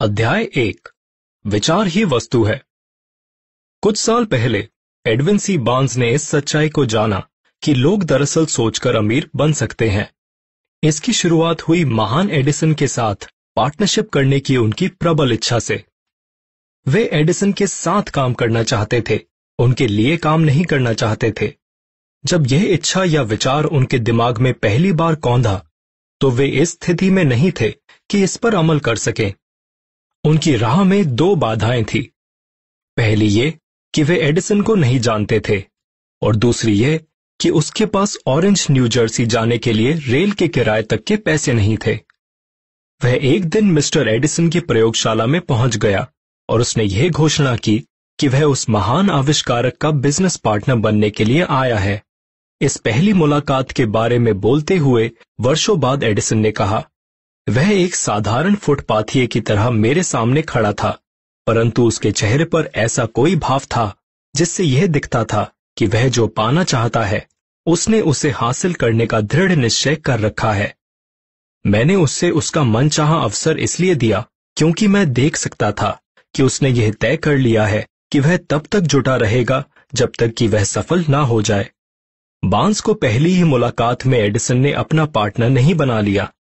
अध्याय एक। विचार ही वस्तु है। कुछ साल पहले, एडविन सी बाँस ने इस सच्चाई को जाना कि लोग दरअसल सोचकर अमीर बन सकते हैं। इसकी शुरुआत हुई महान एडिसन के साथ, पार्टनरशिप करने की उनकी प्रबल इच्छा से। वे एडिसन के साथ काम करना चाहते थे, उनके लिए काम नहीं करना चाहते थे। जब यह इच्छा या विचार उनके दिमाग में पहली बार कौंधा तो वे इस स्थिति में नहीं थे कि इस पर अमल कर सकें। उनकी राह में दो बाधाएँ थी। पहली ये कि वे एडिसन को नहीं जानते थे, और दूसरी ये कि उसके पास ऑरेंज न्यू जर्सी जाने के लिए रेल के किराए तक के पैसे नहीं थे। वह एक दिन मिस्टर एडिसन की प्रयोगशाला में पहुँच गया, और उसने यह घोषणा की कि वह उस महान आविष्कारक का बिज़नेस पार्टनर बनने के लिए आया है। इस पहली मुलाकात के बारे में बोलते हुए वर्षों बाद एडिसन ने कहा वह एक साधारण फुटपाथिये की तरह मेरे सामने खड़ा था, परंतु उसके चेहरे पर ऐसा कोई भाव था, जिससे यह दिखता था कि वह जो पाना चाहता है, उसने उसे हासिल करने का दृढ़ निश्चय कर रखा है। मैंने उससे उसका मन मनचाहा अवसर इसलिए दिया, क्योंकि मैं देख सकता था कि उसने यह तय कर लिया है कि वह तब तक जुटा रहेगा, जब तक कि वह सफल ना हो जाए। बाँस को पहली ही मुलाकात में एडिसन ने अपना पार्टनर नहीं बना लिया।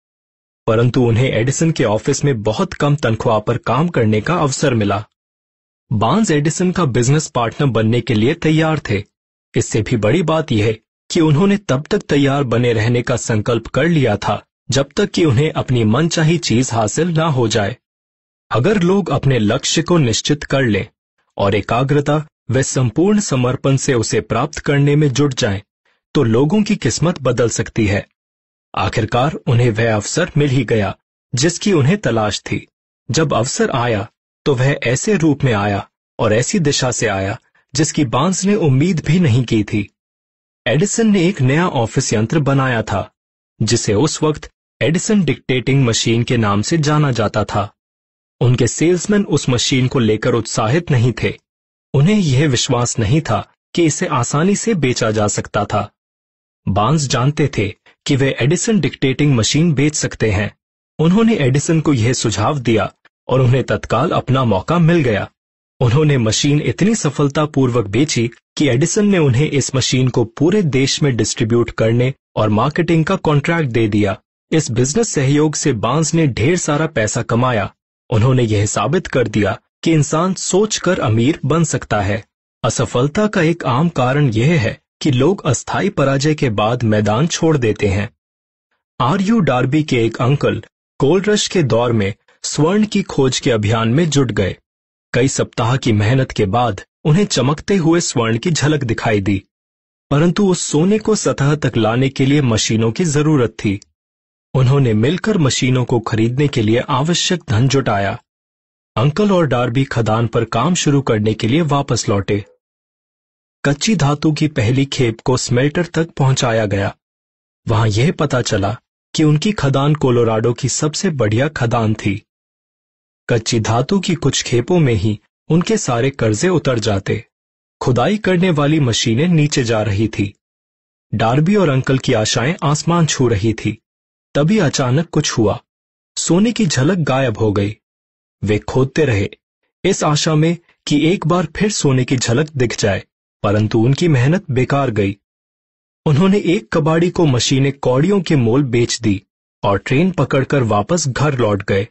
परंतु उन्हें एडिसन के ऑफ़िस में बहुत कम तनख्वाह पर काम करने का अवसर मिला। बाँस एडिसन का बिज़नेस पार्टनर बनने के लिए तैयार थे। इससे भी बड़ी बात यह कि उन्होंने तब तक तैयार बने रहने का संकल्प कर लिया था जब तक कि उन्हें अपनी मनचाही चीज़ हासिल ना हो जाए। अगर लोग अपने लक्ष्य को निश्चित कर लें और एकाग्रता व संपूर्ण समर्पण से उसे प्राप्त करने में जुट जाएँ, तो लोगों की किस्मत बदल सकती है। आखिरकार उन्हें वह अवसर मिल ही गया, जिसकी उन्हें तलाश थी। जब अवसर आया तो वह ऐसे रूप में आया और ऐसी दिशा से आया, जिसकी बाँस ने उम्मीद भी नहीं की थी। एडिसन ने एक नया ऑफ़िस यंत्र बनाया था, जिसे उस वक्त एडिसन डिक्टेटिंग मशीन के नाम से जाना जाता था। उनके सेल्समैन उस मशीन को लेकर उत्साहित नहीं थे। उन्हें यह विश्वास नहीं था कि इसे आसानी से बेचा जा सकता था। बाँस जानते थे कि वे एडिसन डिक्टेटिंग मशीन बेच सकते हैं। उन्होंने एडिसन को यह सुझाव दिया और उन्हें तत्काल अपना मौका मिल गया। उन्होंने मशीन इतनी सफलतापूर्वक बेची कि एडिसन ने उन्हें इस मशीन को पूरे देश में डिस्ट्रीब्यूट करने और मार्केटिंग का कॉन्ट्रैक्ट दे दिया। इस बिज़नेस सहयोग से बाँस ने ढेर सारा पैसा कमाया। उन्होंने यह साबित कर दिया कि इंसान सोचकर अमीर बन सकता है। असफलता का एक आम कारण यह है कि लोग अस्थायी पराजय के बाद मैदान छोड़ देते हैं। आर यू डार्बी के एक अंकल गोल्ड रश के दौर में स्वर्ण की खोज के अभियान में जुट गए। कई सप्ताह की मेहनत के बाद उन्हें चमकते हुए स्वर्ण की झलक दिखाई दी। परंतु उस सोने को सतह तक लाने के लिए मशीनों की ज़रूरत थी। उन्होंने मिलकर मशीनों को खरीदने के लिए आवश्यक धन जुटाया। अंकल और डार्बी खदान पर काम शुरू करने के लिए वापस लौटे। कच्ची धातु की पहली खेप को स्मेल्टर तक पहुँचाया गया। वहाँ यह पता चला कि उनकी खदान कोलोराडो की सबसे बढ़िया खदान थी। कच्ची धातु की कुछ खेपों में ही उनके सारे कर्जे उतर जाते। खुदाई करने वाली मशीनें नीचे जा रही थी। डार्बी और अंकल की आशाएँ आसमान छू रही थी। तभी अचानक कुछ हुआ। सोने की झलक गायब हो गई। वे खोदते रहे, इस आशा में कि एक बार फिर सोने की झलक दिख जाए। परंतु उनकी मेहनत बेकार गई। उन्होंने एक कबाड़ी को मशीनें कौड़ियों के मोल बेच दी और ट्रेन पकड़कर वापस घर लौट गए।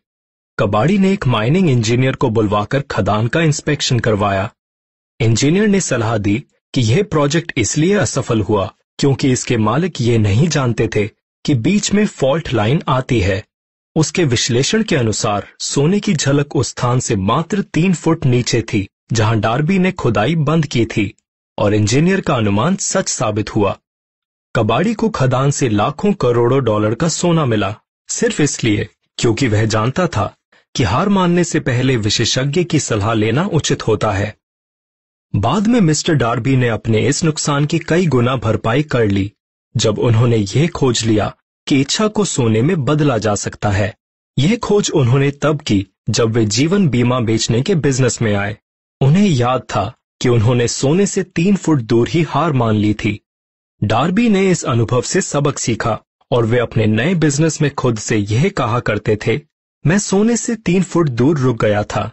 कबाड़ी ने एक माइनिंग इंजीनियर को बुलवाकर खदान का इंस्पेक्शन करवाया। इंजीनियर ने सलाह दी कि यह प्रोजेक्ट इसलिए असफल हुआ क्योंकि इसके मालिक ये नहीं जानते थे कि बीच में फॉल्ट लाइन आती है। उसके विश्लेषण के अनुसार सोने की झलक उस स्थान से मात्र तीन फुट नीचे थी, जहाँ डार्बी ने खुदाई बंद की थी। और इंजीनियर का अनुमान सच साबित हुआ। कबाड़ी को खदान से लाखों करोड़ों डॉलर का सोना मिला, सिर्फ़ इसलिए क्योंकि वह जानता था कि हार मानने से पहले विशेषज्ञ की सलाह लेना उचित होता है। बाद में मिस्टर डार्बी ने अपने इस नुकसान की कई गुना भरपाई कर ली, जब उन्होंने यह खोज लिया कि इच्छा को सोने में बदला जा सकता है। यह खोज उन्होंने तब की जब वे जीवन बीमा बेचने के बिज़नेस में आए। उन्हें याद था कि उन्होंने सोने से तीन फुट दूर ही हार मान ली थी। डार्बी ने इस अनुभव से सबक सीखा और वे अपने नए बिज़नेस में खुद से यह कहा करते थे, मैं सोने से तीन फुट दूर रुक गया था,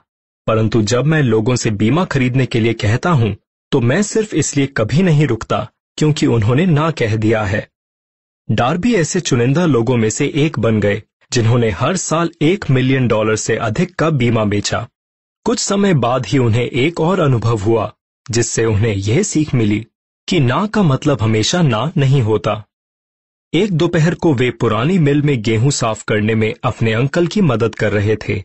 परंतु जब मैं लोगों से बीमा खरीदने के लिए कहता हूँ तो मैं सिर्फ़ इसलिए कभी नहीं रुकता, क्योंकि उन्होंने ना कह दिया है। डार्बी ऐसे चुनिंदा लोगों में से एक बन गए, जिन्होंने हर साल एक मिलियन डॉलर से अधिक का बीमा बेचा। कुछ समय बाद ही उन्हें एक और अनुभव हुआ, जिससे उन्हें यह सीख मिली कि ना का मतलब हमेशा ना नहीं होता। एक दोपहर को वे पुरानी मिल में गेहूँ साफ़ करने में अपने अंकल की मदद कर रहे थे।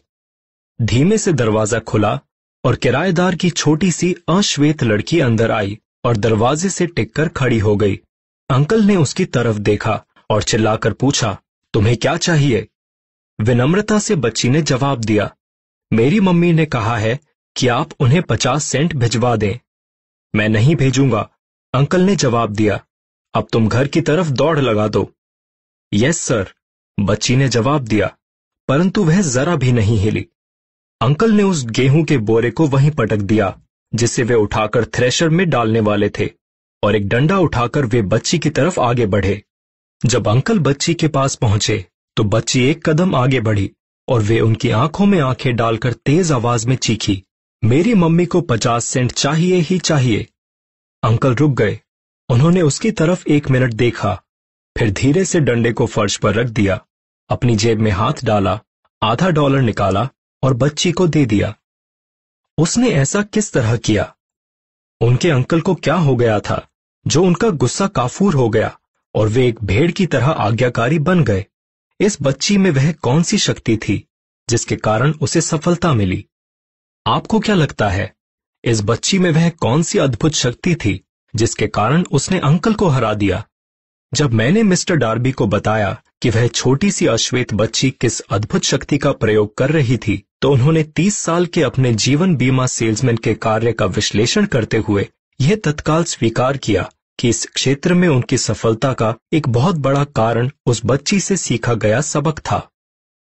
धीमे से दरवाज़ा खुला और किराएदार की छोटी सी अश्वेत लड़की अंदर आई और दरवाजे से टिककर खड़ी हो गई। अंकल ने उसकी तरफ़ देखा और चिल्लाकर पूछा, तुम्हें क्या चाहिए? विनम्रता से बच्ची ने जवाब दिया मेरी मम्मी ने कहा है कि आप उन्हें पचास सेंट भिजवा दें। मैं नहीं भेजूँगा। अंकल ने जवाब दिया, अब तुम घर की तरफ़ दौड़ लगा दो। यस, सर, बच्ची ने जवाब दिया, परंतु वह जरा भी नहीं हिली। अंकल ने उस गेहूँ के बोरे को वहीं पटक दिया, जिसे वे उठाकर थ्रेशर में डालने वाले थे, और एक डंडा उठाकर वे बच्ची की तरफ़ आगे बढ़े। जब अंकल बच्ची के पास पहुँचे तो बच्ची एक कदम आगे बढ़ी। और वे उनकी आँखों में आँखें डालकर तेज आवाज़ में चीखी, मेरी मम्मी को पचास सेंट चाहिए ही चाहिए। अंकल रुक गए। उन्होंने उसकी तरफ़ एक मिनट देखा, फिर धीरे से डंडे को फर्श पर रख दिया, अपनी जेब में हाथ डाला, आधा डॉलर निकाला और बच्ची को दे दिया। उसने ऐसा किस तरह किया? उनके अंकल को क्या हो गया था, जो उनका गुस्सा काफूर हो गया और वे एक भेड़ की तरह आज्ञाकारी बन गए? इस बच्ची में वह कौन सी शक्ति थी, जिसके कारण उसे सफलता मिली? आपको क्या लगता है, इस बच्ची में वह कौन सी अद्भुत शक्ति थी, जिसके कारण उसने अंकल को हरा दिया? जब मैंने मिस्टर डार्बी को बताया कि वह छोटी सी अश्वेत बच्ची किस अद्भुत शक्ति का प्रयोग कर रही थी तो उन्होंने तीस साल के अपने जीवन बीमा सेल्समैन के कार्य का विश्लेषण करते हुए यह तत्काल स्वीकार किया। कि इस क्षेत्र में उनकी सफलता का एक बहुत बड़ा कारण उस बच्ची से सीखा गया सबक था।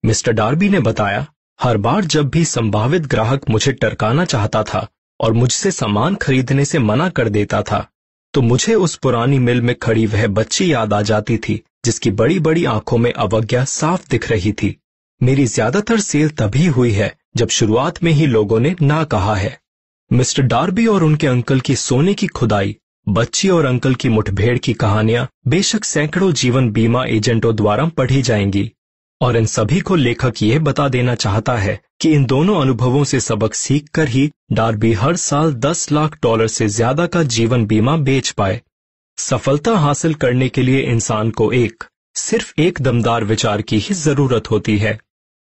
मिस्टर डार्बी ने बताया, हर बार जब भी संभावित ग्राहक मुझे टरकाना चाहता था और मुझसे सामान खरीदने से मना कर देता था तो मुझे उस पुरानी मिल में खड़ी वह बच्ची याद आ जाती थी, जिसकी बड़ी बड़ी आँखों में अवज्ञा साफ़ दिख रही थी। मेरी ज़्यादातर सेल तभी हुई है जब शुरुआत में ही लोगों ने ना कहा है। मिस्टर डार्बी और उनके अंकल की सोने की खुदाई बच्ची और अंकल की मुठभेड़ की कहानियाँ बेशक सैकड़ों जीवन बीमा एजेंटों द्वारा पढ़ी जाएँगी, और इन सभी को लेखक यह बता देना चाहता है कि इन दोनों अनुभवों से सबक सीखकर ही डार्बी हर साल 10 लाख डॉलर से ज़्यादा का जीवन बीमा बेच पाए। सफलता हासिल करने के लिए इंसान को एक, सिर्फ़ एक दमदार विचार की ही ज़रूरत होती है।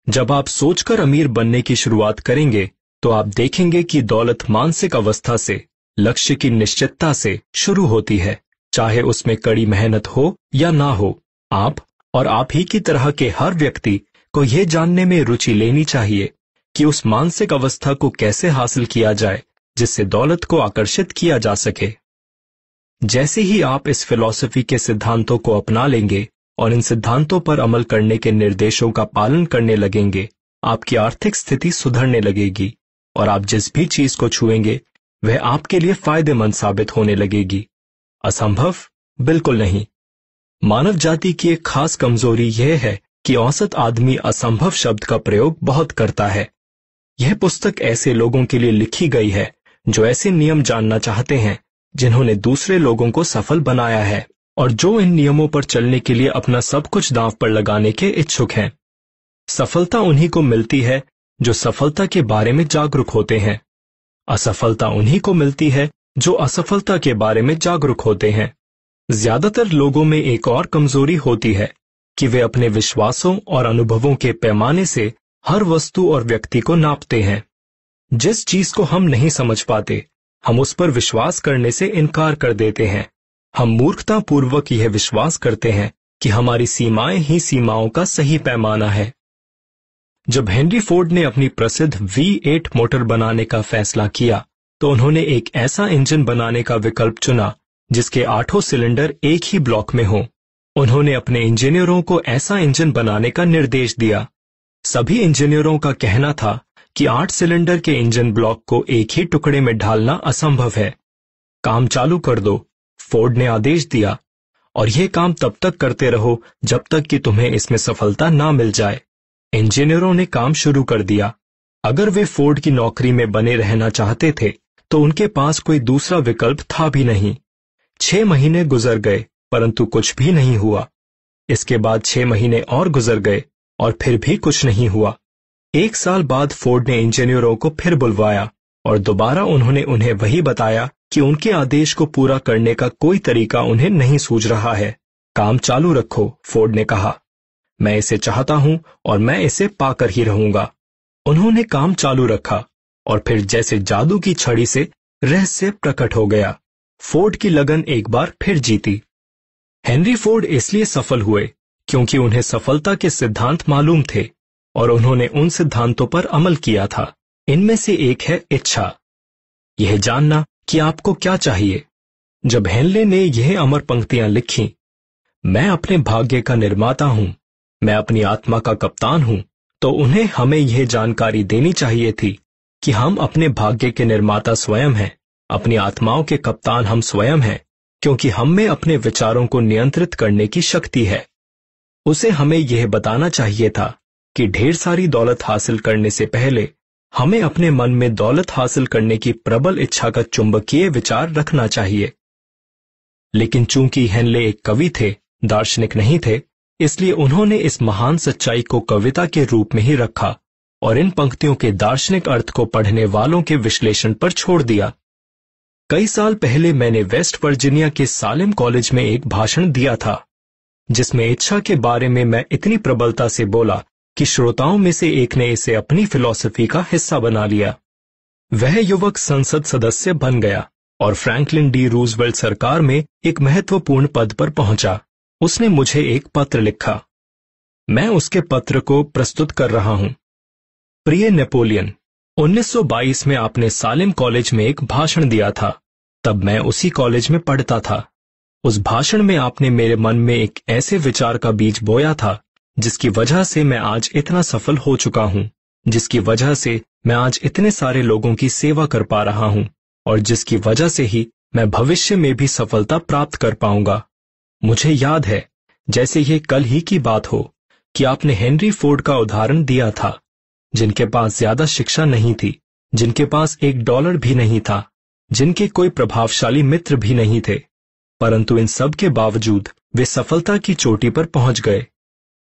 जब आप सोचकर अमीर बनने की शुरुआत करेंगे तो आप देखेंगे कि दौलत मानसिक अवस्था से लक्ष्य की निश्चितता से शुरू होती है, चाहे उसमें कड़ी मेहनत हो या ना हो। आप और आप ही की तरह के हर व्यक्ति को यह जानने में रुचि लेनी चाहिए कि उस मानसिक अवस्था को कैसे हासिल किया जाए, जिससे दौलत को आकर्षित किया जा सके। जैसे ही आप इस फिलॉसफी के सिद्धांतों को अपना लेंगे और इन सिद्धांतों पर अमल करने के निर्देशों का पालन करने लगेंगे, आपकी आर्थिक स्थिति सुधरने लगेगी और आप जिस भी चीज़ को छुएँगे वह आपके लिए फ़ायदेमंद साबित होने लगेगी। असंभव? बिल्कुल नहीं। मानव जाति की एक खास कमज़ोरी यह है कि औसत आदमी असंभव शब्द का प्रयोग बहुत करता है। यह पुस्तक ऐसे लोगों के लिए लिखी गई है, जो ऐसे नियम जानना चाहते हैं, जिन्होंने दूसरे लोगों को सफल बनाया है, और जो इन नियमों पर चलने के लिए अपना सब कुछ दांव पर लगाने के इच्छुक हैं। सफलता उन्हीं को मिलती है, जो सफलता के बारे में जागरूक होते हैं। असफलता उन्हीं को मिलती है, जो असफलता के बारे में जागरूक होते हैं। ज़्यादातर लोगों में एक और कमज़ोरी होती है, कि वे अपने विश्वासों और अनुभवों के पैमाने से हर वस्तु और व्यक्ति को नापते हैं। जिस चीज़ को हम नहीं समझ पाते, हम उस पर विश्वास करने से इनकार कर देते हैं। हम मूर्खतापूर्वक यह विश्वास करते हैं कि हमारी सीमाएँ ही सीमाओं का सही पैमाना है। जब हेनरी फोर्ड ने अपनी प्रसिद्ध V8 मोटर बनाने का फैसला किया तो उन्होंने एक ऐसा इंजन बनाने का विकल्प चुना, जिसके आठों सिलेंडर एक ही ब्लॉक में हों। उन्होंने अपने इंजीनियरों को ऐसा इंजन बनाने का निर्देश दिया। सभी इंजीनियरों का कहना था कि आठ सिलेंडर के इंजन ब्लॉक को एक ही टुकड़े में ढालना असंभव है। काम चालू कर दो, फोर्ड ने आदेश दिया, और यह काम तब तक करते रहो जब तक कि तुम्हें इसमें सफलता ना मिल जाए। इंजीनियरों ने काम शुरू कर दिया। अगर वे फोर्ड की नौकरी में बने रहना चाहते थे तो उनके पास कोई दूसरा विकल्प था भी नहीं। छह महीने गुजर गए, परंतु कुछ भी नहीं हुआ। इसके बाद छह महीने और गुजर गए, और फिर भी कुछ नहीं हुआ। एक साल बाद फोर्ड ने इंजीनियरों को फिर बुलवाया, और दोबारा उन्होंने उन्हें वही बताया कि उनके आदेश को पूरा करने का कोई तरीका उन्हें नहीं सूझ रहा है। काम चालू रखो, फोर्ड ने कहा। मैं इसे चाहता हूँ और मैं इसे पाकर ही रहूँगा। उन्होंने काम चालू रखा और फिर जैसे जादू की छड़ी से रहस्य प्रकट हो गया, फोर्ड की लगन एक बार फिर जीती। हेनरी फोर्ड इसलिए सफल हुए क्योंकि उन्हें सफलता के सिद्धांत मालूम थे और उन्होंने उन सिद्धांतों पर अमल किया था। इनमें से एक है इच्छा। यह जानना कि आपको क्या चाहिए। जब हेनले ने यह अमर पंक्तियाँ लिखी, मैं अपने भाग्य का निर्माता हूँ। मैं अपनी आत्मा का कप्तान हूँ तो उन्हें हमें यह जानकारी देनी चाहिए थी कि हम अपने भाग्य के निर्माता स्वयं हैं, अपनी आत्माओं के कप्तान हम स्वयं हैं, क्योंकि हम में अपने विचारों को नियंत्रित करने की शक्ति है। उसे हमें यह बताना चाहिए था कि ढेर सारी दौलत हासिल करने से पहले हमें अपने मन में दौलत हासिल करने की प्रबल इच्छा का चुंबकीय विचार रखना चाहिए। लेकिन चूँकि हेनले एक कवि थे, दार्शनिक नहीं थे इसलिए उन्होंने इस महान सच्चाई को कविता के रूप में ही रखा और इन पंक्तियों के दार्शनिक अर्थ को पढ़ने वालों के विश्लेषण पर छोड़ दिया। कई साल पहले मैंने वेस्ट वर्जीनिया के सालेम कॉलेज में एक भाषण दिया था, जिसमें इच्छा के बारे में मैं इतनी प्रबलता से बोला कि श्रोताओं में से एक ने इसे अपनी फिलॉसफी का हिस्सा बना लिया। वह युवक संसद सदस्य बन गया और फ्रैंकलिन डी रूजवेल्ट सरकार में एक महत्वपूर्ण पद पर पहुँचा। उसने मुझे एक पत्र लिखा। मैं उसके पत्र को प्रस्तुत कर रहा हूँ। प्रिय नेपोलियन 1922 में आपने सालिम कॉलेज में एक भाषण दिया था। तब मैं उसी कॉलेज में पढ़ता था। उस भाषण में आपने मेरे मन में एक ऐसे विचार का बीज बोया था, जिसकी वजह से मैं आज इतना सफल हो चुका हूँ, जिसकी वजह से मैं आज इतने सारे लोगों की सेवा कर पा रहा हूँ, और जिसकी वजह से ही मैं भविष्य में भी सफलता प्राप्त कर पाऊँगा। मुझे याद है, जैसे ये कल ही की बात हो, कि आपने हेनरी फोर्ड का उदाहरण दिया था, जिनके पास ज़्यादा शिक्षा नहीं थी, जिनके पास एक डॉलर भी नहीं था, जिनके कोई प्रभावशाली मित्र भी नहीं थे, परंतु इन सब के बावजूद वे सफलता की चोटी पर पहुँच गए।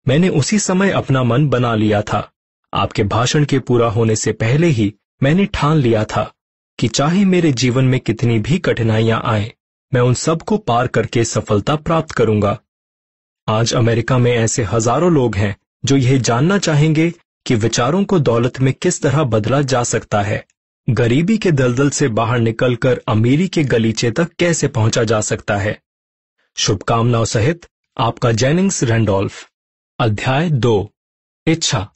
मैंने उसी समय अपना मन बना लिया था। आपके भाषण के पूरा होने से पहले ही मैंने ठान लिया था कि चाहे मेरे जीवन में कितनी भी कठिनाइयाँ आए मैं उन सबको पार करके सफलता प्राप्त करूँगा। आज अमेरिका में ऐसे हज़ारों लोग हैं, जो यह जानना चाहेंगे कि विचारों को दौलत में किस तरह बदला जा सकता है। गरीबी के दलदल से बाहर निकलकर अमीरी के गलीचे तक कैसे पहुँचा जा सकता है? शुभकामनाओं सहित, आपका जेनिंग्स रेंडोल्फ। अध्याय दो। इच्छा।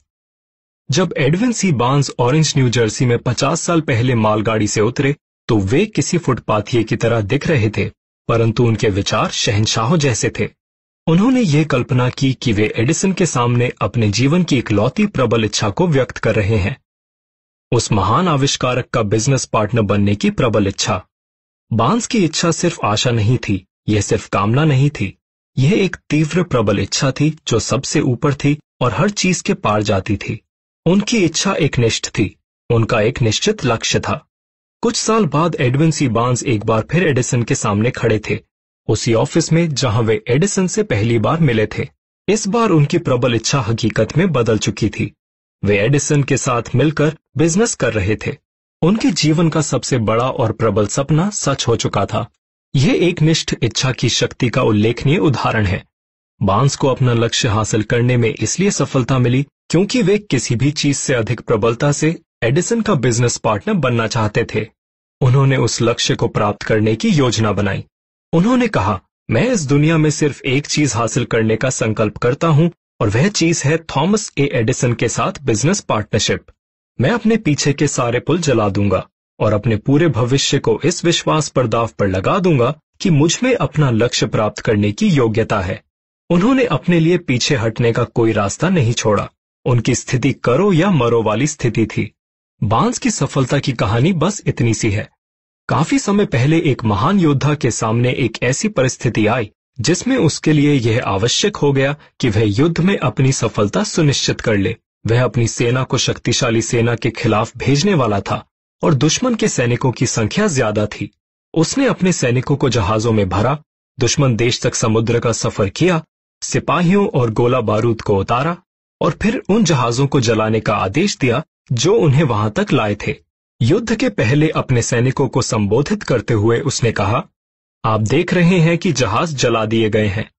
जब एडविन सी बाँस ऑरेंज न्यू जर्सी में पचास साल पहले मालगाड़ी से उतरे तो वे किसी फुटपाथिये की तरह दिख रहे थे, परंतु उनके विचार शहनशाहों जैसे थे। उन्होंने ये कल्पना की कि वे एडिसन के सामने अपने जीवन की इकलौती प्रबल इच्छा को व्यक्त कर रहे हैं। उस महान आविष्कारक का बिज़नेस पार्टनर बनने की प्रबल इच्छा। बाँस की इच्छा सिर्फ़ आशा नहीं थी, यह सिर्फ़ कामना नहीं थी। यह एक तीव्र प्रबल इच्छा थी जो सबसे ऊपर थी और हर चीज़ के पार जाती थी। उनकी इच्छा एक निष्ठ थी, उनका एक निश्चित लक्ष्य था। कुछ साल बाद एडविन सी बाँस एक बार फिर एडिसन के सामने खड़े थे। उसी ऑफ़िस में जहाँ वे एडिसन से पहली बार मिले थे। इस बार उनकी प्रबल इच्छा हकीकत में बदल चुकी थी। वे एडिसन के साथ मिलकर बिज़नेस कर रहे थे। उनके जीवन का सबसे बड़ा और प्रबल सपना सच हो चुका था। यह एक निष्ठ इच्छा की शक्ति का उल्लेखनीय उदाहरण है। बाँस को अपना लक्ष्य हासिल करने में इसलिए सफलता मिली क्योंकि वे किसी भी चीज़ से अधिक प्रबलता से एडिसन का बिज़नेस पार्टनर बनना चाहते थे। उन्होंने उस लक्ष्य को प्राप्त करने की योजना बनाई। उन्होंने कहा, मैं इस दुनिया में सिर्फ़ एक चीज़ हासिल करने का संकल्प करता हूँ, और वह चीज़ है थॉमस ए. एडिसन के साथ बिज़नेस पार्टनरशिप। मैं अपने पीछे के सारे पुल जला दूँगा, और अपने पूरे भविष्य को इस विश्वास पर दाव पर लगा दूँगा कि मुझमें अपना लक्ष्य प्राप्त करने की योग्यता है। उन्होंने अपने लिए पीछे हटने का कोई रास्ता नहीं छोड़ा। उनकी स्थिति करो या मरो वाली स्थिति थी। बाँस की सफलता की कहानी बस इतनी सी है। काफ़ी समय पहले एक महान योद्धा के सामने एक ऐसी परिस्थिति आई, जिसमें उसके लिए यह आवश्यक हो गया कि वह युद्ध में अपनी सफलता सुनिश्चित कर ले। वह अपनी सेना को शक्तिशाली सेना के खिलाफ भेजने वाला था, और दुश्मन के सैनिकों की संख्या ज़्यादा थी। उसने अपने सैनिकों को जहाजों में भरा, दुश्मन देश तक समुद्र का सफ़र किया, सिपाहियों और गोला बारूद को उतारा, और फिर उन जहाजों को जलाने का आदेश दिया जो उन्हें वहाँ तक लाए थे। युद्ध के पहले अपने सैनिकों को संबोधित करते हुए उसने कहा, आप देख रहे हैं कि जहाज़ जला दिए गए हैं।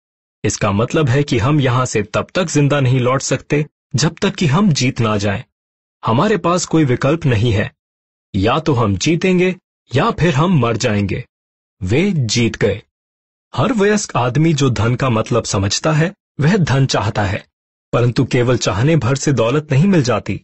इसका मतलब है कि हम यहाँ से तब तक ज़िंदा नहीं लौट सकते, जब तक कि हम जीत ना जाए। हमारे पास कोई विकल्प नहीं है। या तो हम जीतेंगे, या फिर हम मर जाएँगे। वे जीत गए। हर वयस्क आदमी जो धन का मतलब समझता है, वह धन चाहता है, परंतु केवल चाहने भर से दौलत नहीं मिल जाती।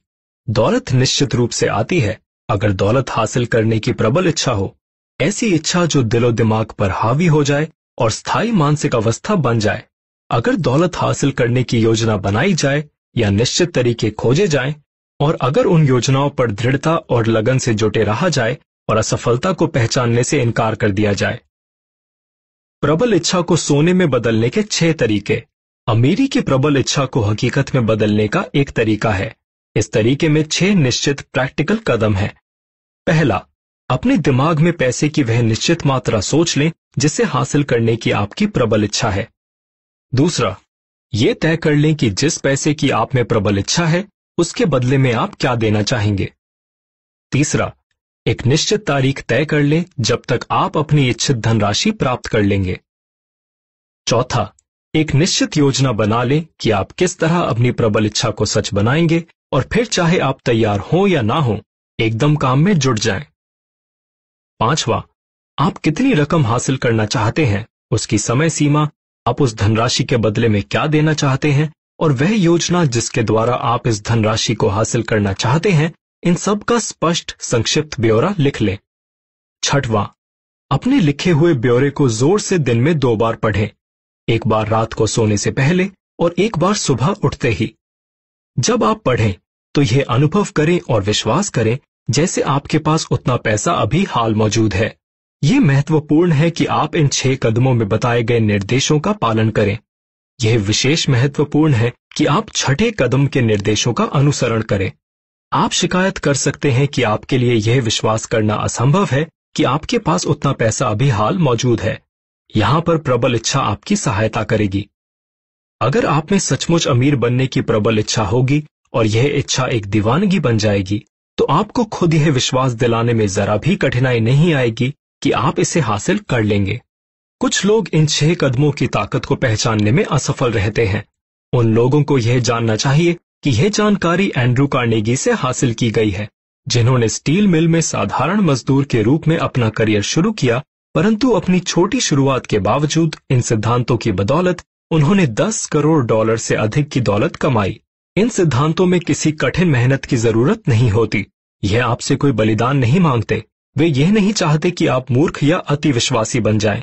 दौलत निश्चित रूप से आती है, अगर दौलत हासिल करने की प्रबल इच्छा हो। ऐसी इच्छा जो दिलो दिमाग पर हावी हो जाए और स्थायी मानसिक अवस्था बन जाए। अगर दौलत हासिल करने की योजना बनाई जाए या निश्चित तरीके खोजे जाएँ, और अगर उन योजनाओं पर दृढ़ता और लगन से जुटे रहा जाए और असफलता को पहचानने से इनकार कर दिया जाए। प्रबल इच्छा को सोने में बदलने के छह तरीके। अमीरी की प्रबल इच्छा को हकीकत में बदलने का एक तरीका है। इस तरीके में छह निश्चित प्रैक्टिकल कदम हैं। पहला, अपने दिमाग में पैसे की वह निश्चित मात्रा सोच लें, जिसे हासिल करने की आपकी प्रबल इच्छा है। दूसरा, ये तय कर लें कि जिस पैसे की आप में प्रबल इच्छा है, उसके बदले में आप क्या देना चाहेंगे। तीसरा, एक निश्चित तारीख तय कर लें, जब तक आप अपनी इच्छित धनराशि प्राप्त कर लेंगे। चौथा, एक निश्चित योजना बना लें कि आप किस तरह अपनी प्रबल इच्छा को सच बनाएँगे और फिर चाहे आप तैयार हो या ना हो, एकदम काम में जुट जाएँ। पांचवा, आप कितनी रकम हासिल करना चाहते हैं, उसकी समय सीमा, आप उस धनराशि के बदले में क्या देना चाहते हैं, और वह योजना जिसके द्वारा आप इस धनराशि को हासिल करना चाहते हैं, इन सब का स्पष्ट, संक्षिप्त ब्यौरा लिख लें छठवां, अपने लिखे हुए ब्यौरे को ज़ोर से दिन में दो बार पढ़ें, एक बार रात को सोने से पहले और एक बार सुबह उठते ही जब आप पढ़ें तो यह अनुभव करें और विश्वास करें, जैसे आपके पास उतना पैसा अभी हाल मौजूद है। यह महत्वपूर्ण है कि आप इन छह कदमों में बताए गए निर्देशों का पालन करें। यह विशेष महत्वपूर्ण है कि आप छठे कदम के निर्देशों का अनुसरण करें। आप शिकायत कर सकते हैं कि आपके लिए यह विश्वास करना असंभव है कि आपके पास उतना पैसा अभी हाल मौजूद है। यहाँ पर प्रबल इच्छा आपकी सहायता करेगी। अगर आप में सचमुच अमीर बनने की प्रबल इच्छा होगी और यह इच्छा एक दीवानगी बन जाएगी तो आपको खुद यह विश्वास दिलाने में जरा भी कठिनाई नहीं आएगी कि आप इसे हासिल कर लेंगे। कुछ लोग इन छह कदमों की ताकत को पहचानने में असफल रहते हैं। उन लोगों को यह जानना चाहिए कि यह जानकारी एंड्रू कार्नेगी से हासिल की गई है, जिन्होंने स्टील मिल में साधारण मजदूर के रूप में अपना करियर शुरू किया, परंतु अपनी छोटी शुरुआत के बावजूद इन सिद्धांतों की बदौलत उन्होंने 10 करोड़ डॉलर से अधिक की दौलत कमाई। इन सिद्धांतों में किसी कठिन मेहनत की ज़रूरत नहीं होती। यह आपसे कोई बलिदान नहीं मांगते। वे यह नहीं चाहते कि आप मूर्ख या अति विश्वासी बन जाएँ।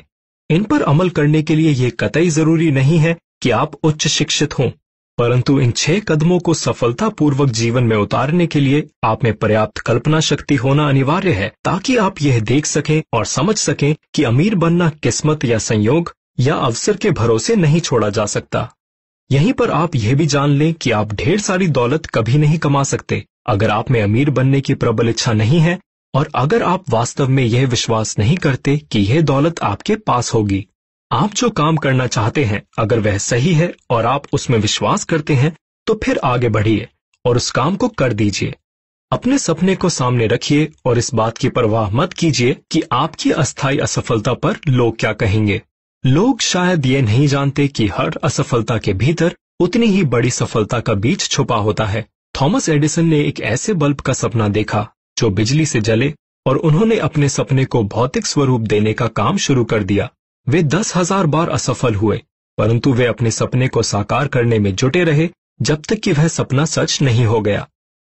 इन पर अमल करने के लिए यह कतई ज़रूरी नहीं है कि आप उच्च शिक्षित हों। परंतु इन छह कदमों को सफलतापूर्वक जीवन में उतारने के लिए आप में पर्याप्त कल्पना शक्ति होना अनिवार्य है, ताकि आप यह देख सकें और समझ सकें कि अमीर बनना किस्मत या संयोग या अवसर के भरोसे नहीं छोड़ा जा सकता। यहीं पर आप यह भी जान लें कि आप ढेर सारी दौलत कभी नहीं कमा सकते। अगर आप में अमीर बनने की प्रबल इच्छा नहीं है, और अगर आप वास्तव में यह विश्वास नहीं करते कि यह दौलत आपके पास होगी। आप जो काम करना चाहते हैं, अगर वह सही है और आप उसमें विश्वास करते हैं तो फिर आगे बढ़िए और उस काम को कर दीजिए। अपने सपने को सामने रखिए और इस बात की परवाह मत कीजिए कि आपकी अस्थायी असफलता पर लोग क्या कहेंगे। लोग शायद ये नहीं जानते कि हर असफलता के भीतर उतनी ही बड़ी सफलता का बीज छुपा होता है। थॉमस एडिसन ने एक ऐसे बल्ब का सपना देखा, जो बिजली से जले और उन्होंने अपने सपने को भौतिक स्वरूप देने का काम शुरू कर दिया। वे दस हज़ार बार असफल हुए, परंतु वे अपने सपने को साकार करने में जुटे रहे, जब तक कि वह सपना सच नहीं हो गया।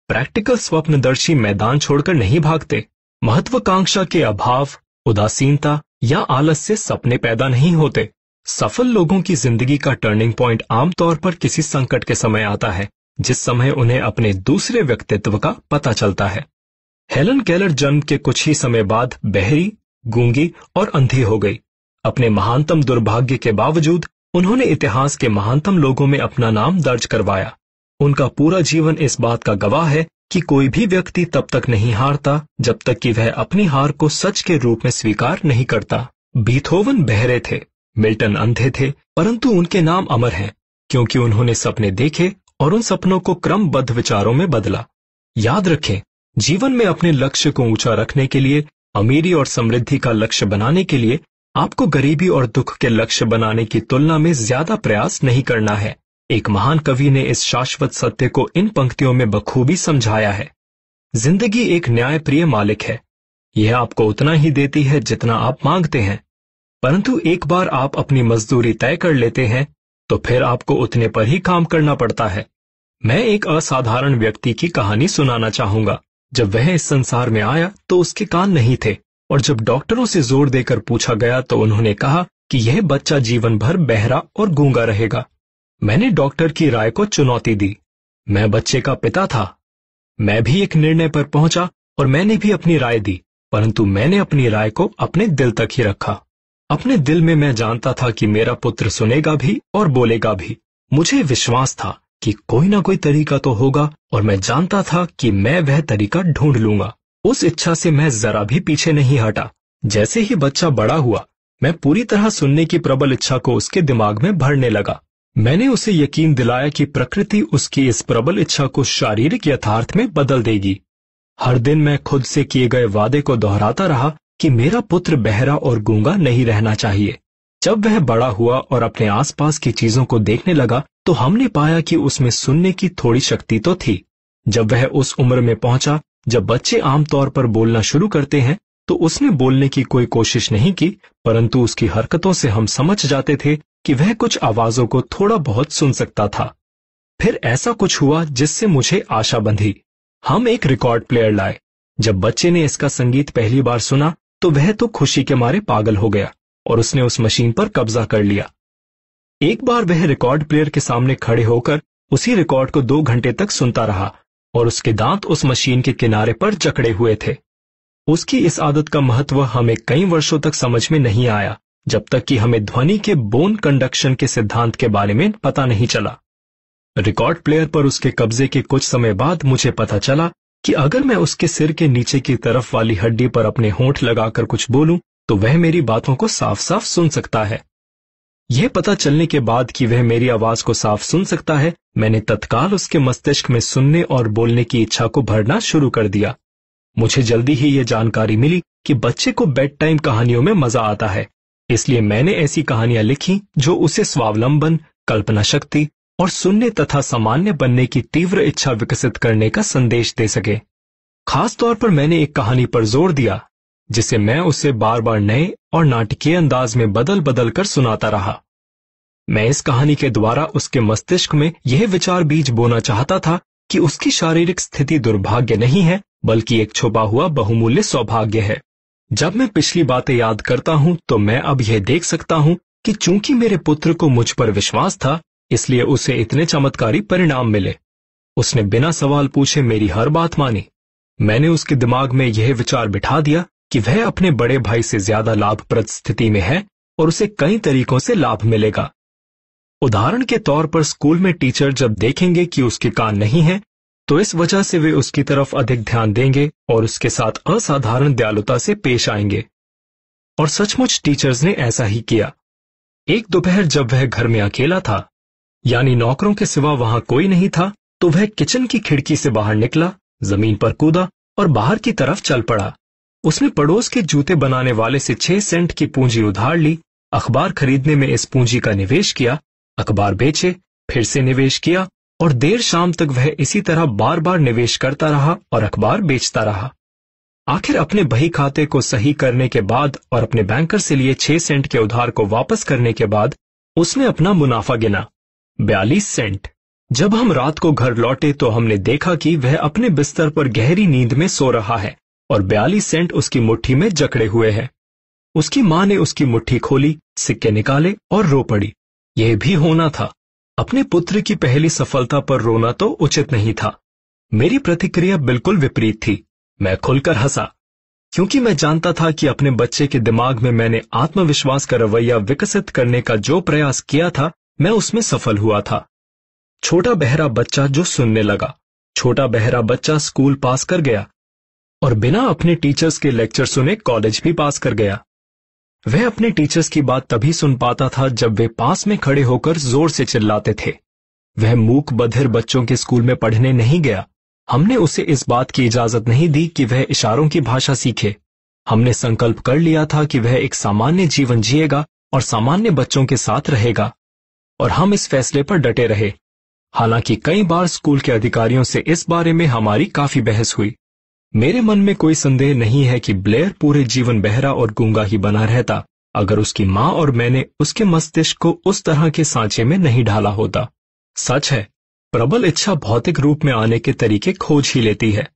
प्रैक्टिकल स्वप्नदर्शी मैदान छोड़कर नहीं भागते। महत्वाकांक्षा के अभाव, उदासीनता या आलस से सपने पैदा नहीं होते। सफल लोगों की ज़िंदगी का टर्निंग पॉइंट आमतौर पर किसी संकट के समय आता है, जिस समय उन्हें अपने दूसरे व्यक्तित्व का पता चलता है। हेलन केलर जन्म के कुछ ही समय बाद बहरी, गूँगी और अंधी हो गई। अपने महानतम दुर्भाग्य के बावजूद, उन्होंने इतिहास के महानतम लोगों में अपना नाम दर्ज करवाया। उनका पूरा जीवन इस बात का गवाह है कि कोई भी व्यक्ति तब तक नहीं हारता, जब तक कि वह अपनी हार को सच के रूप में स्वीकार नहीं करता। बीथोवन बहरे थे, मिल्टन अंधे थे, परंतु उनके नाम अमर हैं, क्योंकि उन्होंने सपने देखे और उन सपनों को क्रमबद्ध विचारों में बदला। याद रखें, जीवन में अपने लक्ष्य को ऊँचा रखने के लिए, अमीरी और समृद्धि का लक्ष्य बनाने के लिए, आपको गरीबी और दुख के लक्ष्य बनाने की तुलना में ज़्यादा प्रयास नहीं करना है। एक महान कवि ने इस शाश्वत सत्य को इन पंक्तियों में बखूबी समझाया है। ज़िंदगी एक न्यायप्रिय मालिक है। यह आपको उतना ही देती है जितना आप मांगते हैं। परंतु एक बार आप अपनी मजदूरी तय कर लेते हैं तो फिर आपको उतने पर ही काम करना पड़ता है। मैं एक असाधारण व्यक्ति की कहानी सुनाना चाहूँगा। जब वह इस संसार में आया तो उसके कान नहीं थे, और जब डॉक्टरों से ज़ोर देकर पूछा गया तो उन्होंने कहा कि यह बच्चा जीवन भर बहरा और गूँगा रहेगा। मैंने डॉक्टर की राय को चुनौती दी। मैं बच्चे का पिता था। मैं भी एक निर्णय पर पहुँचा और मैंने भी अपनी राय दी, परंतु मैंने अपनी राय को अपने दिल तक ही रखा। अपने दिल में मैं जानता था कि मेरा पुत्र सुनेगा भी और बोलेगा भी। मुझे विश्वास था कि कोई ना कोई तरीका तो होगा और मैं जानता था कि मैं वह तरीका ढूंढ लूँगा। उस इच्छा से मैं जरा भी पीछे नहीं हटा। जैसे ही बच्चा बड़ा हुआ, मैं पूरी तरह सुनने की प्रबल इच्छा को उसके दिमाग में भरने लगा। मैंने उसे यकीन दिलाया कि प्रकृति उसकी इस प्रबल इच्छा को शारीरिक यथार्थ में बदल देगी। हर दिन मैं खुद से किए गए वादे को दोहराता रहा कि मेरा पुत्र बहरा और गूँगा नहीं रहना चाहिए। जब वह बड़ा हुआ और अपने आसपास की चीज़ों को देखने लगा तो हमने पाया कि उसमें सुनने की थोड़ी शक्ति तो थी। जब वह उस उम्र में पहुँचा, जब बच्चे आमतौर पर बोलना शुरू करते हैं तो उसने बोलने की कोई कोशिश नहीं की, परंतु उसकी हरकतों से हम समझ जाते थे कि वह कुछ आवाजों को थोड़ा बहुत सुन सकता था। फिर ऐसा कुछ हुआ जिससे मुझे आशा बंधी। हम एक रिकॉर्ड प्लेयर लाए। जब बच्चे ने इसका संगीत पहली बार सुना तो वह तो खुशी के मारे पागल हो गया और उसने उस मशीन पर कब्जा कर लिया। एक बार वह रिकॉर्ड प्लेयर के सामने खड़े होकर उसी रिकॉर्ड को दो घंटे तक सुनता रहा और उसके दांत उस मशीन के किनारे पर जकड़े हुए थे। उसकी इस आदत का महत्व हमें कई वर्षों तक समझ में नहीं आया। जब तक कि हमें ध्वनि के बोन कंडक्शन के सिद्धांत के बारे में पता नहीं चला। रिकॉर्ड प्लेयर पर उसके कब्जे के कुछ समय बाद मुझे पता चला कि अगर मैं उसके सिर के नीचे की तरफ़ वाली हड्डी पर अपने होंठ लगाकर कुछ बोलूँ तो वह मेरी बातों को साफ़ साफ़ सुन सकता है। यह पता चलने के बाद कि वह मेरी आवाज़ को साफ़ सुन सकता है, मैंने तत्काल उसके मस्तिष्क में सुनने और बोलने की इच्छा को भरना शुरू कर दिया। मुझे जल्दी ही यह जानकारी मिली कि बच्चे को बेड टाइम कहानियों में मज़ा आता है। इसलिए मैंने ऐसी कहानियाँ लिखी जो उसे स्वावलंबन कल्पना शक्ति और सुनने तथा सामान्य बनने की तीव्र इच्छा विकसित करने का संदेश दे सके। खास तौर पर मैंने एक कहानी पर ज़ोर दिया, जिसे मैं उसे बार बार नए और नाटकीय अंदाज में बदल बदल कर सुनाता रहा। मैं इस कहानी के द्वारा उसके मस्तिष्क में यह विचार बीज बोना चाहता था कि उसकी शारीरिक स्थिति दुर्भाग्य नहीं है, बल्कि एक छुपा हुआ बहुमूल्य सौभाग्य है। जब मैं पिछली बातें याद करता हूँ तो मैं अब यह देख सकता हूँ कि चूँकि मेरे पुत्र को मुझ पर विश्वास था, इसलिए उसे इतने चमत्कारी परिणाम मिले। उसने बिना सवाल पूछे मेरी हर बात मानी। मैंने उसके दिमाग में यह विचार बिठा दिया कि वह अपने बड़े भाई से ज़्यादा लाभप्रद स्थिति में है और उसे कई तरीकों से लाभ मिलेगा। उदाहरण के तौर पर स्कूल में टीचर जब देखेंगे कि उसके कान नहीं है तो इस वजह से वे उसकी तरफ़ अधिक ध्यान देंगे और उसके साथ असाधारण दयालुता से पेश आएँगे। और सचमुच टीचर्स ने ऐसा ही किया। एक दोपहर जब वह घर में अकेला था, यानी नौकरों के सिवा वहाँ कोई नहीं था तो वह किचन की खिड़की से बाहर निकला, ज़मीन पर कूदा और बाहर की तरफ़ चल पड़ा। उसने पड़ोस के जूते बनाने वाले से छह सेंट की पूंजी उधार ली, अखबार खरीदने में इस पूंजी का निवेश किया, अखबार बेचे, फिर से निवेश किया और देर शाम तक वह इसी तरह बार बार निवेश करता रहा और अखबार बेचता रहा। आखिर अपने बही खाते को सही करने के बाद और अपने बैंकर से लिए छह सेंट के उधार को वापस करने के बाद उसने अपना मुनाफा गिना। बयालीस सेंट। जब हम रात को घर लौटे तो हमने देखा कि वह अपने बिस्तर पर गहरी नींद में सो रहा है और बयालीस सेंट उसकी मुट्ठी में जकड़े हुए हैं। उसकी माँ ने उसकी मुट्ठी खोली, सिक्के निकाले और रो पड़ी। यह भी होना था। अपने पुत्र की पहली सफलता पर रोना तो उचित नहीं था। मेरी प्रतिक्रिया बिल्कुल विपरीत थी। मैं खुलकर हंसा, क्योंकि मैं जानता था कि अपने बच्चे के दिमाग में मैंने आत्मविश्वास का रवैया विकसित करने का जो प्रयास किया था, मैं उसमें सफल हुआ था। छोटा बहरा बच्चा जो सुनने लगा, छोटा बहरा बच्चा स्कूल पास कर गया, और बिना अपने टीचर्स के लेक्चर सुने कॉलेज भी पास कर गया। वह अपने टीचर्स की बात तभी सुन पाता था जब वे पास में खड़े होकर ज़ोर से चिल्लाते थे। वह मूक बधिर बच्चों के स्कूल में पढ़ने नहीं गया। हमने उसे इस बात की इजाज़त नहीं दी कि वह इशारों की भाषा सीखे। हमने संकल्प कर लिया था कि वह एक सामान्य जीवन जिएगा और सामान्य बच्चों के साथ रहेगा, और हम इस फैसले पर डटे रहे। हालाँकि कई बार स्कूल के अधिकारियों से इस बारे में हमारी काफ़ी बहस हुई। मेरे मन में कोई संदेह नहीं है कि ब्लेयर पूरे जीवन बहरा और गूँगा ही बना रहता, अगर उसकी माँ और मैंने उसके मस्तिष्क को उस तरह के सांचे में नहीं ढाला होता। सच है, प्रबल इच्छा भौतिक रूप में आने के तरीके खोज ही लेती है।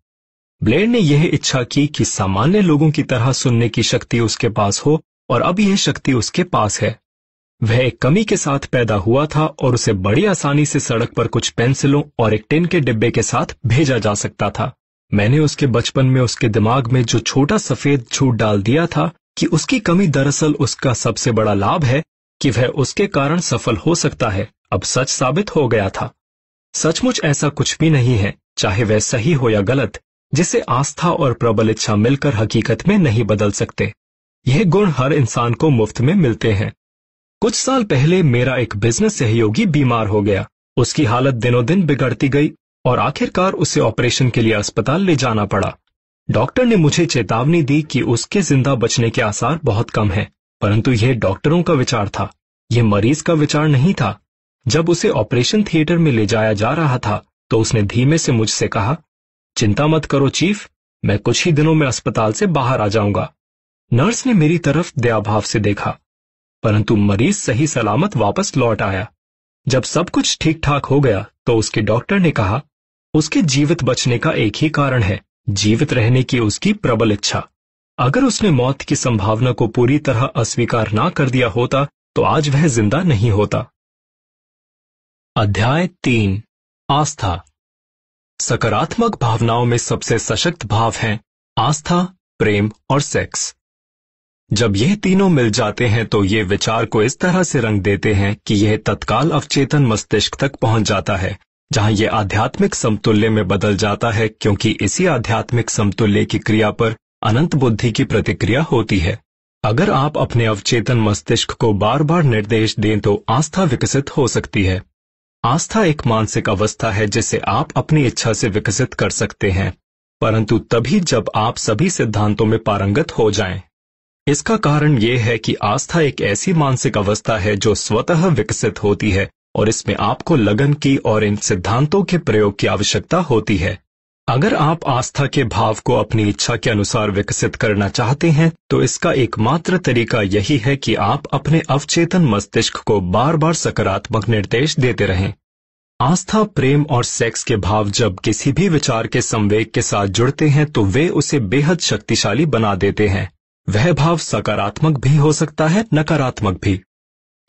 ब्लेयर ने यह इच्छा की कि सामान्य लोगों की तरह सुनने की शक्ति उसके पास हो, और अब यह शक्ति उसके पास है। वह एक कमी के साथ पैदा हुआ था और उसे बड़ी आसानी से सड़क पर कुछ पेंसिलों और एक टिन के डिब्बे के साथ भेजा जा सकता था। मैंने उसके बचपन में उसके दिमाग में जो छोटा सफ़ेद छूट डाल दिया था कि उसकी कमी दरअसल उसका सबसे बड़ा लाभ है कि वह उसके कारण सफल हो सकता है, अब सच साबित हो गया था। सचमुच ऐसा कुछ भी नहीं है, चाहे वह सही हो या गलत जिसे आस्था और प्रबल इच्छा मिलकर हकीकत में नहीं बदल सकते। यह गुण हर इंसान को मुफ़्त में मिलते हैं। कुछ साल पहले मेरा एक बिज़नेस सहयोगी बीमार हो गया। उसकी हालत दिनों दिन बिगड़ती गई और आखिरकार उसे ऑपरेशन के लिए अस्पताल ले जाना पड़ा। डॉक्टर ने मुझे चेतावनी दी कि उसके ज़िंदा बचने के आसार बहुत कम हैं, परंतु यह डॉक्टरों का विचार था। यह मरीज़ का विचार नहीं था। जब उसे ऑपरेशन थिएटर में ले जाया जा रहा था तो उसने धीमे से मुझसे कहा चिंता मत करो चीफ मैं कुछ ही दिनों में अस्पताल से बाहर आ जाऊँगा। नर्स ने मेरी तरफ़ दयाभाव से देखा परंतु मरीज़ सही सलामत वापस लौट आया। जब सब कुछ ठीक ठाक हो गया तो उसके डॉक्टर ने कहा उसके जीवित बचने का एक ही कारण है, जीवित रहने की उसकी प्रबल इच्छा। अगर उसने मौत की संभावना को पूरी तरह अस्वीकार ना कर दिया होता तो आज वह ज़िंदा नहीं होता। अध्याय तीन, आस्था। सकारात्मक भावनाओं में सबसे सशक्त भाव हैं आस्था, प्रेम और सेक्स। जब यह तीनों मिल जाते हैं तो ये विचार को इस तरह से रंग देते हैं कि यह तत्काल अवचेतन मस्तिष्क तक पहुँच जाता है। जहाँ ये आध्यात्मिक समतुल्य में बदल जाता है क्योंकि इसी आध्यात्मिक समतुल्य की क्रिया पर अनंत बुद्धि की प्रतिक्रिया होती है अगर आप अपने अवचेतन मस्तिष्क को बार बार निर्देश दें तो आस्था विकसित हो सकती है आस्था एक मानसिक अवस्था है जिसे आप अपनी इच्छा से विकसित कर सकते हैं, परंतु तभी जब आप सभी सिद्धांतों में पारंगत हो जाएँ। इसका कारण यह है कि आस्था एक ऐसी मानसिक अवस्था है जो स्वतः विकसित होती है और इसमें आपको लगन की और इन सिद्धांतों के प्रयोग की आवश्यकता होती है। अगर आप आस्था के भाव को अपनी इच्छा के अनुसार विकसित करना चाहते हैं तो इसका एकमात्र तरीका यही है कि आप अपने अवचेतन मस्तिष्क को बार बार सकारात्मक निर्देश देते रहें। आस्था, प्रेम और सेक्स के भाव जब किसी भी विचार के संवेग के साथ जुड़ते हैं तो वे उसे बेहद शक्तिशाली बना देते हैं। वह भाव सकारात्मक भी हो सकता है, नकारात्मक भी।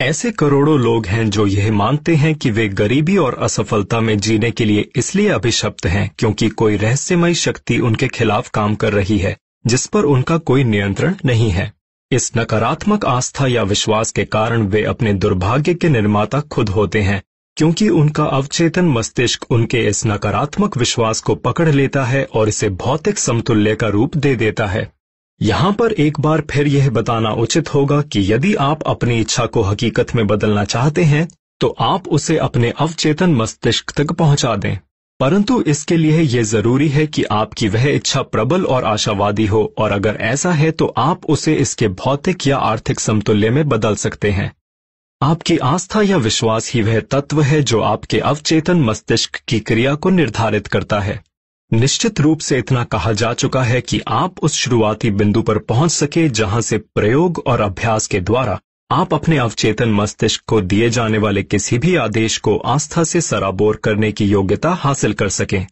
ऐसे करोड़ों लोग हैं जो यह मानते हैं कि वे गरीबी और असफलता में जीने के लिए इसलिए अभिशप्त हैं क्योंकि कोई रहस्यमय शक्ति उनके खिलाफ काम कर रही है, जिस पर उनका कोई नियंत्रण नहीं है। इस नकारात्मक आस्था या विश्वास के कारण वे अपने दुर्भाग्य के निर्माता खुद होते हैं, क्योंकि उनका अवचेतन मस्तिष्क उनके इस नकारात्मक विश्वास को पकड़ लेता है और इसे भौतिक समतुल्य का रूप दे देता है। यहाँ पर एक बार फिर यह बताना उचित होगा कि यदि आप अपनी इच्छा को हकीकत में बदलना चाहते हैं तो आप उसे अपने अवचेतन मस्तिष्क तक पहुँचा दें। परंतु इसके लिए यह ज़रूरी है कि आपकी वह इच्छा प्रबल और आशावादी हो, और अगर ऐसा है तो आप उसे इसके भौतिक या आर्थिक समतुल्य में बदल सकते हैं। आपकी आस्था या विश्वास ही वह तत्व है जो आपके अवचेतन मस्तिष्क की क्रिया को निर्धारित करता है। निश्चित रूप से इतना कहा जा चुका है कि आप उस शुरुआती बिंदु पर पहुँच सके जहाँ से प्रयोग और अभ्यास के द्वारा आप अपने अवचेतन मस्तिष्क को दिए जाने वाले किसी भी आदेश को आस्था से सराबोर करने की योग्यता हासिल कर सकें।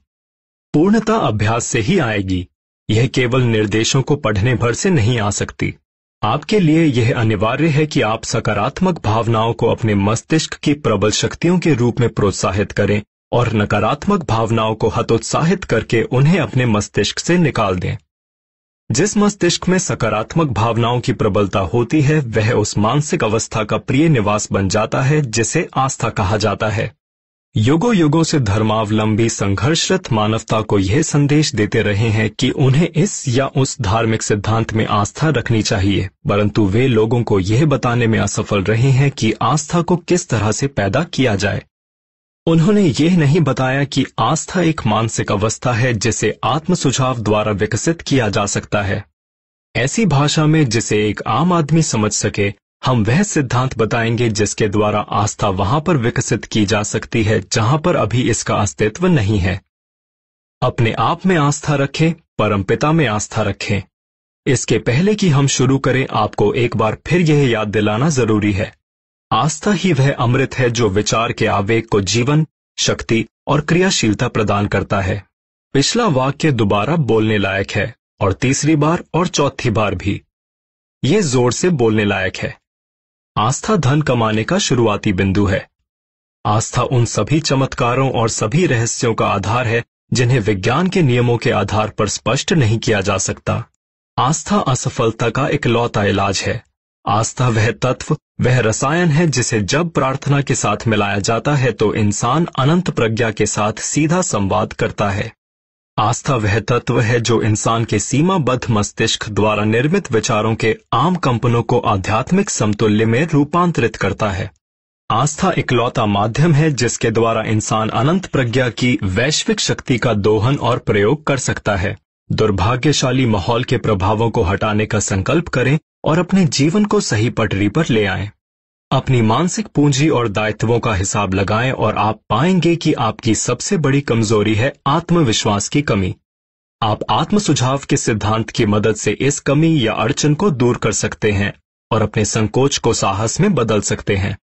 पूर्णता अभ्यास से ही आएगी। यह केवल निर्देशों को पढ़ने भर से नहीं आ सकती। आपके लिए यह अनिवार्य है कि आप सकारात्मक भावनाओं को अपने मस्तिष्क की प्रबल शक्तियों के रूप में प्रोत्साहित करें। और नकारात्मक भावनाओं को हतोत्साहित करके उन्हें अपने मस्तिष्क से निकाल दें। जिस मस्तिष्क में सकारात्मक भावनाओं की प्रबलता होती है, वह उस मानसिक अवस्था का प्रिय निवास बन जाता है, जिसे आस्था कहा जाता है। युगो युगों से धर्मावलंबी संघर्षरत मानवता को यह संदेश देते रहे हैं कि उन्हें इस या उस धार्मिक सिद्धांत में आस्था रखनी चाहिए, परंतु वे लोगों को यह बताने में असफल रहे हैं कि आस्था को किस तरह से पैदा किया जाए। उन्होंने यह नहीं बताया कि आस्था एक मानसिक अवस्था है जिसे आत्म सुझाव द्वारा विकसित किया जा सकता है। ऐसी भाषा में जिसे एक आम आदमी समझ सके, हम वह सिद्धांत बताएँगे जिसके द्वारा आस्था वहाँ पर विकसित की जा सकती है जहाँ पर अभी इसका अस्तित्व नहीं है। अपने आप में आस्था रखें परमपिता में आस्था रखें। इसके पहले कि हम शुरू करें, आपको एक बार फिर यह याद दिलाना ज़रूरी है। आस्था ही वह अमृत है जो विचार के आवेग को जीवन, शक्ति और क्रियाशीलता प्रदान करता है। पिछला वाक्य दोबारा बोलने लायक है, और तीसरी बार और चौथी बार भी। यह ज़ोर से बोलने लायक है। आस्था धन कमाने का शुरुआती बिंदु है। आस्था उन सभी चमत्कारों और सभी रहस्यों का आधार है, जिन्हें विज्ञान के नियमों के आधार पर स्पष्ट नहीं किया जा सकता। आस्था असफलता का इकलौता इलाज है। आस्था वह तत्व, वह रसायन है जिसे जब प्रार्थना के साथ मिलाया जाता है तो इंसान अनंत प्रज्ञा के साथ सीधा संवाद करता है। आस्था वह तत्व है जो इंसान के सीमाबद्ध मस्तिष्क द्वारा निर्मित विचारों के आम कंपनों को आध्यात्मिक समतुल्य में रूपांतरित करता है। आस्था इकलौता माध्यम है जिसके द्वारा इंसान अनंत प्रज्ञा की वैश्विक शक्ति का दोहन और प्रयोग कर सकता है। दुर्भाग्यशाली माहौल के प्रभावों को हटाने का संकल्प करें और अपने जीवन को सही पटरी पर ले आएँ। अपनी मानसिक पूंजी और दायित्वों का हिसाब लगाएँ और आप पाएँगे कि आपकी सबसे बड़ी कमज़ोरी है आत्मविश्वास की कमी। आप आत्म सुझाव के सिद्धांत की मदद से इस कमी या अड़चन को दूर कर सकते हैं और अपने संकोच को साहस में बदल सकते हैं।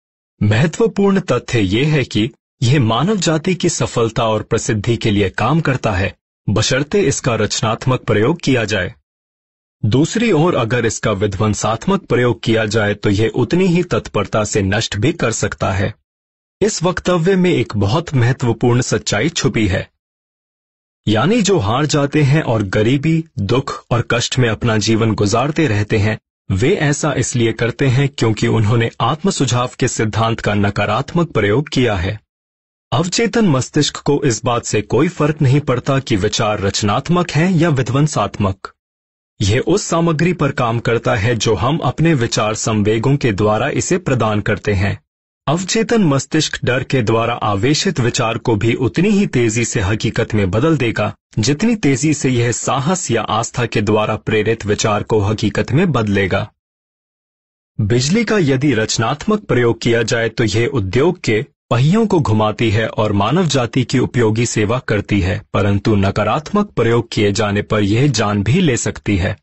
महत्वपूर्ण तथ्य यह है कि यह मानव जाति की सफलता और प्रसिद्धि के लिए काम करता है। बशर्ते इसका रचनात्मक प्रयोग किया जाए। दूसरी ओर अगर इसका विध्वंसात्मक प्रयोग किया जाए तो यह उतनी ही तत्परता से नष्ट भी कर सकता है। इस वक्तव्य में एक बहुत महत्वपूर्ण सच्चाई छुपी है। यानी जो हार जाते हैं और गरीबी, दुख और कष्ट में अपना जीवन गुजारते रहते हैं, वे ऐसा इसलिए करते हैं क्योंकि उन्होंने आत्म सुझाव के सिद्धांत का नकारात्मक प्रयोग किया है। अवचेतन मस्तिष्क को इस बात से कोई फ़र्क नहीं पड़ता कि विचार रचनात्मक हैं या विध्वंसात्मक। यह उस सामग्री पर काम करता है जो हम अपने विचार संवेगों के द्वारा इसे प्रदान करते हैं। अवचेतन मस्तिष्क डर के द्वारा आवेशित विचार को भी उतनी ही तेज़ी से हकीकत में बदल देगा, जितनी तेज़ी से यह साहस या आस्था के द्वारा प्रेरित विचार को हकीकत में बदलेगा। बिजली का यदि रचनात्मक प्रयोग किया जाए तो यह उद्योग के पहियों को घुमाती है और मानव जाति की उपयोगी सेवा करती है, परंतु नकारात्मक प्रयोग किए जाने पर यह जान भी ले सकती है।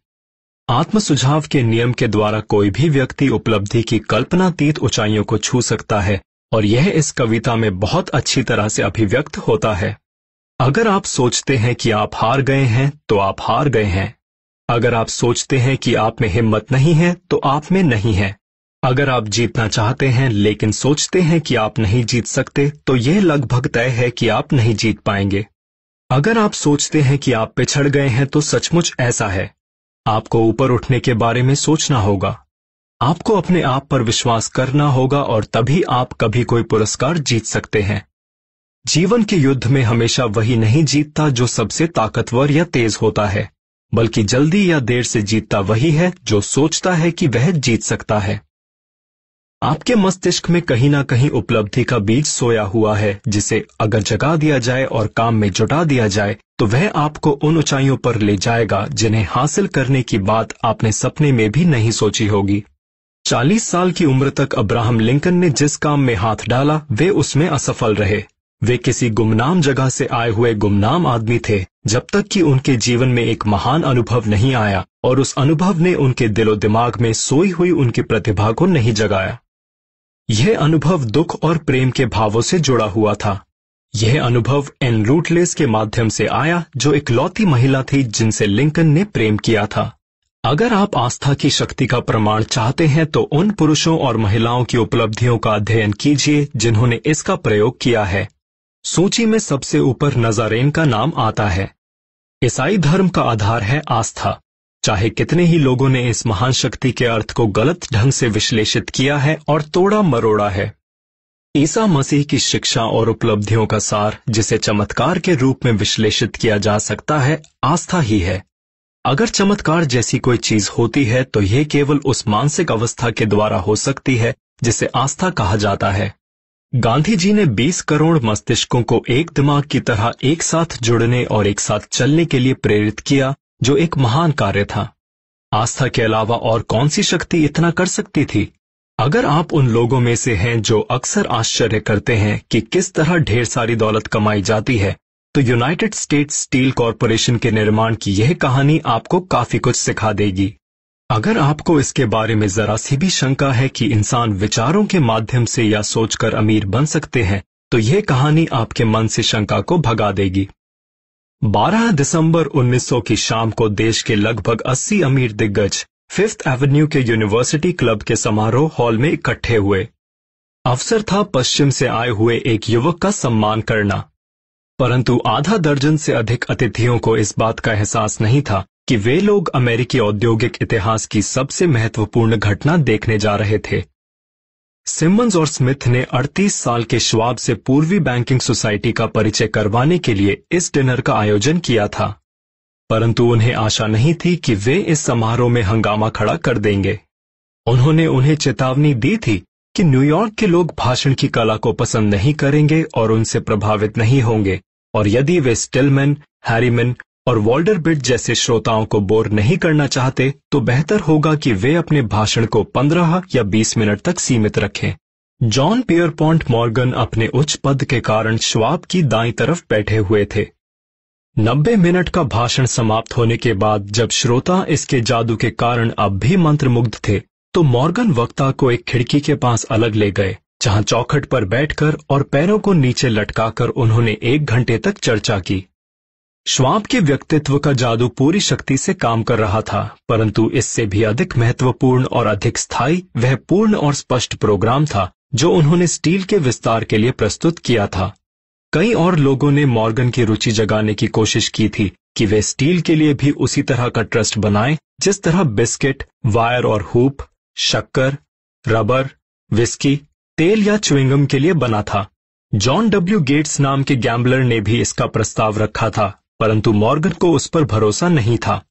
आत्म सुझाव के नियम के द्वारा कोई भी व्यक्ति उपलब्धि की कल्पनातीत ऊंचाइयों को छू सकता है, और यह इस कविता में बहुत अच्छी तरह से अभिव्यक्त होता है। अगर आप सोचते हैं कि आप हार गए हैं तो आप हार गए हैं। अगर आप सोचते हैं कि आप में हिम्मत नहीं है तो आप में नहीं है। अगर आप जीतना चाहते हैं, लेकिन सोचते हैं कि आप नहीं जीत सकते तो यह लगभग तय है कि आप नहीं जीत पाएँगे। अगर आप सोचते हैं कि आप पिछड़ गए हैं तो सचमुच ऐसा है। आपको ऊपर उठने के बारे में सोचना होगा। आपको अपने आप पर विश्वास करना होगा, और तभी आप कभी कोई पुरस्कार जीत सकते हैं। जीवन के युद्ध में हमेशा वही नहीं जीतता जो सबसे ताकतवर या तेज होता है, बल्कि जल्दी या देर से जीतता वही है जो सोचता है कि वह जीत सकता है। आपके मस्तिष्क में कहीं ना कहीं उपलब्धि का बीज सोया हुआ है, जिसे अगर जगा दिया जाए और काम में जुटा दिया जाए तो वह आपको उन ऊंचाइयों पर ले जाएगा जिन्हें हासिल करने की बात आपने सपने में भी नहीं सोची होगी। चालीस साल की उम्र तक अब्राहम लिंकन ने जिस काम में हाथ डाला, वे उसमें असफल रहे। वे किसी गुमनाम जगह से आए हुए गुमनाम आदमी थे, जब तक कि उनके जीवन में एक महान अनुभव नहीं आया, और उस अनुभव ने उनके दिलो दिमाग में सोई हुई उनकी प्रतिभा को नहीं जगाया। यह अनुभव दुख और प्रेम के भावों से जुड़ा हुआ था। यह अनुभव एन रूटलेस के माध्यम से आया, जो इकलौती महिला थी जिनसे लिंकन ने प्रेम किया था। अगर आप आस्था की शक्ति का प्रमाण चाहते हैं तो उन पुरुषों और महिलाओं की उपलब्धियों का अध्ययन कीजिए, जिन्होंने इसका प्रयोग किया है। सूची में सबसे ऊपर नजारेन का नाम आता है। ईसाई धर्म का आधार है आस्था। चाहे कितने ही लोगों ने इस महान शक्ति के अर्थ को गलत ढंग से विश्लेषित किया है और तोड़ा मरोड़ा है। ईसा मसीह की शिक्षा और उपलब्धियों का सार, जिसे चमत्कार के रूप में विश्लेषित किया जा सकता है, आस्था ही है। अगर चमत्कार जैसी कोई चीज़ होती है तो यह केवल उस मानसिक अवस्था के द्वारा हो सकती है, जिसे आस्था कहा जाता है। गांधी जी ने 20 करोड़ मस्तिष्कों को एक दिमाग की तरह एक साथ जुड़ने और एक साथ चलने के लिए प्रेरित किया जो एक महान कार्य था। आस्था के अलावा और कौन सी शक्ति इतना कर सकती थी? अगर आप उन लोगों में से हैं जो अक्सर आश्चर्य करते हैं कि किस तरह ढेर सारी दौलत कमाई जाती है तो यूनाइटेड स्टेट्स स्टील कॉरपोरेशन के निर्माण की यह कहानी आपको काफ़ी कुछ सिखा देगी। अगर आपको इसके बारे में जरा सी भी शंका है कि इंसान विचारों के माध्यम से या सोचकर अमीर बन सकते हैं तो यह कहानी आपके मन से शंका को भगा देगी। 12 दिसंबर 1900 की शाम को देश के लगभग 80 अमीर दिग्गज फिफ्थ एवेन्यू के यूनिवर्सिटी क्लब के समारोह हॉल में इकट्ठे हुए। अवसर था पश्चिम से आए हुए एक युवक का सम्मान करना। परंतु आधा दर्जन से अधिक अतिथियों को इस बात का एहसास नहीं था कि वे लोग अमेरिकी औद्योगिक इतिहास की सबसे महत्वपूर्ण घटना देखने जा रहे थे। सिमंस और स्मिथ ने 38 साल के श्वाब से पूर्वी बैंकिंग सोसाइटी का परिचय करवाने के लिए इस डिनर का आयोजन किया था। परंतु उन्हें आशा नहीं थी कि वे इस समारोह में हंगामा खड़ा कर देंगे। उन्होंने उन्हें चेतावनी दी थी कि न्यूयॉर्क के लोग भाषण की कला को पसंद नहीं करेंगे और उनसे प्रभावित नहीं होंगे, और यदि वे स्टिलमैन हैरीमैन और वॉल्डर बिट जैसे श्रोताओं को बोर नहीं करना चाहते तो बेहतर होगा कि वे अपने भाषण को 15 या 20 मिनट तक सीमित रखें। जॉन पियरपॉन्ट मॉर्गन अपने उच्च पद के कारण श्वाब की दाई तरफ़ बैठे हुए थे। नब्बे मिनट का भाषण समाप्त होने के बाद जब श्रोता इसके जादू के कारण अब भी मंत्रमुग्ध थे तो मॉर्गन वक्ता को एक खिड़की के पास अलग ले गए, जहाँ चौखट पर बैठकर और पैरों को नीचे लटकाकर उन्होंने एक घंटे तक चर्चा की। श्वाब के व्यक्तित्व का जादू पूरी शक्ति से काम कर रहा था, परंतु इससे भी अधिक महत्वपूर्ण और अधिक स्थायी वह पूर्ण और स्पष्ट प्रोग्राम था, जो उन्होंने स्टील के विस्तार के लिए प्रस्तुत किया था। कई और लोगों ने मॉर्गन की रुचि जगाने की कोशिश की थी कि वे स्टील के लिए भी उसी तरह का ट्रस्ट बनाएँ, जिस तरह बिस्किट, वायर और हुप, शक्कर, रबर, विस्की, तेल या च्विंगम के लिए बना था। जॉन डब्ल्यू गेट्स नाम के गैम्बलर ने भी इसका प्रस्ताव रखा था। परंतु मॉर्गन को उस पर भरोसा नहीं था।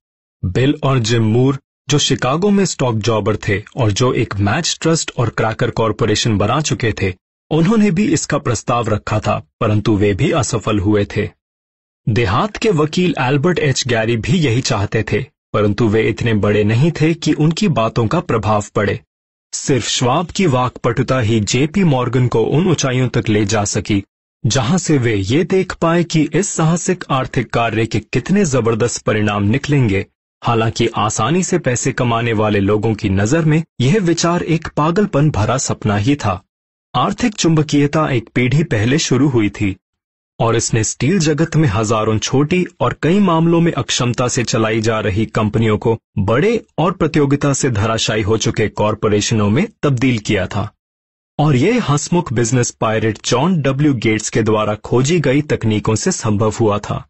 बिल और जिम मूर, जो शिकागो में स्टॉक जॉबर थे और जो एक मैच ट्रस्ट और क्रैकर कॉरपोरेशन बना चुके थे, उन्होंने भी इसका प्रस्ताव रखा था, परंतु वे भी असफल हुए थे। देहात के वकील एल्बर्ट एच. गैरी भी यही चाहते थे, परंतु वे इतने बड़े नहीं थे कि उनकी बातों का प्रभाव पड़े। सिर्फ़ श्वाब की वाकपटुता ही जेपी मॉर्गन को उन ऊंचाइयों तक ले जा सकी जहाँ से वे ये देख पाए कि इस साहसिक आर्थिक कार्य के कितने ज़बरदस्त परिणाम निकलेंगे। हालाँकि आसानी से पैसे कमाने वाले लोगों की नज़र में यह विचार एक पागलपन भरा सपना ही था। आर्थिक चुंबकीयता एक पीढ़ी पहले शुरू हुई थी, और इसने स्टील जगत में हज़ारों छोटी और कई मामलों में अक्षमता से चलाई जा रही कंपनियों को बड़े और प्रतियोगिता से धराशायी हो चुके कॉरपोरेशनों में तब्दील किया था। और ये हंसमुख business pirate John W Gates के द्वारा खोजी गई तकनीकों से संभव हुआ था।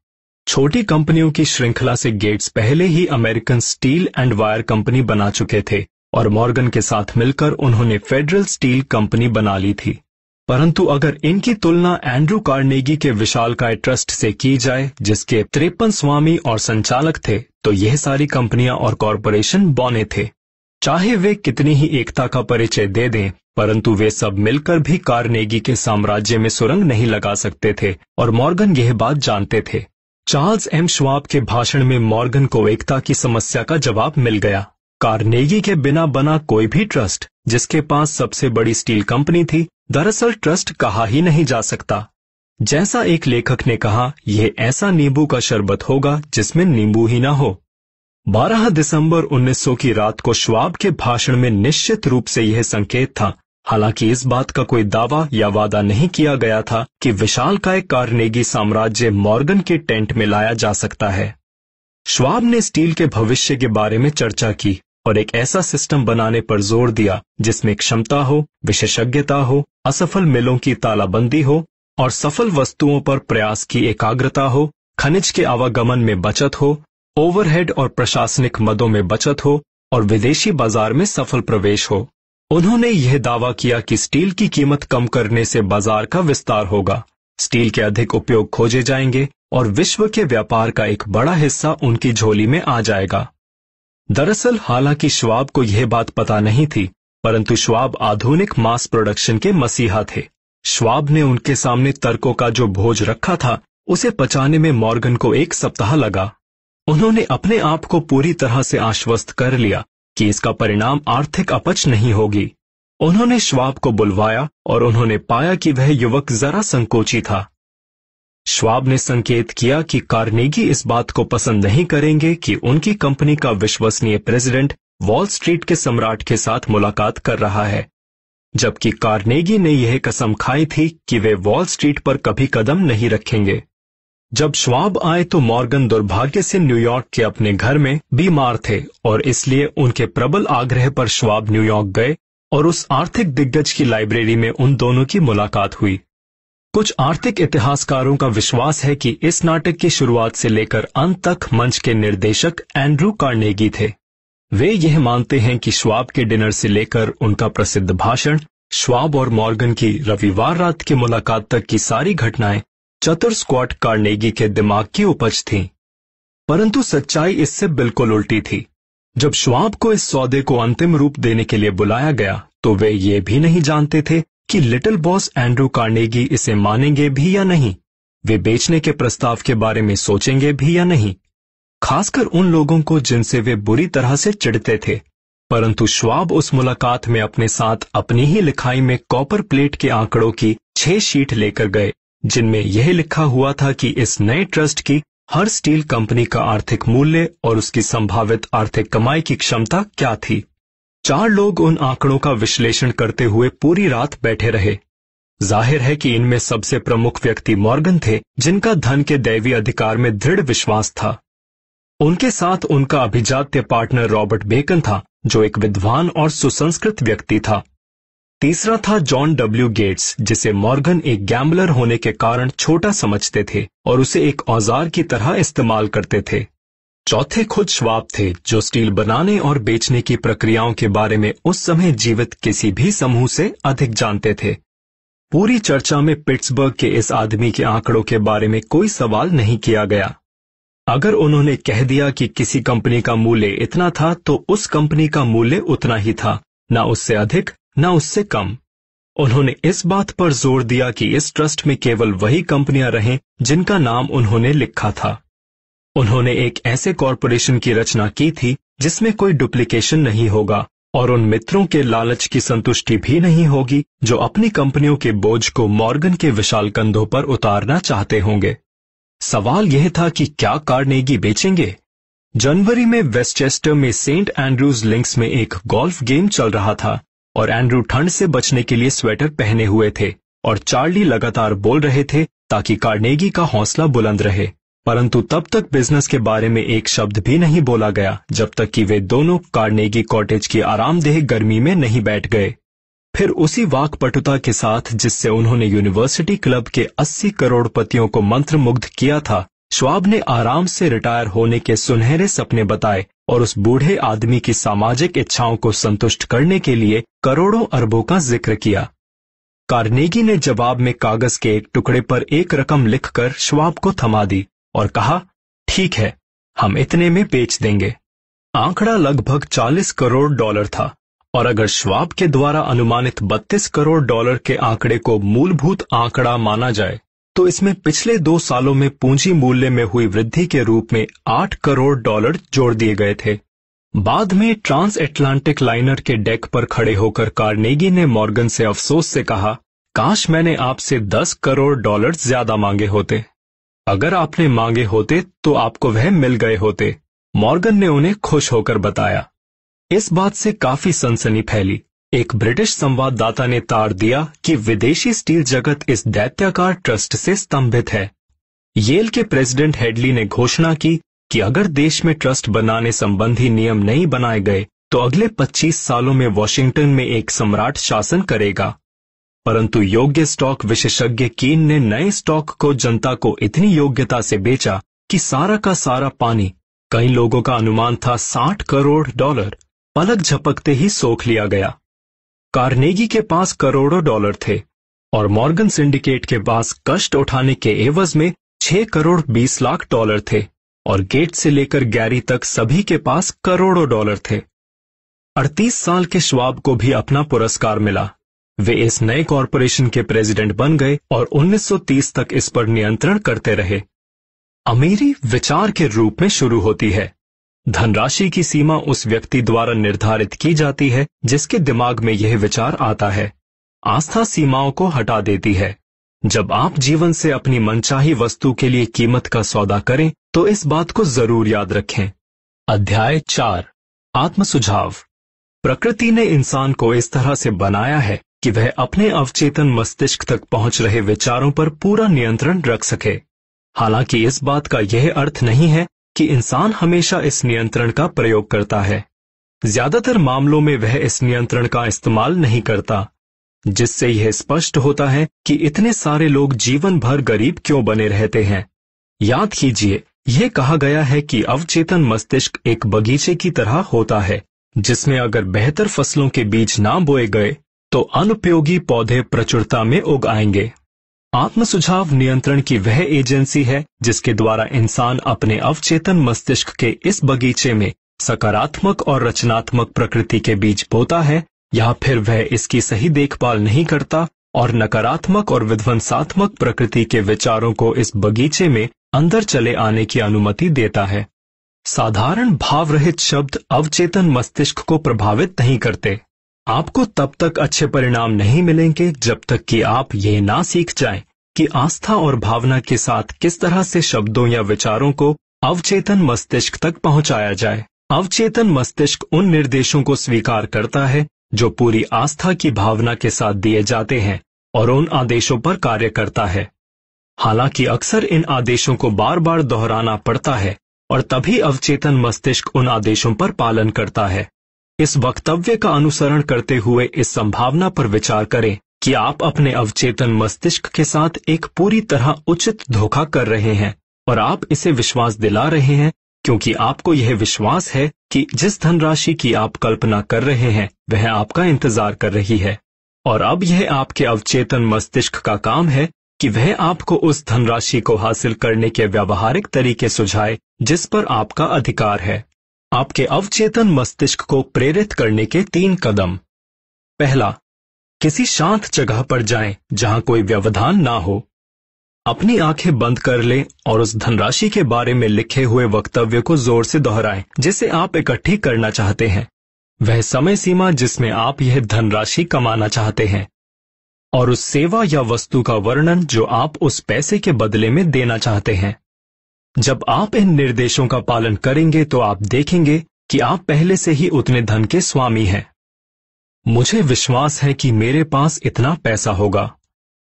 छोटी कंपनियों की श्रृंखला से गेट्स पहले ही American steel and wire company बना चुके थे, और मॉर्गन के साथ मिलकर उन्होंने फेडरल स्टील कंपनी बना ली थी। परंतु अगर इनकी तुलना एंड्रू कार्नेगी के विशालकाय ट्रस्ट से की जाए, जिसके त्रेपन स्वामी और संचालक थे तो यह सारी कंपनियाँ और कॉरपोरेशन बौने थे। चाहे वे कितनी ही एकता का परिचय दे दें परंतु वे सब मिलकर भी कार्नेगी के साम्राज्य में सुरंग नहीं लगा सकते थे और मॉर्गन यह बात जानते थे। चार्ल्स एम श्वाब के भाषण में मॉर्गन को एकता की समस्या का जवाब मिल गया। कार्नेगी के बिना बना कोई भी ट्रस्ट, जिसके पास सबसे बड़ी स्टील कंपनी थी, दरअसल ट्रस्ट कहा ही नहीं जा सकता। जैसा एक लेखक ने कहा, यह ऐसा नींबू का शरबत होगा, जिसमें नींबू ही ना हो। 12 दिसंबर 1900 की रात को श्वाब के भाषण में निश्चित रूप से यह संकेत था। हालाँकि इस बात का कोई दावा या वादा नहीं किया गया था कि विशाल का एक कार्नेगी साम्राज्य मॉर्गन के टेंट में लाया जा सकता है। श्वाब ने स्टील के भविष्य के बारे में चर्चा की और एक ऐसा सिस्टम बनाने पर ज़ोर दिया, जिसमें क्षमता हो, विशेषज्ञता हो, असफल मिलों की तालाबंदी हो और सफल वस्तुओं पर प्रयास की एकाग्रता हो, खनिज के आवागमन में बचत हो, ओवरहेड और प्रशासनिक मदों में बचत हो और विदेशी बाज़ार में सफल प्रवेश हो। उन्होंने यह दावा किया कि स्टील की कीमत कम करने से बाज़ार का विस्तार होगा। स्टील के अधिक उपयोग खोजे जाएँगे और विश्व के व्यापार का एक बड़ा हिस्सा उनकी झोली में आ जाएगा। दरअसल, हालाँकि श्वाब को यह बात पता नहीं थी, परंतु श्वाब आधुनिक मास प्रोडक्शन के मसीहा थे। श्वाब ने उनके सामने तर्कों का जो भोज रखा था, उसे पचाने में मॉर्गन को एक सप्ताह लगा। उन्होंने अपने आप को पूरी तरह से आश्वस्त कर लिया। कि इसका परिणाम आर्थिक अपच नहीं होगी। उन्होंने श्वाब को बुलवाया और उन्होंने पाया कि वह युवक जरा संकोची था। श्वाब ने संकेत किया कि कार्नेगी इस बात को पसंद नहीं करेंगे कि उनकी कंपनी का विश्वसनीय प्रेसिडेंट वॉल स्ट्रीट के सम्राट के साथ मुलाकात कर रहा है। जबकि कार्नेगी ने यह कसम खाई थी कि वे वॉल स्ट्रीट पर कभी कदम नहीं रखेंगे। जब श्वाब आए तो मॉर्गन दुर्भाग्य से न्यूयॉर्क के अपने घर में बीमार थे और इसलिए उनके प्रबल आग्रह पर श्वाब न्यूयॉर्क गए और उस आर्थिक दिग्गज की लाइब्रेरी में उन दोनों की मुलाकात हुई। कुछ आर्थिक इतिहासकारों का विश्वास है कि इस नाटक की शुरुआत से लेकर अंत तक मंच के निर्देशक एंड्रू कार्नेगी थे। वे यह मानते हैं कि श्वाब के डिनर से लेकर उनका प्रसिद्ध भाषण, श्वाब और मॉर्गन की रविवार रात की मुलाकात तक की सारी घटनाएँ चतुर स्क्वाट कार्नेगी के दिमाग की उपज थी। परंतु सच्चाई इससे बिल्कुल उल्टी थी। जब श्वाब को इस सौदे को अंतिम रूप देने के लिए बुलाया गया तो वे ये भी नहीं जानते थे कि लिटिल बॉस एंड्रू कार्नेगी इसे मानेंगे भी या नहीं। वे बेचने के प्रस्ताव के बारे में सोचेंगे भी या नहीं। खासकर उन लोगों को जिनसे वे बुरी तरह से चिढ़ते थे। परंतु श्वाब उस मुलाकात में अपने साथ अपनी ही लिखाई में कॉपर प्लेट के आंकड़ों की छह शीट लेकर गए। जिनमें यह लिखा हुआ था कि इस नए ट्रस्ट की हर स्टील कंपनी का आर्थिक मूल्य और उसकी संभावित आर्थिक कमाई की क्षमता क्या थी। चार लोग उन आंकड़ों का विश्लेषण करते हुए पूरी रात बैठे रहे। ज़ाहिर है कि इनमें सबसे प्रमुख व्यक्ति मॉर्गन थे, जिनका धन के दैवी अधिकार में दृढ़ विश्वास था। उनके साथ उनका अभिजात्य पार्टनर रॉबर्ट बेकन था, जो एक विद्वान और सुसंस्कृत व्यक्ति था। तीसरा था जॉन डब्ल्यू गेट्स, जिसे मॉर्गन एक गैम्बलर होने के कारण छोटा समझते थे और उसे एक औज़ार की तरह इस्तेमाल करते थे। चौथे खुद श्वाब थे, जो स्टील बनाने और बेचने की प्रक्रियाओं के बारे में उस समय जीवित किसी भी समूह से अधिक जानते थे। पूरी चर्चा में पिट्सबर्ग के इस आदमी के आंकड़ों के बारे में कोई सवाल नहीं किया गया। अगर उन्होंने कह दिया कि किसी कंपनी का मूल्य इतना था तो उस कंपनी का मूल्य उतना ही था, न उससे अधिक न उससे कम। उन्होंने इस बात पर ज़ोर दिया कि इस ट्रस्ट में केवल वही कंपनियाँ रहें जिनका नाम उन्होंने लिखा था। उन्होंने एक ऐसे कॉरपोरेशन की रचना की थी जिसमें कोई डुप्लीकेशन नहीं होगा और उन मित्रों के लालच की संतुष्टि भी नहीं होगी जो अपनी कंपनियों के बोझ को मॉर्गन के विशाल कंधों पर उतारना चाहते होंगे। सवाल यह था कि क्या कार्नेगी बेचेंगे? जनवरी में वेस्टचेस्टर में सेंट एंड्रूज लिंक्स में एक गोल्फ गेम चल रहा था। और एंड्रू ठंड से बचने के लिए स्वेटर पहने हुए थे और चार्ली लगातार बोल रहे थे ताकि कार्नेगी का हौसला बुलंद रहे। परंतु तब तक बिज़नेस के बारे में एक शब्द भी नहीं बोला गया, जब तक कि वे दोनों कार्नेगी कॉटेज की आरामदेह गर्मी में नहीं बैठ गए। फिर उसी वाकपटुता के साथ, जिससे उन्होंने यूनिवर्सिटी क्लब के 80 करोड़पतियों को मंत्रमुग्ध किया था, श्वाब ने आराम से रिटायर होने के सुनहरे सपने बताए और उस बूढ़े आदमी की सामाजिक इच्छाओं को संतुष्ट करने के लिए करोड़ों अरबों का ज़िक्र किया। कार्नेगी ने जवाब में कागज़ के एक टुकड़े पर एक रकम लिखकर श्वाब को थमा दी और कहा, ठीक है, हम इतने में बेच देंगे। आंकड़ा लगभग 40 करोड़ डॉलर था और अगर श्वाब के द्वारा अनुमानित 32 करोड़ डॉलर के आंकड़े को मूलभूत आंकड़ा माना जाए तो इसमें पिछले दो सालों में पूंजी मूल्य में हुई वृद्धि के रूप में 8 करोड़ डॉलर जोड़ दिए गए थे। बाद में ट्रांस एटलांटिक लाइनर के डेक पर खड़े होकर कार्नेगी ने मॉर्गन से अफसोस से कहा, काश मैंने आपसे 10 करोड़ डॉलर ज़्यादा मांगे होते। अगर आपने मांगे होते तो आपको वह मिल गए होते। मॉर्गन ने उन्हें खुश होकर बताया। इस बात से काफ़ी सनसनी फैली। एक ब्रिटिश संवाददाता ने तार दिया कि विदेशी स्टील जगत इस दैत्याकार ट्रस्ट से स्तंभित है। येल के प्रेसिडेंट हेडली ने घोषणा की कि अगर देश में ट्रस्ट बनाने संबंधी नियम नहीं बनाए गए तो अगले 25 सालों में वॉशिंगटन में एक सम्राट शासन करेगा। परंतु योग्य स्टॉक विशेषज्ञ कीन ने नए स्टॉक को जनता को इतनी योग्यता से बेचा कि सारा का सारा पानी, कई लोगों का अनुमान था साठ करोड़ डॉलर, पलक झपकते ही सोख लिया गया। कार्नेगी के पास करोड़ों डॉलर थे और मॉर्गन सिंडिकेट के पास कष्ट उठाने के एवज में छह करोड़ बीस लाख डॉलर थे और गेट से लेकर गैरी तक सभी के पास करोड़ों डॉलर थे। अड़तीस साल के श्वाब को भी अपना पुरस्कार मिला। वे इस नए कॉरपोरेशन के प्रेसिडेंट बन गए और 1930 तक इस पर नियंत्रण करते रहे। अमीरी विचार के रूप में शुरू होती है। धनराशि की सीमा उस व्यक्ति द्वारा निर्धारित की जाती है, जिसके दिमाग में यह विचार आता है। आस्था सीमाओं को हटा देती है। जब आप जीवन से अपनी मनचाही वस्तु के लिए कीमत का सौदा करें तो इस बात को ज़रूर याद रखें। अध्याय चार। आत्म सुझाव प्रकृति ने इंसान को इस तरह से बनाया है कि वह अपने अवचेतन मस्तिष्क तक पहुँच रहे विचारों पर पूरा नियंत्रण रख सके। हालाँकि इस बात का यह अर्थ नहीं है कि इंसान हमेशा इस नियंत्रण का प्रयोग करता है। ज़्यादातर मामलों में वह इस नियंत्रण का इस्तेमाल नहीं करता, जिससे यह स्पष्ट होता है कि इतने सारे लोग जीवन भर गरीब क्यों बने रहते हैं। याद कीजिए, यह कहा गया है कि अवचेतन मस्तिष्क एक बगीचे की तरह होता है, जिसमें अगर बेहतर फ़सलों के बीज ना बोए गए तो अनुपयोगी पौधे प्रचुरता में उग आएँगे। आत्म सुझाव नियंत्रण की वह एजेंसी है, जिसके द्वारा इंसान अपने अवचेतन मस्तिष्क के इस बगीचे में सकारात्मक और रचनात्मक प्रकृति के बीज बोता है, या फिर वह इसकी सही देखभाल नहीं करता, और नकारात्मक और विध्वंसात्मक प्रकृति के विचारों को इस बगीचे में अंदर चले आने की अनुमति देता है। साधारण भाव रहित शब्द अवचेतन मस्तिष्क को प्रभावित नहीं करते। आपको तब तक अच्छे परिणाम नहीं मिलेंगे जब तक कि आप ये ना सीख जाएँ कि आस्था और भावना के साथ किस तरह से शब्दों या विचारों को अवचेतन मस्तिष्क तक पहुँचाया जाए। अवचेतन मस्तिष्क उन निर्देशों को स्वीकार करता है जो पूरी आस्था की भावना के साथ दिए जाते हैं और उन आदेशों पर कार्य करता है। हालाँकि अक्सर इन आदेशों को बार बार दोहराना पड़ता है और तभी अवचेतन मस्तिष्क उन आदेशों पर पालन करता है। इस वक्तव्य का अनुसरण करते हुए इस संभावना पर विचार करें कि आप अपने अवचेतन मस्तिष्क के साथ एक पूरी तरह उचित धोखा कर रहे हैं और आप इसे विश्वास दिला रहे हैं, क्योंकि आपको यह विश्वास है कि जिस धनराशि की आप कल्पना कर रहे हैं, वह आपका इंतज़ार कर रही है। और अब यह आपके अवचेतन मस्तिष्क का काम है कि वह आपको उस धनराशि को हासिल करने के व्यावहारिक तरीके सुझाए, जिस पर आपका अधिकार है। आपके अवचेतन मस्तिष्क को प्रेरित करने के तीन कदम। पहला, किसी शांत जगह पर जाएँ जहाँ कोई व्यवधान ना हो। अपनी आँखें बंद कर लें और उस धनराशि के बारे में लिखे हुए वक्तव्य को ज़ोर से दोहराएँ, जिसे आप इकट्ठी करना चाहते हैं। वह समय सीमा जिसमें आप यह धनराशि कमाना चाहते हैं। और उस सेवा या वस्तु का वर्णन जो आप उस पैसे के बदले में देना चाहते हैं। जब आप इन निर्देशों का पालन करेंगे तो आप देखेंगे कि आप पहले से ही उतने धन के स्वामी हैं। मुझे विश्वास है कि मेरे पास इतना पैसा होगा।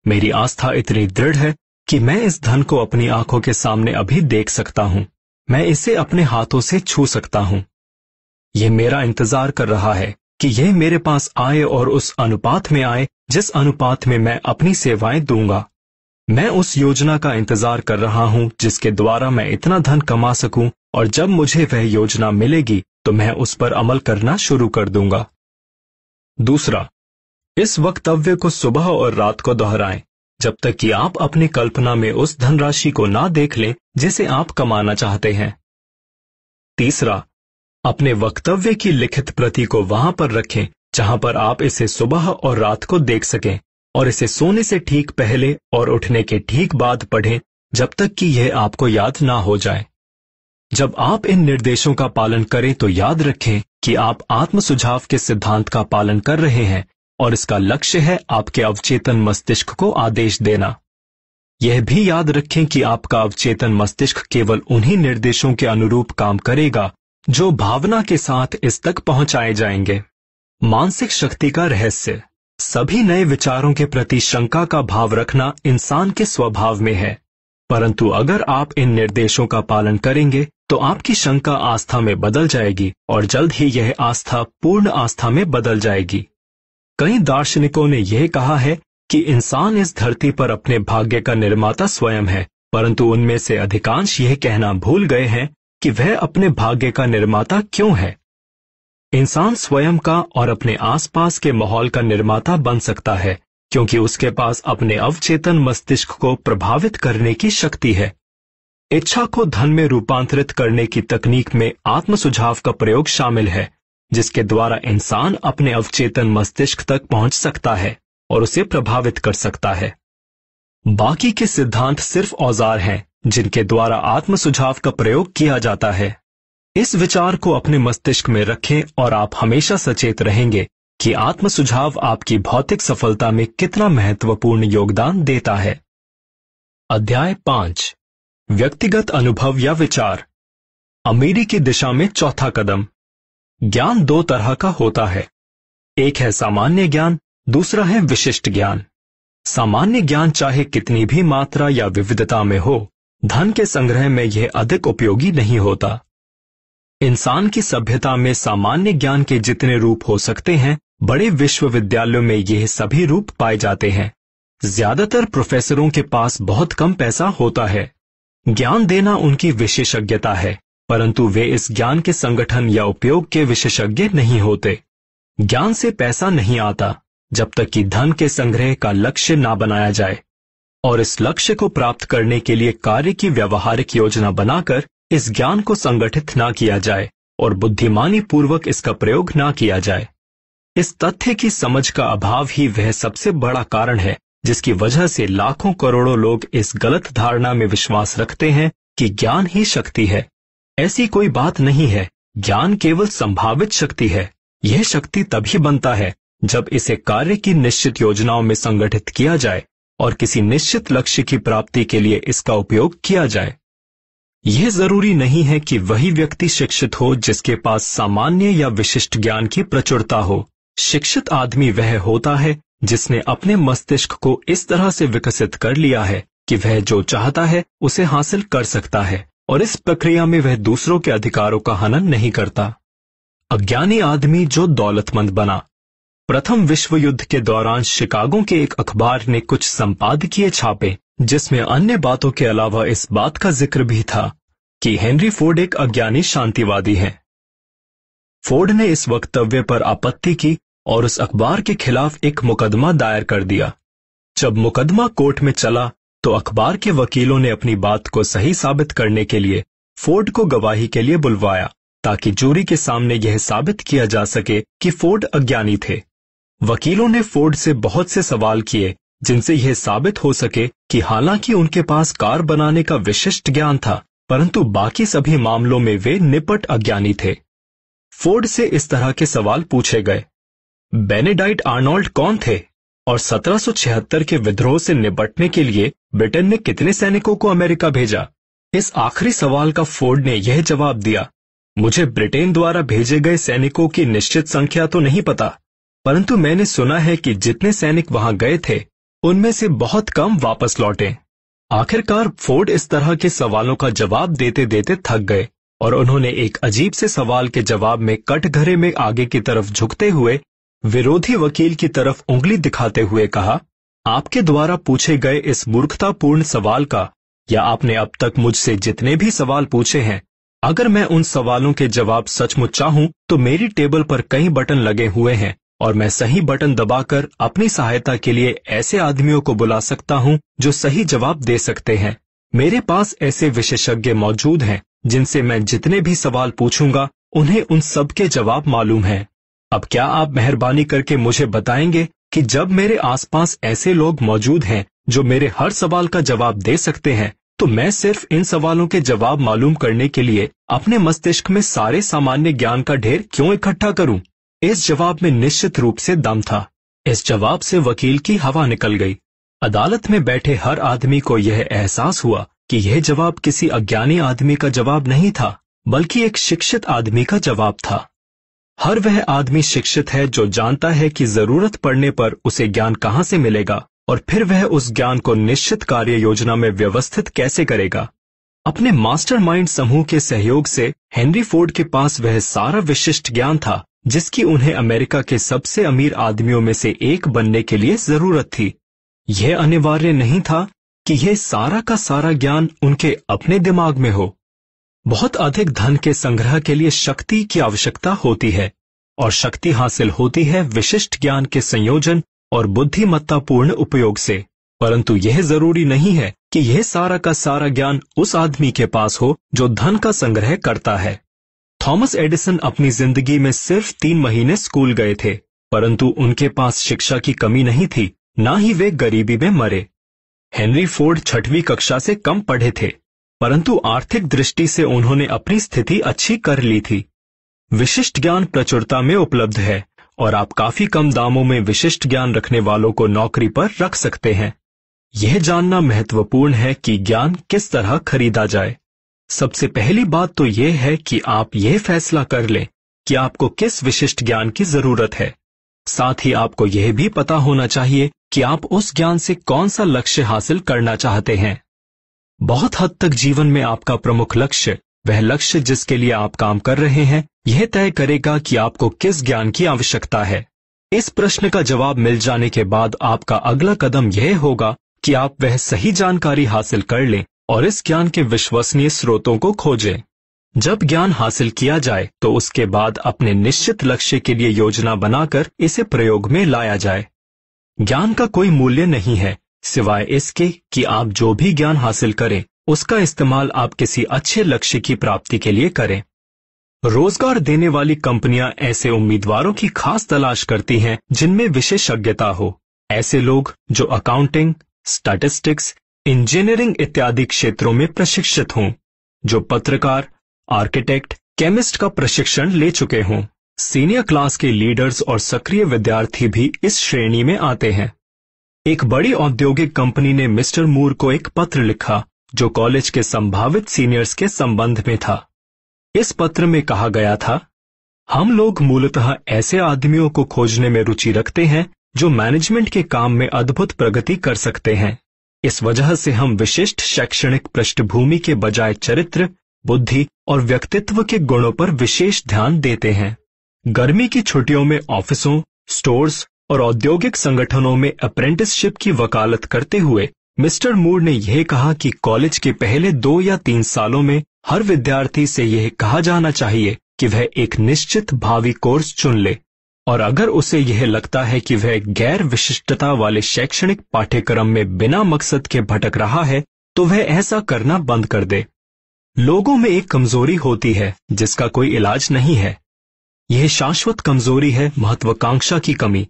मेरी आस्था इतनी दृढ़ है कि मैं इस धन को अपनी आँखों के सामने अभी देख सकता हूँ। मैं इसे अपने हाथों से छू सकता हूँ। यह मेरा इंतज़ार कर रहा है कि यह मेरे पास आए और उस अनुपात में आए जिस अनुपात में मैं अपनी सेवाएँ दूँगा। मैं उस योजना का इंतज़ार कर रहा हूँ, जिसके द्वारा मैं इतना धन कमा सकूँ, और जब मुझे वह योजना मिलेगी तो मैं उस पर अमल करना शुरू कर दूँगा। दूसरा, इस वक्तव्य को सुबह और रात को दोहराएँ, जब तक कि आप अपनी कल्पना में उस धनराशि को ना देख लें, जिसे आप कमाना चाहते हैं। तीसरा, अपने वक्तव्य की लिखित प्रति को वहाँ पर रखें, जहाँ पर आप इसे सुबह और रात को देख सकें। और इसे सोने से ठीक पहले और उठने के ठीक बाद पढ़ें, जब तक कि यह आपको याद ना हो जाए। जब आप इन निर्देशों का पालन करें तो याद रखें कि आप आत्म सुझाव के सिद्धांत का पालन कर रहे हैं और इसका लक्ष्य है आपके अवचेतन मस्तिष्क को आदेश देना। यह भी याद रखें कि आपका अवचेतन मस्तिष्क केवल उन्हीं निर्देशों के अनुरूप काम करेगा, जो भावना के साथ इस तक पहुँचाए जाएँगे। मानसिक शक्ति का रहस्य। सभी नए विचारों के प्रति शंका का भाव रखना इंसान के स्वभाव में है। परंतु अगर आप इन निर्देशों का पालन करेंगे तो आपकी शंका आस्था में बदल जाएगी और जल्द ही यह आस्था, पूर्ण आस्था में बदल जाएगी। कई दार्शनिकों ने यह कहा है कि इंसान इस धरती पर अपने भाग्य का निर्माता स्वयं है, परंतु उनमें से अधिकांश यह कहना भूल गए हैं कि वह अपने भाग्य का निर्माता क्यों है। इंसान स्वयं का और अपने आसपास के माहौल का निर्माता बन सकता है, क्योंकि उसके पास अपने अवचेतन मस्तिष्क को प्रभावित करने की शक्ति है। इच्छा को धन में रूपांतरित करने की तकनीक में आत्म सुझाव का प्रयोग शामिल है, जिसके द्वारा इंसान अपने अवचेतन मस्तिष्क तक पहुँच सकता है और उसे प्रभावित कर सकता है। बाकी के सिद्धांत सिर्फ़ औज़ार हैं, जिनके द्वारा आत्म सुझाव का प्रयोग किया जाता है। इस विचार को अपने मस्तिष्क में रखें और आप हमेशा सचेत रहेंगे कि आत्म सुझाव आपकी भौतिक सफलता में कितना महत्वपूर्ण योगदान देता है। अध्याय पाँच। व्यक्तिगत अनुभव या विचार। अमीरी की दिशा में चौथा कदम। ज्ञान दो तरह का होता है। एक है सामान्य ज्ञान, दूसरा है विशिष्ट ज्ञान। सामान्य ज्ञान चाहे कितनी भी मात्रा या विविधता में हो, धन के संग्रह में यह अधिक उपयोगी नहीं होता। इंसान की सभ्यता में सामान्य ज्ञान के जितने रूप हो सकते हैं, बड़े विश्वविद्यालयों में यह सभी रूप पाए जाते हैं। ज़्यादातर प्रोफेसरों के पास बहुत कम पैसा होता है। ज्ञान देना उनकी विशेषज्ञता है, परंतु वे इस ज्ञान के संगठन या उपयोग के विशेषज्ञ नहीं होते। ज्ञान से पैसा नहीं आता, जब तक कि धन के संग्रह का लक्ष्य ना बनाया जाए। और इस लक्ष्य को प्राप्त करने के लिए कार्य की व्यवहारिक योजना बनाकर इस ज्ञान को संगठित ना किया जाए और बुद्धिमानी पूर्वक इसका प्रयोग ना किया जाए। इस तथ्य की समझ का अभाव ही वह सबसे बड़ा कारण है, जिसकी वजह से लाखों करोड़ों लोग इस गलत धारणा में विश्वास रखते हैं कि ज्ञान ही शक्ति है। ऐसी कोई बात नहीं है, ज्ञान केवल संभावित शक्ति है। यह शक्ति तभी बनता है, जब इसे कार्य की निश्चित योजनाओं में संगठित किया जाए और किसी निश्चित लक्ष्य की प्राप्ति के लिए इसका उपयोग किया जाए। यह ज़रूरी नहीं है कि वही व्यक्ति शिक्षित हो जिसके पास सामान्य या विशिष्ट ज्ञान की प्रचुरता हो। शिक्षित आदमी वह होता है जिसने अपने मस्तिष्क को इस तरह से विकसित कर लिया है कि वह जो चाहता है, उसे हासिल कर सकता है, और इस प्रक्रिया में वह दूसरों के अधिकारों का हनन नहीं करता। अज्ञानी आदमी जो दौलतमंद बना। प्रथम विश्व युद्ध के दौरान शिकागो के एक अखबार ने कुछ संपादकीय छापे जिसमें अन्य बातों के अलावा इस बात का ज़िक्र भी था कि हेनरी फोर्ड एक अज्ञानी शांतिवादी है। फोर्ड ने इस वक्तव्य पर आपत्ति की और उस अखबार के खिलाफ एक मुकदमा दायर कर दिया। जब मुकदमा कोर्ट में चला तो अखबार के वकीलों ने अपनी बात को सही साबित करने के लिए फोर्ड को गवाही के लिए बुलवाया, ताकि जूरी के सामने यह साबित किया जा सके कि फोर्ड अज्ञानी थे। वकीलों ने फोर्ड से बहुत से सवाल किए जिनसे यह साबित हो सके कि हालाँकि उनके पास कार बनाने का विशिष्ट ज्ञान था, परंतु बाकी सभी मामलों में वे निपट अज्ञानी थे। फोर्ड से इस तरह के सवाल पूछे गए। बेनेडाइट आर्नोल्ड कौन थे? और 1776 के विद्रोह से निपटने के लिए ब्रिटेन ने कितने सैनिकों को अमेरिका भेजा? इस आखिरी सवाल का फोर्ड ने यह जवाब दिया, मुझे ब्रिटेन द्वारा भेजे गए सैनिकों की निश्चित संख्या तो नहीं पता, परंतु मैंने सुना है कि जितने सैनिक वहाँ गए थे उनमें से बहुत कम वापस लौटे। आखिरकार फोर्ड इस तरह के सवालों का जवाब देते देते थक गए और उन्होंने एक अजीब से सवाल के जवाब में कटघरे में आगे की तरफ़ झुकते हुए विरोधी वकील की तरफ़ उंगली दिखाते हुए कहा, आपके द्वारा पूछे गए इस मूर्खतापूर्ण सवाल का, या आपने अब तक मुझसे जितने भी सवाल पूछे हैं, अगर मैं उन सवालों के जवाब सचमुच चाहूँ तो मेरी टेबल पर कई बटन लगे हुए हैं। और मैं सही बटन दबाकर अपनी सहायता के लिए ऐसे आदमियों को बुला सकता हूँ जो सही जवाब दे सकते हैं मेरे पास ऐसे विशेषज्ञ मौजूद हैं, जिनसे मैं जितने भी सवाल पूछूँगा, उन्हें उन सब के जवाब मालूम है अब क्या आप मेहरबानी करके मुझे बताएँगे कि जब मेरे आसपास ऐसे लोग मौजूद हैं, जो मेरे हर सवाल का जवाब दे सकते हैं तो मैं सिर्फ़ इन सवालों के जवाब मालूम करने के लिए अपने मस्तिष्क में सारे सामान्य ज्ञान का ढेर क्यों इकट्ठा करूँ? इस जवाब में निश्चित रूप से दम था। इस जवाब से वकील की हवा निकल गई। अदालत में बैठे हर आदमी को यह एहसास हुआ कि यह जवाब किसी अज्ञानी आदमी का जवाब नहीं था, बल्कि एक शिक्षित आदमी का जवाब था। हर वह आदमी शिक्षित है जो जानता है कि ज़रूरत पड़ने पर उसे ज्ञान कहाँ से मिलेगा, और फिर वह उस ज्ञान को निश्चित कार्य योजना में व्यवस्थित कैसे करेगा। अपने मास्टरमाइंड समूह के सहयोग से हेनरी फोर्ड के पास वह सारा विशिष्ट ज्ञान था। जिसकी उन्हें अमेरिका के सबसे अमीर आदमियों में से एक बनने के लिए ज़रूरत थी। यह अनिवार्य नहीं था कि यह सारा का सारा ज्ञान उनके अपने दिमाग में हो। बहुत अधिक धन के संग्रह के लिए शक्ति की आवश्यकता होती है, और शक्ति हासिल होती है विशिष्ट ज्ञान के संयोजन और बुद्धिमत्तापूर्ण उपयोग से। परंतु यह ज़रूरी नहीं है कि यह सारा का सारा ज्ञान उस आदमी के पास हो जो धन का संग्रह करता है। थॉमस एडिसन अपनी ज़िंदगी में सिर्फ़ तीन महीने स्कूल गए थे, परंतु उनके पास शिक्षा की कमी नहीं थी, ना ही वे गरीबी में मरे। हेनरी फोर्ड छठवीं कक्षा से कम पढ़े थे, परंतु आर्थिक दृष्टि से उन्होंने अपनी स्थिति अच्छी कर ली थी। विशिष्ट ज्ञान प्रचुरता में उपलब्ध है, और आप काफ़ी कम दामों में विशिष्ट ज्ञान रखने वालों को नौकरी पर रख सकते हैं। यह जानना महत्वपूर्ण है कि ज्ञान किस तरह खरीदा जाए। सबसे पहली बात तो यह है कि आप यह फैसला कर लें कि आपको किस विशिष्ट ज्ञान की ज़रूरत है। साथ ही आपको यह भी पता होना चाहिए कि आप उस ज्ञान से कौन सा लक्ष्य हासिल करना चाहते हैं। बहुत हद तक जीवन में आपका प्रमुख लक्ष्य, वह लक्ष्य जिसके लिए आप काम कर रहे हैं, यह तय करेगा कि आपको किस ज्ञान की आवश्यकता है। इस प्रश्न का जवाब मिल जाने के बाद आपका अगला कदम यह होगा कि आप वह सही जानकारी हासिल कर लें और इस ज्ञान के विश्वसनीय स्रोतों को खोजें। जब ज्ञान हासिल किया जाए तो उसके बाद अपने निश्चित लक्ष्य के लिए योजना बनाकर इसे प्रयोग में लाया जाए। ज्ञान का कोई मूल्य नहीं है, सिवाय इसके कि आप जो भी ज्ञान हासिल करें, उसका इस्तेमाल आप किसी अच्छे लक्ष्य की प्राप्ति के लिए करें। रोज़गार देने वाली कंपनियाँ ऐसे उम्मीदवारों की खास तलाश करती हैं जिनमें विशेषज्ञता हो। ऐसे लोग जो अकाउंटिंग स्टैटिस्टिक्स इंजीनियरिंग इत्यादि क्षेत्रों में प्रशिक्षित हों, जो पत्रकार, आर्किटेक्ट, केमिस्ट का प्रशिक्षण ले चुके हों। सीनियर क्लास के लीडर्स और सक्रिय विद्यार्थी भी इस श्रेणी में आते हैं। एक बड़ी औद्योगिक कंपनी ने मिस्टर मूर को एक पत्र लिखा, जो कॉलेज के संभावित सीनियर्स के संबंध में था। इस पत्र में कहा गया था, हम लोग मूलतः ऐसे आदमियों को खोजने में रुचि रखते हैं, जो मैनेजमेंट के काम में अद्भुत प्रगति कर सकते हैं। इस वजह से हम विशिष्ट शैक्षणिक पृष्ठभूमि के बजाय चरित्र, बुद्धि और व्यक्तित्व के गुणों पर विशेष ध्यान देते हैं। गर्मी की छुट्टियों में ऑफिसों, स्टोर्स और औद्योगिक संगठनों में अप्रेंटिसशिप की वकालत करते हुए मिस्टर मूर ने यह कहा कि कॉलेज के पहले दो या तीन सालों में हर विद्यार्थी से यह कहा जाना चाहिए कि वह एक निश्चित भावी कोर्स चुन ले। और अगर उसे यह लगता है कि वह गैर विशिष्टता वाले शैक्षणिक पाठ्यक्रम में बिना मकसद के भटक रहा है तो वह ऐसा करना बंद कर दे। लोगों में एक कमज़ोरी होती है, जिसका कोई इलाज नहीं है। यह शाश्वत कमज़ोरी है, महत्वाकांक्षा की कमी।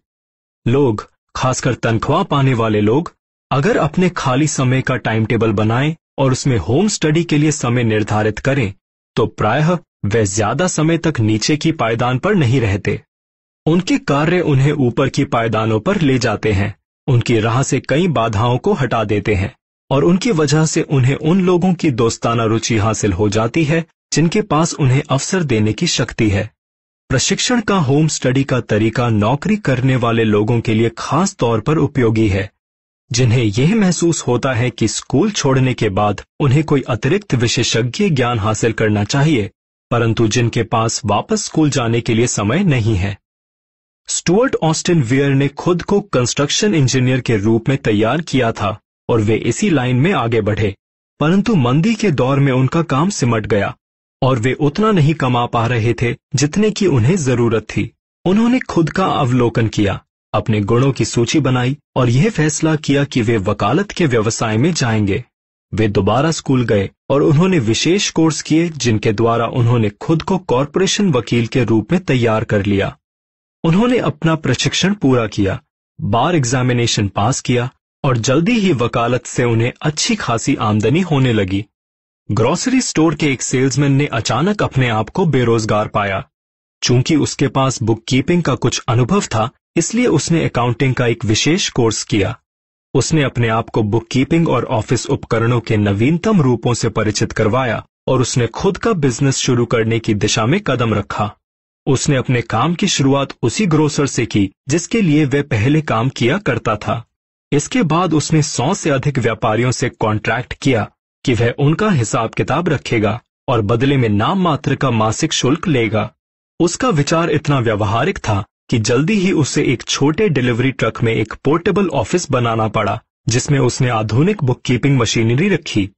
लोग, खासकर तनख्वाह पाने वाले लोग, अगर अपने खाली समय का टाइम टेबल बनाएँ और उसमें होम स्टडी के लिए समय निर्धारित करें तो प्रायः वे ज़्यादा समय तक नीचे की पायदान पर नहीं रहते। उनके कार्य उन्हें ऊपर की पायदानों पर ले जाते हैं। उनकी राह से कई बाधाओं को हटा देते हैं और उनकी वजह से उन्हें उन लोगों की दोस्ताना रुचि हासिल हो जाती है, जिनके पास उन्हें अवसर देने की शक्ति है। प्रशिक्षण का होम स्टडी का तरीका नौकरी करने वाले लोगों के लिए खास तौर पर उपयोगी है। जिन्हें यह महसूस होता है कि स्कूल छोड़ने के बाद उन्हें कोई अतिरिक्त विशेषज्ञ ज्ञान हासिल करना चाहिए, परंतु जिनके पास वापस स्कूल जाने के लिए समय नहीं है। स्टुअर्ट ऑस्टिन वियर ने खुद को कंस्ट्रक्शन इंजीनियर के रूप में तैयार किया था और वे इसी लाइन में आगे बढ़े। परंतु मंदी के दौर में उनका काम सिमट गया और वे उतना नहीं कमा पा रहे थे जितने की उन्हें ज़रूरत थी। उन्होंने खुद का अवलोकन किया, अपने गुणों की सूची बनाई और यह फैसला किया कि वे वकालत के व्यवसाय में जाएँगे। वे दोबारा स्कूल गए और उन्होंने विशेष कोर्स किए जिनके द्वारा उन्होंने खुद को कॉरपोरेशन वकील के रूप में तैयार कर लिया। उन्होंने अपना प्रशिक्षण पूरा किया, बार एग्जामिनेशन पास किया और जल्दी ही वकालत से उन्हें अच्छी खासी आमदनी होने लगी। ग्रोसरी स्टोर के एक सेल्समैन ने अचानक अपने आप को बेरोजगार पाया। चूँकि उसके पास बुक कीपिंग का कुछ अनुभव था, इसलिए उसने अकाउंटिंग का एक विशेष कोर्स किया। उसने अपने आप को बुक कीपिंग और ऑफ़िस उपकरणों के नवीनतम रूपों से परिचित करवाया और उसने खुद का बिज़नेस शुरू करने की दिशा में कदम रखा। उसने अपने काम की शुरुआत उसी ग्रोसर से की, जिसके लिए वह पहले काम किया करता था। इसके बाद उसने सौ से अधिक व्यापारियों से कॉन्ट्रैक्ट किया कि वह उनका हिसाब किताब रखेगा और बदले में नाम मात्र का मासिक शुल्क लेगा। उसका विचार इतना व्यवहारिक था कि जल्दी ही उसे एक छोटे डिलीवरी ट्रक में एक पोर्टेबल ऑफ़िस बनाना पड़ा, जिसमें उसने आधुनिक बुक कीपिंग मशीनरी रखी।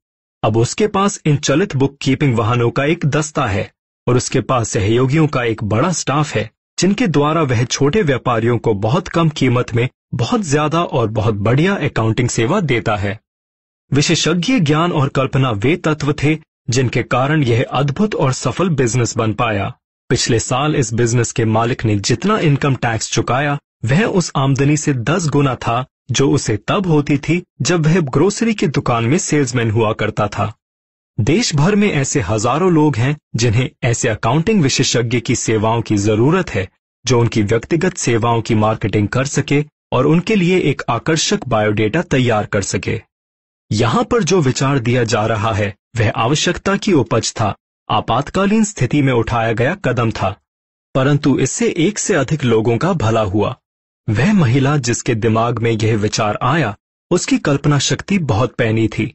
अब उसके पास इन चलित बुक कीपिंग वाहनों का एक दस्ता है। और उसके पास सहयोगियों का एक बड़ा स्टाफ है, जिनके द्वारा वह छोटे व्यापारियों को बहुत कम कीमत में बहुत ज़्यादा और बहुत बढ़िया अकाउंटिंग सेवा देता है। विशेषज्ञ ज्ञान और कल्पना वे तत्व थे, जिनके कारण यह अद्भुत और सफल बिज़नेस बन पाया। पिछले साल इस बिज़नेस के मालिक ने जितना इनकम टैक्स चुकाया, वह उस आमदनी से दस गुना था, जो उसे तब होती थी, जब वह ग्रोसरी की दुकान में सेल्समैन हुआ करता था। देश भर में ऐसे हज़ारों लोग हैं जिन्हें ऐसे अकाउंटिंग विशेषज्ञ की सेवाओं की ज़रूरत है, जो उनकी व्यक्तिगत सेवाओं की मार्केटिंग कर सके और उनके लिए एक आकर्षक बायोडेटा तैयार कर सके। यहाँ पर जो विचार दिया जा रहा है, वह आवश्यकता की उपज था, आपातकालीन स्थिति में उठाया गया कदम था। परंतु इससे एक से अधिक लोगों का भला हुआ। वह महिला जिसके दिमाग में यह विचार आया, उसकी कल्पना शक्ति बहुत पैनी थी।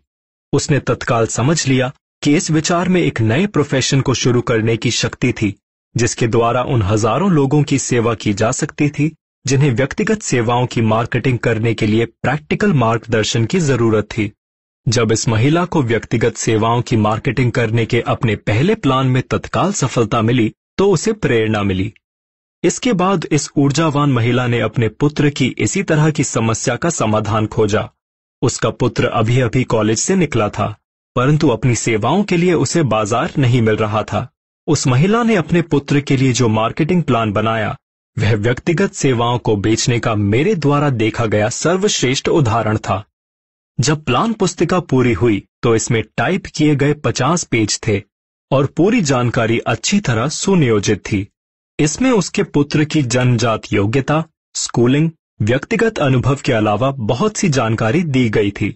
उसने तत्काल समझ लिया कि इस विचार में एक नए प्रोफेशन को शुरू करने की शक्ति थी, जिसके द्वारा उन हज़ारों लोगों की सेवा की जा सकती थी, जिन्हें व्यक्तिगत सेवाओं की मार्केटिंग करने के लिए प्रैक्टिकल मार्गदर्शन की ज़रूरत थी। जब इस महिला को व्यक्तिगत सेवाओं की मार्केटिंग करने के अपने पहले प्लान में तत्काल सफलता मिली तो उसे प्रेरणा मिली। इसके बाद इस ऊर्जावान महिला ने अपने पुत्र की इसी तरह की समस्या का समाधान खोजा। उसका पुत्र अभी अभी कॉलेज से निकला था, परंतु अपनी सेवाओं के लिए उसे बाज़ार नहीं मिल रहा था। उस महिला ने अपने पुत्र के लिए जो मार्केटिंग प्लान बनाया, वह व्यक्तिगत सेवाओं को बेचने का मेरे द्वारा देखा गया सर्वश्रेष्ठ उदाहरण था। जब प्लान पुस्तिका पूरी हुई तो इसमें टाइप किए गए पचास पेज थे, और पूरी जानकारी अच्छी तरह सुनियोजित थी। इसमें उसके पुत्र की जन्मजात योग्यता, स्कूलिंग व्यक्तिगत अनुभव के अलावा बहुत सी जानकारी दी गई थी।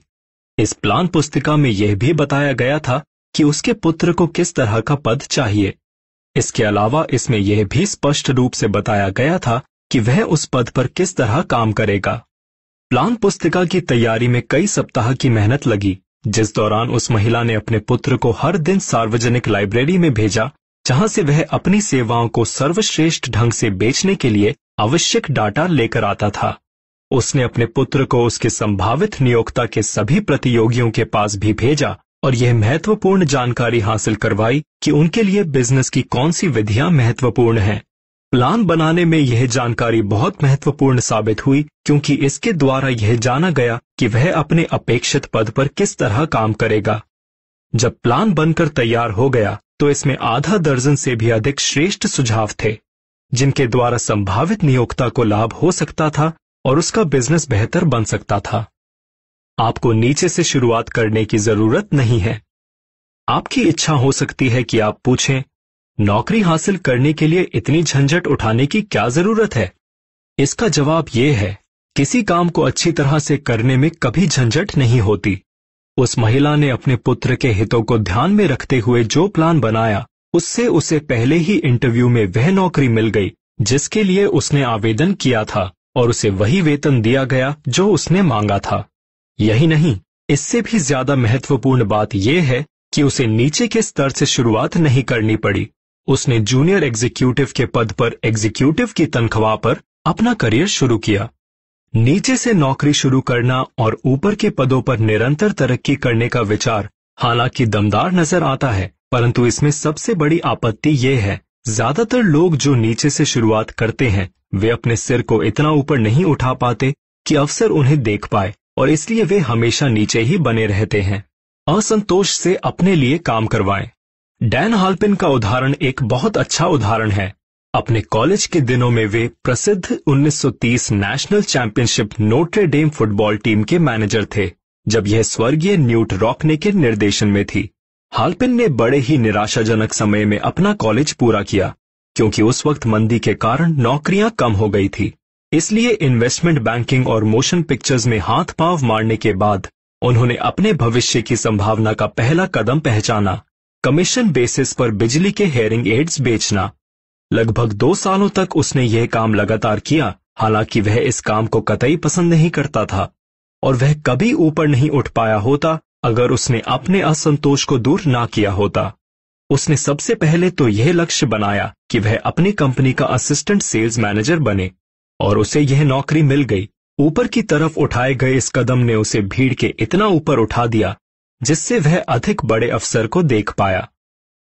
इस प्लान पुस्तिका में यह भी बताया गया था कि उसके पुत्र को किस तरह का पद चाहिए। इसके अलावा इसमें यह भी स्पष्ट रूप से बताया गया था कि वह उस पद पर किस तरह काम करेगा। प्लान पुस्तिका की तैयारी में कई सप्ताह की मेहनत लगी, जिस दौरान उस महिला ने अपने पुत्र को हर दिन सार्वजनिक लाइब्रेरी में भेजा, जहाँ से वह अपनी सेवाओं को सर्वश्रेष्ठ ढंग से बेचने के लिए आवश्यक डाटा लेकर आता था। उसने अपने पुत्र को उसके संभावित नियोक्ता के सभी प्रतियोगियों के पास भी भेजा और यह महत्वपूर्ण जानकारी हासिल करवाई कि उनके लिए बिज़नेस की कौन सी विधियाँ महत्वपूर्ण हैं। प्लान बनाने में यह जानकारी बहुत महत्वपूर्ण साबित हुई क्योंकि इसके द्वारा यह जाना गया कि वह अपने अपेक्षित पद पर किस तरह काम करेगा। जब प्लान बनकर तैयार हो गया तो इसमें आधा दर्जन से भी अधिक श्रेष्ठ सुझाव थे। जिनके द्वारा संभावित नियोक्ता को लाभ हो सकता था और उसका बिज़नेस बेहतर बन सकता था। आपको नीचे से शुरुआत करने की ज़रूरत नहीं है। आपकी इच्छा हो सकती है कि आप पूछें, नौकरी हासिल करने के लिए इतनी झंझट उठाने की क्या ज़रूरत है? इसका जवाब यह है, किसी काम को अच्छी तरह से करने में कभी झंझट नहीं होती। उस महिला ने अपने पुत्र के हितों को ध्यान में रखते हुए जो प्लान बनाया उससे उसे पहले ही इंटरव्यू में वह नौकरी मिल गई, जिसके लिए उसने आवेदन किया था और उसे वही वेतन दिया गया जो उसने मांगा था। यही नहीं, इससे भी ज़्यादा महत्वपूर्ण बात यह है कि उसे नीचे के स्तर से शुरुआत नहीं करनी पड़ी। उसने जूनियर एग्जीक्यूटिव के पद पर एग्जीक्यूटिव की तनख्वाह पर अपना करियर शुरू किया। नीचे से नौकरी शुरू करना और ऊपर के पदों पर निरंतर तरक्की करने का विचार हालाँकि दमदार नज़र आता है परंतु इसमें सबसे बड़ी आपत्ति ये है, ज़्यादातर लोग जो नीचे से शुरुआत करते हैं, वे अपने सिर को इतना ऊपर नहीं उठा पाते कि अवसर उन्हें देख पाए, और इसलिए वे हमेशा नीचे ही बने रहते हैं। असंतोष से अपने लिए काम करवाएँ। डैन हाल्पिन का उदाहरण एक बहुत अच्छा उदाहरण है। अपने कॉलेज के दिनों में वे प्रसिद्ध 1930 national championship Notre Dame football team के मैनेजर थे, जब यह स्वर्गीय न्यूट रॉकने के निर्देशन में थी। हाल्पिन ने बड़े ही निराशाजनक समय में अपना कॉलेज पूरा किया, क्योंकि उस वक्त मंदी के कारण नौकरियाँ कम हो गई थी। इसलिए इन्वेस्टमेंट बैंकिंग और मोशन पिक्चर्स में हाथ पाव मारने के बाद, उन्होंने अपने भविष्य की संभावना का पहला कदम पहचाना। कमीशन बेसिस पर बिजली के हेयरिंग एड्स बेचना। लगभग दो सालों तक उसने यह काम लगातार किया, हालाँकि वह इस काम को कतई पसंद नहीं करता था, और वह कभी ऊपर नहीं उठ पाया होता अगर उसने अपने असंतोष को दूर ना किया होता, उसने सबसे पहले तो यह लक्ष्य बनाया कि वह अपनी कंपनी का असिस्टेंट सेल्स मैनेजर बने और उसे यह नौकरी मिल गई। ऊपर की तरफ़ उठाए गए इस कदम ने उसे भीड़ के इतना ऊपर उठा दिया, जिससे वह अधिक बड़े अफसर को देख पाया।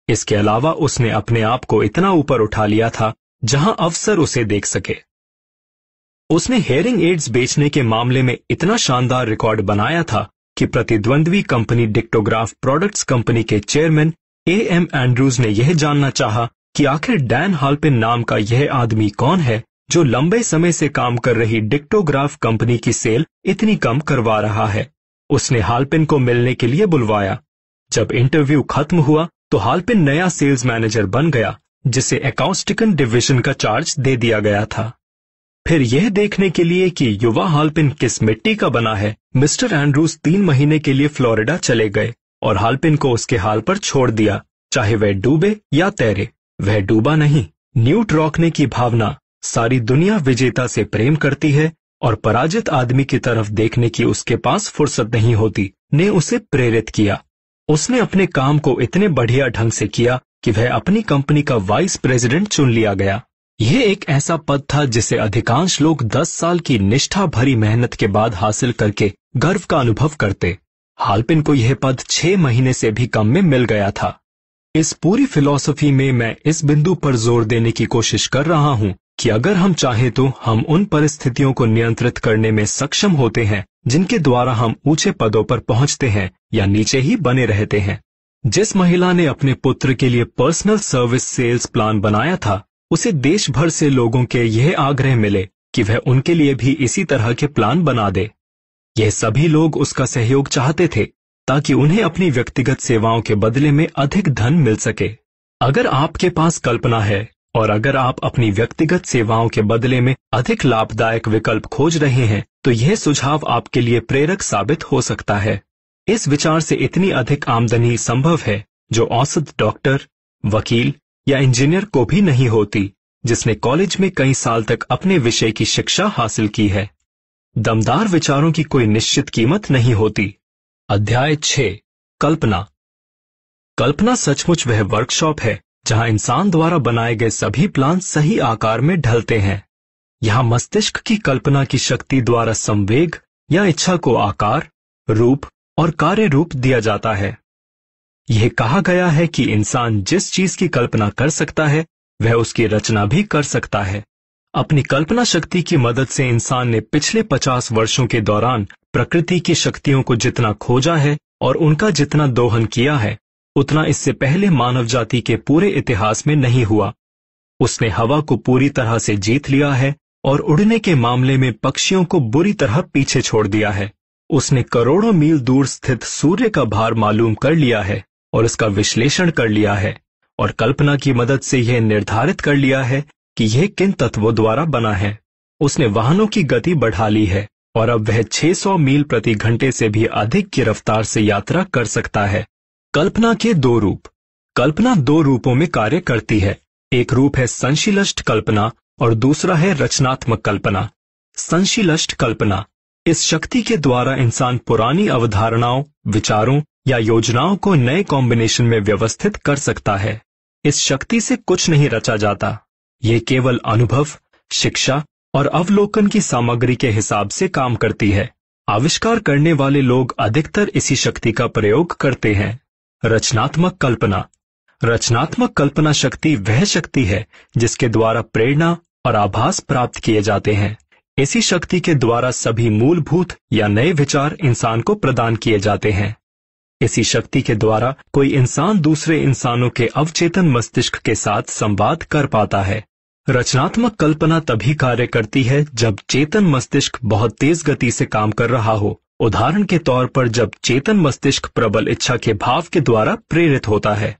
इसके अलावा उसने अपने आप को इतना ऊपर उठा लिया था, जहाँ अफसर उसे देख सके। उसने हेयरिंग एड्स बेचने के मामले में इतना शानदार रिकॉर्ड बनाया था कि प्रतिद्वंद्वी कंपनी डिक्टोग्राफ प्रोडक्ट्स कंपनी के चेयरमैन ए एम एंड्रूज ने यह जानना चाहा कि आखिर डैन हाल्पिन नाम का यह आदमी कौन है जो लंबे समय से काम कर रही डिक्टोग्राफ कंपनी की सेल इतनी कम करवा रहा है। उसने हाल्पिन को मिलने के लिए बुलवाया। जब इंटरव्यू खत्म हुआ तो हाल्पिन नया सेल्स मैनेजर बन गया, जिसे अकाउस्टिकन डिवीज़न का चार्ज दे दिया गया था। फिर यह देखने के लिए कि युवा हालपिन किस मिट्टी का बना है। मिस्टर एंड्रूज तीन महीने के लिए फ्लोरिडा चले गए और हालपिन को उसके हाल पर छोड़ दिया, चाहे वह डूबे या तैरे। वह डूबा नहीं। न्यूट रोकने की भावना सारी दुनिया विजेता से प्रेम करती है और पराजित आदमी की तरफ़ देखने की उसके पास फुर्सत नहीं होती, ने उसे प्रेरित किया। उसने अपने काम को इतने बढ़िया ढंग से किया कि वह अपनी कंपनी का वाइस प्रेसिडेंट चुन लिया गया। यह एक ऐसा पद था जिसे अधिकांश लोग 10 साल की निष्ठा भरी मेहनत के बाद हासिल करके गर्व का अनुभव करते। हालपिन को यह पद छह महीने से भी कम में मिल गया था। इस पूरी फिलॉसफी में मैं इस बिंदु पर ज़ोर देने की कोशिश कर रहा हूँ कि अगर हम चाहें तो हम उन परिस्थितियों को नियंत्रित करने में सक्षम होते हैं, जिनके द्वारा हम ऊँचे पदों पर पहुँचते हैं या नीचे ही बने रहते हैं। जिस महिला ने अपने पुत्र के लिए पर्सनल सर्विस सेल्स प्लान बनाया था उसे देश भर से लोगों के यह आग्रह मिले कि वह उनके लिए भी इसी तरह के प्लान बना दे। यह सभी लोग उसका सहयोग चाहते थे, ताकि उन्हें अपनी व्यक्तिगत सेवाओं के बदले में अधिक धन मिल सके। अगर आपके पास कल्पना है, और अगर आप अपनी व्यक्तिगत सेवाओं के बदले में अधिक लाभदायक विकल्प खोज रहे हैं तो यह सुझाव आपके लिए प्रेरक साबित हो सकता है। इस विचार से इतनी अधिक आमदनी संभव है, जो औसत डॉक्टर, वकील या इंजीनियर को भी नहीं होती, जिसने कॉलेज में कई साल तक अपने विषय की शिक्षा हासिल की है। दमदार विचारों की कोई निश्चित कीमत नहीं होती। अध्याय छ, कल्पना। कल्पना सचमुच वह वर्कशॉप है, जहाँ इंसान द्वारा बनाए गए सभी प्लान सही आकार में ढलते हैं। यहाँ मस्तिष्क की कल्पना की शक्ति द्वारा संवेग या इच्छा को आकार, रूप और कार्य रूप दिया जाता है। यह कहा गया है कि इंसान जिस चीज़ की कल्पना कर सकता है, वह उसकी रचना भी कर सकता है। अपनी कल्पना शक्ति की मदद से इंसान ने पिछले पचास वर्षों के दौरान प्रकृति की शक्तियों को जितना खोजा है और उनका जितना दोहन किया है, उतना इससे पहले मानव जाति के पूरे इतिहास में नहीं हुआ। उसने हवा को पूरी तरह से जीत लिया है और उड़ने के मामले में पक्षियों को बुरी तरह पीछे छोड़ दिया है। उसने करोड़ों मील दूर स्थित सूर्य का भार मालूम कर लिया है। और इसका विश्लेषण कर लिया है और कल्पना की मदद से यह निर्धारित कर लिया है कि यह किन तत्वों द्वारा बना है। उसने वाहनों की गति बढ़ा ली है और अब वह 600 मील प्रति घंटे से भी अधिक की रफ्तार से यात्रा कर सकता है। कल्पना के दो रूप। कल्पना दो रूपों में कार्य करती है। एक रूप है संशिलष्ट कल्पना और दूसरा है रचनात्मक कल्पना। संशिलष्ट कल्पना। इस शक्ति के द्वारा इंसान पुरानी अवधारणाओं, विचारों या योजनाओं को नए कॉम्बिनेशन में व्यवस्थित कर सकता है। इस शक्ति से कुछ नहीं रचा जाता। ये केवल अनुभव, शिक्षा और अवलोकन की सामग्री के हिसाब से काम करती है। आविष्कार करने वाले लोग अधिकतर इसी शक्ति का प्रयोग करते हैं। रचनात्मक कल्पना। रचनात्मक कल्पना शक्ति वह शक्ति है जिसके द्वारा प्रेरणा और आभास प्राप्त किए जाते हैं। इसी शक्ति के द्वारा सभी मूलभूत या नए विचार इंसान को प्रदान किए जाते हैं। इसी शक्ति के द्वारा कोई इंसान दूसरे इंसानों के अवचेतन मस्तिष्क के साथ संवाद कर पाता है। रचनात्मक कल्पना तभी कार्य करती है जब चेतन मस्तिष्क बहुत तेज गति से काम कर रहा हो। उदाहरण के तौर पर जब चेतन मस्तिष्क प्रबल इच्छा के भाव के द्वारा प्रेरित होता है।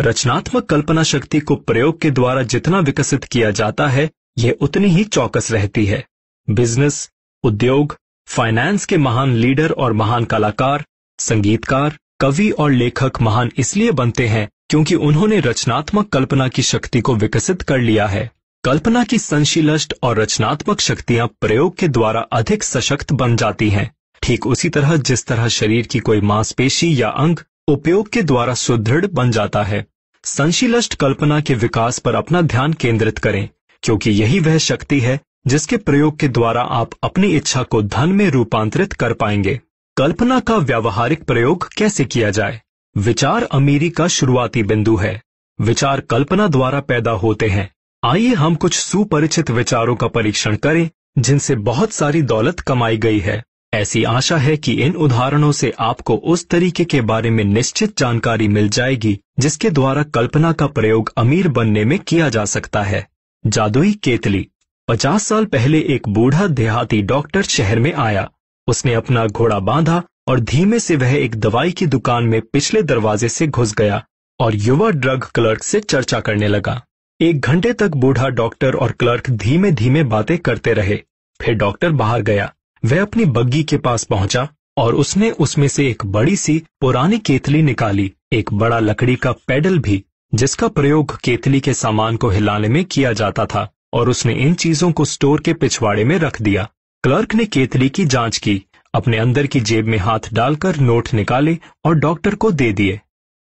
रचनात्मक कल्पना शक्ति को प्रयोग के द्वारा जितना विकसित किया जाता है, यह उतनी ही चौकस रहती है। बिज़नेस, उद्योग, फाइनेंस के महान लीडर और महान कलाकार संगीतकार, कवि और लेखक महान इसलिए बनते हैं क्योंकि उन्होंने रचनात्मक कल्पना की शक्ति को विकसित कर लिया है। कल्पना की संशीलष्ट और रचनात्मक शक्तियाँ प्रयोग के द्वारा अधिक सशक्त बन जाती हैं। ठीक उसी तरह जिस तरह शरीर की कोई मांसपेशी या अंग उपयोग के द्वारा सुदृढ़ बन जाता है। संशीलष्ट कल्पना के विकास पर अपना ध्यान केंद्रित करें, क्योंकि यही वह शक्ति है जिसके प्रयोग के द्वारा आप अपनी इच्छा को धन में रूपांतरित कर पाएँगे। कल्पना का व्यावहारिक प्रयोग कैसे किया जाए? विचार अमीरी का शुरुआती बिंदु है। विचार कल्पना द्वारा पैदा होते हैं। आइए हम कुछ सुपरिचित विचारों का परीक्षण करें, जिनसे बहुत सारी दौलत कमाई गई है। ऐसी आशा है कि इन उदाहरणों से आपको उस तरीके के बारे में निश्चित जानकारी मिल जाएगी, जिसके द्वारा कल्पना का प्रयोग अमीर बनने में किया जा सकता है। जादुई केतली। पचास साल पहले एक बूढ़ा देहाती डॉक्टर शहर में आया। उसने अपना घोड़ा बांधा और धीमे से वह एक दवाई की दुकान में पिछले दरवाजे से घुस गया और युवा ड्रग क्लर्क से चर्चा करने लगा। एक घंटे तक बूढ़ा डॉक्टर और क्लर्क धीमे धीमे बातें करते रहे। फिर डॉक्टर बाहर गया। वह अपनी बग्गी के पास पहुँचा और उसने उसमें से एक बड़ी सी पुरानी केतली निकाली। एक बड़ा लकड़ी का पैडल भी, जिसका प्रयोग केतली के सामान को हिलाने में किया जाता था और उसने इन चीज़ों को स्टोर के पिछवाड़े में रख दिया। क्लर्क ने केतली की जाँच की, अपने अंदर की जेब में हाथ डालकर नोट निकाले और डॉक्टर को दे दिए।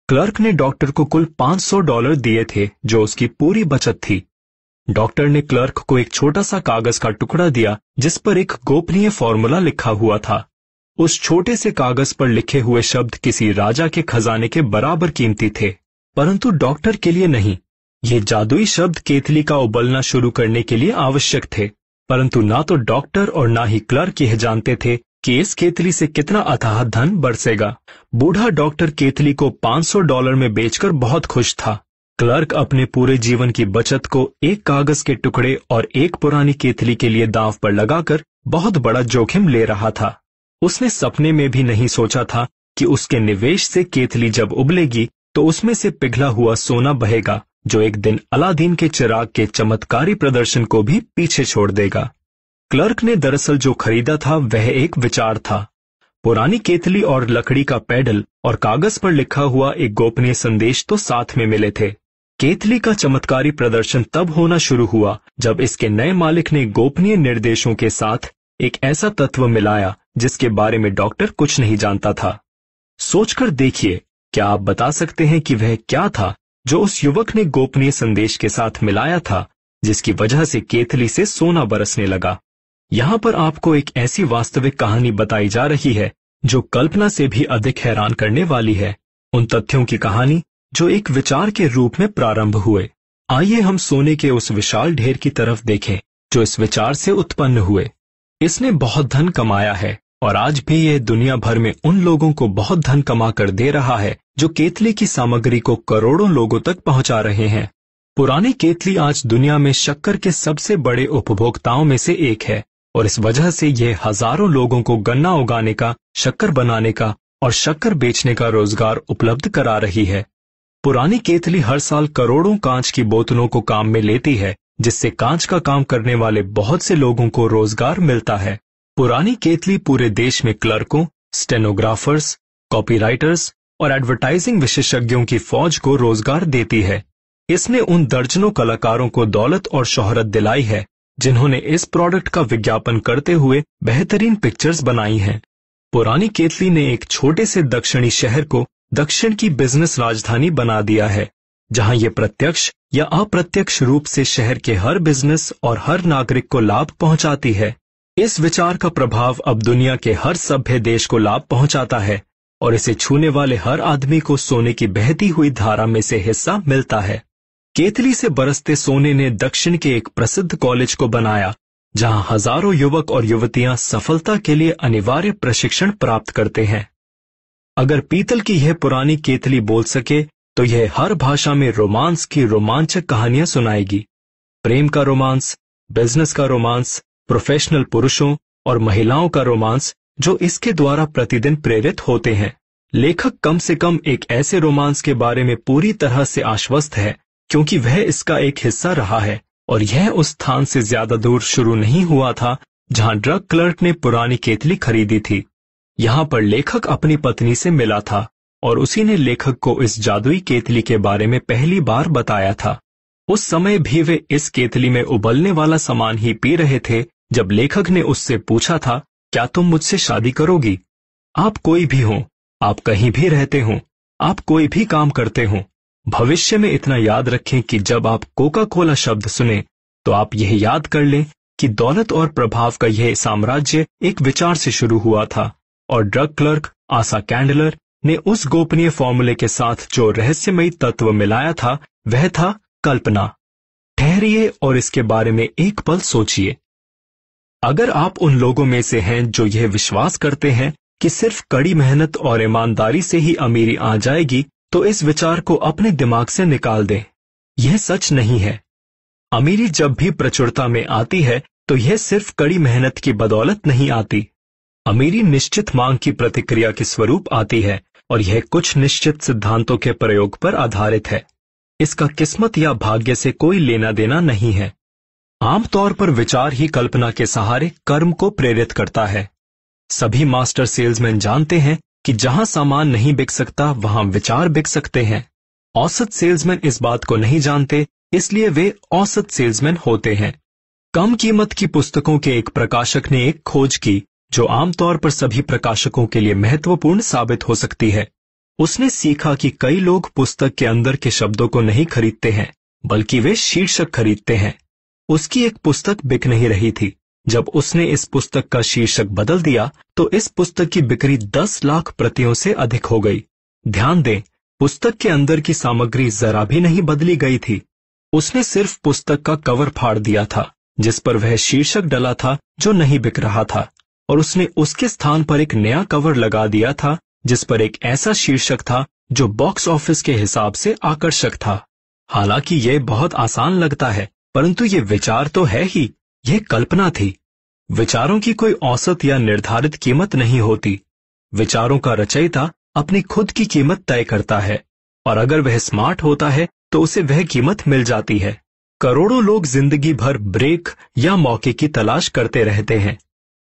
क्लर्क ने डॉक्टर को कुल 500 डॉलर दिए थे, जो उसकी पूरी बचत थी। डॉक्टर ने क्लर्क को एक छोटा सा कागज़ का टुकड़ा दिया, जिस पर एक गोपनीय फॉर्मूला लिखा हुआ था। उस छोटे से कागज़ पर लिखे हुए शब्द किसी राजा के खजाने के बराबर कीमती थे, परंतु डॉक्टर के लिए नहीं। ये जादुई शब्द केतली का उबलना शुरू करने के लिए आवश्यक थे। परंतु ना तो डॉक्टर और ना ही क्लर्क यह जानते थे कि इस केतली से कितना अथाह धन बरसेगा। बूढ़ा डॉक्टर केतली को 500 डॉलर में बेचकर बहुत खुश था। क्लर्क अपने पूरे जीवन की बचत को एक कागज़ के टुकड़े और एक पुरानी केतली के लिए दांव पर लगाकर बहुत बड़ा जोखिम ले रहा था। उसने सपने में भी नहीं सोचा था कि उसके निवेश से केतली जब उबलेगी तो उसमें से पिघला हुआ सोना बहेगा। जो एक दिन अलादीन के चिराग के चमत्कारी प्रदर्शन को भी पीछे छोड़ देगा। क्लर्क ने दरअसल जो खरीदा था, वह एक विचार था। पुरानी केतली और लकड़ी का पैडल और कागज़ पर लिखा हुआ एक गोपनीय संदेश तो साथ में मिले थे। केतली का चमत्कारी प्रदर्शन तब होना शुरू हुआ, जब इसके नए मालिक ने गोपनीय निर्देशों के साथ एक ऐसा तत्व मिलाया, जिसके बारे में डॉक्टर कुछ नहीं जानता था। सोचकर देखिए, क्या आप बता सकते हैं कि वह क्या था? जो उस युवक ने गोपनीय संदेश के साथ मिलाया था, जिसकी वजह से केतली से सोना बरसने लगा। यहाँ पर आपको एक ऐसी वास्तविक कहानी बताई जा रही है, जो कल्पना से भी अधिक हैरान करने वाली है। उन तथ्यों की कहानी, जो एक विचार के रूप में प्रारंभ हुए। आइए हम सोने के उस विशाल ढेर की तरफ़ देखें, जो इस विचार से उत्पन्न हुए। इसने बहुत धन कमाया है, और आज भी यह दुनिया भर में उन लोगों को बहुत धन कमा कर दे रहा है जो केतली की सामग्री को करोड़ों लोगों तक पहुँचा रहे हैं। पुरानी केतली आज दुनिया में शक्कर के सबसे बड़े उपभोक्ताओं में से एक है, और इस वजह से यह हज़ारों लोगों को गन्ना उगाने का, शक्कर बनाने का, और शक्कर बेचने का रोज़गार उपलब्ध करा रही है। पुरानी केतली हर साल करोड़ों कांच की बोतलों को काम में लेती है, जिससे कांच का काम करने वाले बहुत से लोगों को रोज़गार मिलता है। पुरानी केतली पूरे देश में क्लर्कों, स्टेनोग्राफर्स, कॉपीराइटर्स और एडवर्टाइजिंग विशेषज्ञों की फौज को रोज़गार देती है। इसने उन दर्जनों कलाकारों को दौलत और शोहरत दिलाई है, जिन्होंने इस प्रोडक्ट का विज्ञापन करते हुए बेहतरीन पिक्चर्स बनाई हैं। पुरानी केतली ने एक छोटे से दक्षिणी शहर को दक्षिण की बिज़नेस राजधानी बना दिया है, जहाँ ये प्रत्यक्ष या अप्रत्यक्ष रूप से शहर के हर बिज़नेस और हर नागरिक को लाभ पहुंचाती है। इस विचार का प्रभाव अब दुनिया के हर सभ्य देश को लाभ पहुंचाता है। और इसे छूने वाले हर आदमी को सोने की बहती हुई धारा में से हिस्सा मिलता है। केतली से बरसते सोने ने दक्षिण के एक प्रसिद्ध कॉलेज को बनाया, जहाँ हज़ारों युवक और युवतियाँ सफलता के लिए अनिवार्य प्रशिक्षण प्राप्त करते हैं। अगर पीतल की यह पुरानी केतली बोल सके तो यह हर भाषा में रोमांस की रोमांचक कहानियाँ सुनाएगी। प्रेम का रोमांस, बिज़नेस का रोमांस, प्रोफेशनल पुरुषों और महिलाओं का रोमांस जो इसके द्वारा प्रतिदिन प्रेरित होते हैं। लेखक कम से कम एक ऐसे रोमांस के बारे में पूरी तरह से आश्वस्त है, क्योंकि वह इसका एक हिस्सा रहा है, और यह उस स्थान से ज़्यादा दूर शुरू नहीं हुआ था, जहाँ ड्रग क्लर्क ने पुरानी केतली खरीदी थी। यहाँ पर लेखक अपनी पत्नी से मिला था, और उसी ने लेखक को इस जादुई केतली के बारे में पहली बार बताया था। उस समय भी वे इस केतली में उबलने वाला सामान ही पी रहे थे, जब लेखक ने उससे पूछा था क्या तुम मुझसे शादी करोगी? आप कोई भी हो, आप कहीं भी रहते हो, आप कोई भी काम करते हो, भविष्य में इतना याद रखें कि जब आप कोका कोला शब्द सुने तो आप यह याद कर लें कि दौलत और प्रभाव का यह साम्राज्य एक विचार से शुरू हुआ था और ड्रग क्लर्क आशा कैंडलर ने उस गोपनीय फॉर्मूले के साथ जो रहस्यमयी तत्व मिलाया था, वह था कल्पना। ठहरिए और इसके बारे में एक पल सोचिए। अगर आप उन लोगों में से हैं जो यह विश्वास करते हैं कि सिर्फ़ कड़ी मेहनत और ईमानदारी से ही अमीरी आ जाएगी तो इस विचार को अपने दिमाग से निकाल दें। यह सच नहीं है। अमीरी जब भी प्रचुरता में आती है तो यह सिर्फ़ कड़ी मेहनत की बदौलत नहीं आती। अमीरी निश्चित मांग की प्रतिक्रिया के स्वरूप आती है, और यह कुछ निश्चित सिद्धांतों के प्रयोग पर आधारित है। इसका किस्मत या भाग्य से कोई लेना देना नहीं है। आमतौर पर विचार ही कल्पना के सहारे कर्म को प्रेरित करता है। सभी मास्टर सेल्समैन जानते हैं कि जहाँ सामान नहीं बिक सकता, वहाँ विचार बिक सकते हैं। औसत सेल्समैन इस बात को नहीं जानते, इसलिए वे औसत सेल्समैन होते हैं। कम कीमत की पुस्तकों के एक प्रकाशक ने एक खोज की, जो आमतौर पर सभी प्रकाशकों के लिए महत्वपूर्ण साबित हो सकती है। उसने सीखा कि कई लोग पुस्तक के अंदर के शब्दों को नहीं खरीदते हैं, बल्कि वे शीर्षक खरीदते हैं। उसकी एक पुस्तक बिक नहीं रही थी। जब उसने इस पुस्तक का शीर्षक बदल दिया तो इस पुस्तक की बिक्री दस लाख प्रतियों से अधिक हो गई। ध्यान दें, पुस्तक के अंदर की सामग्री जरा भी नहीं बदली गई थी। उसने सिर्फ़ पुस्तक का कवर फाड़ दिया था, जिस पर वह शीर्षक डला था, जो नहीं बिक रहा था। और उसने उसके स्थान पर एक नया कवर लगा दिया था, जिस पर एक ऐसा शीर्षक था, जो बॉक्स ऑफ़िस के हिसाब से आकर्षक था। हालाँकि यह बहुत आसान लगता है परंतु ये विचार तो है ही, यह कल्पना थी। विचारों की कोई औसत या निर्धारित कीमत नहीं होती। विचारों का रचयिता अपनी खुद की कीमत तय करता है, और अगर वह स्मार्ट होता है तो उसे वह कीमत मिल जाती है। करोड़ों लोग ज़िंदगी भर ब्रेक या मौके की तलाश करते रहते हैं।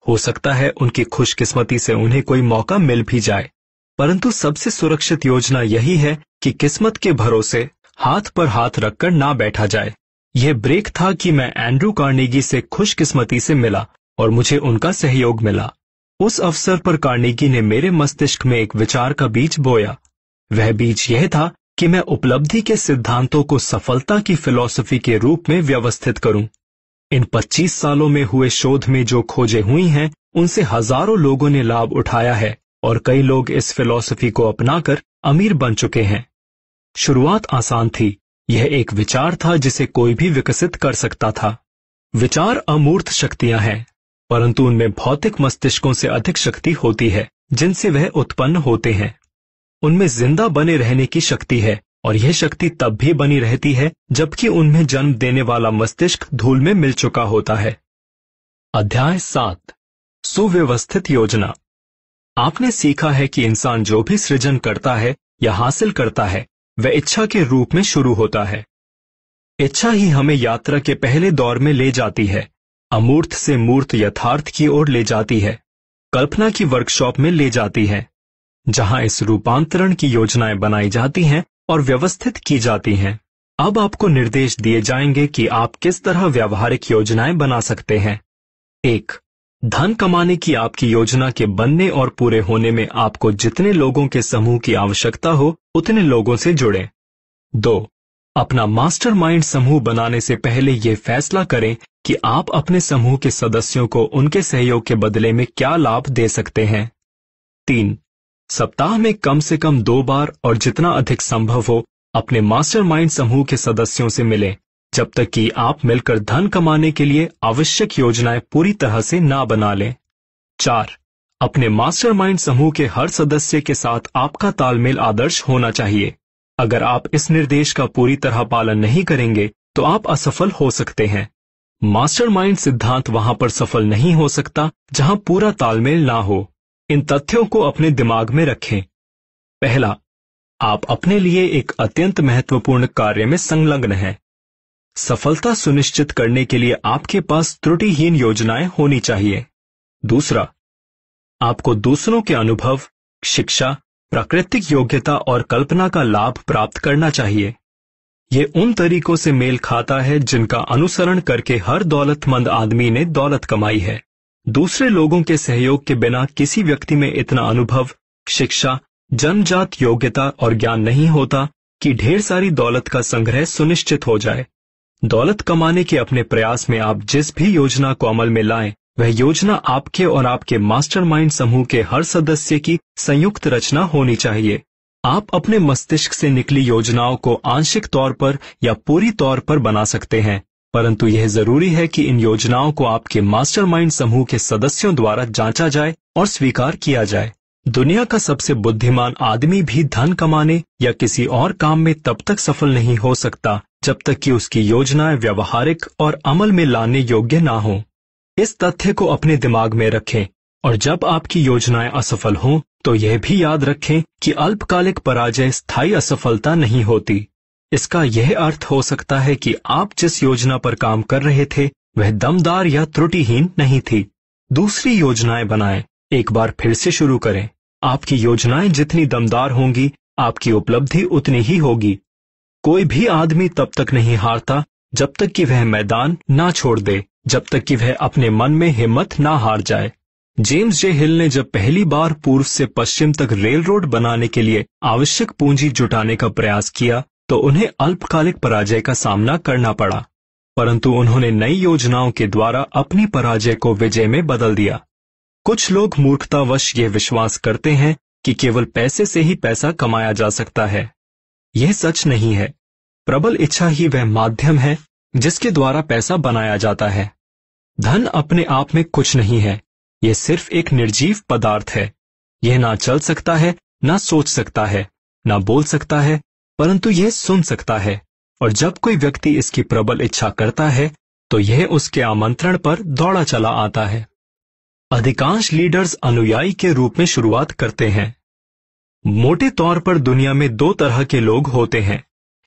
हो सकता है उनकी खुशकिस्मती से उन्हें कोई मौका मिल भी जाए। परंतु सबसे सुरक्षित योजना यही है कि किस्मत के भरोसे हाथ पर हाथ रखकर ना बैठा जाए। यह ब्रेक था कि मैं एंड्रू कार्नेगी से खुशकिस्मती से मिला और मुझे उनका सहयोग मिला। उस अवसर पर कार्नेगी ने मेरे मस्तिष्क में एक विचार का बीज बोया। वह बीज यह था कि मैं उपलब्धि के सिद्धांतों को सफलता की फिलॉसफी के रूप में व्यवस्थित करूँ। इन 25 सालों में हुए शोध में जो खोजें हुई हैं, उनसे हज़ारों लोगों ने लाभ उठाया है और कई लोग इस फिलॉसफी को अपनाकर अमीर बन चुके हैं। शुरुआत आसान थी। यह एक विचार था जिसे कोई भी विकसित कर सकता था। विचार अमूर्त शक्तियाँ हैं, परंतु उनमें भौतिक मस्तिष्कों से अधिक शक्ति होती है, जिनसे वह उत्पन्न होते हैं। उनमें ज़िंदा बने रहने की शक्ति है, और यह शक्ति तब भी बनी रहती है, जबकि उनमें जन्म देने वाला मस्तिष्क धूल में मिल चुका होता है। अध्याय सात, सुव्यवस्थित योजना। आपने सीखा है कि इंसान जो भी सृजन करता है, या हासिल करता है वह इच्छा के रूप में शुरू होता है। इच्छा ही हमें यात्रा के पहले दौर में ले जाती है। अमूर्त से मूर्त यथार्थ की ओर ले जाती है। कल्पना की वर्कशॉप में ले जाती है। जहाँ इस रूपांतरण की योजनाएँ बनाई जाती हैं और व्यवस्थित की जाती हैं। अब आपको निर्देश दिए जाएँगे कि आप किस तरह व्यावहारिक योजनाएँ बना सकते हैं। एक धन कमाने की आपकी योजना के बनने और पूरे होने में आपको जितने लोगों के समूह की आवश्यकता हो, उतने लोगों से जुड़ें। दो, अपना मास्टरमाइंड समूह बनाने से पहले यह फैसला करें कि आप अपने समूह के सदस्यों को उनके सहयोग के बदले में क्या लाभ दे सकते हैं तीन, सप्ताह में कम से कम दो बार और जितना अधिक संभव हो, अपने मास्टरमाइंड समूह के सदस्यों से मिलें जब तक कि आप मिलकर धन कमाने के लिए आवश्यक योजनाएँ पूरी तरह से ना बना लें। चार, अपने मास्टरमाइंड समूह के हर सदस्य के साथ आपका तालमेल आदर्श होना चाहिए। अगर आप इस निर्देश का पूरी तरह पालन नहीं करेंगे तो आप असफल हो सकते हैं। मास्टरमाइंड सिद्धांत वहाँ पर सफल नहीं हो सकता, जहाँ पूरा तालमेल ना हो। इन तथ्यों को अपने दिमाग में रखें। पहला, आप अपने लिए एक अत्यंत महत्वपूर्ण कार्य में संलग्न हैं। सफलता सुनिश्चित करने के लिए आपके पास त्रुटिहीन योजनाएँ होनी चाहिए। दूसरा, आपको दूसरों के अनुभव, शिक्षा, प्राकृतिक योग्यता और कल्पना का लाभ प्राप्त करना चाहिए। ये उन तरीकों से मेल खाता है जिनका अनुसरण करके हर दौलतमंद आदमी ने दौलत कमाई है। दूसरे लोगों के सहयोग के बिना किसी व्यक्ति में इतना अनुभव, शिक्षा जन्मजात योग्यता और ज्ञान नहीं होता कि ढेर सारी दौलत का संग्रह सुनिश्चित हो जाए। दौलत कमाने के अपने प्रयास में आप जिस भी योजना को अमल में लाएँ, वह योजना आपके और आपके मास्टरमाइंड समूह के हर सदस्य की संयुक्त रचना होनी चाहिए। आप अपने मस्तिष्क से निकली योजनाओं को आंशिक तौर पर या पूरी तौर पर बना सकते हैं परंतु यह ज़रूरी है कि इन योजनाओं को आपके मास्टरमाइंड समूह के सदस्यों द्वारा जांचा जाए और स्वीकार किया जाए। दुनिया का सबसे बुद्धिमान आदमी भी धन कमाने या किसी और काम में तब तक सफल नहीं हो सकता जब तक कि उसकी योजनाएँ व्यवहारिक और अमल में लाने योग्य ना हो, इस तथ्य को अपने दिमाग में रखें और जब आपकी योजनाएँ असफल हों तो यह भी याद रखें कि अल्पकालिक पराजय स्थायी असफलता नहीं होती। इसका यह अर्थ हो सकता है कि आप जिस योजना पर काम कर रहे थे, वह दमदार या त्रुटिहीन नहीं थी। दूसरी योजनाएँ बनाएँ, एक बार फिर से शुरू करें। आपकी योजनाएँ जितनी दमदार होंगी, आपकी उपलब्धि उतनी ही होगी। कोई भी आदमी तब तक नहीं हारता, जब तक कि वह मैदान ना छोड़ दे, जब तक कि वह अपने मन में हिम्मत ना हार जाए। जेम्स जे हिल ने जब पहली बार पूर्व से पश्चिम तक रेल रोड बनाने के लिए आवश्यक पूंजी जुटाने का प्रयास किया तो उन्हें अल्पकालिक पराजय का सामना करना पड़ा। परंतु उन्होंने नई योजनाओं के द्वारा अपनी पराजय को विजय में बदल दिया। कुछ लोग मूर्खतावश यह विश्वास करते हैं कि केवल पैसे से ही पैसा कमाया जा सकता है। यह सच नहीं है। प्रबल इच्छा ही वह माध्यम है, जिसके द्वारा पैसा बनाया जाता है। धन अपने आप में कुछ नहीं है, यह सिर्फ़ एक निर्जीव पदार्थ है। यह ना चल सकता है, ना सोच सकता है, ना बोल सकता है, परंतु यह सुन सकता है। और जब कोई व्यक्ति इसकी प्रबल इच्छा करता है तो यह उसके आमंत्रण पर दौड़ा चला आता है। अधिकांश लीडर्स अनुयायी के रूप में शुरुआत करते हैं। मोटे तौर पर दुनिया में दो तरह के लोग होते हैं।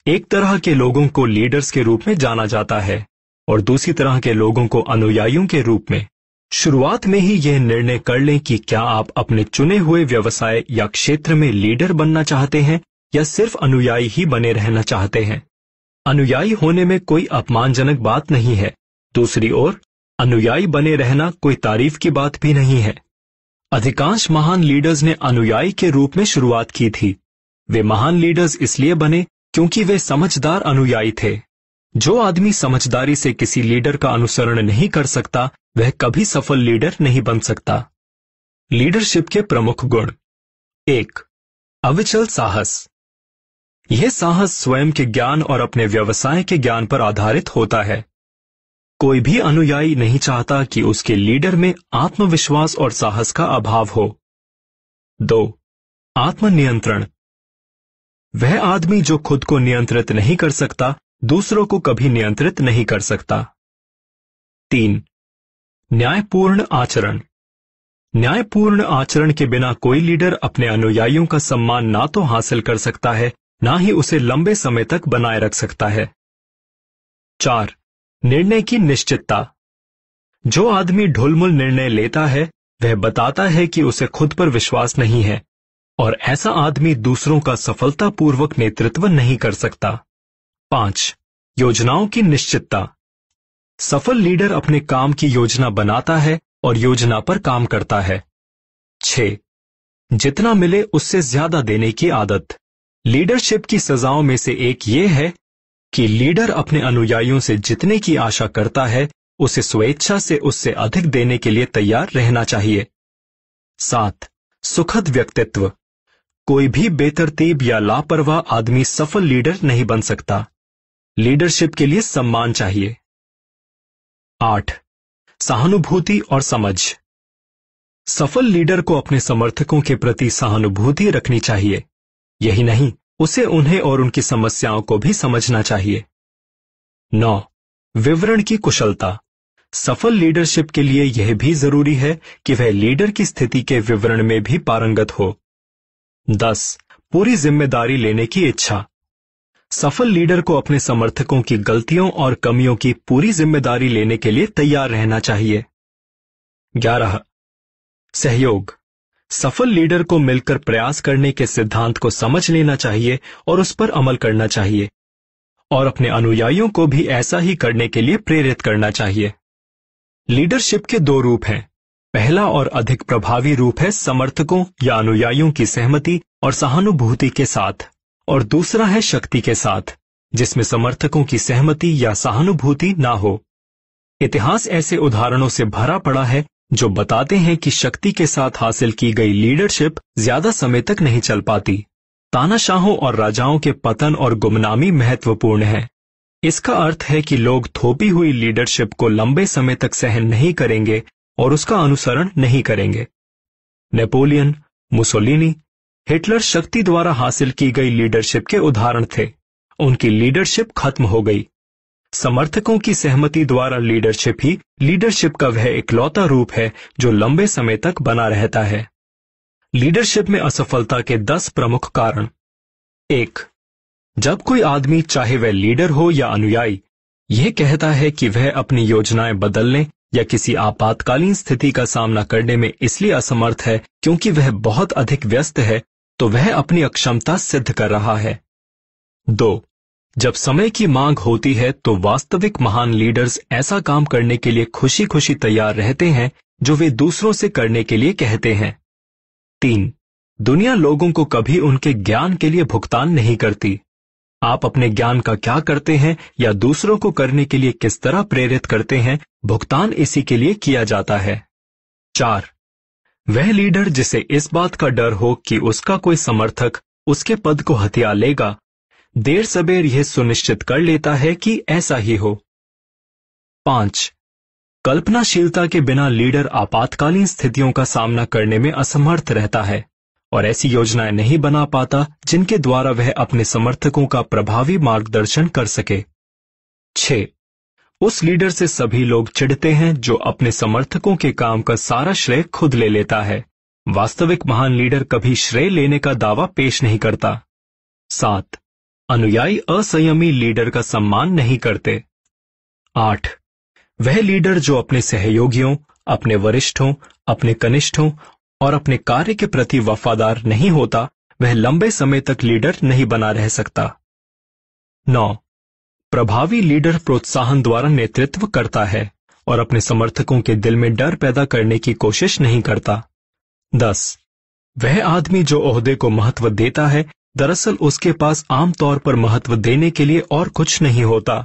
एक तरह के लोगों को लीडर्स के रूप में जाना जाता है और दूसरी तरह के लोगों को अनुयायियों के रूप में। शुरुआत में ही यह निर्णय कर लें कि क्या आप अपने चुने हुए व्यवसाय या क्षेत्र में लीडर बनना चाहते हैं या सिर्फ़ अनुयायी ही बने रहना चाहते हैं। अनुयायी होने में कोई अपमानजनक बात नहीं है। दूसरी ओर, अनुयायी बने रहना कोई तारीफ़ की बात भी नहीं है। अधिकांश महान लीडर्स ने अनुयायी के रूप में शुरुआत की थी। वे महान लीडर्स इसलिए बने क्योंकि वे समझदार अनुयायी थे। जो आदमी समझदारी से किसी लीडर का अनुसरण नहीं कर सकता, वह कभी सफल लीडर नहीं बन सकता। लीडरशिप के प्रमुख गुण। एक, अविचल साहस। यह साहस स्वयं के ज्ञान और अपने व्यवसाय के ज्ञान पर आधारित होता है। कोई भी अनुयायी नहीं चाहता कि उसके लीडर में आत्मविश्वास और साहस का अभाव हो। दो, आत्मनियंत्रण। वह आदमी जो खुद को नियंत्रित नहीं कर सकता, दूसरों को कभी नियंत्रित नहीं कर सकता। तीन, न्यायपूर्ण आचरण। न्यायपूर्ण आचरण के बिना कोई लीडर अपने अनुयायियों का सम्मान ना तो हासिल कर सकता है, ना ही उसे लंबे समय तक बनाए रख सकता है। चार निर्णय की निश्चितता। जो आदमी ढुलमुल निर्णय लेता है, वह बताता है कि उसे खुद पर विश्वास नहीं है, और ऐसा आदमी दूसरों का सफलतापूर्वक नेतृत्व नहीं कर सकता। पाँच, योजनाओं की निश्चितता। सफल लीडर अपने काम की योजना बनाता है और योजना पर काम करता है। छ जितना मिले उससे ज़्यादा देने की आदत। लीडरशिप की सजाओं में से एक ये है कि लीडर अपने अनुयायियों से जितने की आशा करता है, उसे स्वेच्छा से उससे अधिक देने के लिए तैयार रहना चाहिए। सात, सुखद व्यक्तित्व। कोई भी बेतरतीब या लापरवाह आदमी सफल लीडर नहीं बन सकता। लीडरशिप के लिए सम्मान चाहिए। आठ, सहानुभूति और समझ। सफल लीडर को अपने समर्थकों के प्रति सहानुभूति रखनी चाहिए। यही नहीं उसे उन्हें और उनकी समस्याओं को भी समझना चाहिए। नौ, विवरण की कुशलता। सफल लीडरशिप के लिए यह भी ज़रूरी है कि वह लीडर की स्थिति के विवरण में भी पारंगत हो। दस, पूरी ज़िम्मेदारी लेने की इच्छा। सफल लीडर को अपने समर्थकों की गलतियों और कमियों की पूरी ज़िम्मेदारी लेने के लिए तैयार रहना चाहिए। ग्यारह, सहयोग। सफल लीडर को मिलकर प्रयास करने के सिद्धांत को समझ लेना चाहिए और उस पर अमल करना चाहिए। और अपने अनुयायियों को भी ऐसा ही करने के लिए प्रेरित करना चाहिए। लीडरशिप के दो रूप हैं। पहला और अधिक प्रभावी रूप है समर्थकों या अनुयायियों की सहमति और सहानुभूति के साथ। और दूसरा है शक्ति के साथ, जिसमें समर्थकों की सहमति या सहानुभूति ना हो। इतिहास ऐसे उदाहरणों से भरा पड़ा है जो बताते हैं कि शक्ति के साथ हासिल की गई लीडरशिप ज़्यादा समय तक नहीं चल पाती। तानाशाहों और राजाओं के पतन और गुमनामी महत्वपूर्ण है। इसका अर्थ है कि लोग थोपी हुई लीडरशिप को लंबे समय तक सहन नहीं करेंगे और उसका अनुसरण नहीं करेंगे। नेपोलियन, मुसोलिनी, हिटलर शक्ति द्वारा हासिल की गई लीडरशिप के उदाहरण थे। उनकी लीडरशिप खत्म हो गई। समर्थकों की सहमति द्वारा लीडरशिप ही लीडरशिप का वह इकलौता रूप है जो लंबे समय तक बना रहता है। लीडरशिप में असफलता के दस प्रमुख कारण। एक, जब कोई आदमी चाहे वह लीडर हो या अनुयायी, यह कहता है कि वह अपनी योजनाएँ बदलने या किसी आपातकालीन स्थिति का सामना करने में इसलिए असमर्थ है क्योंकि वह बहुत अधिक व्यस्त है तो वह अपनी अक्षमता सिद्ध कर रहा है। दो जब समय की मांग होती है तो वास्तविक महान लीडर्स ऐसा काम करने के लिए खुशी खुशी तैयार रहते हैं, जो वे दूसरों से करने के लिए कहते हैं। तीन, दुनिया लोगों को कभी उनके ज्ञान के लिए भुगतान नहीं करती। आप अपने ज्ञान का क्या करते हैं या दूसरों को करने के लिए किस तरह प्रेरित करते हैं, भुगतान इसी के लिए किया जाता है। चार, वह लीडर जिसे इस बात का डर हो कि उसका कोई समर्थक उसके पद को हथिया लेगा देर सबेर यह सुनिश्चित कर लेता है कि ऐसा ही हो। पाँच, कल्पनाशीलता के बिना लीडर आपातकालीन स्थितियों का सामना करने में असमर्थ रहता है और ऐसी योजनाएँ नहीं बना पाता जिनके द्वारा वह अपने समर्थकों का प्रभावी मार्गदर्शन कर सके। छ उस लीडर से सभी लोग चिढ़ते हैं जो अपने समर्थकों के काम का सारा श्रेय खुद ले लेता है। वास्तविक महान लीडर कभी श्रेय लेने का दावा पेश नहीं करता। सात अनुयायी असंयमी लीडर का सम्मान नहीं करते। आठ, वह लीडर जो अपने सहयोगियों, अपने वरिष्ठों, अपने कनिष्ठों और अपने कार्य के प्रति वफादार नहीं होता, वह लंबे समय तक लीडर नहीं बना रह सकता। नौ, प्रभावी लीडर प्रोत्साहन द्वारा नेतृत्व करता है और अपने समर्थकों के दिल में डर पैदा करने की कोशिश नहीं करता। दस, वह आदमी जो ओहदे को महत्व देता है दरअसल उसके पास आमतौर पर महत्व देने के लिए और कुछ नहीं होता।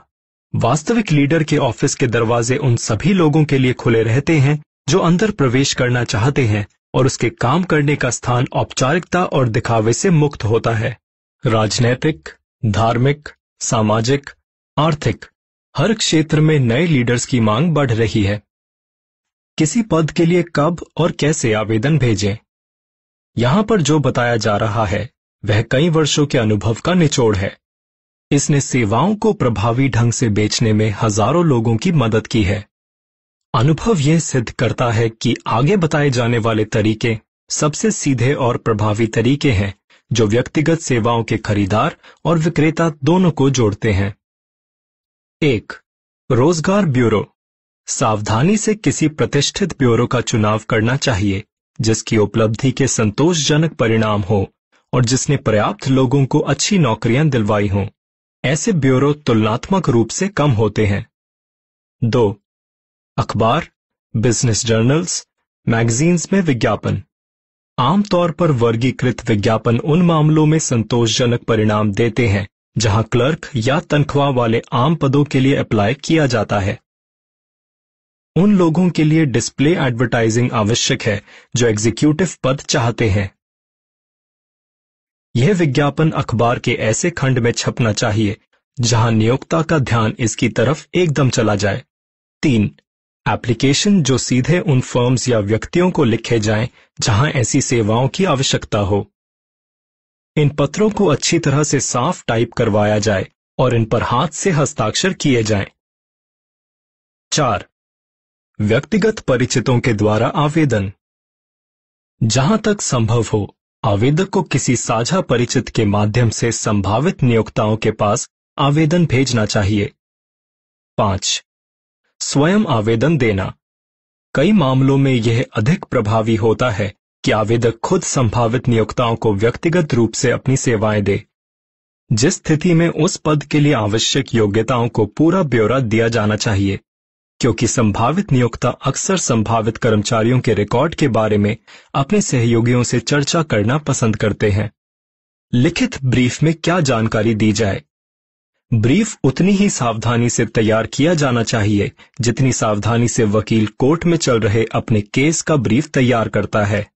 वास्तविक लीडर के ऑफ़िस के दरवाजे उन सभी लोगों के लिए खुले रहते हैं, जो अंदर प्रवेश करना चाहते हैं, और उसके काम करने का स्थान औपचारिकता और दिखावे से मुक्त होता है। राजनैतिक, धार्मिक, सामाजिक, आर्थिक, हर क्षेत्र में नए लीडर्स की मांग बढ़ रही है। किसी पद के लिए कब और कैसे आवेदन भेजें? यहाँ पर जो बताया जा रहा है वह कई वर्षों के अनुभव का निचोड़ है। इसने सेवाओं को प्रभावी ढंग से बेचने में हज़ारों लोगों की मदद की है। अनुभव यह सिद्ध करता है कि आगे बताए जाने वाले तरीके सबसे सीधे और प्रभावी तरीके हैं, जो व्यक्तिगत सेवाओं के खरीदार और विक्रेता दोनों को जोड़ते हैं। एक, रोज़गार ब्यूरो। सावधानी से किसी प्रतिष्ठित ब्यूरो का चुनाव करना चाहिए, जिसकी उपलब्धि के संतोषजनक परिणाम हो। और जिसने पर्याप्त लोगों को अच्छी नौकरियाँ दिलवाई हों, ऐसे ब्यूरो तुलनात्मक रूप से कम होते हैं। दो, अखबार बिज़नेस जर्नल्स मैगजीन्स में विज्ञापन। आमतौर पर वर्गीकृत विज्ञापन उन मामलों में संतोषजनक परिणाम देते हैं, जहाँ क्लर्क या तनख्वाह वाले आम पदों के लिए अप्लाई किया जाता है। उन लोगों के लिए डिस्प्ले एडवर्टाइजिंग आवश्यक है, जो एग्जीक्यूटिव पद चाहते हैं। यह विज्ञापन अखबार के ऐसे खंड में छपना चाहिए, जहाँ नियोक्ता का ध्यान इसकी तरफ़ एकदम चला जाए। तीन, एप्लीकेशन जो सीधे उन फर्म्स या व्यक्तियों को लिखे जाएँ, जहाँ ऐसी सेवाओं की आवश्यकता हो। इन पत्रों को अच्छी तरह से साफ़ टाइप करवाया जाए और इन पर हाथ से हस्ताक्षर किए जाएँ। चार, व्यक्तिगत परिचितों के द्वारा आवेदन। जहाँ तक संभव हो आवेदक को किसी साझा परिचित के माध्यम से संभावित नियोक्ताओं के पास आवेदन भेजना चाहिए। पाँच, स्वयं आवेदन देना। कई मामलों में यह अधिक प्रभावी होता है कि आवेदक खुद संभावित नियोक्ताओं को व्यक्तिगत रूप से अपनी सेवाएँ दे। जिस स्थिति में उस पद के लिए आवश्यक योग्यताओं को पूरा ब्यौरा दिया जाना चाहिए। क्योंकि संभावित नियोक्ता अक्सर संभावित कर्मचारियों के रिकॉर्ड के बारे में अपने सहयोगियों से चर्चा करना पसंद करते हैं। लिखित ब्रीफ में क्या जानकारी दी जाए? ब्रीफ उतनी ही सावधानी से तैयार किया जाना चाहिए, जितनी सावधानी से वकील कोर्ट में चल रहे अपने केस का ब्रीफ तैयार करता है।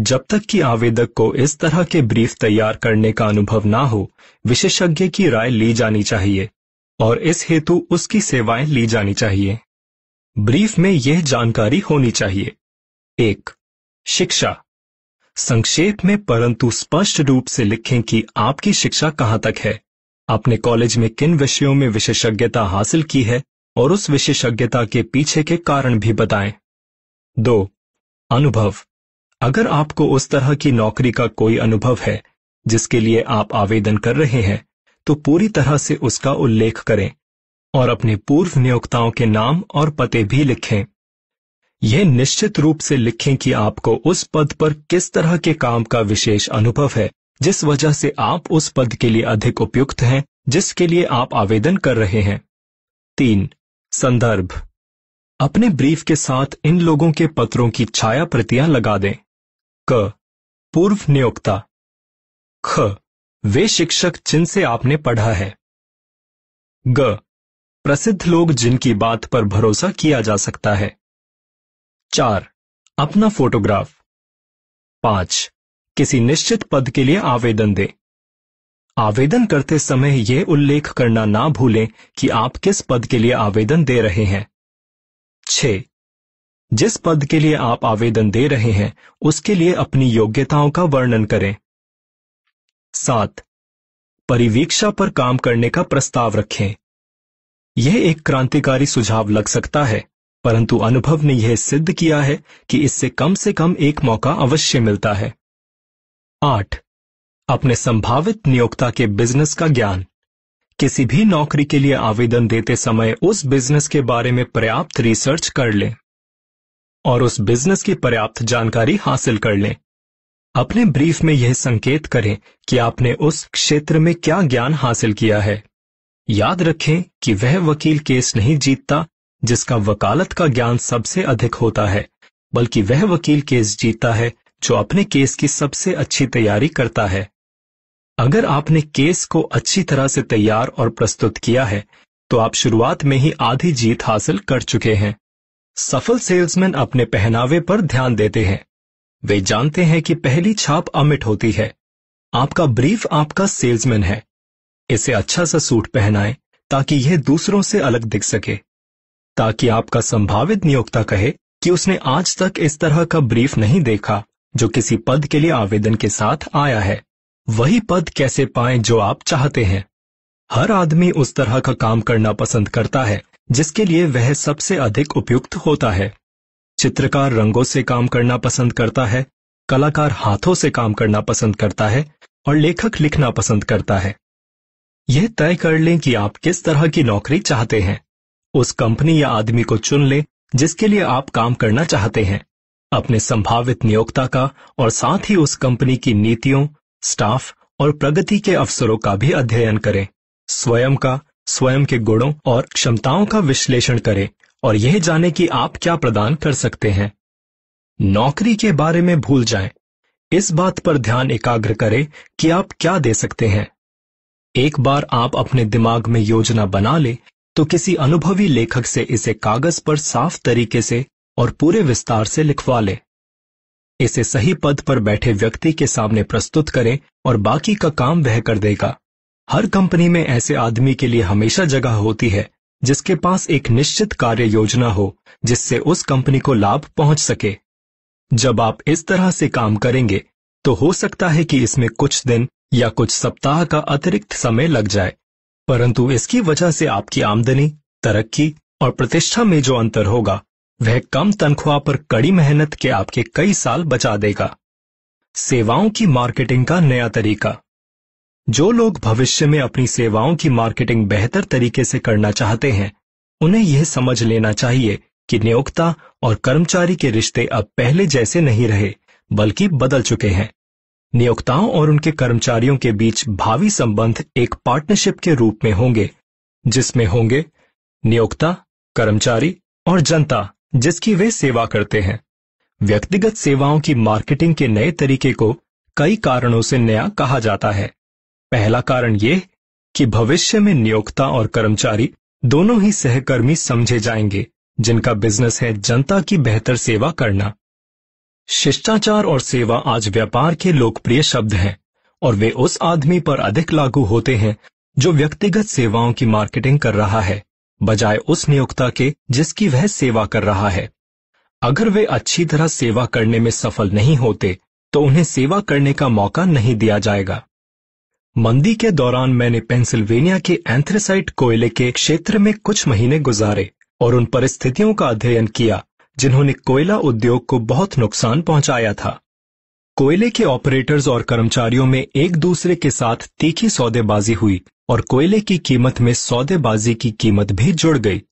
जब तक कि आवेदक को इस तरह के ब्रीफ तैयार करने का अनुभव ना हो, विशेषज्ञ की राय ली जानी चाहिए, और इस हेतु उसकी सेवाएँ ली जानी चाहिए। ब्रीफ में यह जानकारी होनी चाहिए। एक, शिक्षा। संक्षेप में परंतु स्पष्ट रूप से लिखें कि आपकी शिक्षा कहाँ तक है। आपने कॉलेज में किन विषयों में विशेषज्ञता हासिल की है और उस विशेषज्ञता के पीछे के कारण भी बताएँ। दो, अनुभव। अगर आपको उस तरह की नौकरी का कोई अनुभव है, जिसके लिए आप आवेदन कर रहे हैं तो पूरी तरह से उसका उल्लेख करें। और अपने पूर्व नियोक्ताओं के नाम और पते भी लिखें। यह निश्चित रूप से लिखें कि आपको उस पद पर किस तरह के काम का विशेष अनुभव है, जिस वजह से आप उस पद के लिए अधिक उपयुक्त हैं, जिसके लिए आप आवेदन कर रहे हैं। तीन, संदर्भ। अपने ब्रीफ के साथ इन लोगों के पत्रों की छाया प्रतियाँ लगा दें। क, पूर्व नियोक्ता। ख, वे शिक्षक जिनसे आपने पढ़ा है। ग प्रसिद्ध लोग जिनकी बात पर भरोसा किया जा सकता है। चार, अपना फोटोग्राफ। पाँच, किसी निश्चित पद के लिए आवेदन दें। आवेदन करते समय यह उल्लेख करना ना भूलें कि आप किस पद के लिए आवेदन दे रहे हैं। छ, जिस पद के लिए आप आवेदन दे रहे हैं, उसके लिए अपनी योग्यताओं का वर्णन करें। सात, परिवीक्षा पर काम करने का प्रस्ताव रखें। यह एक क्रांतिकारी सुझाव लग सकता है, परंतु अनुभव ने यह सिद्ध किया है कि इससे कम से कम एक मौका अवश्य मिलता है। आठ। अपने संभावित नियोक्ता के बिज़नेस का ज्ञान। किसी भी नौकरी के लिए आवेदन देते समय उस बिज़नेस के बारे में पर्याप्त रिसर्च कर लें और उस बिज़नेस की पर्याप्त जानकारी हासिल कर लें। अपने ब्रीफ में यह संकेत करें कि आपने उस क्षेत्र में क्या ज्ञान हासिल किया है। याद रखें कि वह वकील केस नहीं जीतता, जिसका वकालत का ज्ञान सबसे अधिक होता है, बल्कि वह वकील केस जीतता है, जो अपने केस की सबसे अच्छी तैयारी करता है। अगर आपने केस को अच्छी तरह से तैयार और प्रस्तुत किया है तो आप शुरुआत में ही आधी जीत हासिल कर चुके हैं। सफल सेल्समैन अपने पहनावे पर ध्यान देते हैं। वे जानते हैं कि पहली छाप अमिट होती है। आपका ब्रीफ आपका सेल्समैन है। इसे अच्छा सा सूट पहनाएँ, ताकि यह दूसरों से अलग दिख सके। ताकि आपका संभावित नियोक्ता कहे कि उसने आज तक इस तरह का ब्रीफ नहीं देखा, जो किसी पद के लिए आवेदन के साथ आया है। वही पद कैसे पाएँ जो आप चाहते हैं। हर आदमी उस तरह का काम करना पसंद करता है, जिसके लिए वह सबसे अधिक उपयुक्त होता है। चित्रकार रंगों से काम करना पसंद करता है, कलाकार हाथों से काम करना पसंद करता है, और लेखक लिखना पसंद करता है। यह तय कर लें कि आप किस तरह की नौकरी चाहते हैं। उस कंपनी या आदमी को चुन लें जिसके लिए आप काम करना चाहते हैं। अपने संभावित नियोक्ता का और साथ ही उस कंपनी की नीतियों, स्टाफ और प्रगति के अवसरों का भी अध्ययन करें। स्वयं का, स्वयं के गुणों और क्षमताओं का विश्लेषण करें और यह जाने कि आप क्या प्रदान कर सकते हैं। नौकरी के बारे में भूल जाएँ। इस बात पर ध्यान एकाग्र करें कि आप क्या दे सकते हैं। एक बार आप अपने दिमाग में योजना बना ले तो किसी अनुभवी लेखक से इसे कागज़ पर साफ़ तरीके से और पूरे विस्तार से लिखवा ले। इसे सही पद पर बैठे व्यक्ति के सामने प्रस्तुत करें और बाकी का काम वह कर देगा। हर कंपनी में ऐसे आदमी के लिए हमेशा जगह होती है, जिसके पास एक निश्चित कार्य योजना हो, जिससे उस कंपनी को लाभ पहुँच सके। जब आप इस तरह से काम करेंगे तो हो सकता है कि इसमें कुछ दिन या कुछ सप्ताह का अतिरिक्त समय लग जाए। परंतु इसकी वजह से आपकी आमदनी, तरक्की और प्रतिष्ठा में जो अंतर होगा, वह कम तनख्वाह पर कड़ी मेहनत के आपके कई साल बचा देगा। सेवाओं की मार्केटिंग का नया तरीका। जो लोग भविष्य में अपनी सेवाओं की मार्केटिंग बेहतर तरीके से करना चाहते हैं, उन्हें यह समझ लेना चाहिए कि नियोक्ता और कर्मचारी के रिश्ते अब पहले जैसे नहीं रहे, बल्कि बदल चुके हैं। नियोक्ताओं और उनके कर्मचारियों के बीच भावी संबंध एक पार्टनरशिप के रूप में होंगे, जिसमें होंगे नियोक्ता, कर्मचारी और जनता, जिसकी वे सेवा करते हैं। व्यक्तिगत सेवाओं की मार्केटिंग के नए तरीके को कई कारणों से नया कहा जाता है। पहला कारण यह कि भविष्य में नियोक्ता और कर्मचारी दोनों ही सहकर्मी समझे जाएँगे, जिनका बिज़नेस है जनता की बेहतर सेवा करना। शिष्टाचार और सेवा आज व्यापार के लोकप्रिय शब्द हैं, और वे उस आदमी पर अधिक लागू होते हैं, जो व्यक्तिगत सेवाओं की मार्केटिंग कर रहा है, बजाय उस नियोक्ता के, जिसकी वह सेवा कर रहा है। अगर वे अच्छी तरह सेवा करने में सफल नहीं होते तो उन्हें सेवा करने का मौका नहीं दिया जाएगा। मंदी के दौरान मैंने पेंसिल्वेनिया के एंथ्रेसाइट कोयले के क्षेत्र में कुछ महीने गुजारे, और उन परिस्थितियों का अध्ययन किया जिन्होंने कोयला उद्योग को बहुत नुकसान पहुँचाया था। कोयले के ऑपरेटर्स और कर्मचारियों में एक दूसरे के साथ तीखी सौदेबाजी हुई और कोयले की कीमत में सौदेबाजी की कीमत भी जुड़ गई।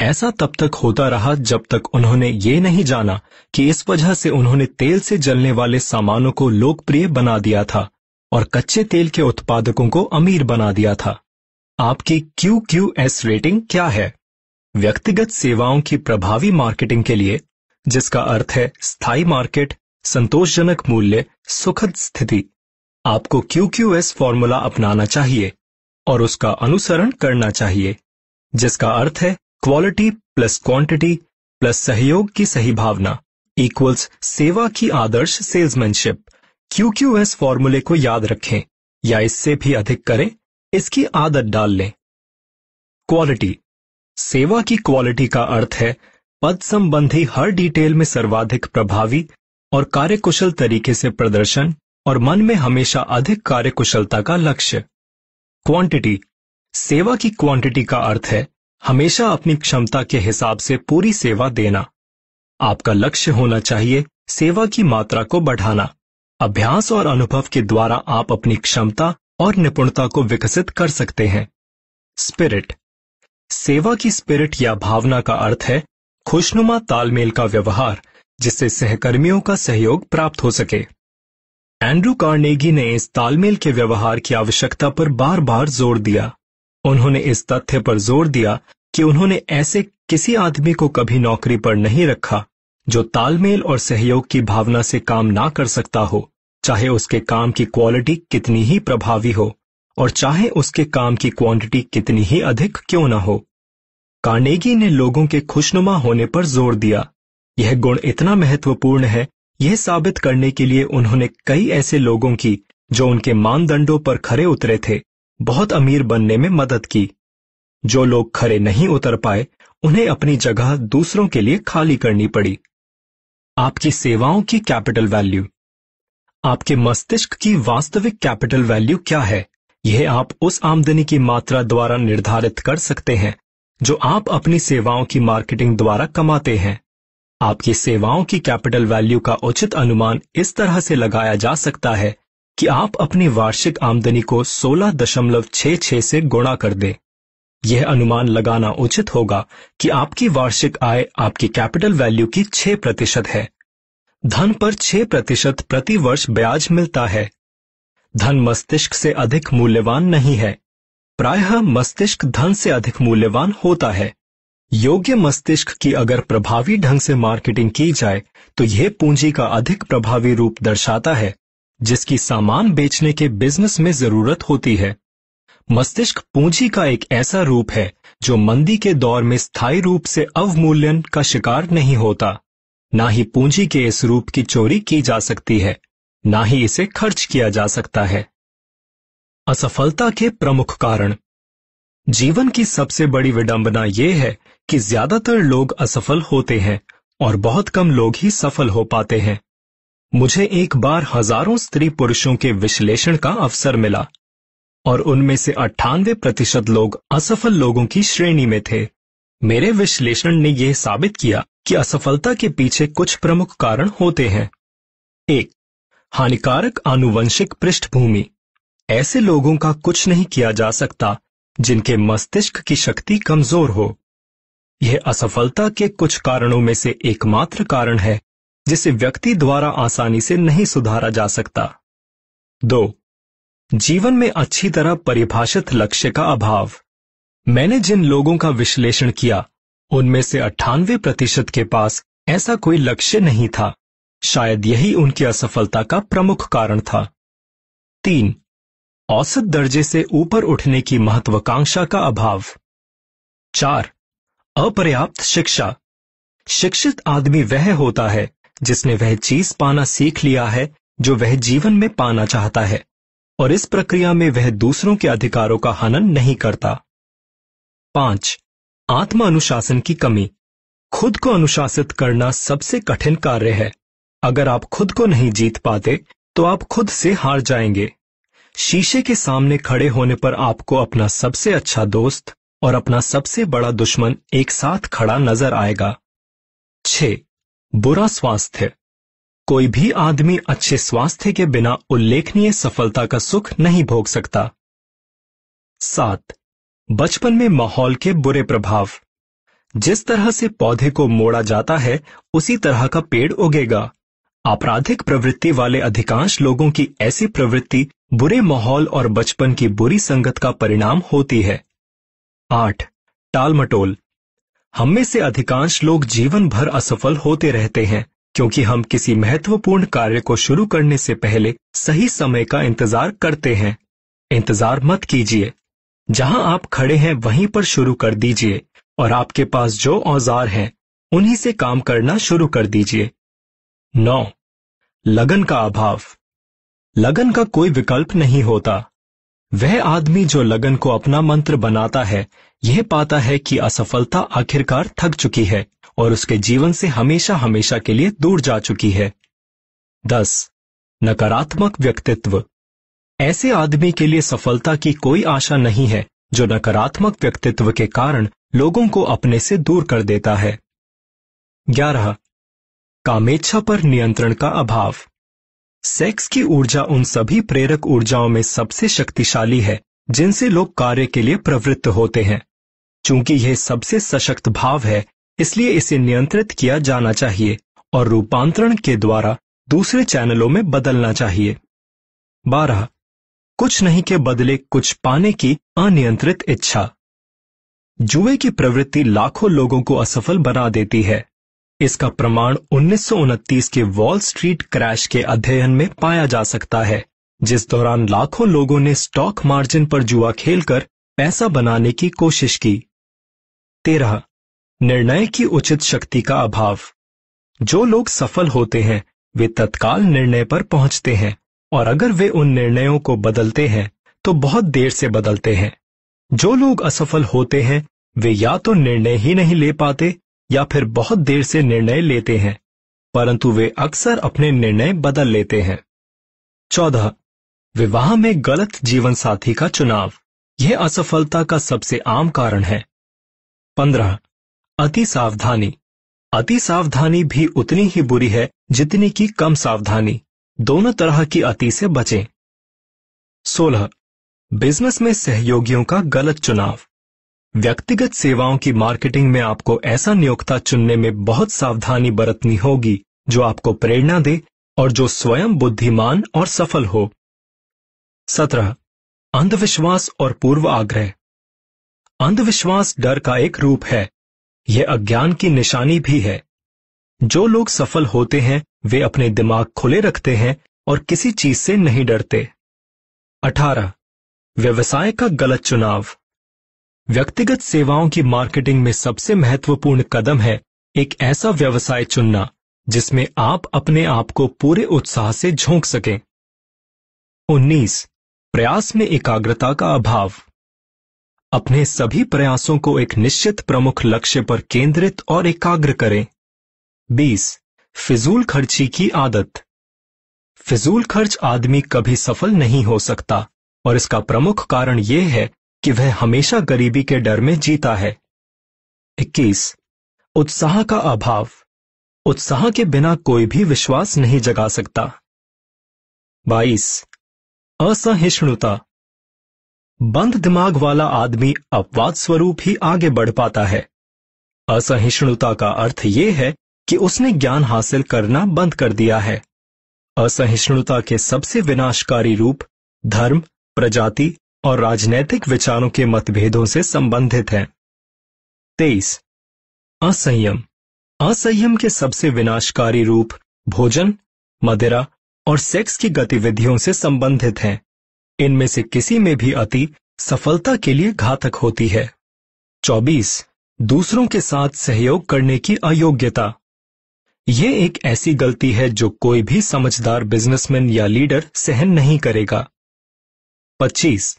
ऐसा तब तक होता रहा जब तक उन्होंने ये नहीं जाना कि इस वजह से उन्होंने तेल से जलने वाले सामानों को लोकप्रिय बना दिया था और कच्चे तेल के उत्पादकों को अमीर बना दिया था। आपकी क्यू क्यू एस रेटिंग क्या है? व्यक्तिगत सेवाओं की प्रभावी मार्केटिंग के लिए, जिसका अर्थ है स्थायी मार्केट, संतोषजनक मूल्य, सुखद स्थिति। आपको क्यू क्यू एस फॉर्मूला अपनाना चाहिए और उसका अनुसरण करना चाहिए, जिसका अर्थ है क्वालिटी प्लस क्वांटिटी प्लस सहयोग की सही भावना इक्वल्स सेवा की आदर्श सेल्समैनशिप क्यू क्यू एस फॉर्मूले को याद रखें या इससे भी अधिक करें, इसकी आदत डाल लें। क्वालिटी सेवा की क्वालिटी का अर्थ है पद संबंधी हर डिटेल में सर्वाधिक प्रभावी और कार्यकुशल तरीके से प्रदर्शन और मन में हमेशा अधिक कार्यकुशलता का लक्ष्य। क्वांटिटी सेवा की क्वांटिटी का अर्थ है हमेशा अपनी क्षमता के हिसाब से पूरी सेवा देना। आपका लक्ष्य होना चाहिए सेवा की मात्रा को बढ़ाना। अभ्यास और अनुभव के द्वारा आप अपनी क्षमता और निपुणता को विकसित कर सकते हैं। स्पिरिट सेवा की स्पिरिट या भावना का अर्थ है खुशनुमा तालमेल का व्यवहार, जिससे सहकर्मियों का सहयोग प्राप्त हो सके। एंड्रू कार्नेगी ने इस तालमेल के व्यवहार की आवश्यकता पर बार बार ज़ोर दिया। उन्होंने इस तथ्य पर ज़ोर दिया कि उन्होंने ऐसे किसी आदमी को कभी नौकरी पर नहीं रखा, जो तालमेल और सहयोग की भावना से काम ना कर सकता हो, चाहे उसके काम की क्वालिटी कितनी ही प्रभावी हो। और चाहे उसके काम की क्वांटिटी कितनी ही अधिक क्यों ना हो। कार्नेगी ने लोगों के खुशनुमा होने पर ज़ोर दिया। यह गुण इतना महत्वपूर्ण है, यह साबित करने के लिए उन्होंने कई ऐसे लोगों की, जो उनके मानदंडों पर खरे उतरे थे, बहुत अमीर बनने में मदद की। जो लोग खरे नहीं उतर पाए, उन्हें अपनी जगह दूसरों के लिए खाली करनी पड़ी। आपकी सेवाओं की कैपिटल वैल्यू आपके मस्तिष्क की वास्तविक कैपिटल वैल्यू क्या है? यह आप उस आमदनी की मात्रा द्वारा निर्धारित कर सकते हैं, जो आप अपनी सेवाओं की मार्केटिंग द्वारा कमाते हैं। आपकी सेवाओं की कैपिटल वैल्यू का उचित अनुमान इस तरह से लगाया जा सकता है कि आप अपनी वार्षिक आमदनी को 16.66 से गुणा कर दें। यह अनुमान लगाना उचित होगा कि आपकी वार्षिक आय आपकी कैपिटल वैल्यू की 6 प्रतिशत है। धन पर 6 प्रतिशत प्रति वर्ष ब्याज मिलता है। धन मस्तिष्क से अधिक मूल्यवान नहीं है। प्रायः मस्तिष्क धन से अधिक मूल्यवान होता है। योग्य मस्तिष्क की अगर प्रभावी ढंग से मार्केटिंग की जाए तो यह पूंजी का अधिक प्रभावी रूप दर्शाता है, जिसकी सामान बेचने के बिज़नेस में ज़रूरत होती है। मस्तिष्क पूंजी का एक ऐसा रूप है, जो मंदी के दौर में स्थायी रूप से अवमूल्यन का शिकार नहीं होता। ना ही पूंजी के इस रूप की चोरी की जा सकती है। ना ही इसे खर्च किया जा सकता है। असफलता के प्रमुख कारण। जीवन की सबसे बड़ी विडंबना यह है कि ज़्यादातर लोग असफल होते हैं और बहुत कम लोग ही सफल हो पाते हैं। मुझे एक बार हज़ारों स्त्री पुरुषों के विश्लेषण का अवसर मिला और उनमें से अट्ठानवे प्रतिशत लोग असफल लोगों की श्रेणी में थे। मेरे विश्लेषण ने यह साबित किया कि असफलता के पीछे कुछ प्रमुख कारण होते हैं। एक हानिकारक आनुवंशिक पृष्ठभूमि। ऐसे लोगों का कुछ नहीं किया जा सकता, जिनके मस्तिष्क की शक्ति कमज़ोर हो। यह असफलता के कुछ कारणों में से एकमात्र कारण है, जिसे व्यक्ति द्वारा आसानी से नहीं सुधारा जा सकता। दो, जीवन में अच्छी तरह परिभाषित लक्ष्य का अभाव। मैंने जिन लोगों का विश्लेषण किया, उनमें से अट्ठानवे प्रतिशत के पास ऐसा कोई लक्ष्य नहीं था। शायद यही उनकी असफलता का प्रमुख कारण था। तीन, औसत दर्जे से ऊपर उठने की महत्वाकांक्षा का अभाव। चार, अपर्याप्त शिक्षा। शिक्षित आदमी वह होता है जिसने वह चीज़ पाना सीख लिया है, जो वह जीवन में पाना चाहता है, और इस प्रक्रिया में वह दूसरों के अधिकारों का हनन नहीं करता। पाँच आत्म अनुशासन की कमी। खुद को अनुशासित करना सबसे कठिन कार्य है। अगर आप खुद को नहीं जीत पाते तो आप खुद से हार जाएँगे। शीशे के सामने खड़े होने पर आपको अपना सबसे अच्छा दोस्त और अपना सबसे बड़ा दुश्मन एक साथ खड़ा नज़र आएगा। छ, बुरा स्वास्थ्य। कोई भी आदमी अच्छे स्वास्थ्य के बिना उल्लेखनीय सफलता का सुख नहीं भोग सकता। सात, बचपन में माहौल के बुरे प्रभाव। जिस तरह से पौधे को मोड़ा जाता है, उसी तरह का पेड़ उगेगा। आपराधिक प्रवृत्ति वाले अधिकांश लोगों की ऐसी प्रवृत्ति बुरे माहौल और बचपन की बुरी संगत का परिणाम होती है। आठ, टालमटोल। हम में से अधिकांश लोग जीवन भर असफल होते रहते हैं, क्योंकि हम किसी महत्वपूर्ण कार्य को शुरू करने से पहले सही समय का इंतज़ार करते हैं। इंतज़ार मत कीजिए। जहाँ आप खड़े हैं, वहीं पर शुरू कर दीजिए, और आपके पास जो औज़ार हैं, उन्हीं से काम करना शुरू कर दीजिए। नौ। लगन का अभाव। लगन का कोई विकल्प नहीं होता। वह आदमी जो लगन को अपना मंत्र बनाता है, यह पाता है कि असफलता आखिरकार थक चुकी है और उसके जीवन से हमेशा हमेशा के लिए दूर जा चुकी है। दस। नकारात्मक व्यक्तित्व। ऐसे आदमी के लिए सफलता की कोई आशा नहीं है, जो नकारात्मक व्यक्तित्व के कारण लोगों को अपने से दूर कर देता है। ग्यारह। कामेच्छा पर नियंत्रण का अभाव। सेक्स की ऊर्जा उन सभी प्रेरक ऊर्जाओं में सबसे शक्तिशाली है, जिनसे लोग कार्य के लिए प्रवृत्त होते हैं। चूँकि यह सबसे सशक्त भाव है, इसलिए इसे नियंत्रित किया जाना चाहिए और रूपांतरण के द्वारा दूसरे चैनलों में बदलना चाहिए। बारह। कुछ नहीं के बदले कुछ पाने की अनियंत्रित इच्छा। जुए की प्रवृत्ति लाखों लोगों को असफल बना देती है। इसका प्रमाण उन्नीस सौ उनतीस के वॉल स्ट्रीट क्रैश के अध्ययन में पाया जा सकता है, जिस दौरान लाखों लोगों ने स्टॉक मार्जिन पर जुआ खेलकर पैसा बनाने की कोशिश की। तेरह, निर्णय की उचित शक्ति का अभाव। जो लोग सफल होते हैं, वे तत्काल निर्णय पर पहुँचते हैं, और अगर वे उन निर्णयों को बदलते हैं तो बहुत देर से बदलते हैं। जो लोग असफल होते हैं, वे या तो निर्णय ही नहीं ले पाते या फिर बहुत देर से निर्णय लेते हैं, परंतु वे अक्सर अपने निर्णय बदल लेते हैं। चौदह, विवाह में गलत जीवन साथी का चुनाव। यह असफलता का सबसे आम कारण है। पंद्रह, अति सावधानी। अति सावधानी भी उतनी ही बुरी है जितनी की कम सावधानी। दोनों तरह की अति से बचें। सोलह, बिज़नेस में सहयोगियों का गलत चुनाव। व्यक्तिगत सेवाओं की मार्केटिंग में आपको ऐसा नियोक्ता चुनने में बहुत सावधानी बरतनी होगी, जो आपको प्रेरणा दे और जो स्वयं बुद्धिमान और सफल हो। सत्रह, अंधविश्वास और पूर्व आग्रह। अंधविश्वास डर का एक रूप है। यह अज्ञान की निशानी भी है। जो लोग सफल होते हैं, वे अपने दिमाग खुले रखते हैं और किसी चीज़ से नहीं डरते। अठारह, व्यवसाय का गलत चुनाव। व्यक्तिगत सेवाओं की मार्केटिंग में सबसे महत्वपूर्ण कदम है एक ऐसा व्यवसाय चुनना, जिसमें आप अपने आप को पूरे उत्साह से झोंक सकें। 19 प्रयास में एकाग्रता का अभाव। अपने सभी प्रयासों को एक निश्चित प्रमुख लक्ष्य पर केंद्रित और एकाग्र करें। 20 फिजूल खर्ची की आदत। फिजूल खर्च आदमी कभी सफल नहीं हो सकता, और इसका प्रमुख कारण यह है कि वह हमेशा गरीबी के डर में जीता है। 21. उत्साह का अभाव। उत्साह के बिना कोई भी विश्वास नहीं जगा सकता। 22. असहिष्णुता। बंद दिमाग वाला आदमी अपवाद स्वरूप ही आगे बढ़ पाता है। असहिष्णुता का अर्थ यह है कि उसने ज्ञान हासिल करना बंद कर दिया है। असहिष्णुता के सबसे विनाशकारी रूप धर्म, प्रजाति और राजनैतिक विचारों के मतभेदों से संबंधित है। तेईस। असंयम। असंयम के सबसे विनाशकारी रूप भोजन, मदिरा और सेक्स की गतिविधियों से संबंधित हैं। इनमें से किसी में भी अति सफलता के लिए घातक होती है। 24. दूसरों के साथ सहयोग करने की अयोग्यता। ये एक ऐसी गलती है जो कोई भी समझदार बिजनेसमैन या लीडर सहन नहीं करेगा। 25.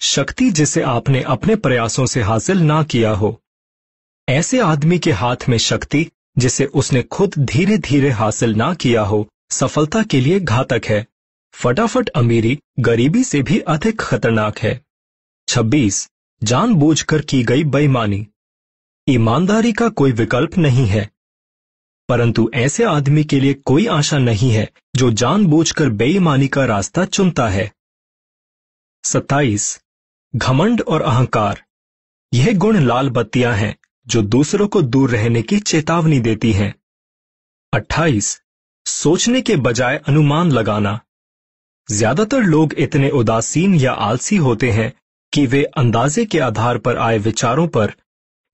शक्ति जिसे आपने अपने प्रयासों से हासिल ना किया हो ऐसे आदमी के हाथ में शक्ति, जिसे उसने खुद धीरे धीरे हासिल ना किया हो, सफलता के लिए घातक है फटाफट अमीरी, गरीबी से भी अधिक खतरनाक है 26. जानबूझकर की गई बेईमानी ईमानदारी का कोई विकल्प नहीं है परंतु ऐसे आदमी के लिए कोई आशा नहीं है, जो जानबूझकर बेईमानी का रास्ता चुनता है 27. घमंड और अहंकार, यह गुण लाल बत्तियाँ हैं, जो दूसरों को दूर रहने की चेतावनी देती हैं। 28. सोचने के बजाय अनुमान लगाना। ज़्यादातर लोग इतने उदासीन या आलसी होते हैं कि वे अंदाजे के आधार पर आए विचारों पर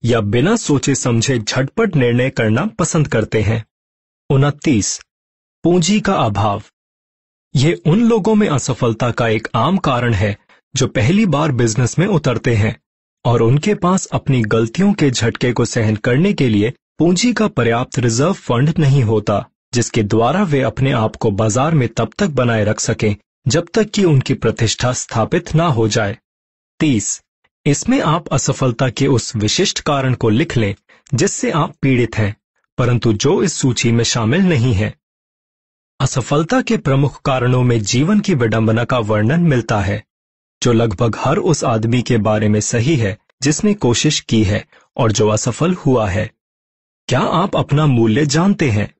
या बिना सोचे समझे झटपट निर्णय करना पसंद करते हैं। उनतीस, पूंजी का अभाव। यह उन लोगों में असफलता का एक आम कारण है जो पहली बार बिज़नेस में उतरते हैं और उनके पास अपनी गलतियों के झटके को सहन करने के लिए पूंजी का पर्याप्त रिज़र्व फंड नहीं होता, जिसके द्वारा वे अपने आप को बाज़ार में तब तक बनाए रख सकें, जब तक कि उनकी प्रतिष्ठा स्थापित ना हो जाए। तीस, इसमें आप असफलता के उस विशिष्ट कारण को लिख लें, जिससे आप पीड़ित हैं, परंतु जो इस सूची में शामिल नहीं है। असफलता के प्रमुख कारणों में जीवन की विडंबना का वर्णन मिलता है। जो लगभग हर उस आदमी के बारे में सही है, जिसने कोशिश की है और जो असफल हुआ है। क्या आप अपना मूल्य जानते हैं?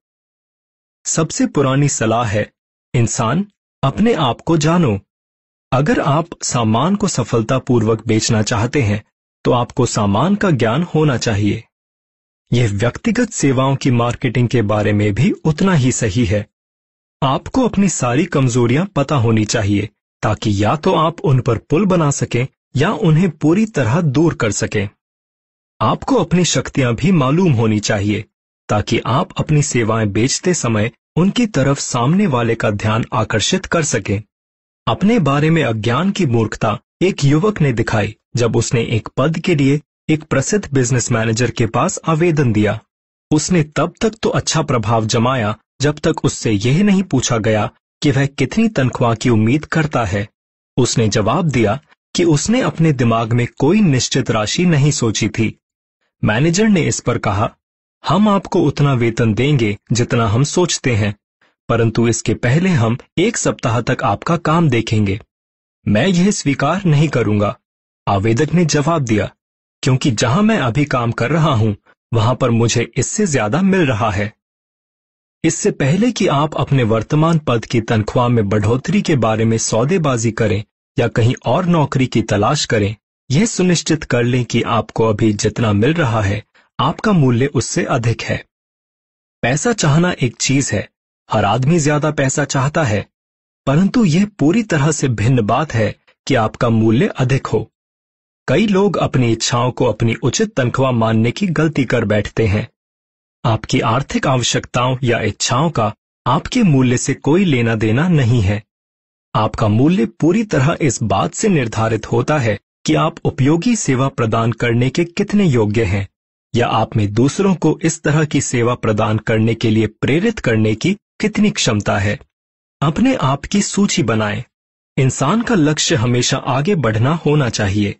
सबसे पुरानी सलाह है, इंसान अपने आप को जानो। अगर आप सामान को सफलतापूर्वक बेचना चाहते हैं तो आपको सामान का ज्ञान होना चाहिए। यह व्यक्तिगत सेवाओं की मार्केटिंग के बारे में भी उतना ही सही है। आपको अपनी सारी कमजोरियाँ पता होनी चाहिए। ताकि या तो आप उन पर पुल बना सकें या उन्हें पूरी तरह दूर कर सकें। आपको अपनी शक्तियाँ भी मालूम होनी चाहिए, ताकि आप अपनी सेवाएँ बेचते समय उनकी तरफ़ सामने वाले का ध्यान आकर्षित कर सकें। अपने बारे में अज्ञान की मूर्खता एक युवक ने दिखाई, जब उसने एक पद के लिए एक प्रसिद्ध बिज़नेस मैनेजर के पास आवेदन दिया। उसने तब तक तो अच्छा प्रभाव जमाया, जब तक उससे यह नहीं पूछा गया कि वह कितनी तनख्वाह की उम्मीद करता है। उसने जवाब दिया कि उसने अपने दिमाग में कोई निश्चित राशि नहीं सोची थी। मैनेजर ने इस पर कहा, हम आपको उतना वेतन देंगे जितना हम सोचते हैं, परंतु इसके पहले हम एक सप्ताह तक आपका काम देखेंगे। मैं यह स्वीकार नहीं करूँगा। आवेदक ने जवाब दिया, क्योंकि जहाँ मैं अभी काम कर रहा हूँ, वहाँ पर मुझे इससे ज़्यादा मिल रहा है। इससे पहले कि आप अपने वर्तमान पद की तनख्वाह में बढ़ोतरी के बारे में सौदेबाजी करें या कहीं और नौकरी की तलाश करें, यह सुनिश्चित कर लें कि आपको अभी जितना मिल रहा है, आपका मूल्य उससे अधिक है। पैसा चाहना एक चीज़ है, हर आदमी ज़्यादा पैसा चाहता है, परंतु यह पूरी तरह से भिन्न बात है कि आपका मूल्य अधिक हो। कई लोग अपनी इच्छाओं को अपनी उचित तनख्वाह मानने की गलती कर बैठते हैं आपकी आर्थिक आवश्यकताओं या इच्छाओं का आपके मूल्य से कोई लेना देना नहीं है। आपका मूल्य पूरी तरह इस बात से निर्धारित होता है कि आप उपयोगी सेवा प्रदान करने के कितने योग्य हैं, या आप में दूसरों को इस तरह की सेवा प्रदान करने के लिए प्रेरित करने की कितनी क्षमता है। अपने आप की सूची बनाएँ। इंसान का लक्ष्य हमेशा आगे बढ़ना होना चाहिए।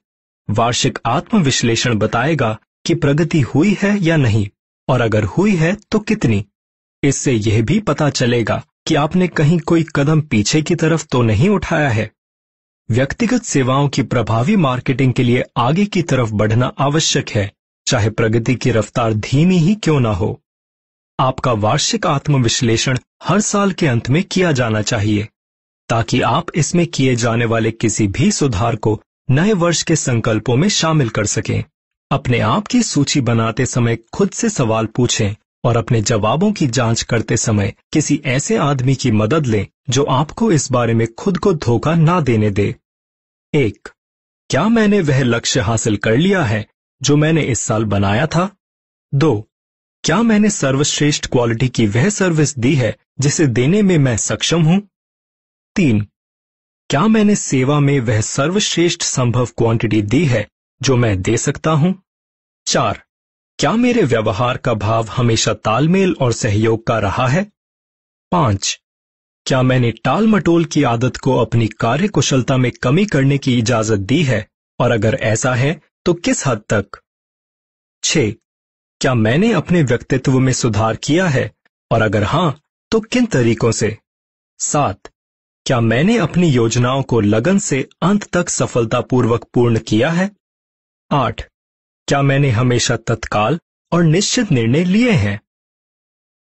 वार्षिक आत्मविश्लेषण बताएगा कि प्रगति हुई है या नहीं। और अगर हुई है तो कितनी? इससे यह भी पता चलेगा कि आपने कहीं कोई कदम पीछे की तरफ़ तो नहीं उठाया है। व्यक्तिगत सेवाओं की प्रभावी मार्केटिंग के लिए आगे की तरफ़ बढ़ना आवश्यक है, चाहे प्रगति की रफ्तार धीमी ही क्यों ना हो। आपका वार्षिक आत्मविश्लेषण हर साल के अंत में किया जाना चाहिए, ताकि आप इसमें किए जाने वाले किसी भी सुधार को नए वर्ष के संकल्पों में शामिल कर सकें। अपने आप की सूची बनाते समय खुद से सवाल पूछें और अपने जवाबों की जाँच करते समय किसी ऐसे आदमी की मदद लें जो आपको इस बारे में खुद को धोखा ना देने दे। एक, क्या मैंने वह लक्ष्य हासिल कर लिया है जो मैंने इस साल बनाया था? दो, क्या मैंने सर्वश्रेष्ठ क्वालिटी की वह सर्विस दी है जिसे देने में मैं सक्षम हूँ? तीन, क्या मैंने सेवा में वह सर्वश्रेष्ठ संभव क्वांटिटी दी है जो मैं दे सकता हूँ? चार, क्या मेरे व्यवहार का भाव हमेशा तालमेल और सहयोग का रहा है? पाँच, क्या मैंने टाल मटोल की आदत को अपनी कार्य कुशलता में कमी करने की इजाज़त दी है? और अगर ऐसा है तो किस हद तक? छ क्या मैंने अपने व्यक्तित्व में सुधार किया है? और अगर हाँ तो किन तरीकों से? सात, क्या मैंने अपनी योजनाओं को लगन से अंत तक सफलतापूर्वक पूर्ण किया है? आठ। क्या मैंने हमेशा तत्काल और निश्चित निर्णय लिए हैं?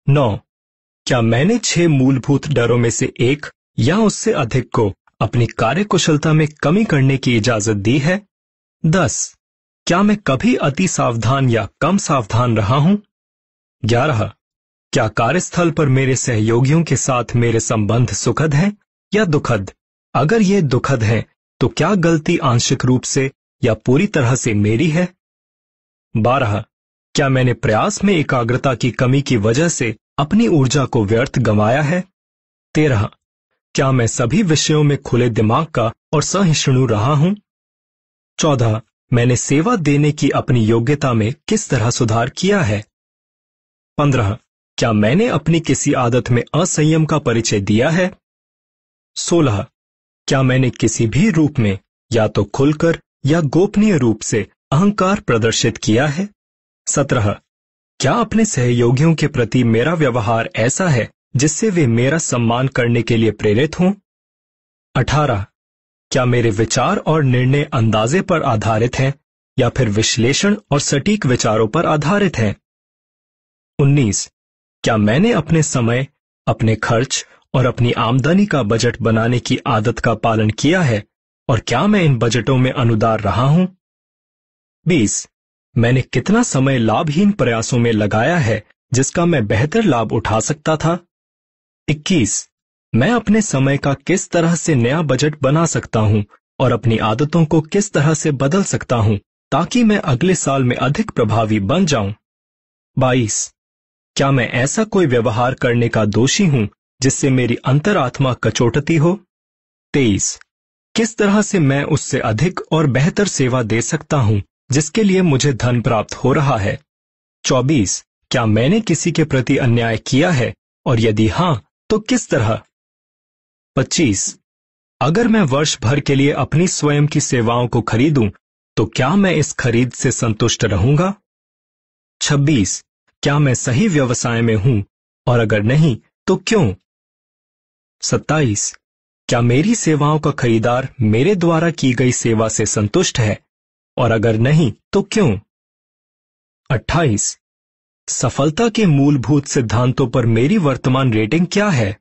नौ। क्या मैंने छह मूलभूत डरों में से एक या उससे अधिक को अपनी कार्यकुशलता में कमी करने की इजाज़त दी है? दस। क्या मैं कभी अति सावधान या कम सावधान रहा हूँ? ग्यारह। क्या कार्यस्थल पर मेरे सहयोगियों के साथ मेरे संबंध सुखद हैं या दुखद? अगर ये दुखद है तो क्या गलती आंशिक रूप से या पूरी तरह से मेरी है? बारह, क्या मैंने प्रयास में एकाग्रता की कमी की वजह से अपनी ऊर्जा को व्यर्थ गंवाया है? तेरह, क्या मैं सभी विषयों में खुले दिमाग का और सहिष्णु रहा हूँ? चौदह, मैंने सेवा देने की अपनी योग्यता में किस तरह सुधार किया है? पंद्रह, क्या मैंने अपनी किसी आदत में असंयम का परिचय दिया है? सोलह, क्या मैंने किसी भी रूप में या तो खुलकर या गोपनीय रूप से अहंकार प्रदर्शित किया है? सत्रह, क्या अपने सहयोगियों के प्रति मेरा व्यवहार ऐसा है जिससे वे मेरा सम्मान करने के लिए प्रेरित हों? अठारह, क्या मेरे विचार और निर्णय अंदाजे पर आधारित हैं या फिर विश्लेषण और सटीक विचारों पर आधारित हैं? उन्नीस, क्या मैंने अपने समय, अपने खर्च और अपनी आमदनी का बजट बनाने की आदत का पालन किया है और क्या मैं इन बजटों में अनुदार रहा हूँ? बीस, मैंने कितना समय लाभहीन प्रयासों में लगाया है जिसका मैं बेहतर लाभ उठा सकता था? इक्कीस, मैं अपने समय का किस तरह से नया बजट बना सकता हूँ और अपनी आदतों को किस तरह से बदल सकता हूँ ताकि मैं अगले साल में अधिक प्रभावी बन जाऊँ? बाईस, क्या मैं ऐसा कोई व्यवहार करने का दोषी हूँ जिससे मेरी अंतरात्मा कचोटती हो? तेईस किस तरह से मैं उससे अधिक और बेहतर सेवा दे सकता हूँ, जिसके लिए मुझे धन प्राप्त हो रहा है? चौबीस, क्या मैंने किसी के प्रति अन्याय किया है, और यदि हाँ तो किस तरह? पच्चीस, अगर मैं वर्ष भर के लिए अपनी स्वयं की सेवाओं को खरीदूं तो क्या मैं इस खरीद से संतुष्ट रहूँगा? छब्बीस, क्या मैं सही व्यवसाय में हूँ, और अगर नहीं तो क्यों? सत्ताईस क्या मेरी सेवाओं का खरीदार मेरे द्वारा की गई सेवा से संतुष्ट है? और अगर नहीं तो क्यों? अट्ठाईस। सफलता के मूलभूत सिद्धांतों पर मेरी वर्तमान रेटिंग क्या है?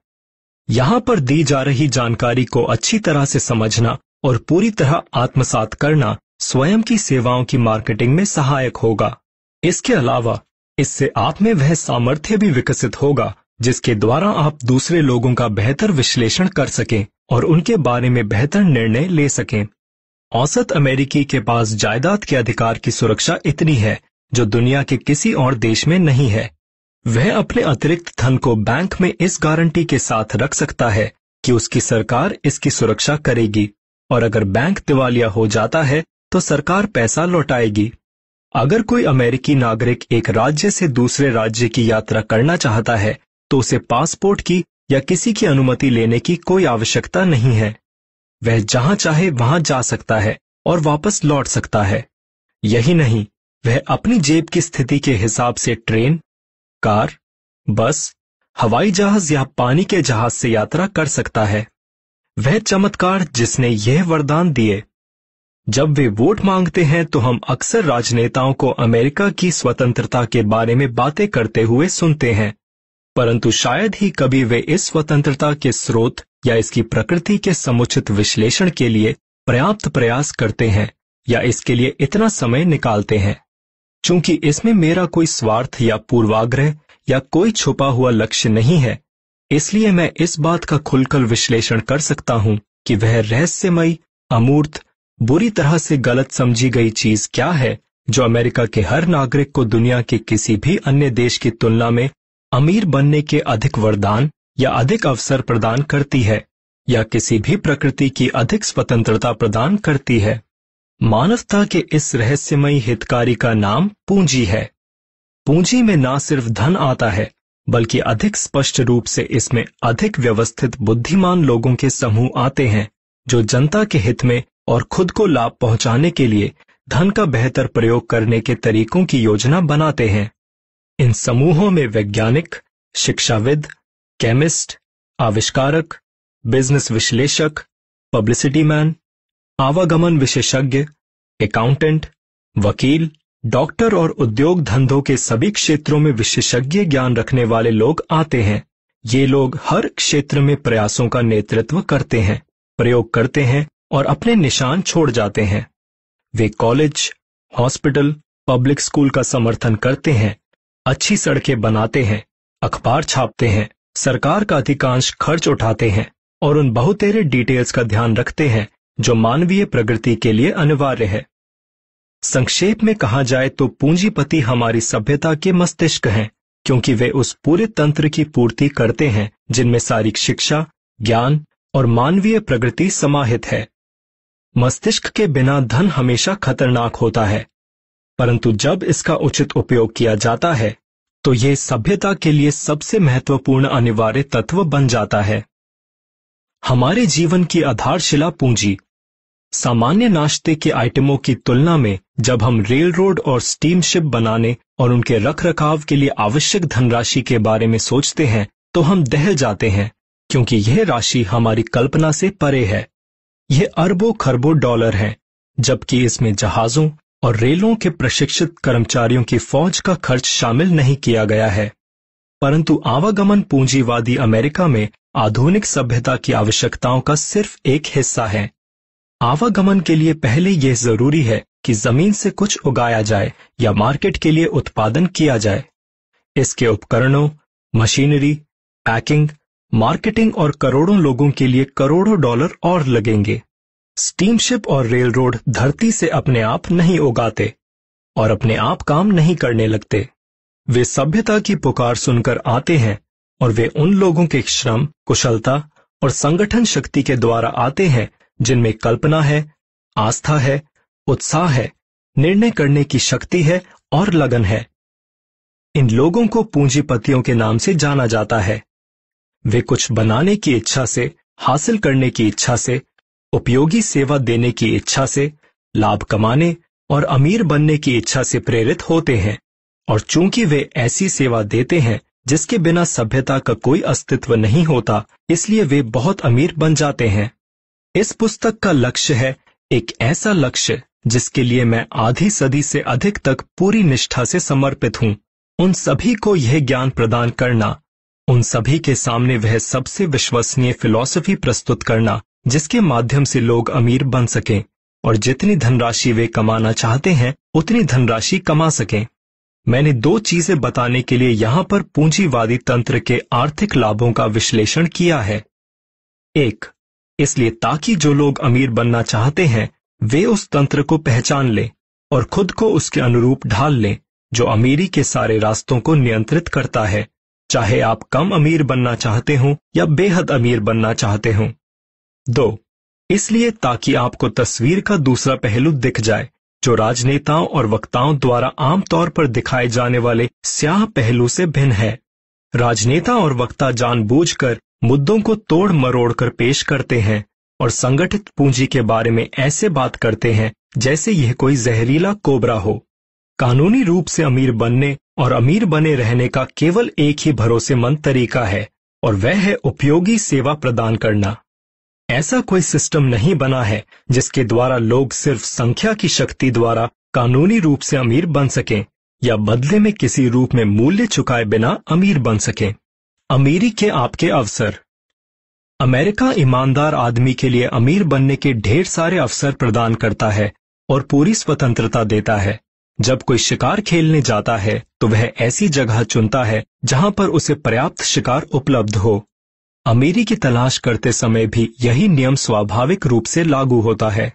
यहाँ पर दी जा रही जानकारी को अच्छी तरह से समझना और पूरी तरह आत्मसात करना स्वयं की सेवाओं की मार्केटिंग में सहायक होगा। इसके अलावा, इससे आप में वह सामर्थ्य भी विकसित होगा जिसके द्वारा आप दूसरे लोगों का बेहतर विश्लेषण कर सकें। और उनके बारे में बेहतर निर्णय ले सकें। औसत अमेरिकी के पास जायदाद के अधिकार की सुरक्षा इतनी है, जो दुनिया के किसी और देश में नहीं है। वह अपने अतिरिक्त धन को बैंक में इस गारंटी के साथ रख सकता है कि उसकी सरकार इसकी सुरक्षा करेगी, और अगर बैंक दिवालिया हो जाता है तो सरकार पैसा लौटाएगी। अगर कोई अमेरिकी नागरिक एक राज्य से दूसरे राज्य की यात्रा करना चाहता है तो उसे पासपोर्ट की या किसी की अनुमति लेने की कोई आवश्यकता नहीं है। वह जहाँ चाहे वहाँ जा सकता है और वापस लौट सकता है। यही नहीं, वह अपनी जेब की स्थिति के हिसाब से ट्रेन, कार, बस, हवाई जहाज़ या पानी के जहाज़ से यात्रा कर सकता है। वह चमत्कार जिसने यह वरदान दिए। जब वे वोट मांगते हैं तो हम अक्सर राजनेताओं को अमेरिका की स्वतंत्रता के बारे में बातें करते हुए सुनते हैं। परंतु शायद ही कभी वे इस स्वतंत्रता के स्रोत या इसकी प्रकृति के समुचित विश्लेषण के लिए पर्याप्त प्रयास करते हैं या इसके लिए इतना समय निकालते हैं। चूँकि इसमें मेरा कोई स्वार्थ या पूर्वाग्रह या कोई छुपा हुआ लक्ष्य नहीं है, इसलिए मैं इस बात का खुलकर विश्लेषण कर सकता हूँ कि वह रहस्यमयी, अमूर्त, बुरी तरह से गलत समझी गई चीज़ क्या है जो अमेरिका के हर नागरिक को दुनिया के किसी भी अन्य देश की तुलना में अमीर बनने के अधिक वरदान या अधिक अवसर प्रदान करती है, या किसी भी प्रकृति की अधिक स्वतंत्रता प्रदान करती है। मानवता के इस रहस्यमयी हितकारी का नाम पूंजी है। पूंजी में ना सिर्फ़ धन आता है, बल्कि अधिक स्पष्ट रूप से इसमें अधिक व्यवस्थित बुद्धिमान लोगों के समूह आते हैं, जो जनता के हित में और खुद को लाभ पहुँचाने के लिए धन का बेहतर प्रयोग करने के तरीकों की योजना बनाते हैं। इन समूहों में वैज्ञानिक, शिक्षाविद, केमिस्ट, आविष्कारक, बिज़नेस विश्लेषक, पब्लिसिटी मैन, आवागमन विशेषज्ञ अकाउंटेंट वकील, डॉक्टर और उद्योग धंधों के सभी क्षेत्रों में विशेषज्ञ ज्ञान रखने वाले लोग आते हैं। ये लोग हर क्षेत्र में प्रयासों का नेतृत्व करते हैं, प्रयोग करते हैं और अपने निशान छोड़ जाते हैं। वे कॉलेज, हॉस्पिटल, पब्लिक स्कूल का समर्थन करते हैं। अच्छी सड़कें बनाते हैं, अखबार छापते हैं, सरकार का अधिकांश खर्च उठाते हैं और उन बहुतेरे डिटेल्स का ध्यान रखते हैं जो मानवीय प्रगति के लिए अनिवार्य है। संक्षेप में कहा जाए तो पूंजीपति हमारी सभ्यता के मस्तिष्क हैं, क्योंकि वे उस पूरे तंत्र की पूर्ति करते हैं, जिनमें सारी शिक्षा, ज्ञान और मानवीय प्रगति समाहित है। मस्तिष्क के बिना धन हमेशा खतरनाक होता है। परंतु जब इसका उचित उपयोग किया जाता है तो यह सभ्यता के लिए सबसे महत्वपूर्ण अनिवार्य तत्व बन जाता है। हमारे जीवन की आधारशिला पूंजी। सामान्य नाश्ते के आइटमों की तुलना में, जब हम रेल रोड और स्टीमशिप बनाने और उनके रख रखाव के लिए आवश्यक धनराशि के बारे में सोचते हैं तो हम दहल जाते हैं, क्योंकि यह राशि हमारी कल्पना से परे है। यह अरबों खरबों डॉलर है, जबकि इसमें जहाजों और रेलों के प्रशिक्षित कर्मचारियों की फौज का खर्च शामिल नहीं किया गया है। परंतु आवागमन पूंजीवादी अमेरिका में आधुनिक सभ्यता की आवश्यकताओं का सिर्फ़ एक हिस्सा है। आवागमन के लिए पहले यह ज़रूरी है कि ज़मीन से कुछ उगाया जाए या मार्केट के लिए उत्पादन किया जाए। इसके उपकरणों, मशीनरी, पैकिंग, मार्केटिंग और करोड़ों लोगों के लिए करोड़ों डॉलर और लगेंगे। स्टीमशिप और रेल रोड धरती से अपने आप नहीं उगाते और अपने आप काम नहीं करने लगते। वे सभ्यता की पुकार सुनकर आते हैं और वे उन लोगों के श्रम, कुशलता और संगठन शक्ति के द्वारा आते हैं जिनमें कल्पना है, आस्था है, उत्साह है, निर्णय करने की शक्ति है और लगन है। इन लोगों को पूंजीपतियों के नाम से जाना जाता है। वे कुछ बनाने की इच्छा से, हासिल करने की इच्छा से उपयोगी सेवा देने की इच्छा से, लाभ कमाने और अमीर बनने की इच्छा से प्रेरित होते हैं, और चूँकि वे ऐसी सेवा देते हैं, जिसके बिना सभ्यता का कोई अस्तित्व नहीं होता, इसलिए वे बहुत अमीर बन जाते हैं। इस पुस्तक का लक्ष्य है एक ऐसा लक्ष्य, जिसके लिए मैं आधी सदी से अधिक तक पूरी निष्ठा से समर्पित हूँ। उन सभी को यह ज्ञान प्रदान करना, उन सभी के सामने वह सबसे विश्वसनीय फिलॉसफी प्रस्तुत करना जिसके माध्यम से लोग अमीर बन सकें और जितनी धनराशि वे कमाना चाहते हैं, उतनी धनराशि कमा सकें। मैंने दो चीज़ें बताने के लिए यहाँ पर पूंजीवादी तंत्र के आर्थिक लाभों का विश्लेषण किया है। एक, इसलिए ताकि जो लोग अमीर बनना चाहते हैं, वे उस तंत्र को पहचान लें और खुद को उसके अनुरूप ढाल लें, जो अमीरी के सारे रास्तों को नियंत्रित करता है। चाहे आप कम अमीर बनना चाहते हो या बेहद अमीर बनना चाहते हो। दो। इसलिए ताकि आपको तस्वीर का दूसरा पहलू दिख जाए, जो राजनेताओं और वक्ताओं द्वारा आमतौर पर दिखाए जाने वाले स्याह पहलू से भिन्न है। राजनेता और वक्ता जानबूझकर मुद्दों को तोड़ मरोड़ कर पेश करते हैं और संगठित पूंजी के बारे में ऐसे बात करते हैं, जैसे यह कोई जहरीला कोबरा हो। कानूनी रूप से अमीर बनने और अमीर बने रहने का केवल एक ही भरोसेमंद तरीका है, और वह है उपयोगी सेवा प्रदान करना। ऐसा कोई सिस्टम नहीं बना है जिसके द्वारा लोग सिर्फ़ संख्या की शक्ति द्वारा कानूनी रूप से अमीर बन सकें, या बदले में किसी रूप में मूल्य चुकाए बिना अमीर बन सकें। अमीरी के आपके अवसर। अमेरिका ईमानदार आदमी के लिए अमीर बनने के ढेर सारे अवसर प्रदान करता है और पूरी स्वतंत्रता देता है। जब कोई शिकार खेलने जाता है तो वह ऐसी जगह चुनता है जहाँ पर उसे पर्याप्त शिकार उपलब्ध हो। अमीरी की तलाश करते समय भी यही नियम स्वाभाविक रूप से लागू होता है।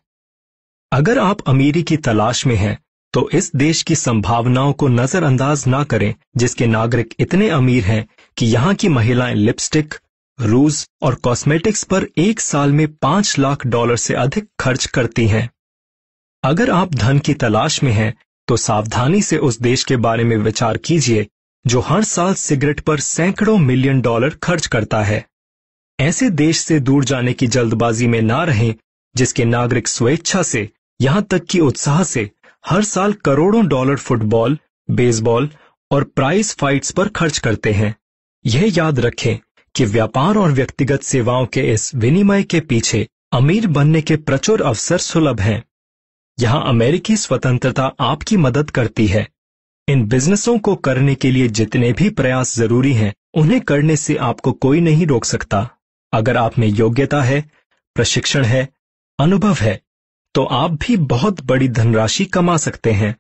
अगर आप अमीरी की तलाश में हैं तो इस देश की संभावनाओं को नजरअंदाज ना करें, जिसके नागरिक इतने अमीर हैं कि यहाँ की महिलाएँ लिपस्टिक, रूज और कॉस्मेटिक्स पर एक साल में पाँच लाख डॉलर से अधिक खर्च करती हैं। अगर आप धन की तलाश में हैं तो सावधानी से उस देश के बारे में विचार कीजिए, जो हर साल सिगरेट पर सैकड़ों मिलियन डॉलर खर्च करता है। ऐसे देश से दूर जाने की जल्दबाजी में ना रहें, जिसके नागरिक स्वेच्छा से, यहाँ तक कि उत्साह से, हर साल करोड़ों डॉलर फुटबॉल, बेसबॉल और प्राइज फाइट्स पर खर्च करते हैं। यह याद रखें कि व्यापार और व्यक्तिगत सेवाओं के इस विनिमय के पीछे अमीर बनने के प्रचुर अवसर सुलभ हैं। यहाँ अमेरिकी स्वतंत्रता आपकी मदद करती है। इन बिजनेसों को करने के लिए जितने भी प्रयास ज़रूरी हैं, उन्हें करने से आपको कोई नहीं रोक सकता। अगर आप में योग्यता है, प्रशिक्षण है, अनुभव है तो आप भी बहुत बड़ी धनराशि कमा सकते हैं।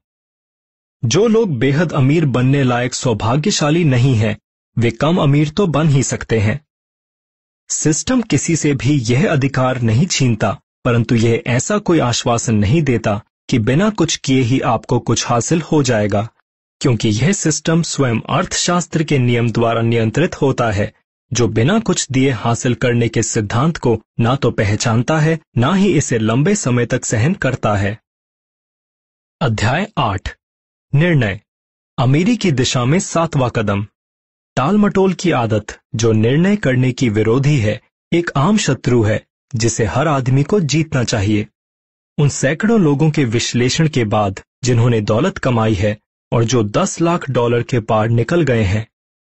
जो लोग बेहद अमीर बनने लायक सौभाग्यशाली नहीं हैं, वे कम अमीर तो बन ही सकते हैं। सिस्टम किसी से भी यह अधिकार नहीं छीनता, परंतु यह ऐसा कोई आश्वासन नहीं देता कि बिना कुछ किए ही आपको कुछ हासिल हो जाएगा, क्योंकि यह सिस्टम स्वयं अर्थशास्त्र के नियम द्वारा नियंत्रित होता है। जो बिना कुछ दिए हासिल करने के सिद्धांत को ना तो पहचानता है, ना ही इसे लंबे समय तक सहन करता है। अध्याय आठ। निर्णय। अमीरी की दिशा में सातवां कदम। टालमटोल की आदत, जो निर्णय करने की विरोधी है, एक आम शत्रु है, जिसे हर आदमी को जीतना चाहिए। उन सैकड़ों लोगों के विश्लेषण के बाद, जिन्होंने दौलत कमाई है, और जो दस लाख डॉलर के पार निकल गए हैं,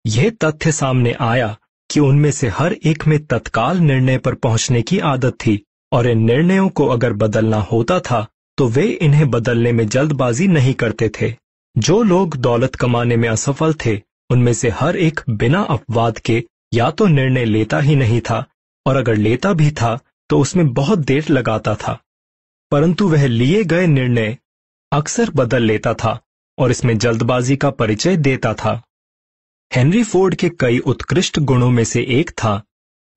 यह तथ्य सामने आया कि उनमें से हर एक में तत्काल निर्णय पर पहुँचने की आदत थी, और इन निर्णयों को अगर बदलना होता था तो वे इन्हें बदलने में जल्दबाजी नहीं करते थे। जो लोग दौलत कमाने में असफल थे, उनमें से हर एक बिना अपवाद के या तो निर्णय लेता ही नहीं था, और अगर लेता भी था तो उसमें बहुत देर लगाता था। परंतु वह लिए गए निर्णय अक्सर बदल लेता था, और इसमें जल्दबाजी का परिचय देता था। हेनरी फोर्ड के कई उत्कृष्ट गुणों में से एक था।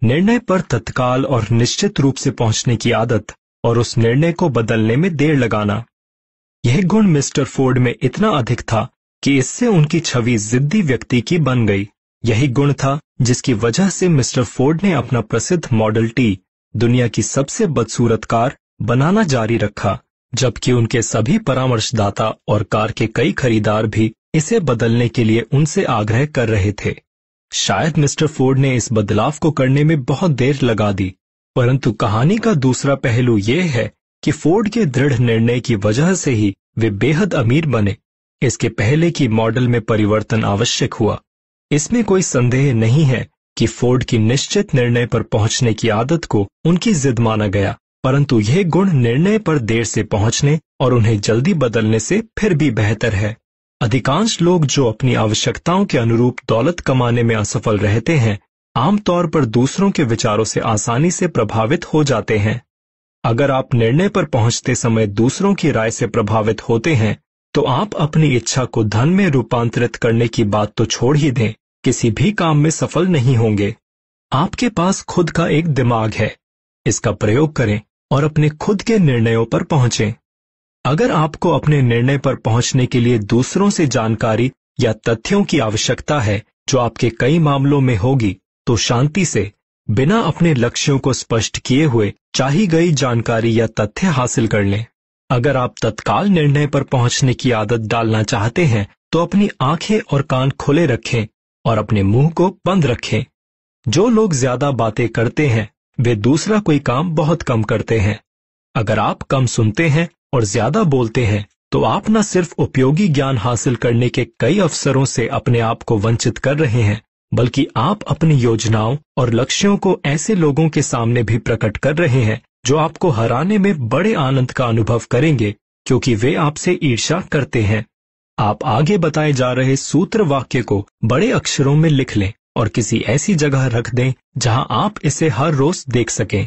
निर्णय पर तत्काल और निश्चित रूप से पहुँचने की आदत और उस निर्णय को बदलने में देर लगाना। यह गुण मिस्टर फोर्ड में इतना अधिक था कि इससे उनकी छवि जिद्दी व्यक्ति की बन गई। यही गुण था जिसकी वजह से मिस्टर फोर्ड ने अपना प्रसिद्ध मॉडल टी, दुनिया की सबसे बदसूरत कार बनाना जारी रखा, जबकि उनके सभी परामर्शदाता और कार के कई खरीदार भी इसे बदलने के लिए उनसे आग्रह कर रहे थे। शायद मिस्टर फोर्ड ने इस बदलाव को करने में बहुत देर लगा दी, परंतु कहानी का दूसरा पहलू यह है कि फोर्ड के दृढ़ निर्णय की वजह से ही वे बेहद अमीर बने। इसके पहले की मॉडल में परिवर्तन आवश्यक हुआ, इसमें कोई संदेह नहीं है कि फोर्ड की निश्चित निर्णय पर पहुँचने की आदत को उनकी जिद माना गया, परंतु यह गुण निर्णय पर देर से पहुँचने और उन्हें जल्दी बदलने से फिर भी बेहतर है। अधिकांश लोग जो अपनी आवश्यकताओं के अनुरूप दौलत कमाने में असफल रहते हैं आमतौर पर दूसरों के विचारों से आसानी से प्रभावित हो जाते हैं। अगर आप निर्णय पर पहुँचते समय दूसरों की राय से प्रभावित होते हैं तो आप अपनी इच्छा को धन में रूपांतरित करने की बात तो छोड़ ही दें, किसी भी काम में सफल नहीं होंगे। आपके पास खुद का एक दिमाग है, इसका प्रयोग करें और अपने खुद के निर्णयों पर पहुंचें। अगर आपको अपने निर्णय पर पहुँचने के लिए दूसरों से जानकारी या तथ्यों की आवश्यकता है जो आपके कई मामलों में होगी तो शांति से, बिना अपने लक्ष्यों को स्पष्ट किए हुए चाही गई जानकारी या तथ्य हासिल कर लें। अगर आप तत्काल निर्णय पर पहुँचने की आदत डालना चाहते हैं तो अपनी आँखें और कान खुले रखें और अपने मुँह को बंद रखें। जो लोग ज़्यादा बातें करते हैं, वे दूसरा कोई काम बहुत कम करते हैं। अगर आप कम सुनते हैं और ज़्यादा बोलते हैं तो आप न सिर्फ़ उपयोगी ज्ञान हासिल करने के कई अवसरों से अपने आप को वंचित कर रहे हैं, बल्कि आप अपनी योजनाओं और लक्ष्यों को ऐसे लोगों के सामने भी प्रकट कर रहे हैं, जो आपको हराने में बड़े आनंद का अनुभव करेंगे, क्योंकि वे आपसे ईर्षा करते हैं। आप आगे बताए जा रहे सूत्र वाक्य को बड़े अक्षरों में लिख लें और किसी ऐसी जगह रख दें जहाँ आप इसे हर रोज देख सकें।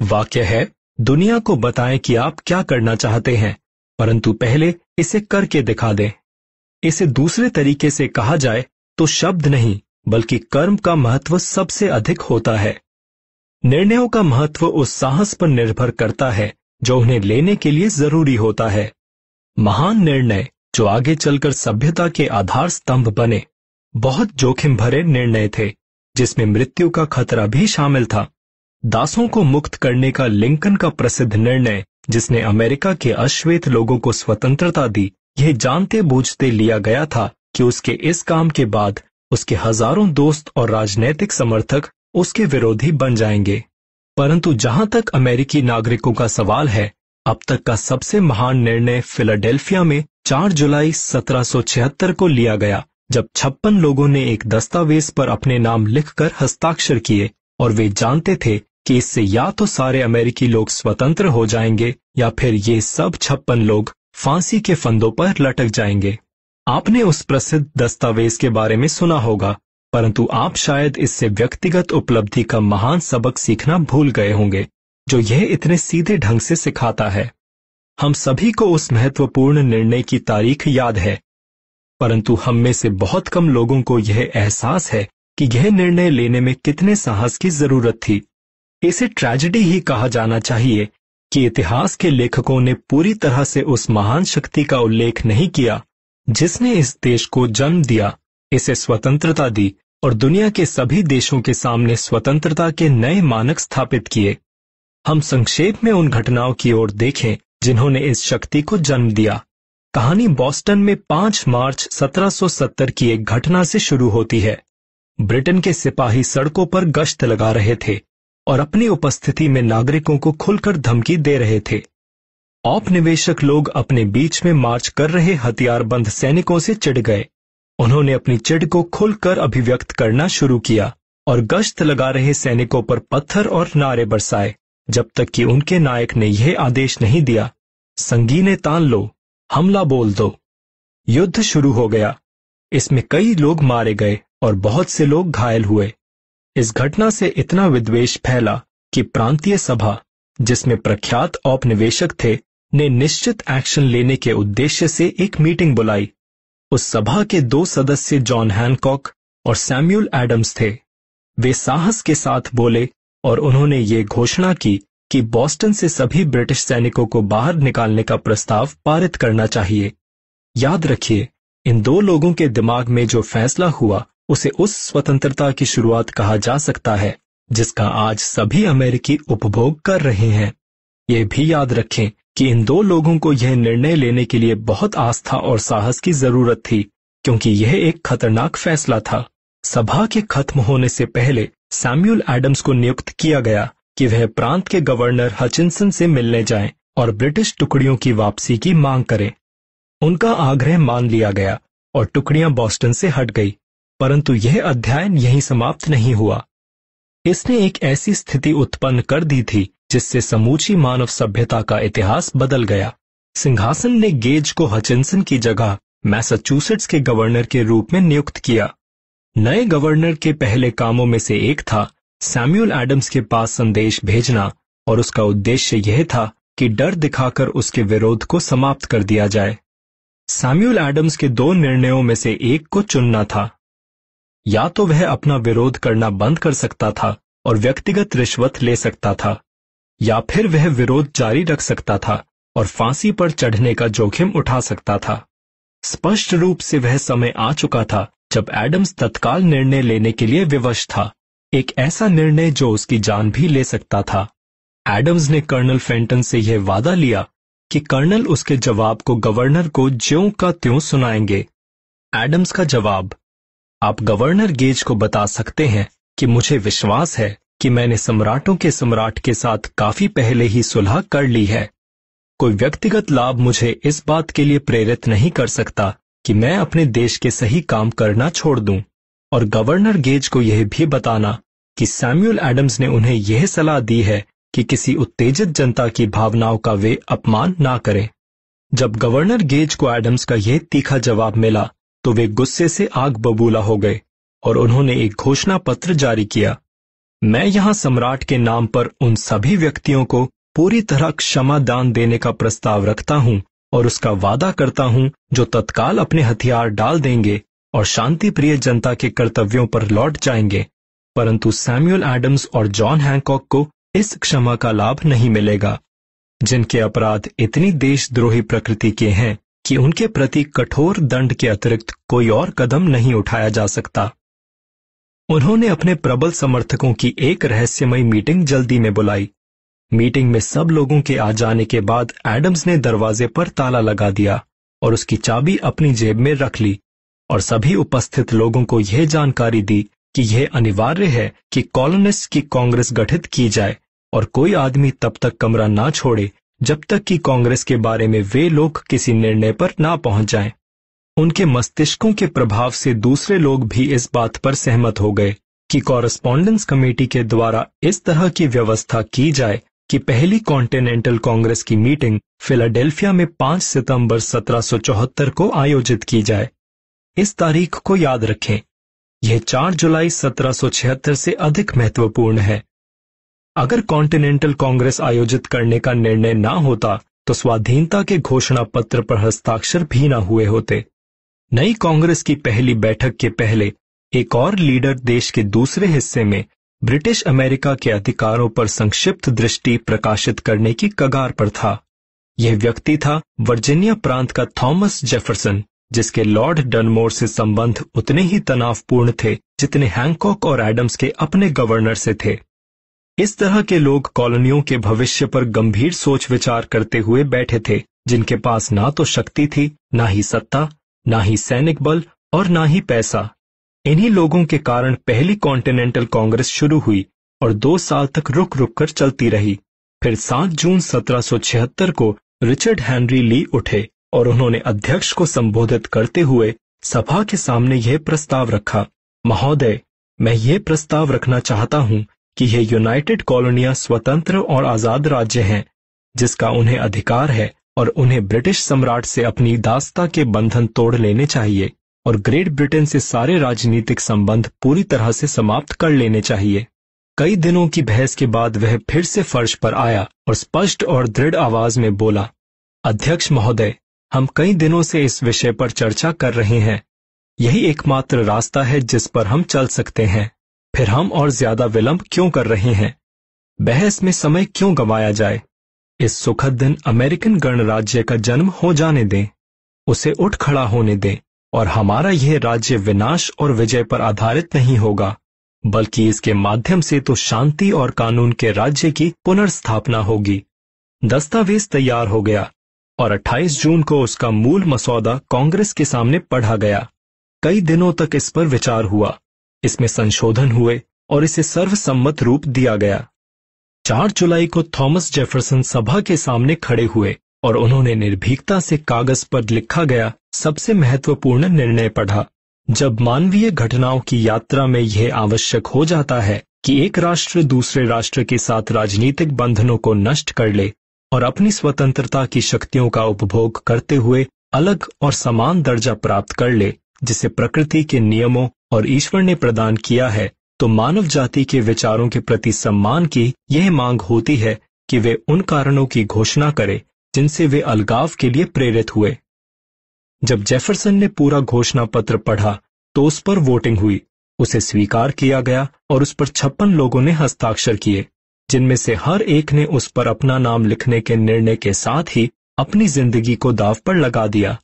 वाक्य है दुनिया को बताएँ कि आप क्या करना चाहते हैं, परंतु पहले इसे करके दिखा दें। इसे दूसरे तरीके से कहा जाए तो शब्द नहीं, बल्कि कर्म का महत्व सबसे अधिक होता है। निर्णयों का महत्व उस साहस पर निर्भर करता है, जो उन्हें लेने के लिए ज़रूरी होता है। महान निर्णय, जो आगे चलकर सभ्यता के आधार स्तंभ बने। बहुत जोखिम भरे निर्णय थे, जिसमें मृत्यु का खतरा भी शामिल था। दासों को मुक्त करने का लिंकन का प्रसिद्ध निर्णय, जिसने अमेरिका के अश्वेत लोगों को स्वतंत्रता दी। यह जानते बूझते लिया गया था कि उसके इस काम के बाद उसके हज़ारों दोस्त और राजनैतिक समर्थक उसके विरोधी बन जाएँगे। परंतु जहाँ तक अमेरिकी नागरिकों का सवाल है, अब तक का सबसे महान निर्णय फिलाडेल्फिया में 4 जुलाई 1776 को लिया गया, जब छप्पन लोगों ने एक दस्तावेज़ पर अपने नाम लिखकर हस्ताक्षर किए, और वे जानते थे कि इससे या तो सारे अमेरिकी लोग स्वतंत्र हो जाएँगे, या फिर ये सब छप्पन लोग फांसी के फंदों पर लटक जाएँगे। आपने उस प्रसिद्ध दस्तावेज़ के बारे में सुना होगा, परंतु आप शायद इससे व्यक्तिगत उपलब्धि का महान सबक सीखना भूल गए होंगे, जो यह इतने सीधे ढंग से सिखाता है। हम सभी को उस महत्वपूर्ण निर्णय की तारीख याद है, परंतु हम में से बहुत कम लोगों को यह एहसास है कि यह निर्णय लेने में कितने साहस की ज़रूरत थी। इसे ट्रेजेडी ही कहा जाना चाहिए कि इतिहास के लेखकों ने पूरी तरह से उस महान शक्ति का उल्लेख नहीं किया, जिसने इस देश को जन्म दिया, इसे स्वतंत्रता दी और दुनिया के सभी देशों के सामने स्वतंत्रता के नए मानक स्थापित किए। हम संक्षेप में उन घटनाओं की ओर देखें जिन्होंने इस शक्ति को जन्म दिया। कहानी बॉस्टन में 5 मार्च 1770 की एक घटना से शुरू होती है। ब्रिटेन के सिपाही सड़कों पर गश्त लगा रहे थे। और अपनी उपस्थिति में नागरिकों को खुलकर धमकी दे रहे थे। औपनिवेशक लोग अपने बीच में मार्च कर रहे हथियारबंद सैनिकों से चिढ़ गए। उन्होंने अपनी चिढ़ को खुलकर अभिव्यक्त करना शुरू किया और गश्त लगा रहे सैनिकों पर पत्थर और नारे बरसाए। जब तक कि उनके नायक ने यह आदेश नहीं दिया संगीने तान लो, हमला बोल दो। युद्ध शुरू हो गया। इसमें कई लोग मारे गए और बहुत से लोग घायल हुए। इस घटना से इतना विद्वेश फैला कि प्रांतीय सभा, जिसमें प्रख्यात औपनिवेशक थे, ने निश्चित एक्शन लेने के उद्देश्य से एक मीटिंग बुलाई। उस सभा के दो सदस्य जॉन हैनकॉक और सैम्यूल एडम्स थे। वे साहस के साथ बोले और उन्होंने ये घोषणा की कि बॉस्टन से सभी ब्रिटिश सैनिकों को बाहर निकालने का प्रस्ताव पारित करना चाहिए। याद रखिए, इन दो लोगों के दिमाग में जो फैसला हुआ उसे उस स्वतंत्रता की शुरुआत कहा जा सकता है, जिसका आज सभी अमेरिकी उपभोग कर रहे हैं। ये भी याद रखें कि इन दो लोगों को यह निर्णय लेने के लिए बहुत आस्था और साहस की ज़रूरत थी, क्योंकि यह एक खतरनाक फैसला था। सभा के खत्म होने से पहले सैम्यूल एडम्स को नियुक्त किया गया कि वह प्रांत के गवर्नर हचिनसन से मिलने जाएँ और ब्रिटिश टुकड़ियों की वापसी की मांग करें। उनका आग्रह मान लिया गया और टुकड़ियाँ बॉस्टन से हट गई। परंतु यह अध्ययन यहीं समाप्त नहीं हुआ। इसने एक ऐसी स्थिति उत्पन्न कर दी थी, जिससे समूची मानव सभ्यता का इतिहास बदल गया। सिंहासन ने गेज को हचिनसन की जगह, मैसाचुसेट्स के गवर्नर के रूप में नियुक्त किया। नए गवर्नर के पहले कामों में से एक था सैम्यूल एडम्स के पास संदेश भेजना, और उसका उद्देश्य यह था कि डर दिखाकर उसके विरोध को समाप्त कर दिया जाए। सैम्यूल एडम्स के दो निर्णयों में से एक को चुनना था। या तो वह अपना विरोध करना बंद कर सकता था और व्यक्तिगत रिश्वत ले सकता था, या फिर वह विरोध जारी रख सकता था और फांसी पर चढ़ने का जोखिम उठा सकता था। स्पष्ट रूप से वह समय आ चुका था जब एडम्स तत्काल निर्णय लेने के लिए विवश था। एक ऐसा निर्णय जो उसकी जान भी ले सकता था। एडम्स ने कर्नल फेंटन से यह वादा लिया कि कर्नल उसके जवाब को गवर्नर को ज्यों का त्यों सुनाएँगे। एडम्स का जवाब आप गवर्नर गेज को बता सकते हैं कि मुझे विश्वास है कि मैंने सम्राटों के सम्राट के साथ काफ़ी पहले ही सुलह कर ली है। कोई व्यक्तिगत लाभ मुझे इस बात के लिए प्रेरित नहीं कर सकता कि मैं अपने देश के सही काम करना छोड़ दूँ। और गवर्नर गेज को यह भी बताना कि सैम्यूल एडम्स ने उन्हें यह सलाह दी है कि किसी उत्तेजित जनता की भावनाओं का वे अपमान ना करें। जब गवर्नर गेज को एडम्स का यह तीखा जवाब मिला तो वे गुस्से से आग बबूला हो गए और उन्होंने एक घोषणा पत्र जारी किया। मैं यहाँ सम्राट के नाम पर उन सभी व्यक्तियों को पूरी तरह क्षमा दान देने का प्रस्ताव रखता हूँ और उसका वादा करता हूँ जो तत्काल अपने हथियार डाल देंगे और शांति प्रिय जनता के कर्तव्यों पर लौट जाएँगे। परंतु सैम्यूल एडम्स और जॉन हैंकॉक को इस क्षमा का लाभ नहीं मिलेगा। जिनके अपराध इतनी देशद्रोही प्रकृति के हैं कि उनके प्रति कठोर दंड के अतिरिक्त कोई और कदम नहीं उठाया जा सकता। उन्होंने अपने प्रबल समर्थकों की एक रहस्यमय मीटिंग जल्दी में बुलाई। मीटिंग में सब लोगों के आ जाने के बाद एडम्स ने दरवाजे पर ताला लगा दिया और उसकी चाबी अपनी जेब में रख ली और सभी उपस्थित लोगों को यह जानकारी दी कि यह अनिवार्य है कि कॉलोनिस्ट की कांग्रेस गठित की जाए और कोई आदमी तब तक कमरा ना छोड़े जब तक कि कांग्रेस के बारे में वे लोग किसी निर्णय पर ना पहुँच जाएँ। उनके मस्तिष्कों के प्रभाव से दूसरे लोग भी इस बात पर सहमत हो गए कि कॉरेस्पॉन्डेंस कमेटी के द्वारा इस तरह की व्यवस्था की जाए कि पहली कॉन्टिनेंटल कांग्रेस की मीटिंग फिलाडेल्फिया में 5 सितंबर 1774 को आयोजित की जाए। इस तारीख को याद रखें। यह 4 जुलाई 1776 से अधिक महत्वपूर्ण है। अगर कॉन्टिनेंटल कांग्रेस आयोजित करने का निर्णय ना होता तो स्वाधीनता के घोषणा पत्र पर हस्ताक्षर भी ना हुए होते। नई कांग्रेस की पहली बैठक के पहले, एक और लीडर देश के दूसरे हिस्से में, ब्रिटिश अमेरिका के अधिकारों पर संक्षिप्त दृष्टि प्रकाशित करने की कगार पर था। यह व्यक्ति था वर्जीनिया प्रांत का थॉमस जेफरसन, जिसके लॉर्ड डनमोर से संबंध उतने ही तनावपूर्ण थे जितने हैंकॉक और एडम्स के अपने गवर्नर से थे। इस तरह के लोग कॉलोनियों के भविष्य पर गंभीर सोच विचार करते हुए बैठे थे, जिनके पास ना तो शक्ति थी, ना ही सत्ता, ना ही सैनिक बल और ना ही पैसा। इन्हीं लोगों के कारण पहली कॉन्टिनेंटल कांग्रेस शुरू हुई और दो साल तक रुक रुक कर चलती रही। फिर 7 जून 1776 को रिचर्ड हेनरी ली उठे और उन्होंने अध्यक्ष को संबोधित करते हुए सभा के सामने यह प्रस्ताव रखा, महोदय, मैं ये प्रस्ताव रखना चाहता हूँ कि ये यूनाइटेड कॉलोनियाँ स्वतंत्र और आज़ाद राज्य हैं, जिसका उन्हें अधिकार है और उन्हें ब्रिटिश सम्राट से अपनी दास्ता के बंधन तोड़ लेने चाहिए और ग्रेट ब्रिटेन से सारे राजनीतिक संबंध पूरी तरह से समाप्त कर लेने चाहिए। कई दिनों की बहस के बाद वह फिर से फर्श पर आया और स्पष्ट और दृढ़ आवाज़ में बोला, अध्यक्ष महोदय, हम कई दिनों से इस विषय पर चर्चा कर रहे हैं। यही एकमात्र रास्ता है जिस पर हम चल सकते हैं। फिर हम और ज़्यादा विलंब क्यों कर रहे हैं? बहस में समय क्यों गंवाया जाए? इस सुखद दिन अमेरिकन गणराज्य का जन्म हो जाने दें। उसे उठ खड़ा होने दें और हमारा यह राज्य विनाश और विजय पर आधारित नहीं होगा, बल्कि इसके माध्यम से तो शांति और कानून के राज्य की पुनर्स्थापना होगी। दस्तावेज़ तैयार हो गया और 28 जून को उसका मूल मसौदा कांग्रेस के सामने पढ़ा गया। कई दिनों तक इस पर विचार हुआ। इसमें संशोधन हुए और इसे सर्वसम्मत रूप दिया गया। चार जुलाई को थॉमस जेफरसन सभा के सामने खड़े हुए और उन्होंने निर्भीकता से कागज़ पर लिखा गया सबसे महत्वपूर्ण निर्णय पढ़ा। जब मानवीय घटनाओं की यात्रा में यह आवश्यक हो जाता है कि एक राष्ट्र दूसरे राष्ट्र के साथ राजनीतिक बंधनों को नष्ट कर ले और अपनी स्वतंत्रता की शक्तियों का उपभोग करते हुए अलग और समान दर्जा प्राप्त कर ले, जिसे प्रकृति के नियमों और ईश्वर ने प्रदान किया है तो मानव जाति के विचारों के प्रति सम्मान की यह मांग होती है कि वे उन कारणों की घोषणा करें, जिनसे वे अलगाव के लिए प्रेरित हुए। जब जेफरसन ने पूरा घोषणा पत्र पढ़ा तो उस पर वोटिंग हुई। उसे स्वीकार किया गया और उस पर छप्पन लोगों ने हस्ताक्षर किए, जिनमें से हर एक ने उस पर अपना नाम लिखने के निर्णय के साथ ही अपनी ज़िंदगी को दाव पर लगा दिया।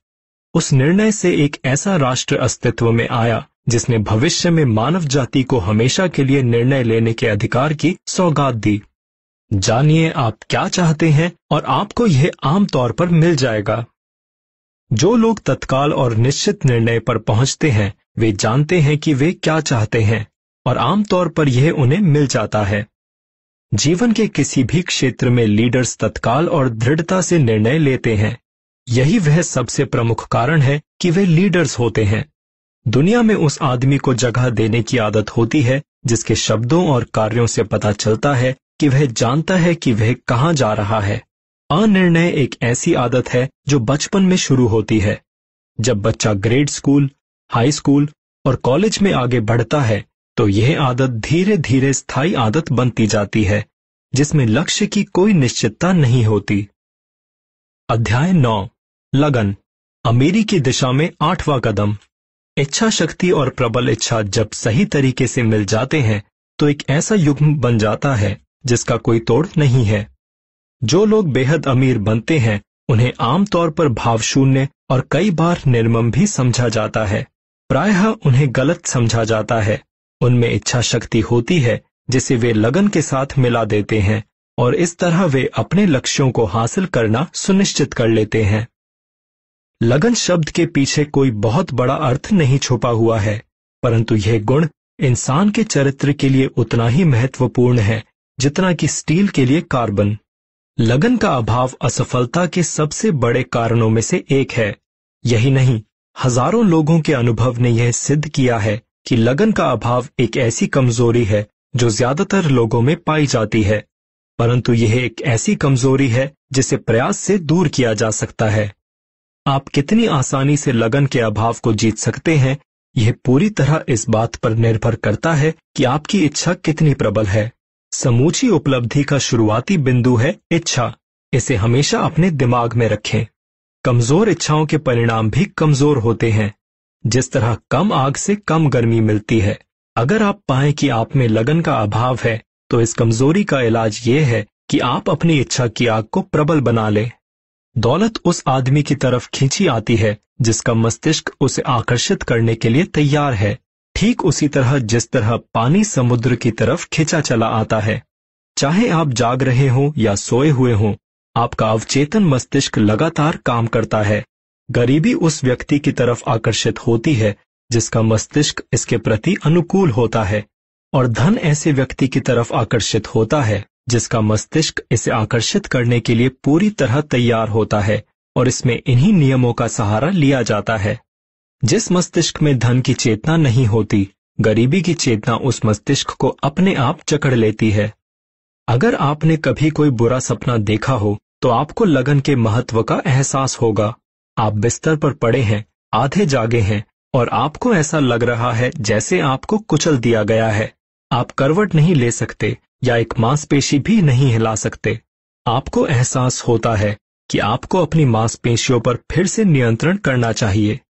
उस निर्णय से एक ऐसा राष्ट्र अस्तित्व में आया जिसने भविष्य में मानव जाति को हमेशा के लिए निर्णय लेने के अधिकार की सौगात दी। जानिए आप क्या चाहते हैं और आपको यह आमतौर पर मिल जाएगा। जो लोग तत्काल और निश्चित निर्णय पर पहुँचते हैं, वे जानते हैं कि वे क्या चाहते हैं, और आमतौर पर यह उन्हें मिल जाता है। जीवन के किसी भी क्षेत्र में लीडर्स तत्काल और दृढ़ता से निर्णय लेते हैं। यही वह सबसे प्रमुख कारण है कि वे लीडर्स होते हैं। दुनिया में उस आदमी को जगह देने की आदत होती है, जिसके शब्दों और कार्यों से पता चलता है कि वह जानता है कि वह कहाँ जा रहा है। अनिर्णय एक ऐसी आदत है, जो बचपन में शुरू होती है। जब बच्चा ग्रेड स्कूल हाई स्कूल और कॉलेज में आगे बढ़ता है तो यह आदत धीरे धीरे स्थायी आदत बनती जाती है, जिसमें लक्ष्य की कोई निश्चितता नहीं होती। अध्याय नौ, लगन। अमीरी की दिशा में आठवां कदम। इच्छा शक्ति और प्रबल इच्छा जब सही तरीके से मिल जाते हैं तो एक ऐसा युग्म बन जाता है, जिसका कोई तोड़ नहीं है। जो लोग बेहद अमीर बनते हैं, उन्हें आमतौर पर भावशून्य और कई बार निर्मम भी समझा जाता है। प्रायः उन्हें गलत समझा जाता है। उनमें इच्छा शक्ति होती है, जिसे वे लगन के साथ मिला देते हैं, और इस तरह वे अपने लक्ष्यों को हासिल करना सुनिश्चित कर लेते हैं। लगन शब्द के पीछे कोई बहुत बड़ा अर्थ नहीं छुपा हुआ है, परंतु यह गुण इंसान के चरित्र के लिए उतना ही महत्वपूर्ण है, जितना कि स्टील के लिए कार्बन। लगन का अभाव असफलता के सबसे बड़े कारणों में से एक है। यही नहीं, हज़ारों लोगों के अनुभव ने यह सिद्ध किया है कि लगन का अभाव एक ऐसी कमज़ोरी है, जो ज़्यादातर लोगों में पाई जाती है। परंतु यह एक ऐसी कमज़ोरी है, जिसे प्रयास से दूर किया जा सकता है। आप कितनी आसानी से लगन के अभाव को जीत सकते हैं, यह पूरी तरह इस बात पर निर्भर करता है कि आपकी इच्छा कितनी प्रबल है। समूची उपलब्धि का शुरुआती बिंदु है इच्छा। इसे हमेशा अपने दिमाग में रखें। कमज़ोर इच्छाओं के परिणाम भी कमज़ोर होते हैं। जिस तरह कम आग से कम गर्मी मिलती है, अगर आप पाए कि आप में लगन का अभाव है तो इस कमज़ोरी का इलाज ये है कि आप अपनी इच्छा की आग को प्रबल बना लें। दौलत उस आदमी की तरफ़ खींची आती है, जिसका मस्तिष्क उसे आकर्षित करने के लिए तैयार है। ठीक उसी तरह जिस तरह पानी समुद्र की तरफ़ खींचा चला आता है। चाहे आप जाग रहे हो या सोए हुए हो, आपका अवचेतन मस्तिष्क लगातार काम करता है। गरीबी उस व्यक्ति की तरफ़ आकर्षित होती है, जिसका मस्तिष्क इसके प्रति अनुकूल होता है, और धन ऐसे व्यक्ति की तरफ़ आकर्षित होता है। जिसका मस्तिष्क इसे आकर्षित करने के लिए पूरी तरह तैयार होता है और इसमें इन्हीं नियमों का सहारा लिया जाता है। जिस मस्तिष्क में धन की चेतना नहीं होती, गरीबी की चेतना उस मस्तिष्क को अपने आप जकड़ लेती है। अगर आपने कभी कोई बुरा सपना देखा हो तो आपको लगन के महत्व का एहसास होगा। आप बिस्तर पर पड़े हैं, आधे जागे हैं, और आपको ऐसा लग रहा है जैसे आपको कुचल दिया गया है। आप करवट नहीं ले सकते या एक मांसपेशी भी नहीं हिला सकते। आपको एहसास होता है कि आपको अपनी मांसपेशियों पर फिर से नियंत्रण करना चाहिए।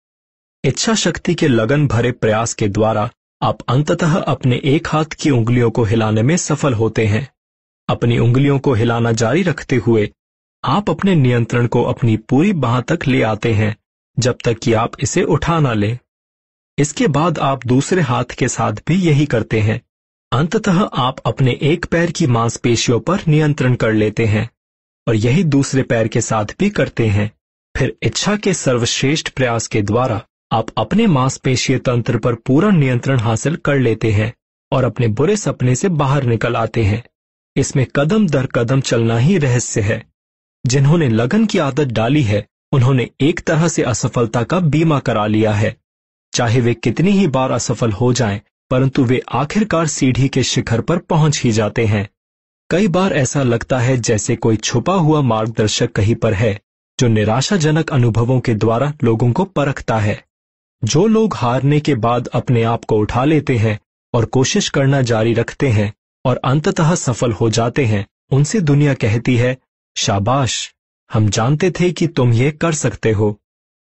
इच्छा शक्ति के लगन भरे प्रयास के द्वारा आप अंततः अपने एक हाथ की उंगलियों को हिलाने में सफल होते हैं। अपनी उंगलियों को हिलाना जारी रखते हुए आप अपने नियंत्रण को अपनी पूरी बाह तक ले आते हैं, जब तक कि आप इसे उठा ना लें। इसके बाद आप दूसरे हाथ के साथ भी यही करते हैं। अंततः आप अपने एक पैर की मांसपेशियों पर नियंत्रण कर लेते हैं और यही दूसरे पैर के साथ भी करते हैं। फिर इच्छा के सर्वश्रेष्ठ प्रयास के द्वारा आप अपने मांसपेशीय तंत्र पर पूरा नियंत्रण हासिल कर लेते हैं और अपने बुरे सपने से बाहर निकल आते हैं। इसमें कदम दर कदम चलना ही रहस्य है। जिन्होंने लगन की आदत डाली है उन्होंने एक तरह से असफलता का बीमा करा लिया है। चाहे वे कितनी ही बार असफल हो जाएँ, परंतु वे आखिरकार सीढ़ी के शिखर पर पहुँच ही जाते हैं। कई बार ऐसा लगता है जैसे कोई छुपा हुआ मार्गदर्शक कहीं पर है, जो निराशाजनक अनुभवों के द्वारा लोगों को परखता है। जो लोग हारने के बाद अपने आप को उठा लेते हैं और कोशिश करना जारी रखते हैं और अंततः सफल हो जाते हैं, उनसे दुनिया कहती है, शाबाश, हम जानते थे कि तुम ये कर सकते हो।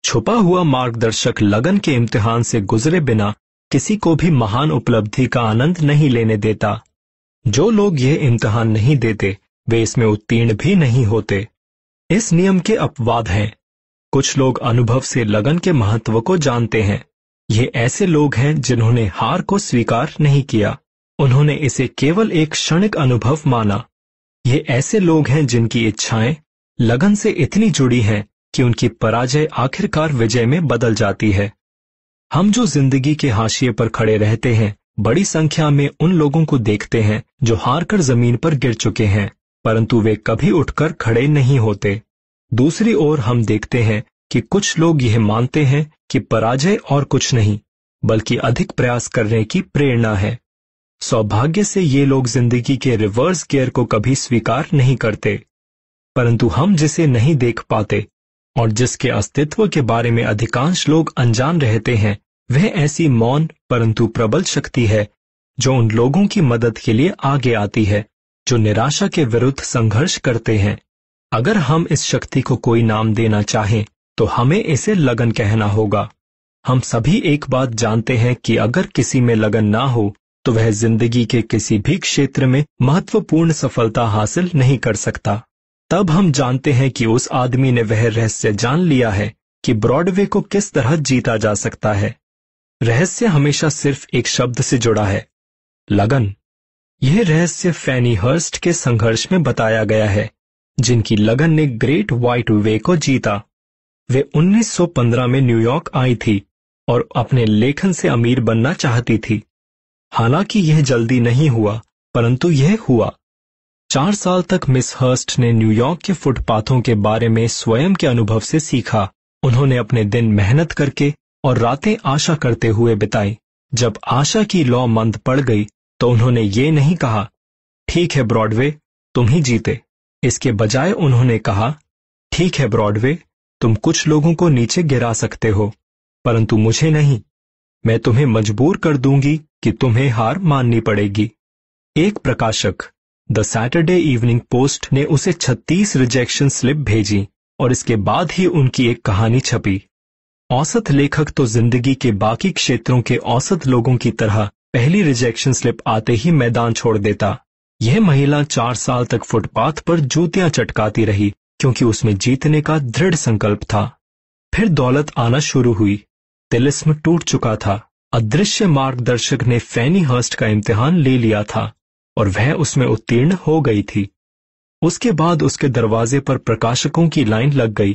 छुपा हुआ मार्गदर्शक लगन के इम्तिहान से गुजरे बिना किसी को भी महान उपलब्धि का आनंद नहीं लेने देता। जो लोग यह इम्तहान नहीं देते, वे इसमें उत्तीर्ण भी नहीं होते। इस नियम के अपवाद हैं। कुछ लोग अनुभव से लगन के महत्व को जानते हैं। ये ऐसे लोग हैं जिन्होंने हार को स्वीकार नहीं किया। उन्होंने इसे केवल एक क्षणिक अनुभव माना। ये ऐसे लोग हैं जिनकी इच्छाएँ, लगन से इतनी जुड़ी हैं कि उनकी पराजय आखिरकार विजय में बदल जाती है। हम जो ज़िंदगी के हाशिए पर खड़े रहते हैं, बड़ी संख्या में उन लोगों को देखते हैं, जो हार कर ज़मीन पर गिर चुके हैं, परंतु वे कभी उठकर खड़े नहीं होते। दूसरी ओर हम देखते हैं कि कुछ लोग यह मानते हैं कि पराजय और कुछ नहीं, बल्कि अधिक प्रयास करने की प्रेरणा है। सौभाग्य से ये लोग ज़िंदगी के रिवर्स गियर को कभी स्वीकार नहीं करते, परंतु हम जिसे नहीं देख पाते और जिसके अस्तित्व के बारे में अधिकांश लोग अनजान रहते हैं, वह ऐसी मौन परंतु प्रबल शक्ति है, जो उन लोगों की मदद के लिए आगे आती है, जो निराशा के विरुद्ध संघर्ष करते हैं। अगर हम इस शक्ति को कोई नाम देना चाहें तो हमें इसे लगन कहना होगा। हम सभी एक बात जानते हैं कि अगर किसी में लगन ना हो तो वह ज़िंदगी के किसी भी क्षेत्र में महत्वपूर्ण सफलता हासिल नहीं कर सकता। तब हम जानते हैं कि उस आदमी ने वह रहस्य जान लिया है कि ब्रॉडवे को किस तरह जीता जा सकता है। रहस्य हमेशा सिर्फ़ एक शब्द से जुड़ा है, लगन। यह रहस्य फैनी हर्स्ट के संघर्ष में बताया गया है, जिनकी लगन ने ग्रेट व्हाइट वे को जीता। वे 1915 में न्यूयॉर्क आई थी और अपने लेखन से अमीर बनना चाहती थी। हालाँकि यह जल्दी नहीं हुआ, परंतु यह हुआ। चार साल तक मिस हर्स्ट ने न्यूयॉर्क के फुटपाथों के बारे में स्वयं के अनुभव से सीखा। उन्होंने अपने दिन मेहनत करके और रातें आशा करते हुए बिताई। जब आशा की लौ मंद पड़ गई तो उन्होंने ये नहीं कहा, ठीक है ब्रॉडवे, तुम ही जीते। इसके बजाय उन्होंने कहा, ठीक है ब्रॉडवे, तुम कुछ लोगों को नीचे गिरा सकते हो, परंतु मुझे नहीं। मैं तुम्हें मजबूर कर दूँगी कि तुम्हें हार माननी पड़ेगी। एक प्रकाशक द सैटरडे इवनिंग पोस्ट ने उसे 36 रिजेक्शन स्लिप भेजी और इसके बाद ही उनकी एक कहानी छपी। औसत लेखक तो ज़िंदगी के बाकी क्षेत्रों के औसत लोगों की तरह पहली रिजेक्शन स्लिप आते ही मैदान छोड़ देता। यह महिला चार साल तक फुटपाथ पर जूतियाँ चटकाती रही क्योंकि उसमें जीतने का दृढ़ संकल्प था। फिर दौलत आना शुरू हुई। तिलिस्म टूट चुका था। अदृश्य मार्गदर्शक ने फैनी हर्स्ट का इम्तिहान ले लिया था। और वह उसमें उत्तीर्ण हो गई थी। उसके बाद उसके दरवाजे पर प्रकाशकों की लाइन लग गई।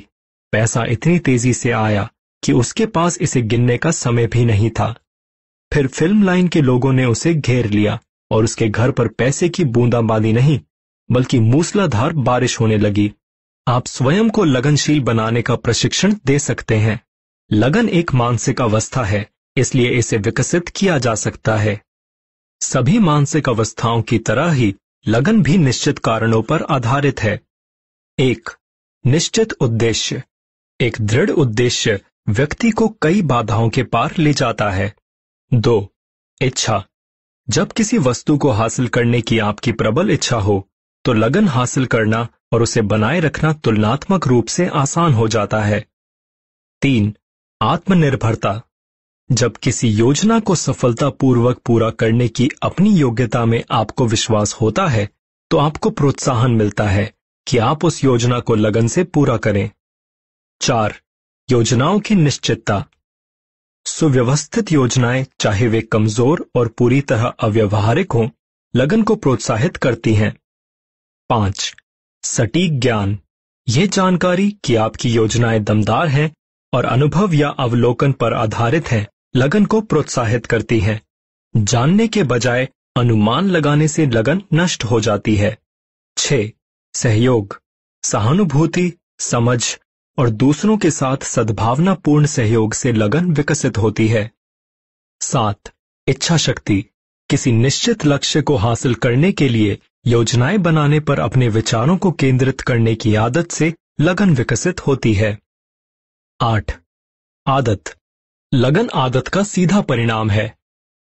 पैसा इतनी तेज़ी से आया कि उसके पास इसे गिनने का समय भी नहीं था। फिर फ़िल्म लाइन के लोगों ने उसे घेर लिया और उसके घर पर पैसे की बूंदाबांदी नहीं, बल्कि मूसलाधार बारिश होने लगी। आप स्वयं को लगनशील बनाने का प्रशिक्षण दे सकते हैं। लगन एक मानसिक अवस्था है, इसलिए इसे विकसित किया जा सकता है। सभी मानसिक अवस्थाओं की तरह ही लगन भी निश्चित कारणों पर आधारित है। एक, निश्चित उद्देश्य। एक दृढ़ उद्देश्य व्यक्ति को कई बाधाओं के पार ले जाता है। दो, इच्छा। जब किसी वस्तु को हासिल करने की आपकी प्रबल इच्छा हो तो लगन हासिल करना और उसे बनाए रखना तुलनात्मक रूप से आसान हो जाता है। तीन, आत्मनिर्भरता। जब किसी योजना को सफलतापूर्वक पूरा करने की अपनी योग्यता में आपको विश्वास होता है तो आपको प्रोत्साहन मिलता है कि आप उस योजना को लगन से पूरा करें। चार, योजनाओं की निश्चितता। सुव्यवस्थित योजनाएँ, चाहे वे कमज़ोर और पूरी तरह अव्यवहारिक हों, लगन को प्रोत्साहित करती हैं। पाँच, सटीक ज्ञान। यह जानकारी कि आपकी योजनाएँ दमदार हैं और अनुभव या अवलोकन पर आधारित हैं। लगन को प्रोत्साहित करती है। जानने के बजाय अनुमान लगाने से लगन नष्ट हो जाती है। छ सहयोग, सहानुभूति, समझ और दूसरों के साथ सद्भावनापूर्ण सहयोग से लगन विकसित होती है। सात इच्छा शक्ति किसी निश्चित लक्ष्य को हासिल करने के लिए योजनाएँ बनाने पर अपने विचारों को केंद्रित करने की आदत से लगन विकसित होती है। आठ, आदत लगन आदत का सीधा परिणाम है।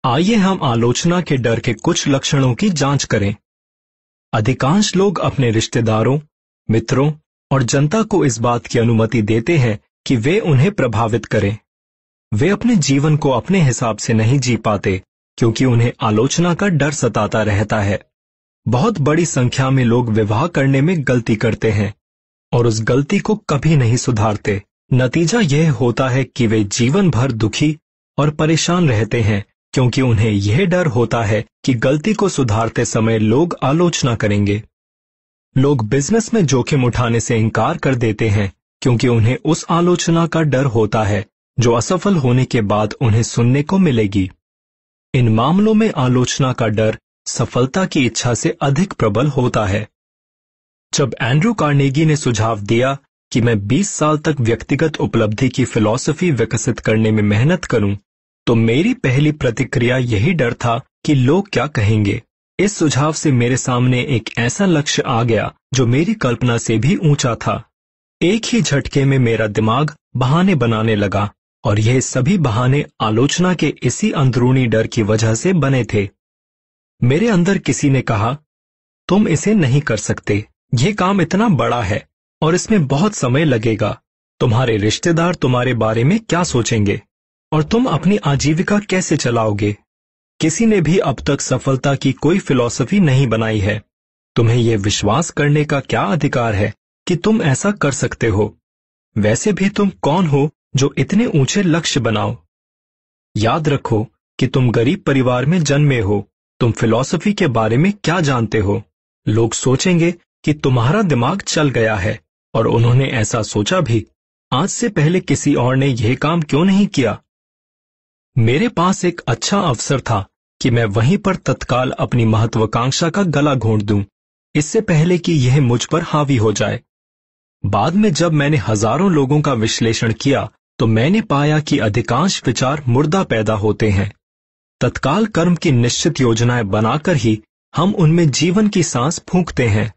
आइए हम आलोचना के डर के कुछ लक्षणों की जाँच करें। अधिकांश लोग अपने रिश्तेदारों, मित्रों और जनता को इस बात की अनुमति देते हैं कि वे उन्हें प्रभावित करें। वे अपने जीवन को अपने हिसाब से नहीं जी पाते, क्योंकि उन्हें आलोचना का डर सताता रहता है। बहुत बड़ी संख्या में लोग विवाह करने में गलती करते हैं और उस गलती को कभी नहीं सुधारते। नतीजा यह होता है कि वे जीवन भर दुखी और परेशान रहते हैं, क्योंकि उन्हें यह डर होता है कि गलती को सुधारते समय लोग आलोचना करेंगे। लोग बिज़नेस में जोखिम उठाने से इनकार कर देते हैं, क्योंकि उन्हें उस आलोचना का डर होता है, जो असफल होने के बाद उन्हें सुनने को मिलेगी। इन मामलों में आलोचना का डर सफलता की इच्छा से अधिक प्रबल होता है। जब एंड्रू कार्नेगी ने सुझाव दिया कि मैं 20 साल तक व्यक्तिगत उपलब्धि की फिलॉसफी विकसित करने में मेहनत करूँ, तो मेरी पहली प्रतिक्रिया यही डर था कि लोग क्या कहेंगे। इस सुझाव से मेरे सामने एक ऐसा लक्ष्य आ गया जो मेरी कल्पना से भी ऊँचा था। एक ही झटके में मेरा दिमाग बहाने बनाने लगा और यह सभी बहाने आलोचना के इसी अंदरूनी डर की वजह से बने थे। मेरे अंदर किसी ने कहा तुम इसे नहीं कर सकते यह काम इतना बड़ा है और इसमें बहुत समय लगेगा। तुम्हारे रिश्तेदार तुम्हारे बारे में क्या सोचेंगे? और तुम अपनी आजीविका कैसे चलाओगे? किसी ने भी अब तक सफलता की कोई फिलॉसफी नहीं बनाई है। तुम्हें यह विश्वास करने का क्या अधिकार है कि तुम ऐसा कर सकते हो? वैसे भी तुम कौन हो जो इतने ऊँचे लक्ष्य बनाओ? याद रखो कि तुम गरीब परिवार में जन्मे हो। तुम फिलॉसफी के बारे में क्या जानते हो? लोग सोचेंगे कि तुम्हारा दिमाग चल गया है। और उन्होंने ऐसा सोचा भी, आज से पहले किसी और ने यह काम क्यों नहीं किया? मेरे पास एक अच्छा अवसर था कि मैं वहीं पर तत्काल अपनी महत्वाकांक्षा का गला घोंट दूँ। इससे पहले कि यह मुझ पर हावी हो जाए। बाद में जब मैंने हज़ारों लोगों का विश्लेषण किया तो मैंने पाया कि अधिकांश विचार मुर्दा पैदा होते हैं। तत्काल कर्म की निश्चित योजनाएँ बनाकर ही हम उनमें जीवन की सांस फूंकते हैं।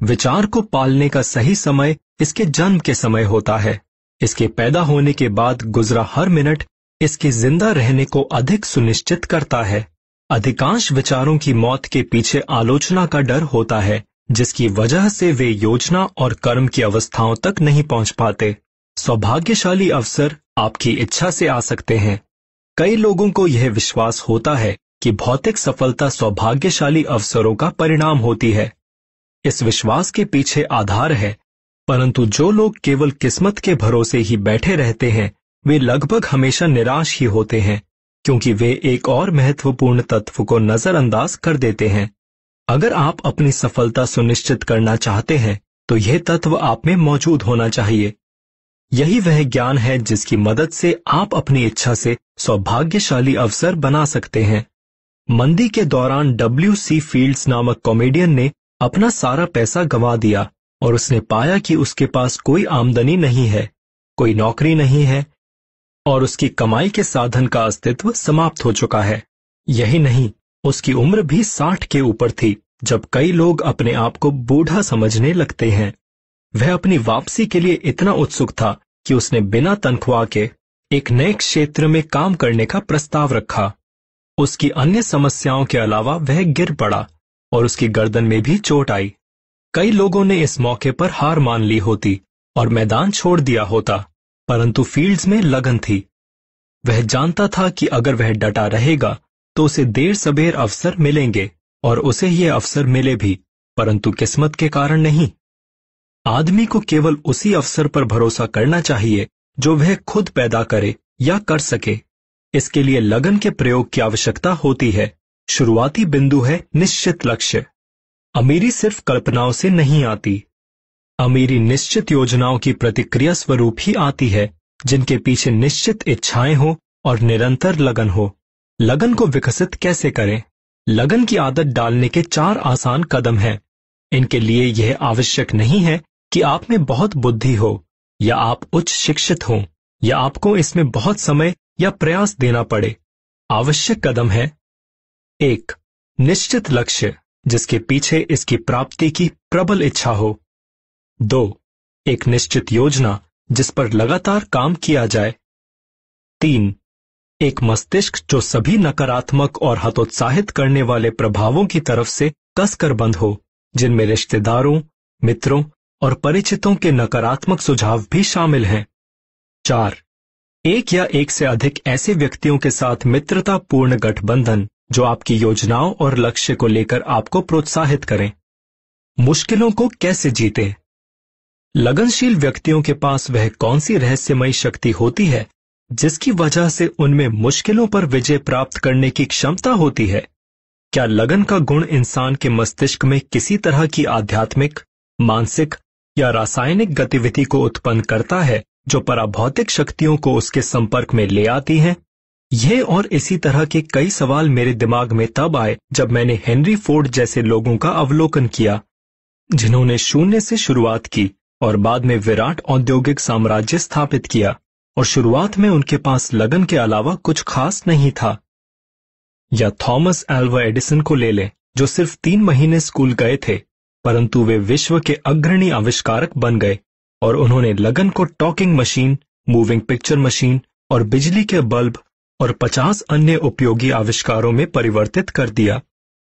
विचार को पालने का सही समय इसके जन्म के समय होता है। इसके पैदा होने के बाद गुजरा हर मिनट इसके ज़िंदा रहने को अधिक सुनिश्चित करता है। अधिकांश विचारों की मौत के पीछे आलोचना का डर होता है, जिसकी वजह से वे योजना और कर्म की अवस्थाओं तक नहीं पहुँच पाते। सौभाग्यशाली अवसर आपकी इच्छा से आ सकते हैं। कई लोगों को यह विश्वास होता है कि भौतिक सफलता सौभाग्यशाली अवसरों का परिणाम होती है। इस विश्वास के पीछे आधार है। परंतु जो लोग केवल किस्मत के भरोसे ही बैठे रहते हैं, वे लगभग हमेशा निराश ही होते हैं, क्योंकि वे एक और महत्वपूर्ण तत्व को नजरअंदाज कर देते हैं। अगर आप अपनी सफलता सुनिश्चित करना चाहते हैं तो यह तत्व आप में मौजूद होना चाहिए। यही वह ज्ञान है जिसकी मदद से आप अपनी इच्छा से सौभाग्यशाली अवसर बना सकते हैं। मंदी के दौरान डब्ल्यू सी फील्ड्स नामक कॉमेडियन ने अपना सारा पैसा गंवा दिया और उसने पाया कि उसके पास कोई आमदनी नहीं है, कोई नौकरी नहीं है और उसकी कमाई के साधन का अस्तित्व समाप्त हो चुका है। यही नहीं, उसकी उम्र भी साठ के ऊपर थी, जब कई लोग अपने आप को बूढ़ा समझने लगते हैं। वह अपनी वापसी के लिए इतना उत्सुक था कि उसने बिना तनख्वाह के एक नए क्षेत्र में काम करने का प्रस्ताव रखा। उसकी अन्य समस्याओं के अलावा वह गिर पड़ा। और उसकी गर्दन में भी चोट आई। कई लोगों ने इस मौके पर हार मान ली होती और मैदान छोड़ दिया होता, परंतु फील्ड्स में लगन थी। वह जानता था कि अगर वह डटा रहेगा तो उसे देर सबेर अवसर मिलेंगे और उसे ये अवसर मिले भी, परंतु किस्मत के कारण नहीं। आदमी को केवल उसी अवसर पर भरोसा करना चाहिए, जो वह खुद पैदा करे या कर सके। इसके लिए लगन के प्रयोग की आवश्यकता होती है। शुरुआती बिंदु है निश्चित लक्ष्य। अमीरी सिर्फ़ कल्पनाओं से नहीं आती। अमीरी निश्चित योजनाओं की प्रतिक्रिया स्वरूप ही आती है, जिनके पीछे निश्चित इच्छाएँ हो और निरंतर लगन हो। लगन को विकसित कैसे करें? लगन की आदत डालने के चार आसान कदम हैं। इनके लिए यह आवश्यक नहीं है कि आप में बहुत बुद्धि हो, या आप उच्च शिक्षित हो, या आपको इसमें बहुत समय या प्रयास देना पड़े। आवश्यक कदम है एक निश्चित लक्ष्य जिसके पीछे इसकी प्राप्ति की प्रबल इच्छा हो। दो, एक निश्चित योजना जिस पर लगातार काम किया जाए। तीन, एक मस्तिष्क जो सभी नकारात्मक और हतोत्साहित करने वाले प्रभावों की तरफ़ से कसकर बंद हो, जिनमें रिश्तेदारों, मित्रों और परिचितों के नकारात्मक सुझाव भी शामिल हैं। चार, एक या एक से अधिक ऐसे व्यक्तियों के साथ मित्रतापूर्ण गठबंधन जो आपकी योजनाओं और लक्ष्य को लेकर आपको प्रोत्साहित करें। मुश्किलों को कैसे जीते? लगनशील व्यक्तियों के पास वह कौन सी रहस्यमयी शक्ति होती है, जिसकी वजह से उनमें मुश्किलों पर विजय प्राप्त करने की क्षमता होती है? क्या लगन का गुण इंसान के मस्तिष्क में किसी तरह की आध्यात्मिक, मानसिक या रासायनिक गतिविधि को उत्पन्न करता है, जो पराभौतिक शक्तियों को उसके संपर्क में ले आती हैं? यह और इसी तरह के कई सवाल मेरे दिमाग में तब आए जब मैंने हेनरी फोर्ड जैसे लोगों का अवलोकन किया, जिन्होंने शून्य से शुरुआत की और बाद में विराट औद्योगिक साम्राज्य स्थापित किया और शुरुआत में उनके पास लगन के अलावा कुछ खास नहीं था। या थॉमस एल्वा एडिसन को ले लें, जो सिर्फ़ तीन महीने स्कूल गए थे, परंतु वे विश्व के अग्रणी आविष्कारक बन गए और उन्होंने लगन को talking machine, moving picture machine और बिजली के बल्ब और पचास अन्य उपयोगी आविष्कारों में परिवर्तित कर दिया।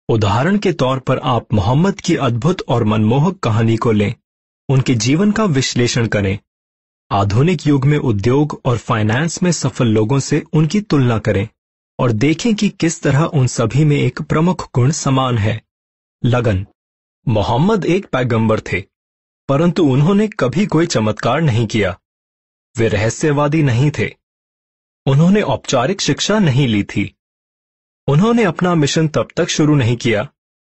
उदाहरण के तौर पर आप मोहम्मद की अद्भुत और मनमोहक कहानी को लें। उनके जीवन का विश्लेषण करें। आधुनिक युग में उद्योग और फाइनेंस में सफल लोगों से उनकी तुलना करें और देखें कि किस तरह उन सभी में एक प्रमुख गुण समान है। लगन। मोहम्मद एक पैगंबर थे, परंतु उन्होंने कभी कोई चमत्कार नहीं किया। वे रहस्यवादी नहीं थे। उन्होंने औपचारिक शिक्षा नहीं ली थी। उन्होंने अपना मिशन तब तक शुरू नहीं किया,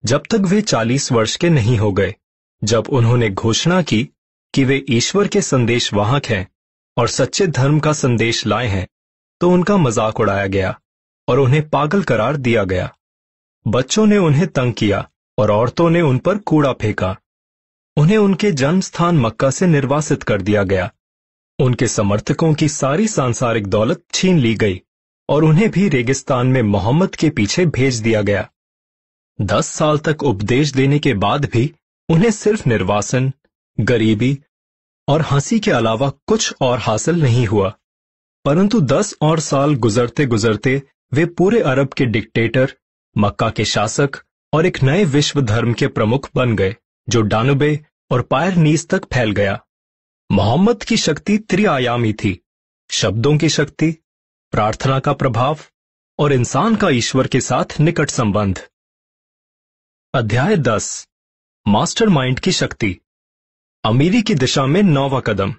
जब तक वे चालीस वर्ष के नहीं हो गए, जब उन्होंने घोषणा की कि वे ईश्वर के संदेश वाहक हैं और सच्चे धर्म का संदेश लाए हैं तो उनका मज़ाक उड़ाया गया और उन्हें पागल करार दिया गया। बच्चों ने उन्हें तंग किया और औरतों ने उन पर कूड़ा फेंका। उन्हें उनके जन्म स्थान मक्का से निर्वासित कर दिया गया। उनके समर्थकों की सारी सांसारिक दौलत छीन ली गई और उन्हें भी रेगिस्तान में मोहम्मद के पीछे भेज दिया गया। दस साल तक उपदेश देने के बाद भी उन्हें सिर्फ़ निर्वासन, गरीबी और हँसी के अलावा कुछ और हासिल नहीं हुआ। परंतु दस और साल गुजरते गुजरते वे पूरे अरब के डिक्टेटर, मक्का के शासक और एक नए विश्व धर्म के प्रमुख बन गए, जो डानुबे और पायरनीस तक फैल गया। मोहम्मद की शक्ति त्रिआयामी थी। शब्दों की शक्ति, प्रार्थना का प्रभाव और इंसान का ईश्वर के साथ निकट संबंध। अध्याय दस, मास्टरमाइंड की शक्ति, अमीरी की दिशा में नौवा कदम।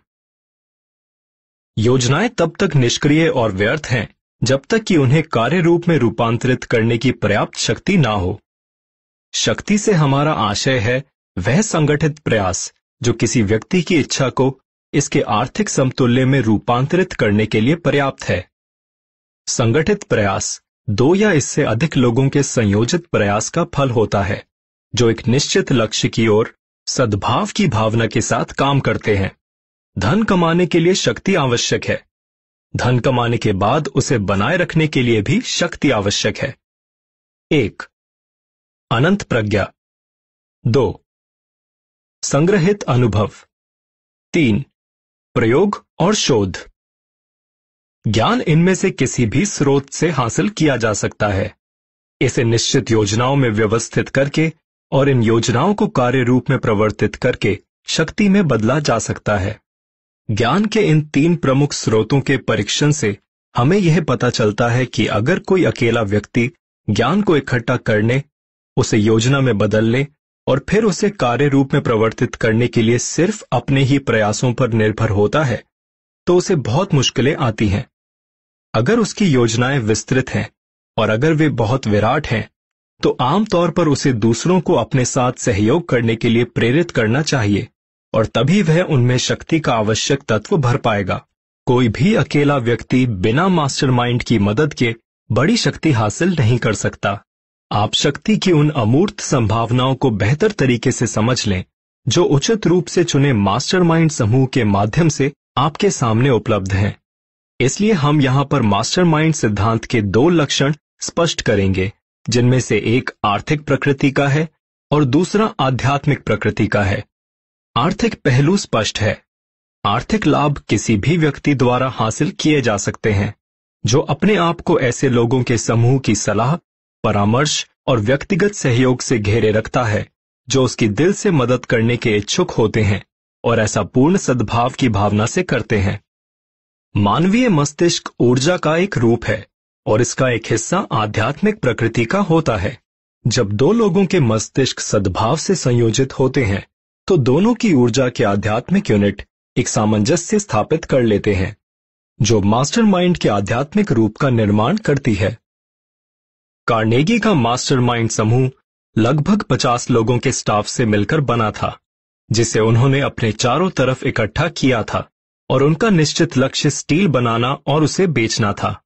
योजनाएँ तब तक निष्क्रिय और व्यर्थ हैं, जब तक कि उन्हें कार्य रूप में रूपांतरित करने की पर्याप्त शक्ति ना हो। शक्ति से हमारा आशय है, वह संगठित प्रयास जो किसी व्यक्ति की इच्छा को इसके आर्थिक समतुल्य में रूपांतरित करने के लिए पर्याप्त है। संगठित प्रयास दो या इससे अधिक लोगों के संयोजित प्रयास का फल होता है, जो एक निश्चित लक्ष्य की ओर सद्भाव की भावना के साथ काम करते हैं। धन कमाने के लिए शक्ति आवश्यक है। धन कमाने के बाद उसे बनाए रखने के लिए भी शक्ति आवश्यक है। एक, अनंत प्रज्ञा। दो संग्रहित अनुभव। तीन, प्रयोग और शोध। ज्ञान इनमें से किसी भी स्रोत से हासिल किया जा सकता है। इसे निश्चित योजनाओं में व्यवस्थित करके और इन योजनाओं को कार्य रूप में प्रवर्तित करके शक्ति में बदला जा सकता है। ज्ञान के इन तीन प्रमुख स्रोतों के परीक्षण से हमें यह पता चलता है कि अगर कोई अकेला व्यक्ति ज्ञान को इकट्ठा करने, उसे योजना में बदलने और फिर उसे कार्य रूप में प्रवर्तित करने के लिए सिर्फ़ अपने ही प्रयासों पर निर्भर होता है तो उसे बहुत मुश्किलें आती हैं। अगर उसकी योजनाएँ विस्तृत हैं और अगर वे बहुत विराट हैं तो आमतौर पर उसे दूसरों को अपने साथ सहयोग करने के लिए प्रेरित करना चाहिए, और तभी वह उनमें शक्ति का आवश्यक तत्व भर पाएगा। कोई भी अकेला व्यक्ति बिना मास्टरमाइंड की मदद के बड़ी शक्ति हासिल नहीं कर सकता। आप शक्ति की उन अमूर्त संभावनाओं को बेहतर तरीके से समझ लें, जो उचित रूप से चुने मास्टरमाइंड समूह के माध्यम से आपके सामने उपलब्ध हैं। इसलिए हम यहाँ पर मास्टरमाइंड सिद्धांत के दो लक्षण स्पष्ट करेंगे, जिनमें से एक आर्थिक प्रकृति का है और दूसरा आध्यात्मिक प्रकृति का है। आर्थिक पहलू स्पष्ट है। आर्थिक लाभ किसी भी व्यक्ति द्वारा हासिल किए जा सकते हैं, जो अपने आप को ऐसे लोगों के समूह की सलाह परामर्श और व्यक्तिगत सहयोग से घेरे रखता है, जो उसकी दिल से मदद करने के इच्छुक होते हैं और ऐसा पूर्ण सद्भाव की भावना से करते हैं। मानवीय मस्तिष्क ऊर्जा का एक रूप है और इसका एक हिस्सा आध्यात्मिक प्रकृति का होता है। जब दो लोगों के मस्तिष्क सद्भाव से संयोजित होते हैं तो दोनों की ऊर्जा के आध्यात्मिक यूनिट एक सामंजस्य स्थापित कर लेते हैं, जो मास्टरमाइंड के आध्यात्मिक रूप का निर्माण करती है। कार्नेगी का मास्टरमाइंड समूह लगभग पचास लोगों के स्टाफ से मिलकर बना था, जिसे उन्होंने अपने चारों तरफ़ इकट्ठा किया था और उनका निश्चित लक्ष्य स्टील बनाना और उसे बेचना था।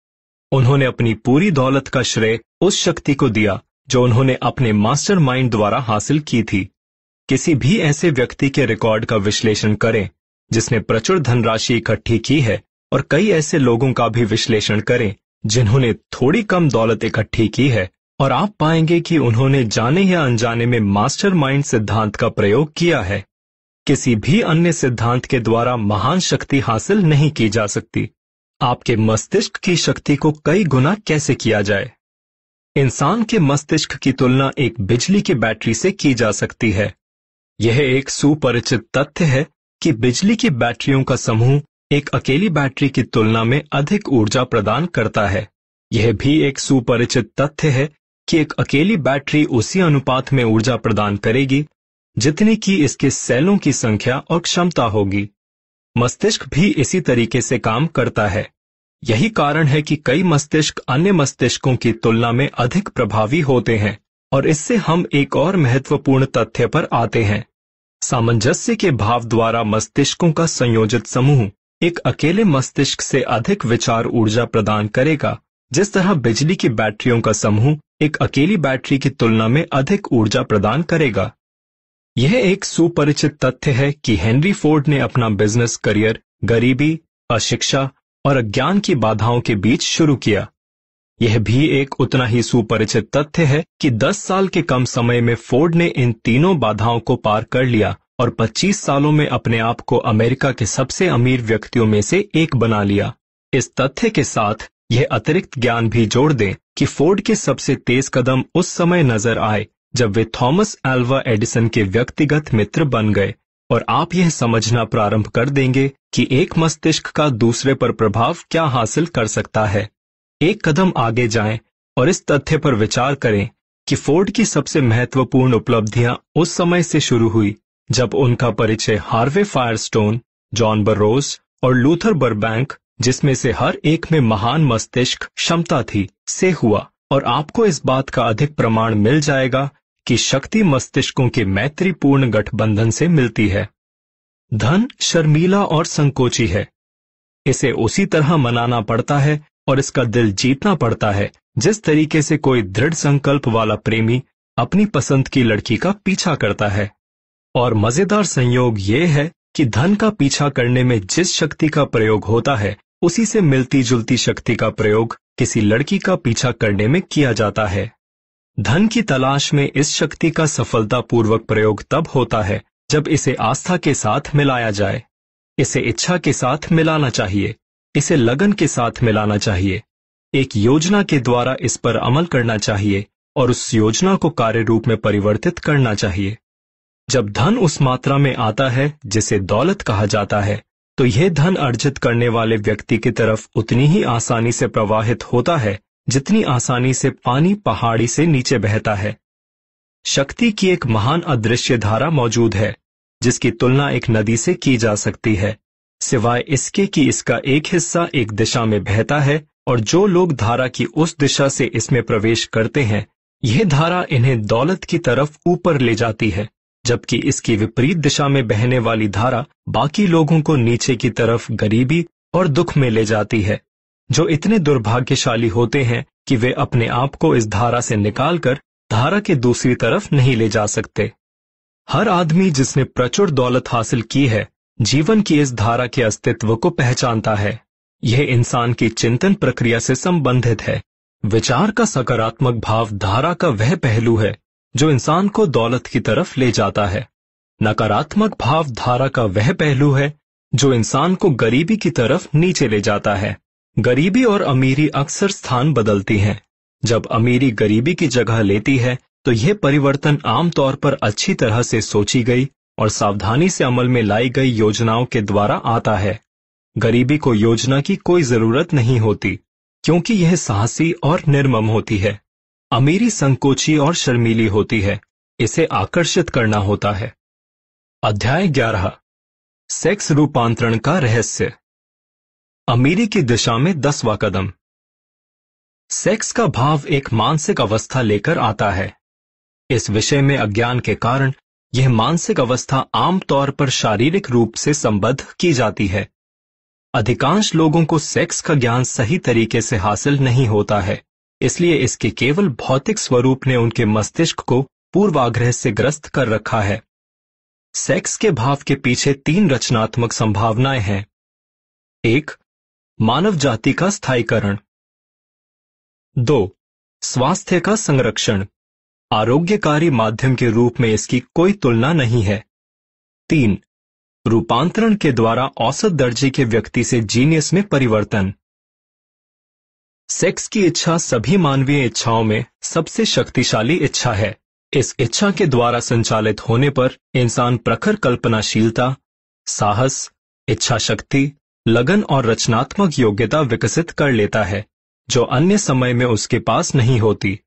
उन्होंने अपनी पूरी दौलत का श्रेय उस शक्ति को दिया, जो उन्होंने अपने मास्टरमाइंड द्वारा हासिल की थी। किसी भी ऐसे व्यक्ति के रिकॉर्ड का विश्लेषण करें, जिसने प्रचुर धनराशि इकट्ठी की है और कई ऐसे लोगों का भी विश्लेषण करें जिन्होंने थोड़ी कम दौलत इकट्ठी की है, और आप पाएँगे कि उन्होंने जाने या अनजाने में मास्टरमाइंड सिद्धांत का प्रयोग किया है। किसी भी अन्य सिद्धांत के द्वारा महान शक्ति हासिल नहीं की जा सकती। आपके मस्तिष्क की शक्ति को कई गुना कैसे किया जाए? इंसान के मस्तिष्क की तुलना एक बिजली की बैटरी से की जा सकती है। यह एक सुपरिचित तथ्य है कि बिजली की बैटरियों का समूह एक अकेली बैटरी की तुलना में अधिक ऊर्जा प्रदान करता है। यह भी एक सुपरिचित तथ्य है कि एक अकेली बैटरी उसी अनुपात में ऊर्जा प्रदान करेगी, जितनी की इसके सेलों की संख्या और क्षमता होगी। मस्तिष्क भी इसी तरीके से काम करता है। यही कारण है कि कई मस्तिष्क अन्य मस्तिष्कों की तुलना में अधिक प्रभावी होते हैं, और इससे हम एक और महत्वपूर्ण तथ्य पर आते हैं। सामंजस्य के भाव द्वारा मस्तिष्कों का संयोजित समूह। एक अकेले मस्तिष्क से अधिक विचार ऊर्जा प्रदान करेगा। जिस तरह बिजली की बैटरियों का समूह एक अकेली बैटरी की तुलना में अधिक ऊर्जा प्रदान करेगा। यह एक सुपरिचित तथ्य है कि हेनरी फोर्ड ने अपना बिज़नेस करियर, गरीबी, अशिक्षा और अज्ञान की बाधाओं के बीच शुरू किया। यह भी एक उतना ही सुपरिचित तथ्य है कि 10 साल के कम समय में फोर्ड ने इन तीनों बाधाओं को पार कर लिया। और 25 सालों में अपने आप को अमेरिका के सबसे अमीर व्यक्तियों में से एक बना लिया। इस तथ्य के साथ यह अतिरिक्त ज्ञान भी जोड़ दें कि फोर्ड के सबसे तेज कदम उस समय नज़र आए, जब वे थॉमस एल्वा एडिसन के व्यक्तिगत मित्र बन गए। और आप यह समझना प्रारंभ कर देंगे कि एक मस्तिष्क का दूसरे पर प्रभाव क्या हासिल कर सकता है। एक कदम आगे जाएँ और इस तथ्य पर विचार करें कि फोर्ड की सबसे महत्वपूर्ण उपलब्धियाँ उस समय से शुरू हुई जब उनका परिचय हार्वे फायरस्टोन, जॉन बर्रोज और लूथर बरबैंक, जिसमें से हर एक में महान मस्तिष्क क्षमता थी, से हुआ। और आपको इस बात का अधिक प्रमाण मिल जाएगा कि शक्ति मस्तिष्कों के मैत्रीपूर्ण गठबंधन से मिलती है। धन शर्मीला और संकोची है। इसे उसी तरह मनाना पड़ता है और इसका दिल जीतना पड़ता है, जिस तरीके से कोई दृढ़ संकल्प वाला प्रेमी अपनी पसंद की लड़की का पीछा करता है। और मज़ेदार संयोग ये है कि धन का पीछा करने में जिस शक्ति का प्रयोग होता है, उसी से मिलती जुलती शक्ति का प्रयोग किसी लड़की का पीछा करने में किया जाता है। धन की तलाश में इस शक्ति का सफलतापूर्वक प्रयोग तब होता है, जब इसे आस्था के साथ मिलाया जाए। इसे इच्छा के साथ मिलाना चाहिए, इसे लगन के साथ मिलाना चाहिए। एक योजना के द्वारा इस पर अमल करना चाहिए और उस योजना को कार्य रूप में परिवर्तित करना चाहिए। जब धन उस मात्रा में आता है, जिसे दौलत कहा जाता है तो यह धन अर्जित करने वाले व्यक्ति की तरफ़ उतनी ही आसानी से प्रवाहित होता है, जितनी आसानी से पानी पहाड़ी से नीचे बहता है। शक्ति की एक महान अदृश्य धारा मौजूद है, जिसकी तुलना एक नदी से की जा सकती है। सिवाय इसके कि इसका एक हिस्सा एक दिशा में बहता है, और जो लोग धारा की उस दिशा से इसमें प्रवेश करते हैं, यह धारा इन्हें दौलत की तरफ़ ऊपर ले जाती है। जबकि इसकी विपरीत दिशा में बहने वाली धारा बाकी लोगों को नीचे की तरफ़ गरीबी और दुख में ले जाती है, जो इतने दुर्भाग्यशाली होते हैं कि वे अपने आप को इस धारा से निकालकर धारा के दूसरी तरफ़ नहीं ले जा सकते। हर आदमी जिसने प्रचुर दौलत हासिल की है, जीवन की इस धारा के अस्तित्व को पहचानता है। यह इंसान की चिंतन प्रक्रिया से संबंधित है। विचार का सकारात्मक भाव धारा का वह पहलू है जो इंसान को दौलत की तरफ़ ले जाता है। नकारात्मक भाव धारा का वह पहलू है, जो इंसान को गरीबी की तरफ़ नीचे ले जाता है। गरीबी और अमीरी अक्सर स्थान बदलती हैं। जब अमीरी गरीबी की जगह लेती है तो यह परिवर्तन आमतौर पर अच्छी तरह से सोची गई और सावधानी से अमल में लाई गई योजनाओं के द्वारा आता है। गरीबी को योजना की कोई ज़रूरत नहीं होती, क्योंकि यह साहसी और निर्मम होती है। अमीरी संकोची और शर्मीली होती है। इसे आकर्षित करना होता है। अध्याय ग्यारह। सेक्स रूपांतरण का रहस्य। अमीरी की दिशा में दसवां कदम। सेक्स का भाव एक मानसिक अवस्था लेकर आता है। इस विषय में अज्ञान के कारण यह मानसिक अवस्था आमतौर पर शारीरिक रूप से संबद्ध की जाती है। अधिकांश लोगों को सेक्स का ज्ञान सही तरीके से हासिल नहीं होता है। इसलिए इसके केवल भौतिक स्वरूप ने उनके मस्तिष्क को पूर्वाग्रह से ग्रस्त कर रखा है। सेक्स के भाव के पीछे तीन रचनात्मक संभावनाएँ हैं। एक, मानव जाति का स्थायीकरण। दो, स्वास्थ्य का संरक्षण। आरोग्यकारी माध्यम के रूप में इसकी कोई तुलना नहीं है। तीन, रूपांतरण के द्वारा औसत दर्जे के व्यक्ति से जीनियस में परिवर्तन। सेक्स की इच्छा सभी मानवीय इच्छाओं में सबसे शक्तिशाली इच्छा है। इस इच्छा के द्वारा संचालित होने पर इंसान प्रखर कल्पनाशीलता, साहस इच्छा शक्ति लगन और रचनात्मक योग्यता विकसित कर लेता है, जो अन्य समय में उसके पास नहीं होती।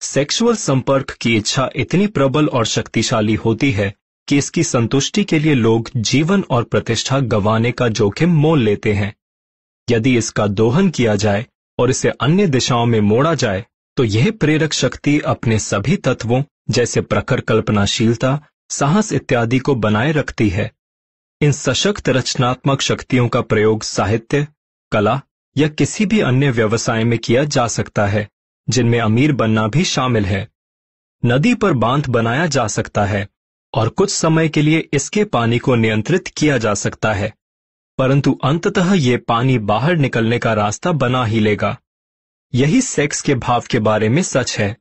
सेक्सुअल संपर्क की इच्छा इतनी प्रबल और शक्तिशाली होती है कि इसकी संतुष्टि के लिए लोग जीवन और प्रतिष्ठा गंवाने का जोखिम मोल लेते हैं। यदि इसका दोहन किया जाए और इसे अन्य दिशाओं में मोड़ा जाए तो यह प्रेरक शक्ति अपने सभी तत्वों, जैसे प्रखर कल्पनाशीलता, साहस इत्यादि को बनाए रखती है। इन सशक्त रचनात्मक शक्तियों का प्रयोग साहित्य, कला, या किसी भी अन्य व्यवसाय में किया जा सकता है, जिनमें अमीर बनना भी शामिल है। नदी पर बाँध बनाया जा सकता है, और कुछ समय के लिए इसके पानी को नियंत्रित किया जा सकता है। परंतु अंततः ये पानी बाहर निकलने का रास्ता बना ही लेगा। यही सेक्स के भाव के बारे में सच है।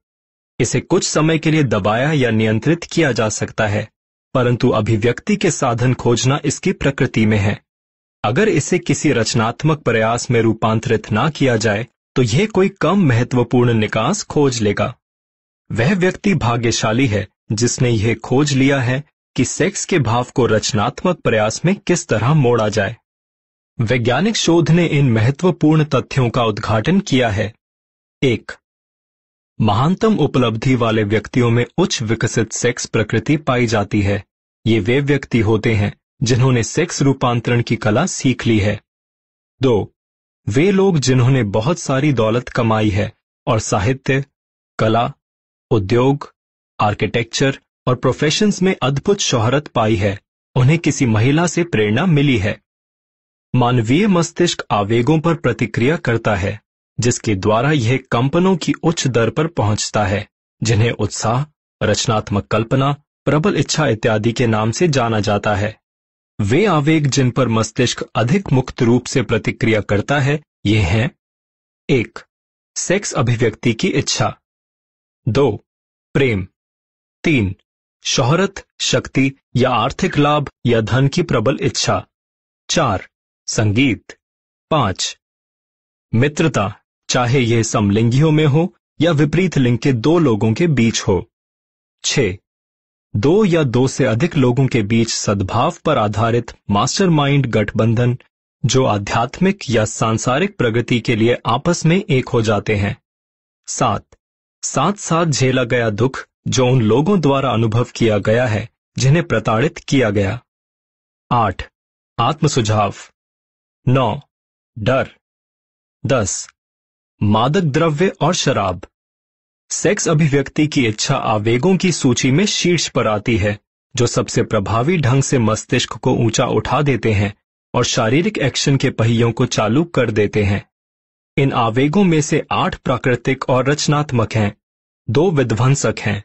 इसे कुछ समय के लिए दबाया या नियंत्रित किया जा सकता है, परंतु अभिव्यक्ति के साधन खोजना इसकी प्रकृति में है। अगर इसे किसी रचनात्मक प्रयास में रूपांतरित ना किया जाए तो यह कोई कम महत्वपूर्ण निकास खोज लेगा। वह व्यक्ति भाग्यशाली है, जिसने यह खोज लिया है कि सेक्स के भाव को रचनात्मक प्रयास में किस तरह मोड़ा जाए। वैज्ञानिक शोध ने इन महत्वपूर्ण तथ्यों का उद्घाटन किया है। एक, महानतम उपलब्धि वाले व्यक्तियों में उच्च विकसित सेक्स प्रकृति पाई जाती है। ये वे व्यक्ति होते हैं जिन्होंने सेक्स रूपांतरण की कला सीख ली है। दो, वे लोग जिन्होंने बहुत सारी दौलत कमाई है और साहित्य, कला, उद्योग, आर्किटेक्चर और प्रोफेशंस में अद्भुत शोहरत पाई है। उन्हें किसी महिला से प्रेरणा मिली है। मानवीय मस्तिष्क आवेगों पर प्रतिक्रिया करता है, जिसके द्वारा यह कंपनों की उच्च दर पर पहुँचता है, जिन्हें उत्साह, रचनात्मक कल्पना, प्रबल इच्छा इत्यादि के नाम से जाना जाता है। वे आवेग जिन पर मस्तिष्क अधिक मुक्त रूप से प्रतिक्रिया करता है, ये हैं, एक, सेक्स अभिव्यक्ति की इच्छा, दो, प्रेम, तीन, शोहरत, शक्ति या आर्थिक लाभ या धन की प्रबल इच्छा, चार संगीत। पाँच। मित्रता, चाहे यह समलिंगियों में हो या विपरीत लिंग के दो लोगों के बीच हो। छ। दो या दो से अधिक लोगों के बीच सद्भाव पर आधारित मास्टरमाइंड गठबंधन, जो आध्यात्मिक या सांसारिक प्रगति के लिए आपस में एक हो जाते हैं। सात। साथ साथ झेला गया दुख, जो उन लोगों द्वारा अनुभव किया गया है, जिन्हें प्रताड़ित किया गया। आठ। आत्म सुझाव नौ, डर। दस, मादक द्रव्य और शराब। सेक्स अभिव्यक्ति की इच्छा आवेगों की सूची में शीर्ष पर आती है, जो सबसे प्रभावी ढंग से मस्तिष्क को ऊँचा उठा देते हैं और शारीरिक एक्शन के पहियों को चालू कर देते हैं। इन आवेगों में से आठ प्राकृतिक और रचनात्मक हैं, दो विध्वंसक हैं।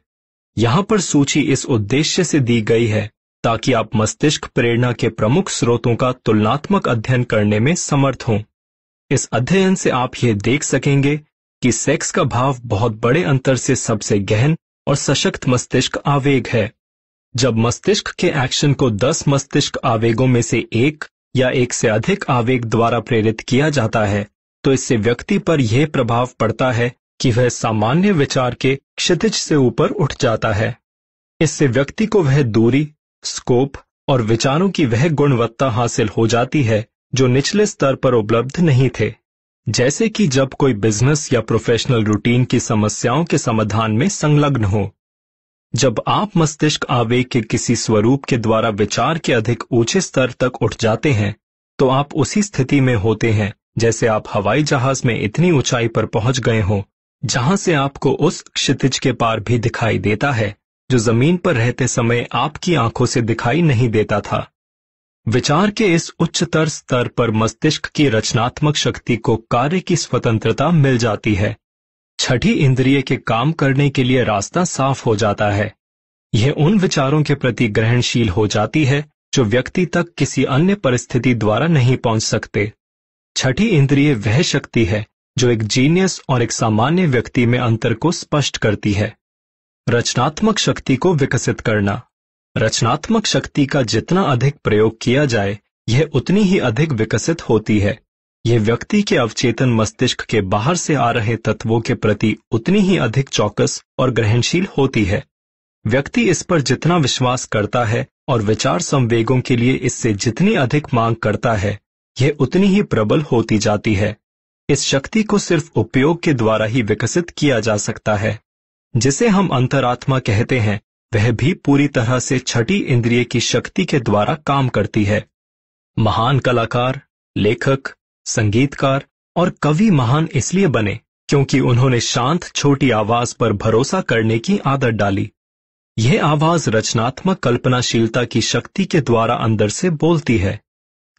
यहाँ पर सूची इस उद्देश्य से दी गई है ताकि आप मस्तिष्क प्रेरणा के प्रमुख स्रोतों का तुलनात्मक अध्ययन करने में समर्थ हों। इस अध्ययन से आप ये देख सकेंगे कि सेक्स का भाव बहुत बड़े अंतर से सबसे गहन और सशक्त मस्तिष्क आवेग है। जब मस्तिष्क के एक्शन को दस मस्तिष्क आवेगों में से एक या एक से अधिक आवेग द्वारा प्रेरित किया जाता है तो इससे व्यक्ति पर यह प्रभाव पड़ता है कि वह सामान्य विचार के क्षितिज से ऊपर उठ जाता है। इससे व्यक्ति को वह दूरी स्कोप और विचारों की वह गुणवत्ता हासिल हो जाती है, जो निचले स्तर पर उपलब्ध नहीं थे। जैसे कि जब कोई बिज़नेस या प्रोफेशनल रूटीन की समस्याओं के समाधान में संलग्न हो। जब आप मस्तिष्क आवेग के किसी स्वरूप के द्वारा विचार के अधिक ऊँचे स्तर तक उठ जाते हैं तो आप उसी स्थिति में होते हैं, जैसे आप हवाई जहाज़ में इतनी ऊंचाई पर पहुँच गए हो, जहाँ से आपको उस क्षितिज के पार भी दिखाई देता है। जो ज़मीन पर रहते समय आपकी आँखों से दिखाई नहीं देता था। विचार के इस उच्चतर स्तर पर मस्तिष्क की रचनात्मक शक्ति को कार्य की स्वतंत्रता मिल जाती है। छठी इंद्रिय के काम करने के लिए रास्ता साफ़ हो जाता है। यह उन विचारों के प्रति ग्रहणशील हो जाती है, जो व्यक्ति तक किसी अन्य परिस्थिति द्वारा नहीं पहुँच सकते। छठी इंद्रिय वह शक्ति है, जो एक जीनियस और एक सामान्य व्यक्ति में अंतर को स्पष्ट करती है। रचनात्मक शक्ति को विकसित करना। रचनात्मक शक्ति का जितना अधिक प्रयोग किया जाए, यह उतनी ही अधिक विकसित होती है। यह व्यक्ति के अवचेतन मस्तिष्क के बाहर से आ रहे तत्वों के प्रति उतनी ही अधिक चौकस और ग्रहणशील होती है। व्यक्ति इस पर जितना विश्वास करता है और विचार संवेगों के लिए इससे जितनी अधिक मांग करता है, यह उतनी ही प्रबल होती जाती है। इस शक्ति को सिर्फ़ उपयोग के द्वारा ही विकसित किया जा सकता है। जिसे हम अंतरात्मा कहते हैं, वह भी पूरी तरह से छठी इंद्रिय की शक्ति के द्वारा काम करती है। महान कलाकार, लेखक, संगीतकार और कवि महान इसलिए बने क्योंकि उन्होंने शांत, छोटी आवाज़ पर भरोसा करने की आदत डाली। यह आवाज़ रचनात्मक कल्पनाशीलता की शक्ति के द्वारा अंदर से बोलती है,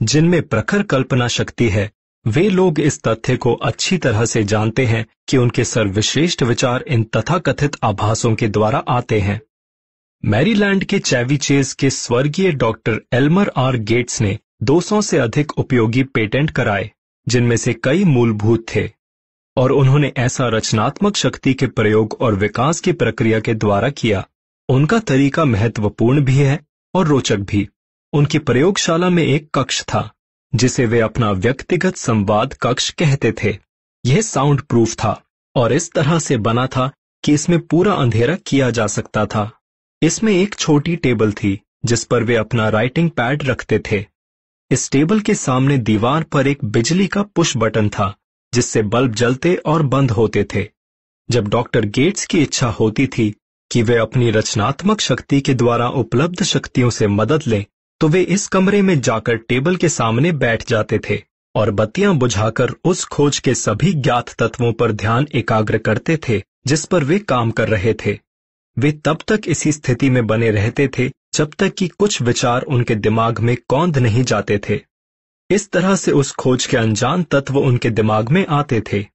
जिनमें प्रखर कल्पना शक्ति है। वे लोग इस तथ्य को अच्छी तरह से जानते हैं कि उनके सर्वश्रेष्ठ विचार इन तथाकथित आभासों के द्वारा आते हैं। मैरीलैंड के चैवीचेज के स्वर्गीय डॉक्टर एल्मर आर गेट्स ने 200 से अधिक उपयोगी पेटेंट कराए, जिनमें से कई मूलभूत थे, और उन्होंने ऐसा रचनात्मक शक्ति के प्रयोग और विकास की प्रक्रिया के द्वारा किया। उनका तरीका महत्वपूर्ण भी है और रोचक भी। उनकी प्रयोगशाला में एक कक्ष था। जिसे वे अपना व्यक्तिगत संवाद कक्ष कहते थे। यह साउंड प्रूफ था और इस तरह से बना था कि इसमें पूरा अंधेरा किया जा सकता था। इसमें एक छोटी टेबल थी, जिस पर वे अपना राइटिंग पैड रखते थे। इस टेबल के सामने दीवार पर एक बिजली का पुश बटन था, जिससे बल्ब जलते और बंद होते थे। जब डॉक्टर गेट्स की इच्छा होती थी कि वे अपनी रचनात्मक शक्ति के द्वारा उपलब्ध शक्तियों से मदद लें तो वे इस कमरे में जाकर टेबल के सामने बैठ जाते थे और बत्तियाँ बुझाकर उस खोज के सभी ज्ञात तत्वों पर ध्यान एकाग्र करते थे, जिस पर वे काम कर रहे थे। वे तब तक इसी स्थिति में बने रहते थे, जब तक कि कुछ विचार उनके दिमाग में कौंध नहीं जाते थे। इस तरह से उस खोज के अनजान तत्व उनके दिमाग में आते थे।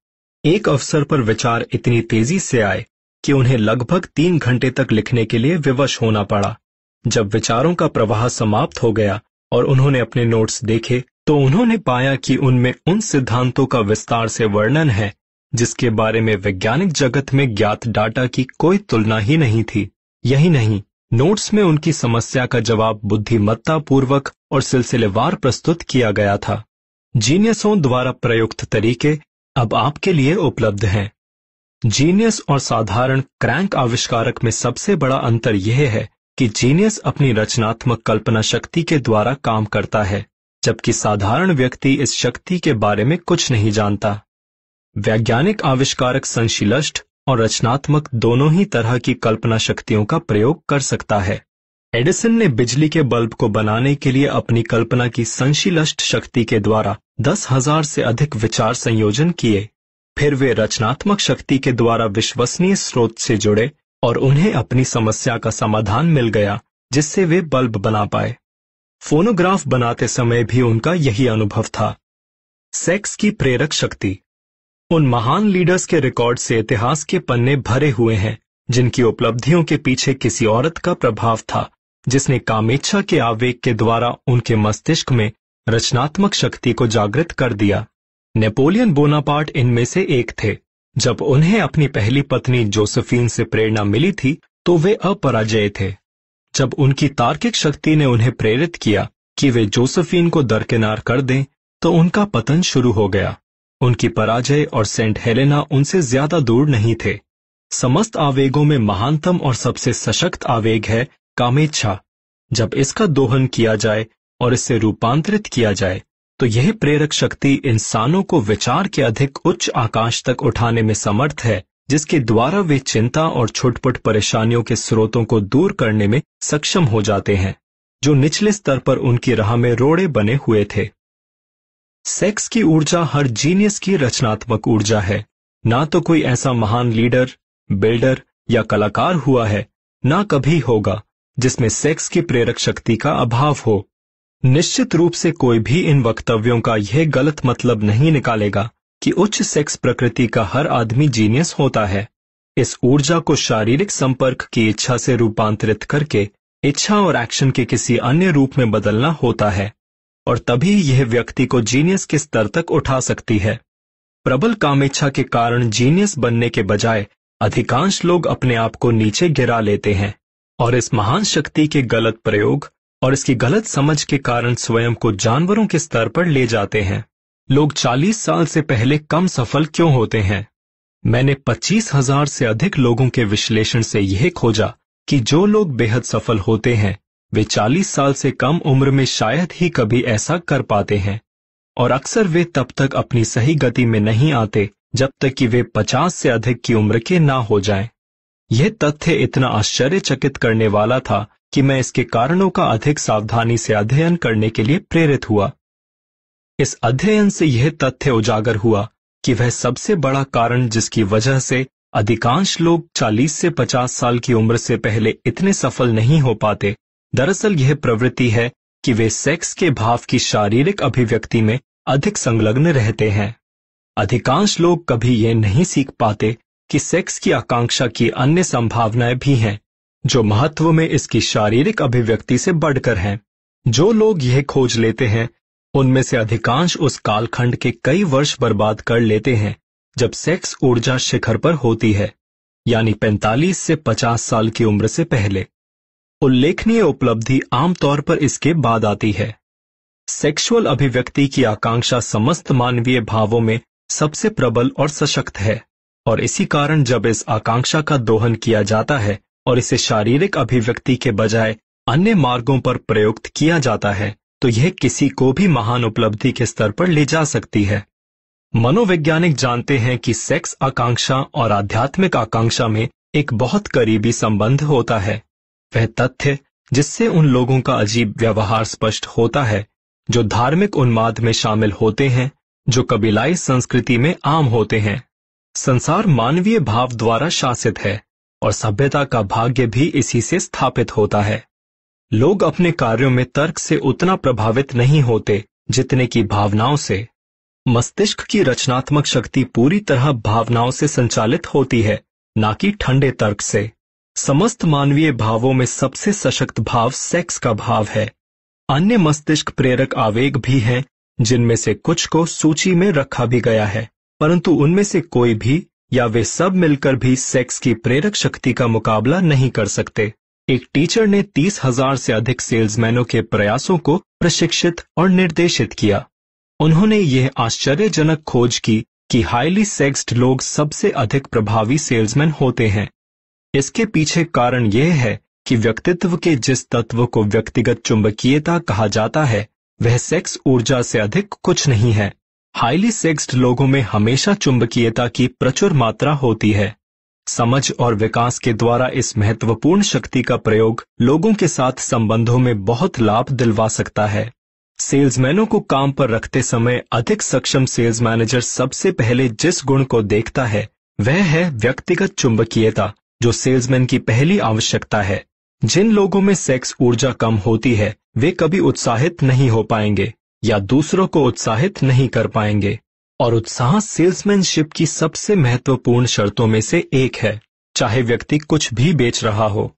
एक अवसर पर विचार इतनी तेज़ी से आए, कि उन्हें लगभग तीन घंटे तक लिखने के लिए विवश होना पड़ा। जब विचारों का प्रवाह समाप्त हो गया और उन्होंने अपने नोट्स देखे तो उन्होंने पाया कि उनमें उन सिद्धांतों का विस्तार से वर्णन है, जिसके बारे में वैज्ञानिक जगत में ज्ञात डाटा की कोई तुलना ही नहीं थी। यही नहीं, नोट्स में उनकी समस्या का जवाब बुद्धिमत्ता पूर्वक और सिलसिलेवार प्रस्तुत किया गया था। जीनियसों द्वारा प्रयुक्त तरीके अब आपके लिए उपलब्ध हैं। जीनियस और साधारण क्रैंक आविष्कारक में सबसे बड़ा अंतर यह है कि जीनियस अपनी रचनात्मक कल्पना शक्ति के द्वारा काम करता है, जबकि साधारण व्यक्ति इस शक्ति के बारे में कुछ नहीं जानता। वैज्ञानिक, आविष्कारक, संशिलष्ट और रचनात्मक दोनों ही तरह की कल्पना शक्तियों का प्रयोग कर सकता है। एडिसन ने बिजली के बल्ब को बनाने के लिए अपनी कल्पना की संशिलष्ट शक्ति के द्वारा दस हज़ार से अधिक विचार संयोजन किए। फिर वे रचनात्मक शक्ति के द्वारा विश्वसनीय स्रोत से जुड़े और उन्हें अपनी समस्या का समाधान मिल गया, जिससे वे बल्ब बना पाए। फोनोग्राफ बनाते समय भी उनका यही अनुभव था। सेक्स की प्रेरक शक्ति। उन महान लीडर्स के रिकॉर्ड से इतिहास के पन्ने भरे हुए हैं, जिनकी उपलब्धियों के पीछे किसी औरत का प्रभाव था, जिसने कामेच्छा के आवेग के द्वारा उनके मस्तिष्क में रचनात्मक शक्ति को जागृत कर दिया। नेपोलियन बोनापार्ट इनमें से एक थे। जब उन्हें अपनी पहली पत्नी जोसेफीन से प्रेरणा मिली थी तो वे अपराजय थे। जब उनकी तार्किक शक्ति ने उन्हें प्रेरित किया कि वे जोसेफीन को दरकिनार कर दें तो उनका पतन शुरू हो गया। उनकी पराजय और सेंट हेलेना उनसे ज़्यादा दूर नहीं थे। समस्त आवेगों में महानतम और सबसे सशक्त आवेग है कामेच्छा। जब इसका दोहन किया जाए और इससे रूपांतरित किया जाए तो यह प्रेरक शक्ति इंसानों को विचार के अधिक उच्च आकाश तक उठाने में समर्थ है, जिसके द्वारा वे चिंता और छुटपुट परेशानियों के स्रोतों को दूर करने में सक्षम हो जाते हैं, जो निचले स्तर पर उनकी राह में रोड़े बने हुए थे। सेक्स की ऊर्जा हर जीनियस की रचनात्मक ऊर्जा है। ना तो कोई ऐसा महान लीडर, बिल्डर या कलाकार हुआ है, ना कभी होगा, जिसमें सेक्स की प्रेरक शक्ति का अभाव हो। निश्चित रूप से कोई भी इन वक्तव्यों का यह गलत मतलब नहीं निकालेगा कि उच्च सेक्स प्रकृति का हर आदमी जीनियस होता है। इस ऊर्जा को शारीरिक संपर्क की इच्छा से रूपांतरित करके इच्छा और एक्शन के किसी अन्य रूप में बदलना होता है, और तभी यह व्यक्ति को जीनियस के स्तर तक उठा सकती है। प्रबल कामेच्छा के कारण जीनियस बनने के बजाय अधिकांश लोग अपने आप को नीचे गिरा लेते हैं, और इस महान शक्ति के गलत प्रयोग और इसकी गलत समझ के कारण स्वयं को जानवरों के स्तर पर ले जाते हैं। लोग 40 साल से पहले कम सफल क्यों होते हैं? मैंने पच्चीस हज़ार से अधिक लोगों के विश्लेषण से यह खोजा कि जो लोग बेहद सफल होते हैं, वे 40 साल से कम उम्र में शायद ही कभी ऐसा कर पाते हैं। और अक्सर वे तब तक अपनी सही गति में नहीं आते, जब तक कि वे 50 से अधिक की उम्र के ना हो जाएँ। यह तथ्य इतना आश्चर्यचकित करने वाला था कि मैं इसके कारणों का अधिक सावधानी से अध्ययन करने के लिए प्रेरित हुआ। इस अध्ययन से यह तथ्य उजागर हुआ कि वह सबसे बड़ा कारण जिसकी वजह से अधिकांश लोग 40 से 50 साल की उम्र से पहले इतने सफल नहीं हो पाते, दरअसल यह प्रवृत्ति है कि वे सेक्स के भाव की शारीरिक अभिव्यक्ति में अधिक संलग्न रहते हैं। अधिकांश लोग कभी यह नहीं सीख पाते कि सेक्स की आकांक्षा की अन्य संभावनाएँ भी हैं। जो महत्व में इसकी शारीरिक अभिव्यक्ति से बढ़कर हैं। जो लोग यह खोज लेते हैं, उनमें से अधिकांश उस कालखंड के कई वर्ष बर्बाद कर लेते हैं, जब सेक्स ऊर्जा शिखर पर होती है, यानी 45 से 50 साल की उम्र से पहले। उल्लेखनीय उपलब्धि आमतौर पर इसके बाद आती है। सेक्सुअल अभिव्यक्ति की आकांक्षा समस्त मानवीय भावों में सबसे प्रबल और सशक्त है, और इसी कारण जब इस आकांक्षा का दोहन किया जाता है और इसे शारीरिक अभिव्यक्ति के बजाय अन्य मार्गों पर प्रयुक्त किया जाता है तो यह किसी को भी महान उपलब्धि के स्तर पर ले जा सकती है। मनोवैज्ञानिक जानते हैं कि सेक्स आकांक्षा और आध्यात्मिक आकांक्षा में एक बहुत करीबी संबंध होता है। वह तथ्य जिससे उन लोगों का अजीब व्यवहार स्पष्ट होता है, जो धार्मिक उन्माद में शामिल होते हैं, जो कबीलाई संस्कृति में आम होते हैं। संसार मानवीय भाव द्वारा शासित है। और सभ्यता का भाग्य भी इसी से स्थापित होता है। लोग अपने कार्यों में तर्क से उतना प्रभावित नहीं होते, जितने की भावनाओं से। मस्तिष्क की रचनात्मक शक्ति पूरी तरह भावनाओं से संचालित होती है, न कि ठंडे तर्क से। समस्त मानवीय भावों में सबसे सशक्त भाव सेक्स का भाव है। अन्य मस्तिष्क प्रेरक आवेग भी हैं, जिनमें से कुछ को सूची में रखा भी गया है, परंतु उनमें से कोई भी या वे सब मिलकर भी सेक्स की प्रेरक शक्ति का मुकाबला नहीं कर सकते। एक टीचर ने तीस हज़ार से अधिक सेल्समैनों के प्रयासों को प्रशिक्षित और निर्देशित किया। उन्होंने यह आश्चर्यजनक खोज की कि हाईली सेक्स्ड लोग सबसे अधिक प्रभावी सेल्समैन होते हैं। इसके पीछे कारण यह है कि व्यक्तित्व के जिस तत्व को व्यक्तिगत चुंबकीयता कहा जाता है, वह सेक्स ऊर्जा से अधिक कुछ नहीं है। हाईली सेक्स्ड लोगों में हमेशा चुंबकीयता की प्रचुर मात्रा होती है। समझ और विकास के द्वारा इस महत्वपूर्ण शक्ति का प्रयोग लोगों के साथ संबंधों में बहुत लाभ दिलवा सकता है। सेल्समैनों को काम पर रखते समय अधिक सक्षम सेल्स मैनेजर सबसे पहले जिस गुण को देखता है, वह है व्यक्तिगत चुंबकीयता, जो सेल्समैन की पहली आवश्यकता है। जिन लोगों में सेक्स ऊर्जा कम होती है, वे कभी उत्साहित नहीं हो पाएँगे। या दूसरों को उत्साहित नहीं कर पाएँगे। और उत्साह सेल्समैनशिप की सबसे महत्वपूर्ण शर्तों में से एक है, चाहे व्यक्ति कुछ भी बेच रहा हो।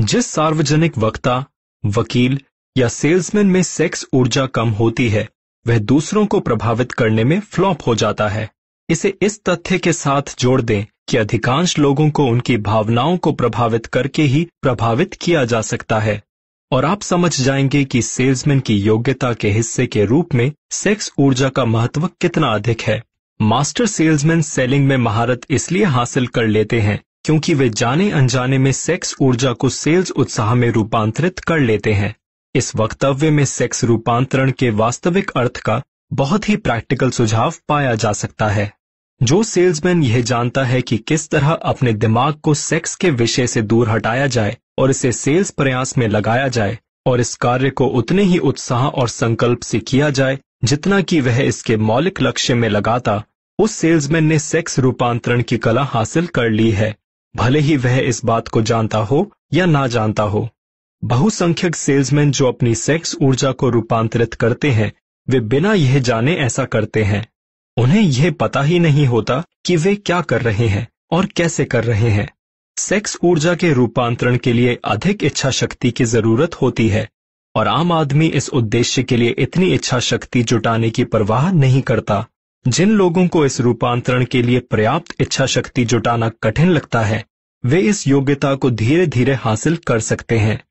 जिस सार्वजनिक वक्ता, वकील या सेल्समैन में सेक्स ऊर्जा कम होती है, वह दूसरों को प्रभावित करने में फ्लॉप हो जाता है। इसे इस तथ्य के साथ जोड़ दें कि अधिकांश लोगों को उनकी भावनाओं को प्रभावित करके ही प्रभावित किया जा सकता है। और आप समझ जाएँगे कि सेल्समैन की योग्यता के हिस्से के रूप में सेक्स ऊर्जा का महत्व कितना अधिक है। मास्टर सेल्समैन सेलिंग में महारत इसलिए हासिल कर लेते हैं क्योंकि वे जाने अनजाने में सेक्स ऊर्जा को सेल्स उत्साह में रूपांतरित कर लेते हैं। इस वक्तव्य में सेक्स रूपांतरण के वास्तविक अर्थ का बहुत ही प्रैक्टिकल सुझाव पाया जा सकता है। जो सेल्समैन यह जानता है कि किस तरह अपने दिमाग को सेक्स के विषय से दूर हटाया जाए और इसे सेल्स प्रयास में लगाया जाए और इस कार्य को उतने ही उत्साह और संकल्प से किया जाए जितना कि वह इसके मौलिक लक्ष्य में लगाता। उस सेल्समैन ने सेक्स रूपांतरण की कला हासिल कर ली है। भले ही वह इस बात को जानता हो या ना जानता हो। बहुसंख्यक सेल्समैन जो अपनी सेक्स ऊर्जा को रूपांतरित करते हैं, वे बिना यह जाने ऐसा करते हैं। उन्हें यह पता ही नहीं होता कि वे क्या कर रहे हैं और कैसे कर रहे हैं। सेक्स ऊर्जा के रूपांतरण के लिए अधिक इच्छा शक्ति की ज़रूरत होती है, और आम आदमी इस उद्देश्य के लिए इतनी इच्छा शक्ति जुटाने की परवाह नहीं करता। जिन लोगों को इस रूपांतरण के लिए पर्याप्त इच्छा शक्ति जुटाना कठिन लगता है, वे इस योग्यता को धीरे धीरे हासिल कर सकते हैं।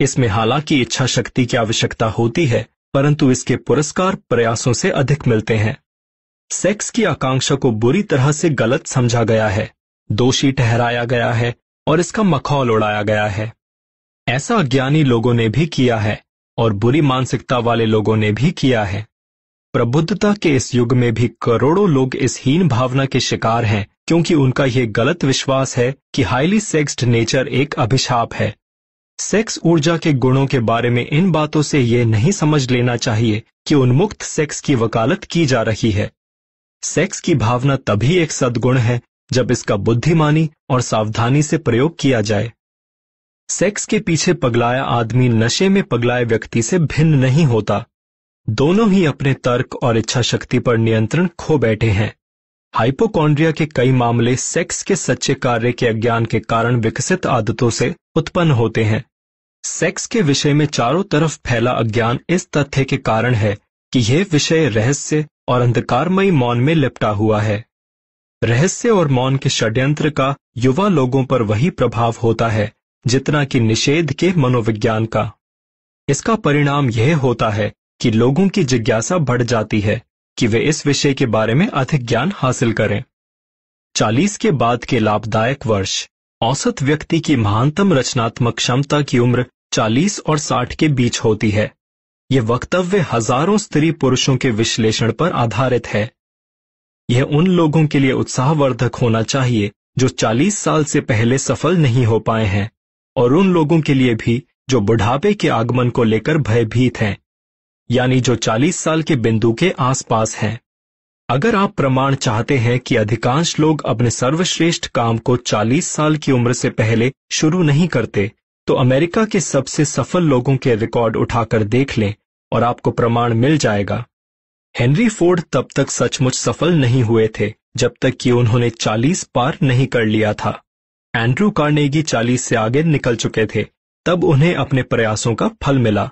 इसमें हालाँकि इच्छा शक्ति की आवश्यकता होती है, परंतु इसके पुरस्कार प्रयासों से अधिक मिलते हैं। सेक्स की आकांक्षा को बुरी तरह से गलत समझा गया है। दोषी ठहराया गया है और इसका मखौल उड़ाया गया है। ऐसा अज्ञानी लोगों ने भी किया है और बुरी मानसिकता वाले लोगों ने भी किया है। प्रबुद्धता के इस युग में भी करोड़ों लोग इस हीन भावना के शिकार हैं, क्योंकि उनका यह गलत विश्वास है कि हाईली सेक्स्ड नेचर एक अभिशाप है। सेक्स ऊर्जा के गुणों के बारे में इन बातों से यह नहीं समझ लेना चाहिए कि उन्मुक्त सेक्स की वकालत की जा रही है। सेक्स की भावना तभी एक सद्गुण है जब इसका बुद्धिमानी और सावधानी से प्रयोग किया जाए। सेक्स के पीछे पगलाया आदमी नशे में पगलाए व्यक्ति से भिन्न नहीं होता। दोनों ही अपने तर्क और इच्छा शक्ति पर नियंत्रण खो बैठे हैं। हाइपोकॉन्ड्रिया के कई मामले सेक्स के सच्चे कार्य के अज्ञान के कारण विकसित आदतों से उत्पन्न होते हैं। सेक्स के विषय में चारों तरफ़ फैला अज्ञान इस तथ्य के कारण है कि यह विषय रहस्य और अंधकारमयी मौन में लिपटा हुआ है। रहस्य और मौन के षड्यंत्र का युवा लोगों पर वही प्रभाव होता है, जितना कि निषेध के मनोविज्ञान का। इसका परिणाम यह होता है कि लोगों की जिज्ञासा बढ़ जाती है कि वे इस विषय के बारे में अधिक ज्ञान हासिल करें। चालीस के बाद के लाभदायक वर्ष। औसत व्यक्ति की महानतम रचनात्मक क्षमता की उम्र चालीस और साठ के बीच होती है। यह वक्तव्य हज़ारों स्त्री पुरुषों के विश्लेषण पर आधारित है। यह उन लोगों के लिए उत्साहवर्धक होना चाहिए, जो 40 साल से पहले सफल नहीं हो पाए हैं, और उन लोगों के लिए भी, जो बुढ़ापे के आगमन को लेकर भयभीत हैं, यानी जो 40 साल के बिंदु के आसपास हैं। अगर आप प्रमाण चाहते हैं कि अधिकांश लोग अपने सर्वश्रेष्ठ काम को 40 साल की उम्र से पहले शुरू नहीं करते तो अमेरिका के सबसे सफल लोगों के रिकॉर्ड उठाकर देख लें, और आपको प्रमाण मिल जाएगा। हेनरी फोर्ड तब तक सचमुच सफल नहीं हुए थे, जब तक कि उन्होंने 40 पार नहीं कर लिया था। एंड्रू कार्नेगी 40 से आगे निकल चुके थे, तब उन्हें अपने प्रयासों का फल मिला।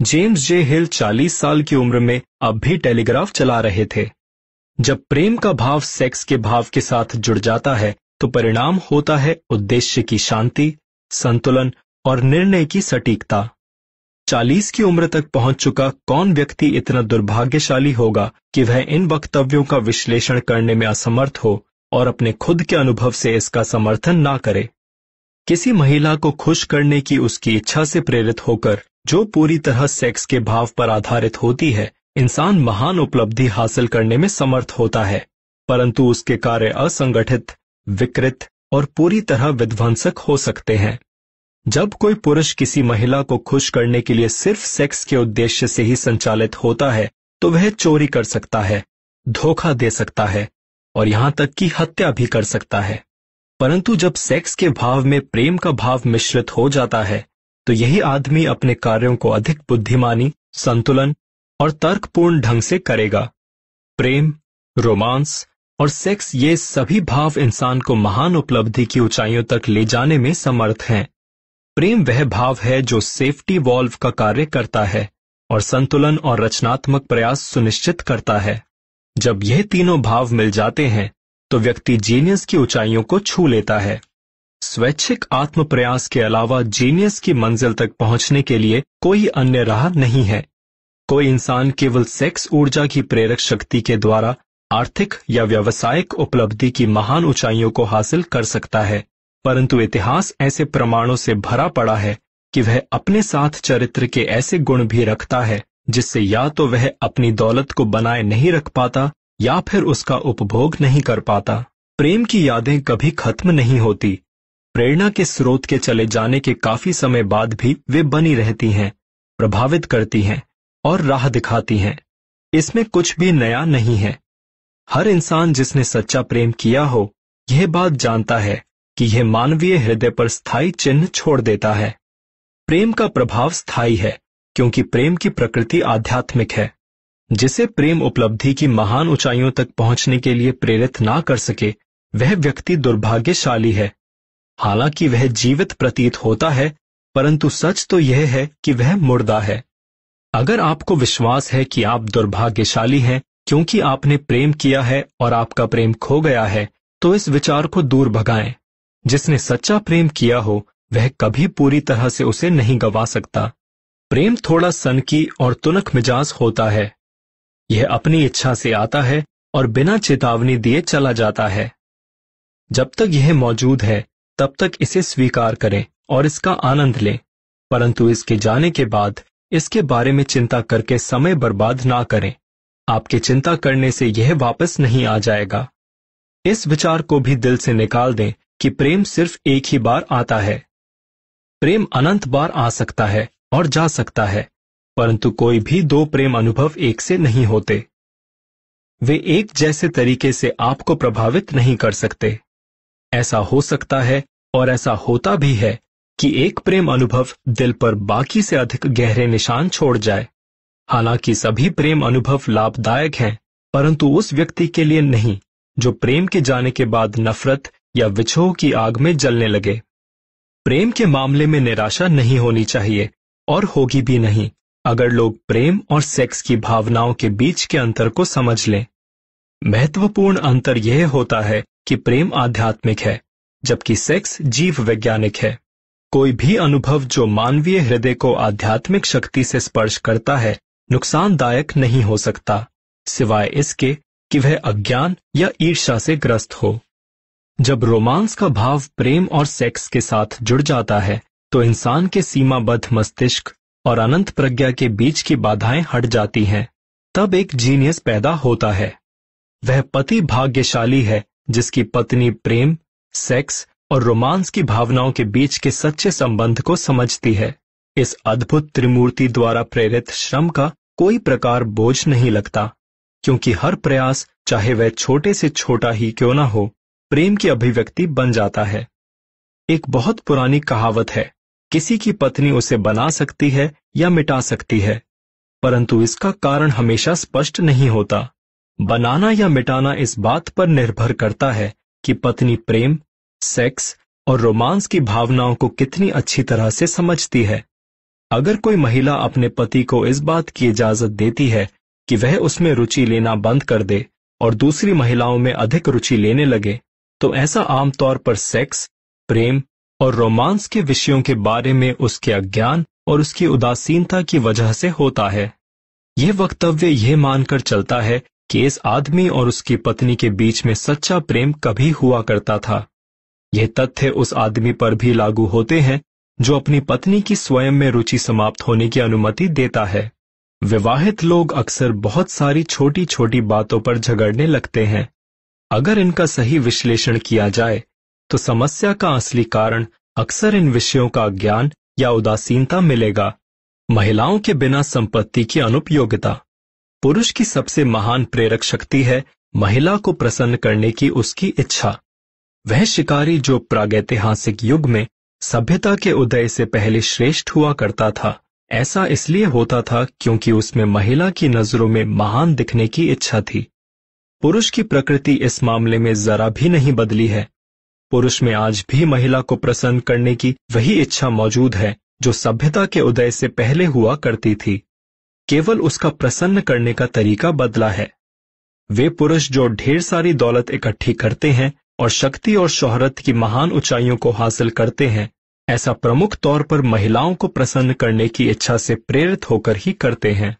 जेम्स जे हिल 40 साल की उम्र में अब भी टेलीग्राफ चला रहे थे। जब प्रेम का भाव सेक्स के भाव के साथ जुड़ जाता है तो परिणाम होता है उद्देश्य की शांति, संतुलन और निर्णय की सटीकता। चालीस की उम्र तक पहुँच चुका कौन व्यक्ति इतना दुर्भाग्यशाली होगा कि वह इन वक्तव्यों का विश्लेषण करने में असमर्थ हो और अपने खुद के अनुभव से इसका समर्थन ना करे? किसी महिला को खुश करने की उसकी इच्छा से प्रेरित होकर, जो पूरी तरह सेक्स के भाव पर आधारित होती है, इंसान महान उपलब्धि हासिल करने में समर्थ होता है, परंतु उसके कार्य असंगठित, विकृत और पूरी तरह विध्वंसक हो सकते हैं। जब कोई पुरुष किसी महिला को खुश करने के लिए सिर्फ़ सेक्स के उद्देश्य से ही संचालित होता है तो वह चोरी कर सकता है, धोखा दे सकता है, और यहाँ तक कि हत्या भी कर सकता है। परंतु जब सेक्स के भाव में प्रेम का भाव मिश्रित हो जाता है तो यही आदमी अपने कार्यों को अधिक बुद्धिमानी, संतुलन और तर्कपूर्ण ढंग से करेगा। प्रेम, रोमांस और सेक्स ये सभी भाव इंसान को महान उपलब्धि की ऊंचाइयों तक ले जाने में समर्थ हैं। प्रेम वह भाव है जो सेफ्टी वॉल्व का कार्य करता है और संतुलन और रचनात्मक प्रयास सुनिश्चित करता है। जब यह तीनों भाव मिल जाते हैं तो व्यक्ति जीनियस की ऊंचाइयों को छू लेता है। स्वैच्छिक आत्म प्रयास के अलावा जीनियस की मंजिल तक पहुँचने के लिए कोई अन्य राह नहीं है। कोई इंसान केवल सेक्स ऊर्जा की प्रेरक शक्ति के द्वारा आर्थिक या व्यावसायिक उपलब्धि की महान ऊंचाइयों को हासिल कर सकता है। परंतु इतिहास ऐसे प्रमाणों से भरा पड़ा है कि वह अपने साथ चरित्र के ऐसे गुण भी रखता है, जिससे या तो वह अपनी दौलत को बनाए नहीं रख पाता, या फिर उसका उपभोग नहीं कर पाता। प्रेम की यादें कभी खत्म नहीं होती। प्रेरणा के स्रोत के चले जाने के काफ़ी समय बाद भी वे बनी रहती हैं, प्रभावित करती हैं और राह दिखाती हैं। इसमें कुछ भी नया नहीं है। हर इंसान जिसने सच्चा प्रेम किया हो, यह बात जानता है कि यह मानवीय हृदय पर स्थायी चिन्ह छोड़ देता है। प्रेम का प्रभाव स्थायी है, क्योंकि प्रेम की प्रकृति आध्यात्मिक है। जिसे प्रेम उपलब्धि की महान ऊंचाइयों तक पहुँचने के लिए प्रेरित ना कर सके, वह व्यक्ति दुर्भाग्यशाली है। हालाँकि वह जीवित प्रतीत होता है, परंतु सच तो यह है कि वह मुर्दा है। अगर आपको विश्वास है कि आप दुर्भाग्यशाली हैं, क्योंकि आपने प्रेम किया है और आपका प्रेम खो गया है तो इस विचार को दूर भगाएँ। जिसने सच्चा प्रेम किया हो, वह कभी पूरी तरह से उसे नहीं गवा सकता। प्रेम थोड़ा सनकी और तुनक मिजाज होता है। यह अपनी इच्छा से आता है और बिना चेतावनी दिए चला जाता है। जब तक यह मौजूद है, तब तक इसे स्वीकार करें और इसका आनंद लें। परंतु इसके जाने के बाद, इसके बारे में चिंता करके समय बर्बाद ना करें। आपके चिंता करने से यह वापस नहीं आ जाएगा। इस विचार को भी दिल से निकाल दें कि प्रेम सिर्फ़ एक ही बार आता है। प्रेम अनंत बार आ सकता है और जा सकता है, परंतु कोई भी दो प्रेम अनुभव एक से नहीं होते। वे एक जैसे तरीके से आपको प्रभावित नहीं कर सकते। ऐसा हो सकता है और ऐसा होता भी है कि एक प्रेम अनुभव दिल पर बाकी से अधिक गहरे निशान छोड़ जाए। हालाँकि सभी प्रेम अनुभव लाभदायक हैं, परंतु उस व्यक्ति के लिए नहीं, जो प्रेम के जाने के बाद नफरत या विछोह की आग में जलने लगे। प्रेम के मामले में निराशा नहीं होनी चाहिए, और होगी भी नहीं, अगर लोग प्रेम और सेक्स की भावनाओं के बीच के अंतर को समझ लें। महत्वपूर्ण अंतर यह होता है कि प्रेम आध्यात्मिक है, जबकि सेक्स जीव वैज्ञानिक है। कोई भी अनुभव जो मानवीय हृदय को आध्यात्मिक शक्ति से स्पर्श करता है, नुकसानदायक नहीं हो सकता, सिवाय इसके कि वह अज्ञान या ईर्षा से ग्रस्त हो। जब रोमांस का भाव प्रेम और सेक्स के साथ जुड़ जाता है तो इंसान के सीमाबद्ध मस्तिष्क और अनंत प्रज्ञा के बीच की बाधाएँ हट जाती हैं। तब एक जीनियस पैदा होता है। वह पति भाग्यशाली है, जिसकी पत्नी प्रेम सेक्स और रोमांस की भावनाओं के बीच के सच्चे संबंध को समझती है। इस अद्भुत त्रिमूर्ति द्वारा प्रेरित श्रम का कोई प्रकार बोझ नहीं लगता, क्योंकि हर प्रयास, चाहे वह छोटे से छोटा ही क्यों ना हो प्रेम की अभिव्यक्ति बन जाता है। एक बहुत पुरानी कहावत है, किसी की पत्नी उसे बना सकती है या मिटा सकती है, परंतु इसका कारण हमेशा स्पष्ट नहीं होता। बनाना या मिटाना इस बात पर निर्भर करता है कि पत्नी प्रेम, सेक्स और रोमांस की भावनाओं को कितनी अच्छी तरह से समझती है। अगर कोई महिला अपने पति को इस बात की इजाज़त देती है कि वह उसमें रुचि लेना बंद कर दे और दूसरी महिलाओं में अधिक रुचि लेने लगे तो ऐसा आमतौर पर सेक्स प्रेम और रोमांस के विषयों के बारे में उसके अज्ञान और उसकी उदासीनता की वजह से होता है। यह वक्तव्य यह मानकर चलता है कि इस आदमी और उसकी पत्नी के बीच में सच्चा प्रेम कभी हुआ करता था। यह तथ्य उस आदमी पर भी लागू होते हैं, जो अपनी पत्नी की स्वयं में रुचि समाप्त होने की अनुमति देता है। विवाहित लोग अक्सर बहुत सारी छोटी छोटी बातों पर झगड़ने लगते हैं। अगर इनका सही विश्लेषण किया जाए तो समस्या का असली कारण अक्सर इन विषयों का ज्ञान या उदासीनता मिलेगा। महिलाओं के बिना संपत्ति की अनुपयोगिता। पुरुष की सबसे महान प्रेरक शक्ति है महिला को प्रसन्न करने की उसकी इच्छा। वह शिकारी जो प्रागैतिहासिक युग में सभ्यता के उदय से पहले श्रेष्ठ हुआ करता था, ऐसा इसलिए होता था क्योंकि उसमें महिला की नज़रों में महान दिखने की इच्छा थी। पुरुष की प्रकृति इस मामले में जरा भी नहीं बदली है। पुरुष में आज भी महिला को प्रसन्न करने की वही इच्छा मौजूद है, जो सभ्यता के उदय से पहले हुआ करती थी। केवल उसका प्रसन्न करने का तरीका बदला है। वे पुरुष जो ढेर सारी दौलत इकट्ठी करते हैं और शक्ति और शोहरत की महान ऊंचाइयों को हासिल करते हैं, ऐसा प्रमुख तौर पर महिलाओं को प्रसन्न करने की इच्छा से प्रेरित होकर ही करते हैं।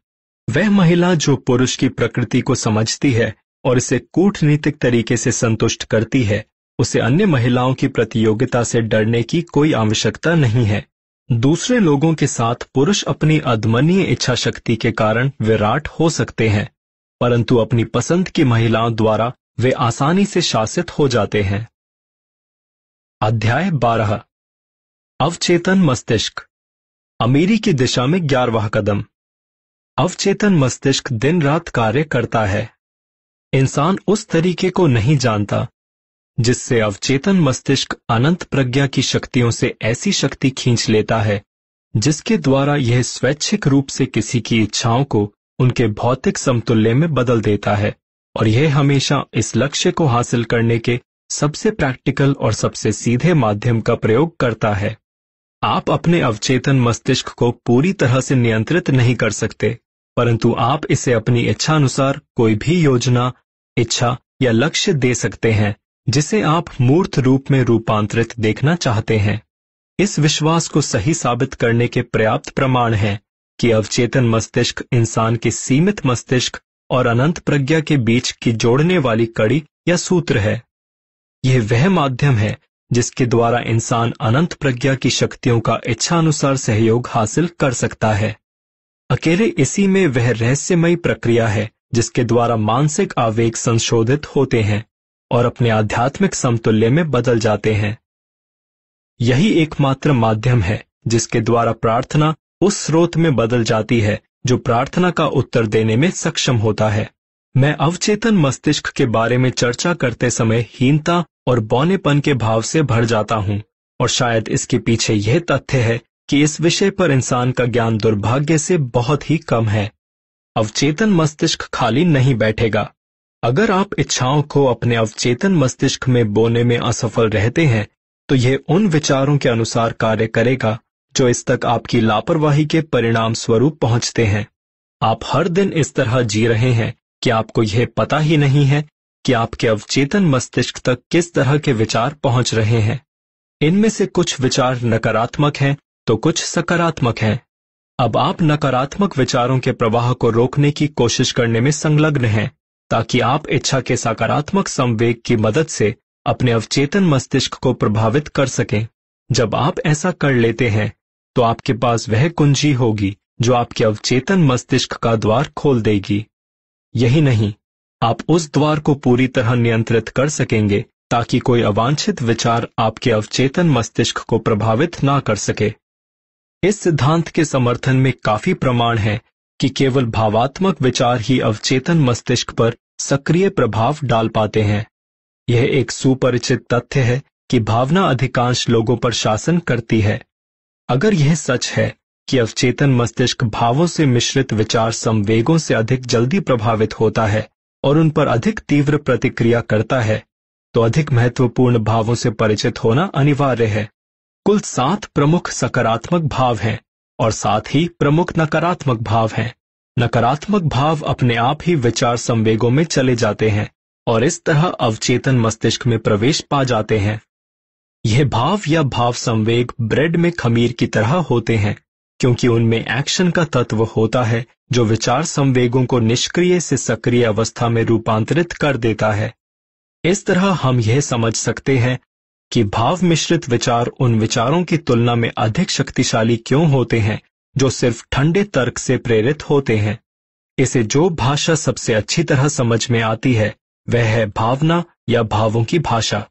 वह महिला जो पुरुष की प्रकृति को समझती है और इसे कूटनीतिक तरीके से संतुष्ट करती है, उसे अन्य महिलाओं की प्रतियोगिता से डरने की कोई आवश्यकता नहीं है। दूसरे लोगों के साथ पुरुष अपनी अदमनीय इच्छा शक्ति के कारण विराट हो सकते हैं, परंतु अपनी पसंद की महिलाओं द्वारा वे आसानी से शासित हो जाते हैं। अध्याय बारह। अवचेतन मस्तिष्क। अमीरी की दिशा में ग्यारहवा कदम। अवचेतन मस्तिष्क दिन रात कार्य करता है। इंसान उस तरीके को नहीं जानता, जिससे अवचेतन मस्तिष्क अनंत प्रज्ञा की शक्तियों से ऐसी शक्ति खींच लेता है, जिसके द्वारा यह स्वैच्छिक रूप से किसी की इच्छाओं को उनके भौतिक समतुल्य में बदल देता है, और यह हमेशा इस लक्ष्य को हासिल करने के सबसे प्रैक्टिकल और सबसे सीधे माध्यम का प्रयोग करता है। आप अपने अवचेतन मस्तिष्क को पूरी तरह से नियंत्रित नहीं कर सकते। परंतु आप इसे अपनी इच्छा अनुसार कोई भी योजना, इच्छा या लक्ष्य दे सकते हैं, जिसे आप मूर्त रूप में रूपांतरित देखना चाहते हैं। इस विश्वास को सही साबित करने के पर्याप्त प्रमाण हैं कि अवचेतन मस्तिष्क इंसान के सीमित मस्तिष्क और अनंत प्रज्ञा के बीच की जोड़ने वाली कड़ी या सूत्र है। यह वह माध्यम है जिसके द्वारा इंसान अनंत प्रज्ञा की शक्तियों का इच्छा अनुसार सहयोग हासिल कर सकता है। अकेले इसी में वह रहस्यमयी प्रक्रिया है, जिसके द्वारा मानसिक आवेग संशोधित होते हैं और अपने आध्यात्मिक समतुल्य में बदल जाते हैं। यही एकमात्र माध्यम है, जिसके द्वारा प्रार्थना उस स्रोत में बदल जाती है, जो प्रार्थना का उत्तर देने में सक्षम होता है। मैं अवचेतन मस्तिष्क के बारे में चर्चा करते समय हीनता और बौनेपन के भाव से भर जाता हूँ, और शायद इसके पीछे यह तथ्य है कि इस विषय पर इंसान का ज्ञान दुर्भाग्य से बहुत ही कम है। अवचेतन मस्तिष्क खाली नहीं बैठेगा। अगर आप इच्छाओं को अपने अवचेतन मस्तिष्क में बोने में असफल रहते हैं तो यह उन विचारों के अनुसार कार्य करेगा, जो इस तक आपकी लापरवाही के परिणाम स्वरूप पहुँचते हैं। आप हर दिन इस तरह जी रहे हैं, कि आपको यह पता ही नहीं है, कि आपके अवचेतन मस्तिष्क तक किस तरह के विचार पहुँच रहे हैं। इनमें से कुछ विचार नकारात्मक हैं तो कुछ सकारात्मक हैं। अब आप नकारात्मक विचारों के प्रवाह को रोकने की कोशिश करने में संलग्न हैं, ताकि आप इच्छा के सकारात्मक संवेग की मदद से अपने अवचेतन मस्तिष्क को प्रभावित कर सकें। जब आप ऐसा कर लेते हैं तो आपके पास वह कुंजी होगी जो आपके अवचेतन मस्तिष्क का द्वार खोल देगी। यही नहीं, आप उस द्वार को पूरी तरह नियंत्रित कर सकेंगे, ताकि कोई अवांछित विचार आपके अवचेतन मस्तिष्क को प्रभावित ना कर सके। इस सिद्धांत के समर्थन में काफ़ी प्रमाण है कि केवल भावात्मक विचार ही अवचेतन मस्तिष्क पर सक्रिय प्रभाव डाल पाते हैं। यह एक सुपरिचित तथ्य है कि भावना अधिकांश लोगों पर शासन करती है। अगर यह सच है कि अवचेतन मस्तिष्क भावों से मिश्रित विचार संवेगों से अधिक जल्दी प्रभावित होता है और उन पर अधिक तीव्र प्रतिक्रिया करता है तो अधिक महत्वपूर्ण भावों से परिचित होना अनिवार्य है। कुल सात प्रमुख सकारात्मक भाव हैं और साथ ही प्रमुख नकारात्मक भाव हैं। नकारात्मक भाव अपने आप ही विचार संवेगों में चले जाते हैं और इस तरह अवचेतन मस्तिष्क में प्रवेश पा जाते हैं। यह भाव या भाव संवेग ब्रेड में खमीर की तरह होते हैं, क्योंकि उनमें एक्शन का तत्व होता है, जो विचार संवेगों को निष्क्रिय से सक्रिय अवस्था में रूपांतरित कर देता है। इस तरह हम यह समझ सकते हैं कि भाव मिश्रित विचार उन विचारों की तुलना में अधिक शक्तिशाली क्यों होते हैं, जो सिर्फ़ ठंडे तर्क से प्रेरित होते हैं। इसे जो भाषा सबसे अच्छी तरह समझ में आती है, वह है भावना या भावों की भाषा।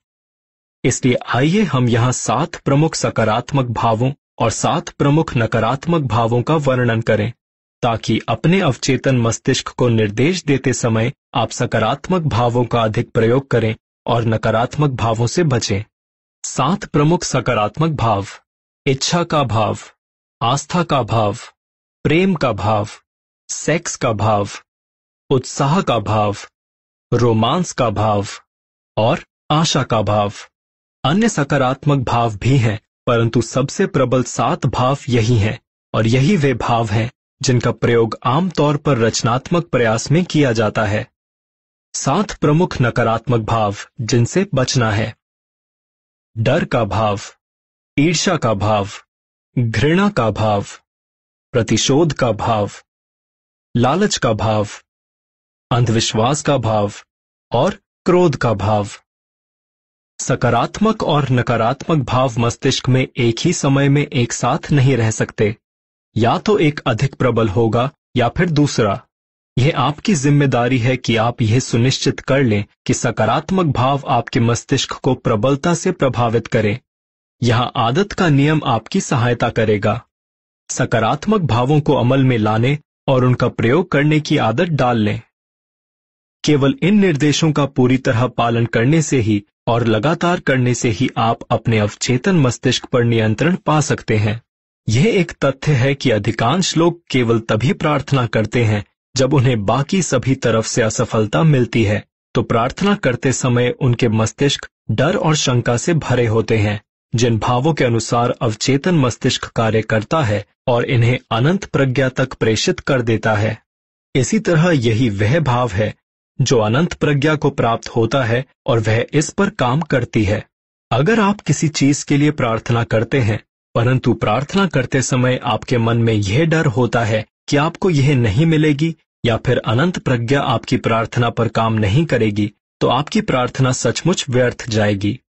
इसलिए आइए हम यहाँ सात प्रमुख सकारात्मक भावों और सात प्रमुख नकारात्मक भावों का वर्णन करें, ताकि अपने अवचेतन मस्तिष्क को निर्देश देते समय आप सकारात्मक भावों का अधिक प्रयोग करें और नकारात्मक भावों से बचें। सात प्रमुख सकारात्मक भाव, इच्छा का भाव, आस्था का भाव, प्रेम का भाव सेक्स का भाव, उत्साह का भाव, रोमांस का भाव और आशा का भाव। अन्य सकारात्मक भाव भी हैं, परंतु सबसे प्रबल सात भाव यही हैं और यही वे भाव हैं जिनका प्रयोग आमतौर पर रचनात्मक प्रयास में किया जाता है। सात प्रमुख नकारात्मक भाव जिनसे बचना है। डर का भाव ईर्षा का भाव, घृणा का भाव, प्रतिशोध का भाव, लालच का भाव, अंधविश्वास का भाव और क्रोध का भाव। सकारात्मक और नकारात्मक भाव मस्तिष्क में एक ही समय में एक साथ नहीं रह सकते। या तो एक अधिक प्रबल होगा या फिर दूसरा। यह आपकी ज़िम्मेदारी है कि आप यह सुनिश्चित कर लें कि सकारात्मक भाव आपके मस्तिष्क को प्रबलता से प्रभावित करें। यहाँ आदत का नियम आपकी सहायता करेगा। सकारात्मक भावों को अमल में लाने और उनका प्रयोग करने की आदत डाल लें। केवल इन निर्देशों का पूरी तरह पालन करने से ही और लगातार करने से ही आप अपने अवचेतन मस्तिष्क पर नियंत्रण पा सकते हैं। यह एक तथ्य है कि अधिकांश लोग केवल तभी प्रार्थना करते हैं जब उन्हें बाकी सभी तरफ़ से असफलता मिलती है तो प्रार्थना करते समय उनके मस्तिष्क डर और शंका से भरे होते हैं, जिन भावों के अनुसार अवचेतन मस्तिष्क कार्य करता है और इन्हें अनंत प्रज्ञा तक प्रेषित कर देता है। इसी तरह यही वह भाव है, जो अनंत प्रज्ञा को प्राप्त होता है और वह इस पर काम करती है। अगर आप किसी चीज़ के लिए प्रार्थना करते हैं, परंतु प्रार्थना करते समय आपके मन में यह डर होता है कि आपको यह नहीं मिलेगी या फिर अनंत प्रज्ञा आपकी प्रार्थना पर काम नहीं करेगी तो आपकी प्रार्थना सचमुच व्यर्थ जाएगी।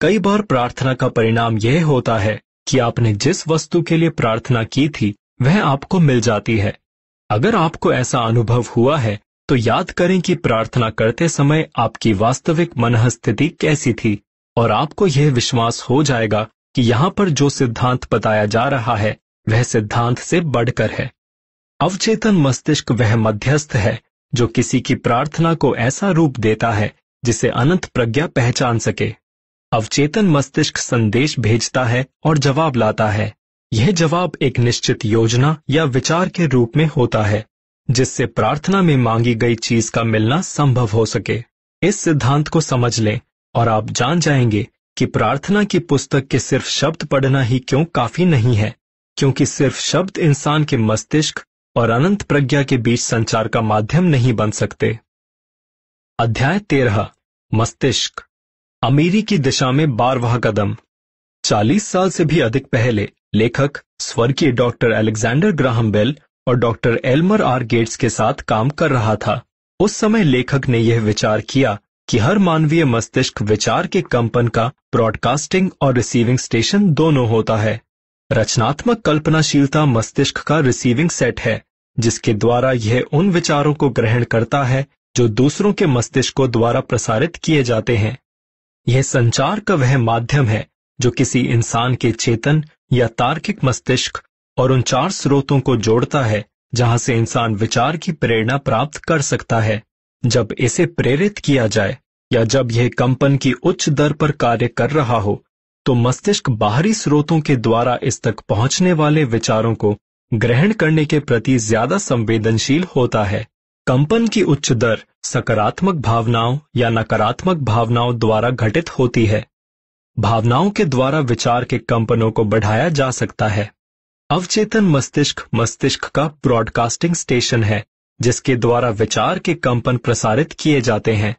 कई बार प्रार्थना का परिणाम यह होता है कि आपने जिस वस्तु के लिए प्रार्थना की थी, वह आपको मिल जाती है। अगर आपको ऐसा अनुभव हुआ है तो याद करें कि प्रार्थना करते समय आपकी वास्तविक मन स्थिति कैसी थी, और आपको यह विश्वास हो जाएगा कि यहाँ पर जो सिद्धांत बताया जा रहा है, वह सिद्धांत से बढ़कर है। अवचेतन मस्तिष्क वह मध्यस्थ है, जो किसी की प्रार्थना को ऐसा रूप देता है, जिसे अनंत प्रज्ञा पहचान सके। अवचेतन मस्तिष्क संदेश भेजता है और जवाब लाता है। यह जवाब एक निश्चित योजना या विचार के रूप में होता है, जिससे प्रार्थना में मांगी गई चीज़ का मिलना संभव हो सके। इस सिद्धांत को समझ लें और आप जान जाएँगे कि प्रार्थना की पुस्तक के सिर्फ़ शब्द पढ़ना ही क्यों काफ़ी नहीं है, क्योंकि सिर्फ़ शब्द इंसान के मस्तिष्क और अनंत प्रज्ञा के बीच संचार का माध्यम नहीं बन सकते। अध्याय तेरह, मस्तिष्क। अमीरी की दिशा में बारहवा कदम। चालीस साल से भी अधिक पहले, लेखक, स्वर्गीय डॉक्टर अलेक्जेंडर ग्राहम बेल और डॉक्टर एल्मर आर गेट्स के साथ काम कर रहा था। उस समय लेखक ने यह विचार किया कि हर मानवीय मस्तिष्क विचार के कंपन का, ब्रॉडकास्टिंग और रिसीविंग स्टेशन दोनों होता है। रचनात्मक कल्पनाशीलता मस्तिष्क का रिसीविंग सेट है, जिसके द्वारा यह उन विचारों को ग्रहण करता है, जो दूसरों के मस्तिष्कों द्वारा प्रसारित किए जाते हैं। यह संचार का वह माध्यम है, जो किसी इंसान के चेतन या तार्किक मस्तिष्क और उन चार स्रोतों को जोड़ता है, जहाँ से इंसान विचार की प्रेरणा प्राप्त कर सकता है। जब इसे प्रेरित किया जाए, या जब यह कंपन की उच्च दर पर कार्य कर रहा हो तो मस्तिष्क बाहरी स्रोतों के द्वारा इस तक पहुँचने वाले विचारों को ग्रहण करने के प्रति ज़्यादा संवेदनशील होता है। कंपन की उच्च दर सकारात्मक भावनाओं या नकारात्मक भावनाओं द्वारा घटित होती है। भावनाओं के द्वारा विचार के कंपनों को बढ़ाया जा सकता है। अवचेतन मस्तिष्क मस्तिष्क का ब्रॉडकास्टिंग स्टेशन है, जिसके द्वारा विचार के कंपन प्रसारित किए जाते हैं।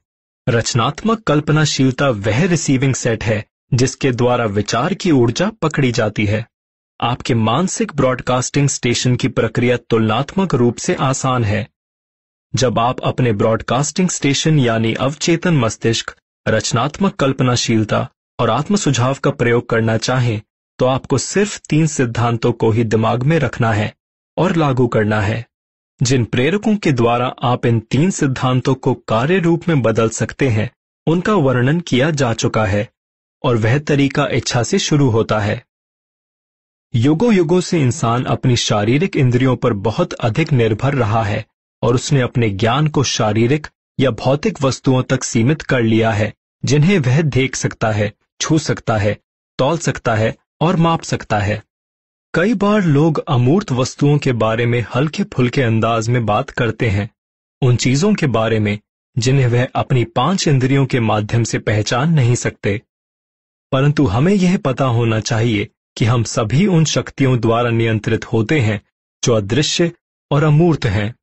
रचनात्मक कल्पनाशीलता वह रिसीविंग सेट है जिसके द्वारा विचार की ऊर्जा पकड़ी जाती है। आपके मानसिक ब्रॉडकास्टिंग स्टेशन की प्रक्रिया तुलनात्मक रूप से आसान है। जब आप अपने ब्रॉडकास्टिंग स्टेशन यानी अवचेतन मस्तिष्क, रचनात्मक कल्पनाशीलता और आत्म सुझाव का प्रयोग करना चाहें तो आपको सिर्फ़ तीन सिद्धांतों को ही दिमाग में रखना है और लागू करना है। जिन प्रेरकों के द्वारा आप इन तीन सिद्धांतों को कार्य रूप में बदल सकते हैं, उनका वर्णन किया जा चुका है। और वह तरीका इच्छा से शुरू होता है। युगों युगों से इंसान अपनी शारीरिक इंद्रियों पर बहुत अधिक निर्भर रहा है और उसने अपने ज्ञान को शारीरिक या भौतिक वस्तुओं तक सीमित कर लिया है, जिन्हें वह देख सकता है, छू सकता है, तौल सकता है और माप सकता है। कई बार लोग अमूर्त वस्तुओं के बारे में हल्के फुल्के अंदाज में बात करते हैं, उन चीज़ों के बारे में जिन्हें वह अपनी पाँच इंद्रियों के माध्यम से पहचान नहीं सकते। परंतु हमें यह पता होना चाहिए कि हम सभी उन शक्तियों द्वारा नियंत्रित होते हैं, जो अदृश्य और अमूर्त हैं।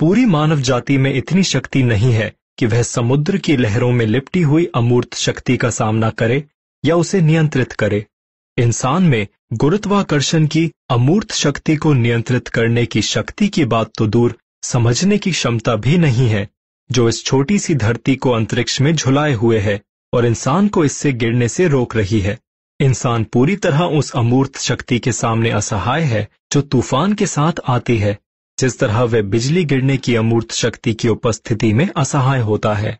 पूरी मानव जाति में इतनी शक्ति नहीं है कि वह समुद्र की लहरों में लिपटी हुई अमूर्त शक्ति का सामना करे या उसे नियंत्रित करे। इंसान में गुरुत्वाकर्षण की अमूर्त शक्ति को नियंत्रित करने की शक्ति की बात तो दूर समझने की क्षमता भी नहीं है, जो इस छोटी सी धरती को अंतरिक्ष में झुलाए हुए है। और इंसान को इससे गिरने से रोक रही है। इंसान पूरी तरह उस अमूर्त शक्ति के सामने असहाय है, जो तूफ़ान के साथ आती है। जिस तरह वह बिजली गिरने की अमूर्त शक्ति की उपस्थिति में असहाय होता है।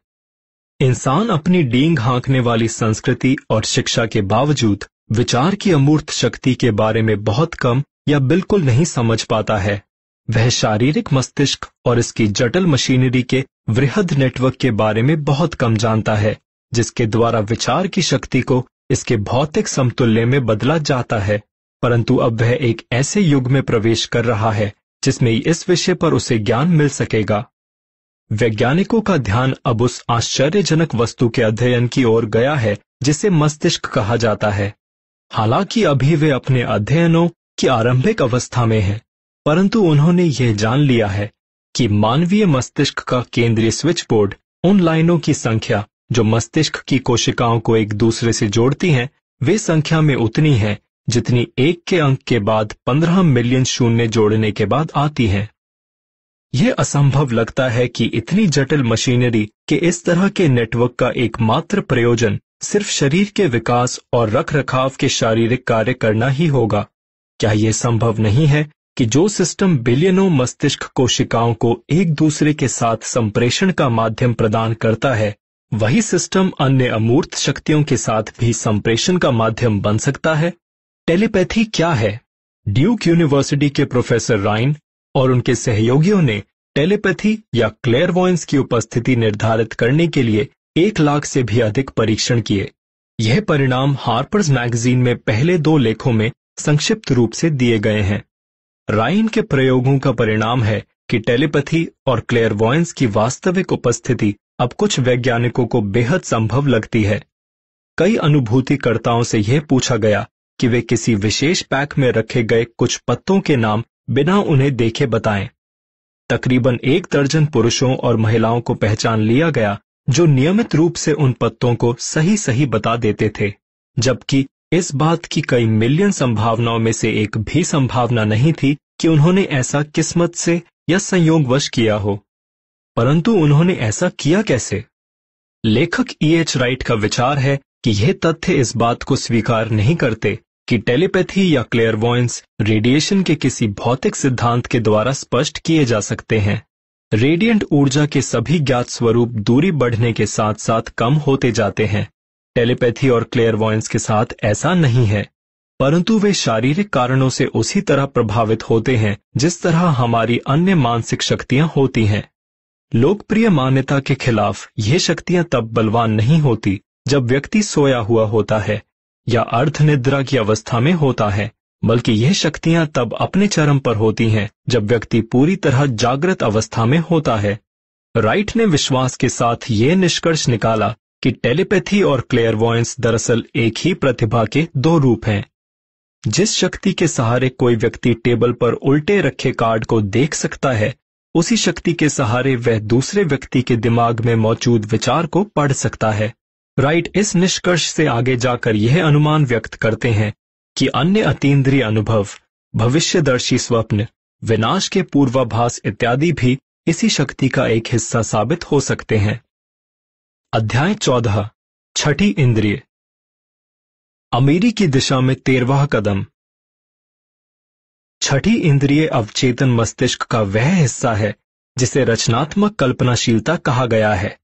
इंसान अपनी डींग हाँकने वाली संस्कृति और शिक्षा के बावजूद विचार की अमूर्त शक्ति के बारे में बहुत कम या बिल्कुल नहीं समझ पाता है। वह शारीरिक मस्तिष्क और इसकी जटिल मशीनरी के वृहद नेटवर्क के बारे में बहुत कम जानता है। जिसके द्वारा विचार की शक्ति को इसके भौतिक समतुल्य में बदला जाता है परंतु अब वह एक ऐसे युग में प्रवेश कर रहा है जिसमें इस विषय पर उसे ज्ञान मिल सकेगा। वैज्ञानिकों का ध्यान अब उस आश्चर्यजनक वस्तु के अध्ययन की ओर गया है जिसे मस्तिष्क कहा जाता है। हालाँकि अभी वे अपने अध्ययनों की आरंभिक अवस्था में हैं, परंतु उन्होंने यह जान लिया है कि मानवीय मस्तिष्क का केंद्रीय स्विच बोर्ड उन लाइनों की संख्या जो मस्तिष्क की कोशिकाओं को एक दूसरे से जोड़ती हैं, वे संख्या में उतनी है जितनी एक के अंक के बाद पंद्रह मिलियन शून्य जोड़ने के बाद आती हैं। यह असंभव लगता है कि इतनी जटिल मशीनरी के इस तरह के नेटवर्क का एकमात्र प्रयोजन सिर्फ़ शरीर के विकास और रख रखाव के शारीरिक कार्य करना ही होगा क्या यह संभव नहीं है कि जो सिस्टम बिलियनों मस्तिष्क कोशिकाओं को एक दूसरे के साथ संप्रेषण का माध्यम प्रदान करता है वही सिस्टम अन्य अमूर्त शक्तियों के साथ भी संप्रेषण का माध्यम बन सकता है? टेलीपैथी क्या है? ड्यूक यूनिवर्सिटी के प्रोफेसर राइन और उनके सहयोगियों ने टेलीपैथी या क्लेयरवॉयंस की उपस्थिति निर्धारित करने के लिए एक लाख से भी अधिक परीक्षण किए। यह परिणाम हार्पर्स मैगजीन में पहले दो लेखों में संक्षिप्त रूप से दिए गए हैं। राइन के प्रयोगों का परिणाम है कि टेलीपैथी और क्लेयरवॉयंस की वास्तविक उपस्थिति अब कुछ वैज्ञानिकों को बेहद संभव लगती है। कई अनुभूतिकर्ताओं से यह पूछा गया कि वे किसी विशेष पैक में रखे गए कुछ पत्तों के नाम बिना उन्हें देखे बताएँ। तकरीबन एक दर्जन पुरुषों और महिलाओं को पहचान लिया गया, जो नियमित रूप से उन पत्तों को सही सही बता देते थे, जबकि इस बात की कई मिलियन संभावनाओं में से एक भी संभावना नहीं थी कि उन्होंने ऐसा किस्मत से या संयोगवश किया हो। परंतु उन्होंने ऐसा किया कैसे? लेखक ई एच राइट का विचार है कि यह तथ्य इस बात को स्वीकार नहीं करते कि टेलीपैथी या क्लेयरवॉयंस रेडिएशन के किसी भौतिक सिद्धांत के द्वारा स्पष्ट किए जा सकते हैं। रेडियंट ऊर्जा के सभी ज्ञात स्वरूप दूरी बढ़ने के साथ साथ कम होते जाते हैं। टेलीपैथी और क्लेयरवॉयंस के साथ ऐसा नहीं है, परंतु वे शारीरिक कारणों से उसी तरह प्रभावित होते हैं जिस तरह हमारी अन्य मानसिक शक्तियाँ होती हैं। लोकप्रिय मान्यता के खिलाफ ये शक्तियाँ तब बलवान नहीं होती, जब व्यक्ति सोया हुआ होता है, या अर्धनिद्रा की अवस्था में होता है, बल्कि यह शक्तियाँ तब अपने चरम पर होती हैं, जब व्यक्ति पूरी तरह जागृत अवस्था में होता है। राइट ने विश्वास के साथ ये निष्कर्ष निकाला कि टेलीपैथी और क्लेयरवॉयंस दरअसल एक ही प्रतिभा के दो रूप हैं। जिस शक्ति के सहारे कोई व्यक्ति टेबल पर उल्टे रखे कार्ड को देख सकता है उसी शक्ति के सहारे वह दूसरे व्यक्ति के दिमाग में मौजूद विचार को पढ़ सकता है। राइट, इस निष्कर्ष से आगे जाकर यह अनुमान व्यक्त करते हैं कि अन्य अतीन्द्रिय अनुभव, भविष्यदर्शी स्वप्न, विनाश के पूर्वाभास इत्यादि भी इसी शक्ति का एक हिस्सा साबित हो सकते हैं। अध्याय चौदह, छठी इंद्रिय। अमीरी की दिशा में तेरवाह कदम। छठी इंद्रिय अवचेतन मस्तिष्क का वह हिस्सा है, जिसे रचनात्मक कल्पनाशीलता कहा गया है।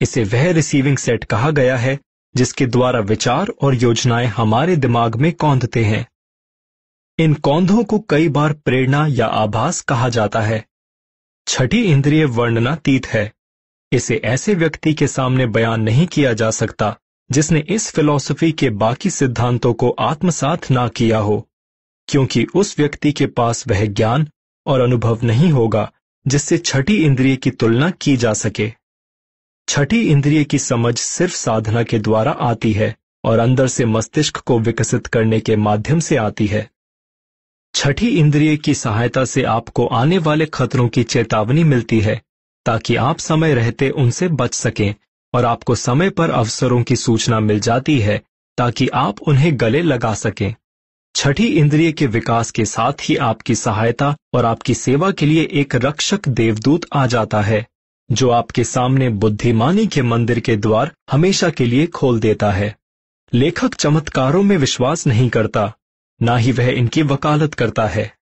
इसे वह रिसीविंग सेट कहा गया है, जिसके द्वारा विचार और योजनाएँ हमारे दिमाग में कौंधते हैं। इन कौंधों को कई बार प्रेरणा या आभास कहा जाता है। छठी इंद्रिय वर्णनातीत है। इसे ऐसे व्यक्ति के सामने बयान नहीं किया जा सकता, जिसने इस फिलॉसफी के बाकी सिद्धांतों को आत्मसात ना किया हो। क्योंकि उस व्यक्ति के पास वह ज्ञान और अनुभव नहीं होगा, जिससे छठी इंद्रिय की तुलना की जा सके। छठी इंद्रिय की समझ सिर्फ़ साधना के द्वारा आती है और अंदर से मस्तिष्क को विकसित करने के माध्यम से आती है। छठी इंद्रिय की सहायता से आपको आने वाले खतरों की चेतावनी मिलती है, ताकि आप समय रहते उनसे बच सकें और आपको समय पर अवसरों की सूचना मिल जाती है, ताकि आप उन्हें गले लगा सकें। छठी इंद्रिय के विकास के साथ ही आपकी सहायता और आपकी सेवा के लिए एक रक्षक देवदूत आ जाता है, जो आपके सामने बुद्धिमानी के मंदिर के द्वार हमेशा के लिए खोल देता है। लेखक चमत्कारों में विश्वास नहीं करता, ना ही वह इनकी वकालत करता है।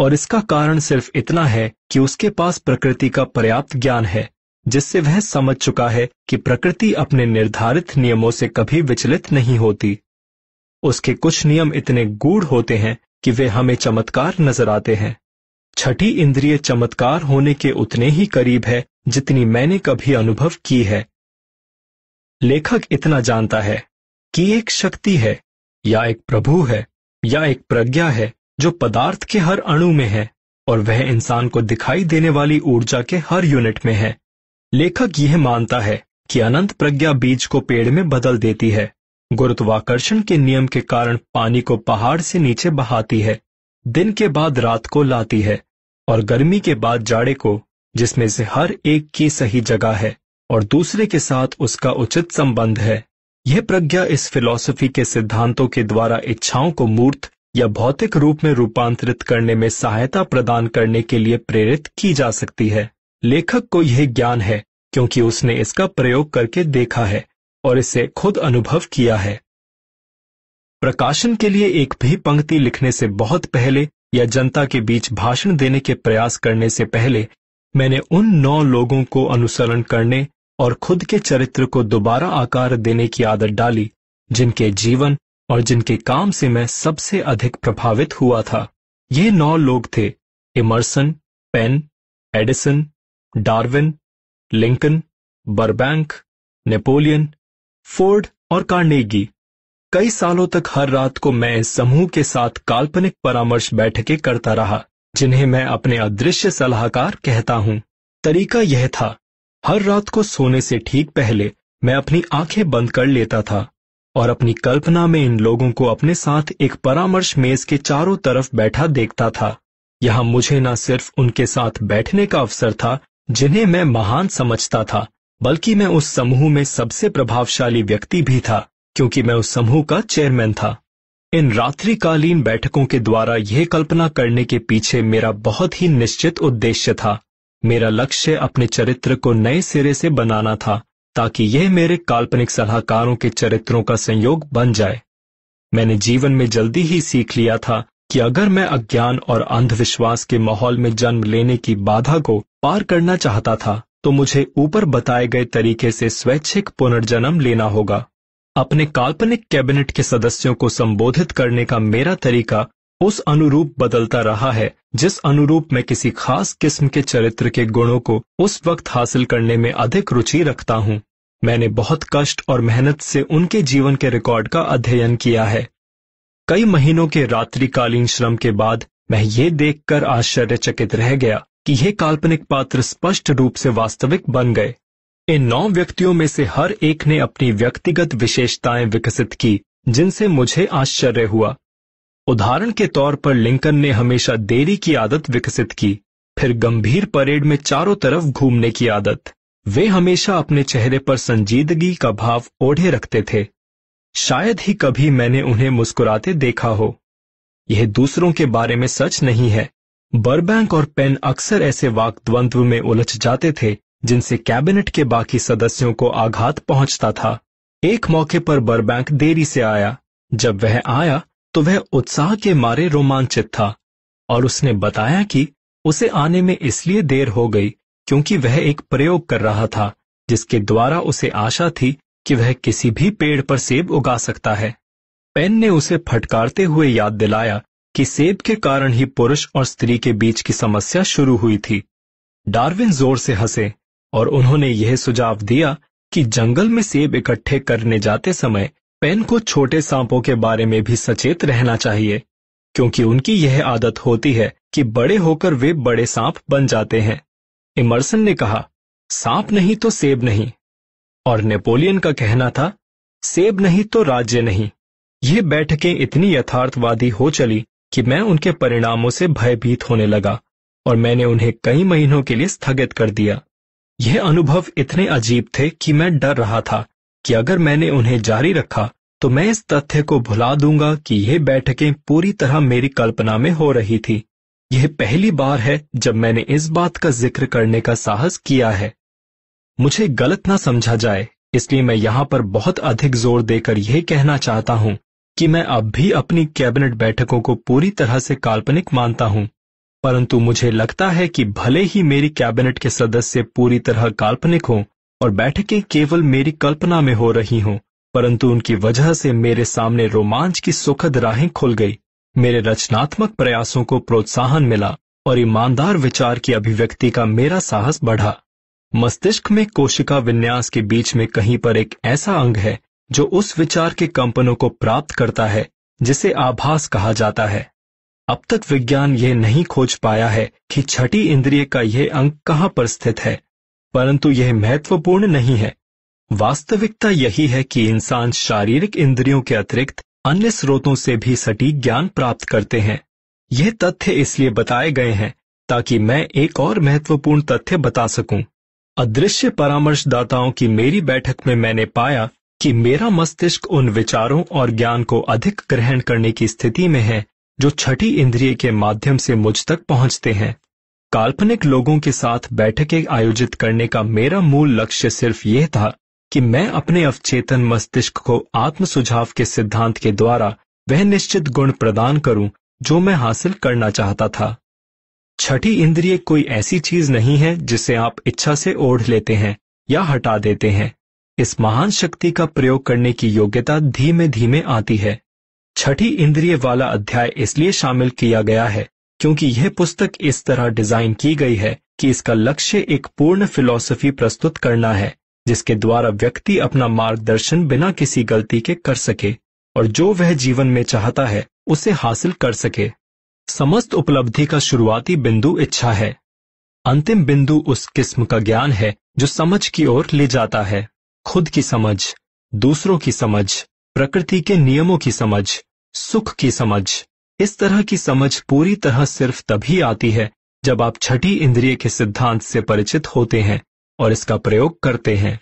और इसका कारण सिर्फ़ इतना है कि उसके पास प्रकृति का पर्याप्त ज्ञान है, जिससे वह समझ चुका है कि प्रकृति अपने निर्धारित नियमों से कभी विचलित नहीं होती। उसके कुछ नियम इतने गूढ़ होते हैं कि वे हमें चमत्कार नज़र आते हैं। छठी इंद्रिय चमत्कार होने के उतने ही करीब है जितनी मैंने कभी अनुभव की है। लेखक इतना जानता है कि एक शक्ति है, या एक प्रभु है, या एक प्रज्ञा है, जो पदार्थ के हर अणु में है, और वह इंसान को दिखाई देने वाली ऊर्जा के हर यूनिट में है। लेखक यह मानता है कि अनंत प्रज्ञा बीज को पेड़ में बदल देती है। गुरुत्वाकर्षण के नियम के कारण पानी को पहाड़ से नीचे बहाती है, दिन के बाद रात को लाती है, और गर्मी के बाद जाड़े को, जिसमें से हर एक की सही जगह है, और दूसरे के साथ उसका उचित संबंध है। यह प्रज्ञा इस फिलॉसफी के सिद्धांतों के द्वारा इच्छाओं को मूर्त या भौतिक रूप में रूपांतरित करने में सहायता प्रदान करने के लिए प्रेरित की जा सकती है। लेखक को यह ज्ञान है, क्योंकि उसने इसका प्रयोग करके देखा है। और इसे खुद अनुभव किया है। प्रकाशन के लिए एक भी पंक्ति लिखने से बहुत पहले या जनता के बीच भाषण देने के प्रयास करने से पहले, मैंने उन नौ लोगों को अनुसरण करने और खुद के चरित्र को दोबारा आकार देने की आदत डाली, जिनके जीवन और जिनके काम से मैं सबसे अधिक प्रभावित हुआ था। ये नौ लोग थे, Emerson, Paine, Edison, Darwin, Lincoln, Burbank, Napoleon Ford और कार्नेगी। कई सालों तक हर रात को मैं इस समूह के साथ काल्पनिक परामर्श बैठकें करता रहा, जिन्हें मैं अपने अदृश्य सलाहकार कहता हूँ। तरीका यह था, हर रात को सोने से ठीक पहले मैं अपनी आँखें बंद कर लेता था, और अपनी कल्पना में इन लोगों को अपने साथ एक परामर्श मेज के चारों तरफ़ बैठा देखता था। यहाँ मुझे न सिर्फ़ उनके साथ बैठने का अवसर था, जिन्हें मैं महान समझता था बल्कि मैं उस समूह में सबसे प्रभावशाली व्यक्ति भी था, क्योंकि मैं उस समूह का चेयरमैन था। इन रात्रिकालीन बैठकों के द्वारा यह कल्पना करने के पीछे मेरा बहुत ही निश्चित उद्देश्य था। मेरा लक्ष्य अपने चरित्र को नए सिरे से बनाना था, ताकि यह मेरे काल्पनिक सलाहकारों के चरित्रों का संयोग बन जाए। मैंने जीवन में जल्दी ही सीख लिया था कि अगर मैं अज्ञान और अंधविश्वास के माहौल में जन्म लेने की बाधा को पार करना चाहता था तो मुझे ऊपर बताए गए तरीके से स्वैच्छिक पुनर्जन्म लेना होगा। अपने काल्पनिक कैबिनेट के सदस्यों को संबोधित करने का मेरा तरीका उस अनुरूप बदलता रहा है, जिस अनुरूप मैं किसी खास किस्म के चरित्र के गुणों को उस वक्त हासिल करने में अधिक रुचि रखता हूँ। मैंने बहुत कष्ट और मेहनत से उनके जीवन के रिकॉर्ड का अध्ययन किया है। कई महीनों के रात्रिकालीन श्रम के बाद मैं ये देखकर आश्चर्यचकित रह गया कि ये काल्पनिक पात्र स्पष्ट रूप से वास्तविक बन गए। इन नौ व्यक्तियों में से हर एक ने अपनी व्यक्तिगत विशेषताएँ विकसित की, जिनसे मुझे आश्चर्य हुआ। उदाहरण के तौर पर लिंकन ने हमेशा देरी की आदत विकसित की, फिर गंभीर परेड में चारों तरफ़ घूमने की आदत। वे हमेशा अपने चेहरे पर संजीदगी का भाव ओढ़े रखते थे। शायद ही कभी मैंने उन्हें मुस्कुराते देखा हो। यह दूसरों के बारे में सच नहीं है। बरबैंक और पेन अक्सर ऐसे वाकद्वंद्व में उलझ जाते थे, जिनसे कैबिनेट के बाकी सदस्यों को आघात पहुँचता था। एक मौके पर बर्बैंक देरी से आया। जब वह आया तो वह उत्साह के मारे रोमांचित था, और उसने बताया कि उसे आने में इसलिए देर हो गई क्योंकि वह एक प्रयोग कर रहा था, जिसके द्वारा उसे आशा थी कि वह किसी भी पेड़ पर सेब उगा सकता है। पेन ने उसे फटकारते हुए याद दिलाया कि सेब के कारण ही पुरुष और स्त्री के बीच की समस्या शुरू हुई थी। डार्विन ज़ोर से हंसे और उन्होंने यह सुझाव दिया कि जंगल में सेब इकट्ठे करने जाते समय पेन को छोटे सांपों के बारे में भी सचेत रहना चाहिए, क्योंकि उनकी यह आदत होती है कि बड़े होकर वे बड़े सांप बन जाते हैं। इमर्सन ने कहा, सांप नहीं तो सेब नहीं। और नेपोलियन का कहना था, सेब नहीं तो राज्य नहीं। ये बैठकें इतनी यथार्थवादी हो चली कि मैं उनके परिणामों से भयभीत होने लगा और मैंने उन्हें कई महीनों के लिए स्थगित कर दिया। यह अनुभव इतने अजीब थे कि मैं डर रहा था कि अगर मैंने उन्हें जारी रखा तो मैं इस तथ्य को भुला दूँगा कि यह बैठकें पूरी तरह मेरी कल्पना में हो रही थी। यह पहली बार है जब मैंने इस बात का ज़िक्र करने का साहस किया है। मुझे गलत ना समझा जाए, इसलिए मैं यहाँ पर बहुत अधिक ज़ोर देकर यह कहना चाहता हूँ कि मैं अब भी अपनी कैबिनेट बैठकों को पूरी तरह से काल्पनिक मानता हूँ, परंतु मुझे लगता है कि भले ही मेरी कैबिनेट के सदस्य पूरी तरह काल्पनिक हों और बैठकें केवल मेरी कल्पना में हो रही हों, परंतु उनकी वजह से मेरे सामने रोमांच की सुखद राहें खुल गई। मेरे रचनात्मक प्रयासों को प्रोत्साहन मिला और ईमानदार विचार की अभिव्यक्ति का मेरा साहस बढ़ा। मस्तिष्क में कोशिका विन्यास के बीच में कहीं पर एक ऐसा अंग है जो उस विचार के कंपनों को प्राप्त करता है, जिसे आभास कहा जाता है। अब तक विज्ञान यह नहीं खोज पाया है कि छठी इंद्रिय का यह अंग कहाँ पर स्थित है, परंतु यह महत्वपूर्ण नहीं है। वास्तविकता यही है कि इंसान शारीरिक इंद्रियों के अतिरिक्त अन्य स्रोतों से भी सटीक ज्ञान प्राप्त करते हैं। यह तथ्य इसलिए बताए गए हैं ताकि मैं एक और महत्वपूर्ण तथ्य बता सकूँ। अदृश्य परामर्शदाताओं की मेरी बैठक में मैंने पाया कि मेरा मस्तिष्क उन विचारों और ज्ञान को अधिक ग्रहण करने की स्थिति में है, जो छठी इंद्रिय के माध्यम से मुझ तक पहुँचते हैं। काल्पनिक लोगों के साथ बैठकें आयोजित करने का मेरा मूल लक्ष्य सिर्फ़ यह था कि मैं अपने अवचेतन मस्तिष्क को आत्म सुझाव के सिद्धांत के द्वारा वह निश्चित गुण प्रदान करूँ, जो मैं हासिल करना चाहता था। छठी इंद्रिय कोई ऐसी चीज़ नहीं है जिसे आप इच्छा से ओढ़ लेते हैं या हटा देते हैं। इस महान शक्ति का प्रयोग करने की योग्यता धीमे धीमे आती है। छठी इंद्रिय वाला अध्याय इसलिए शामिल किया गया है, क्योंकि यह पुस्तक इस तरह डिज़ाइन की गई है कि इसका लक्ष्य एक पूर्ण फिलॉसफी प्रस्तुत करना है, जिसके द्वारा व्यक्ति अपना मार्गदर्शन बिना किसी गलती के कर सके, और जो वह जीवन में चाहता है, उसे हासिल कर सके। समस्त उपलब्धि का शुरुआती बिंदु इच्छा है। अंतिम बिंदु उस किस्म का ज्ञान है, जो समझ की ओर ले जाता है। खुद की समझ, दूसरों की समझ, प्रकृति के नियमों की समझ, सुख की समझ। इस तरह की समझ पूरी तरह सिर्फ़ तभी आती है जब आप छठी इंद्रिय के सिद्धांत से परिचित होते हैं और इसका प्रयोग करते हैं।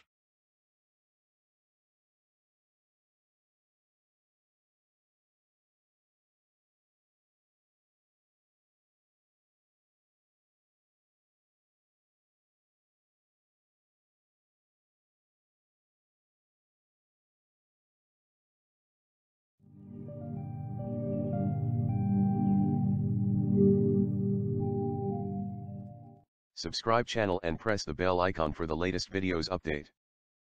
Subscribe channel and press the bell icon for the latest videos update.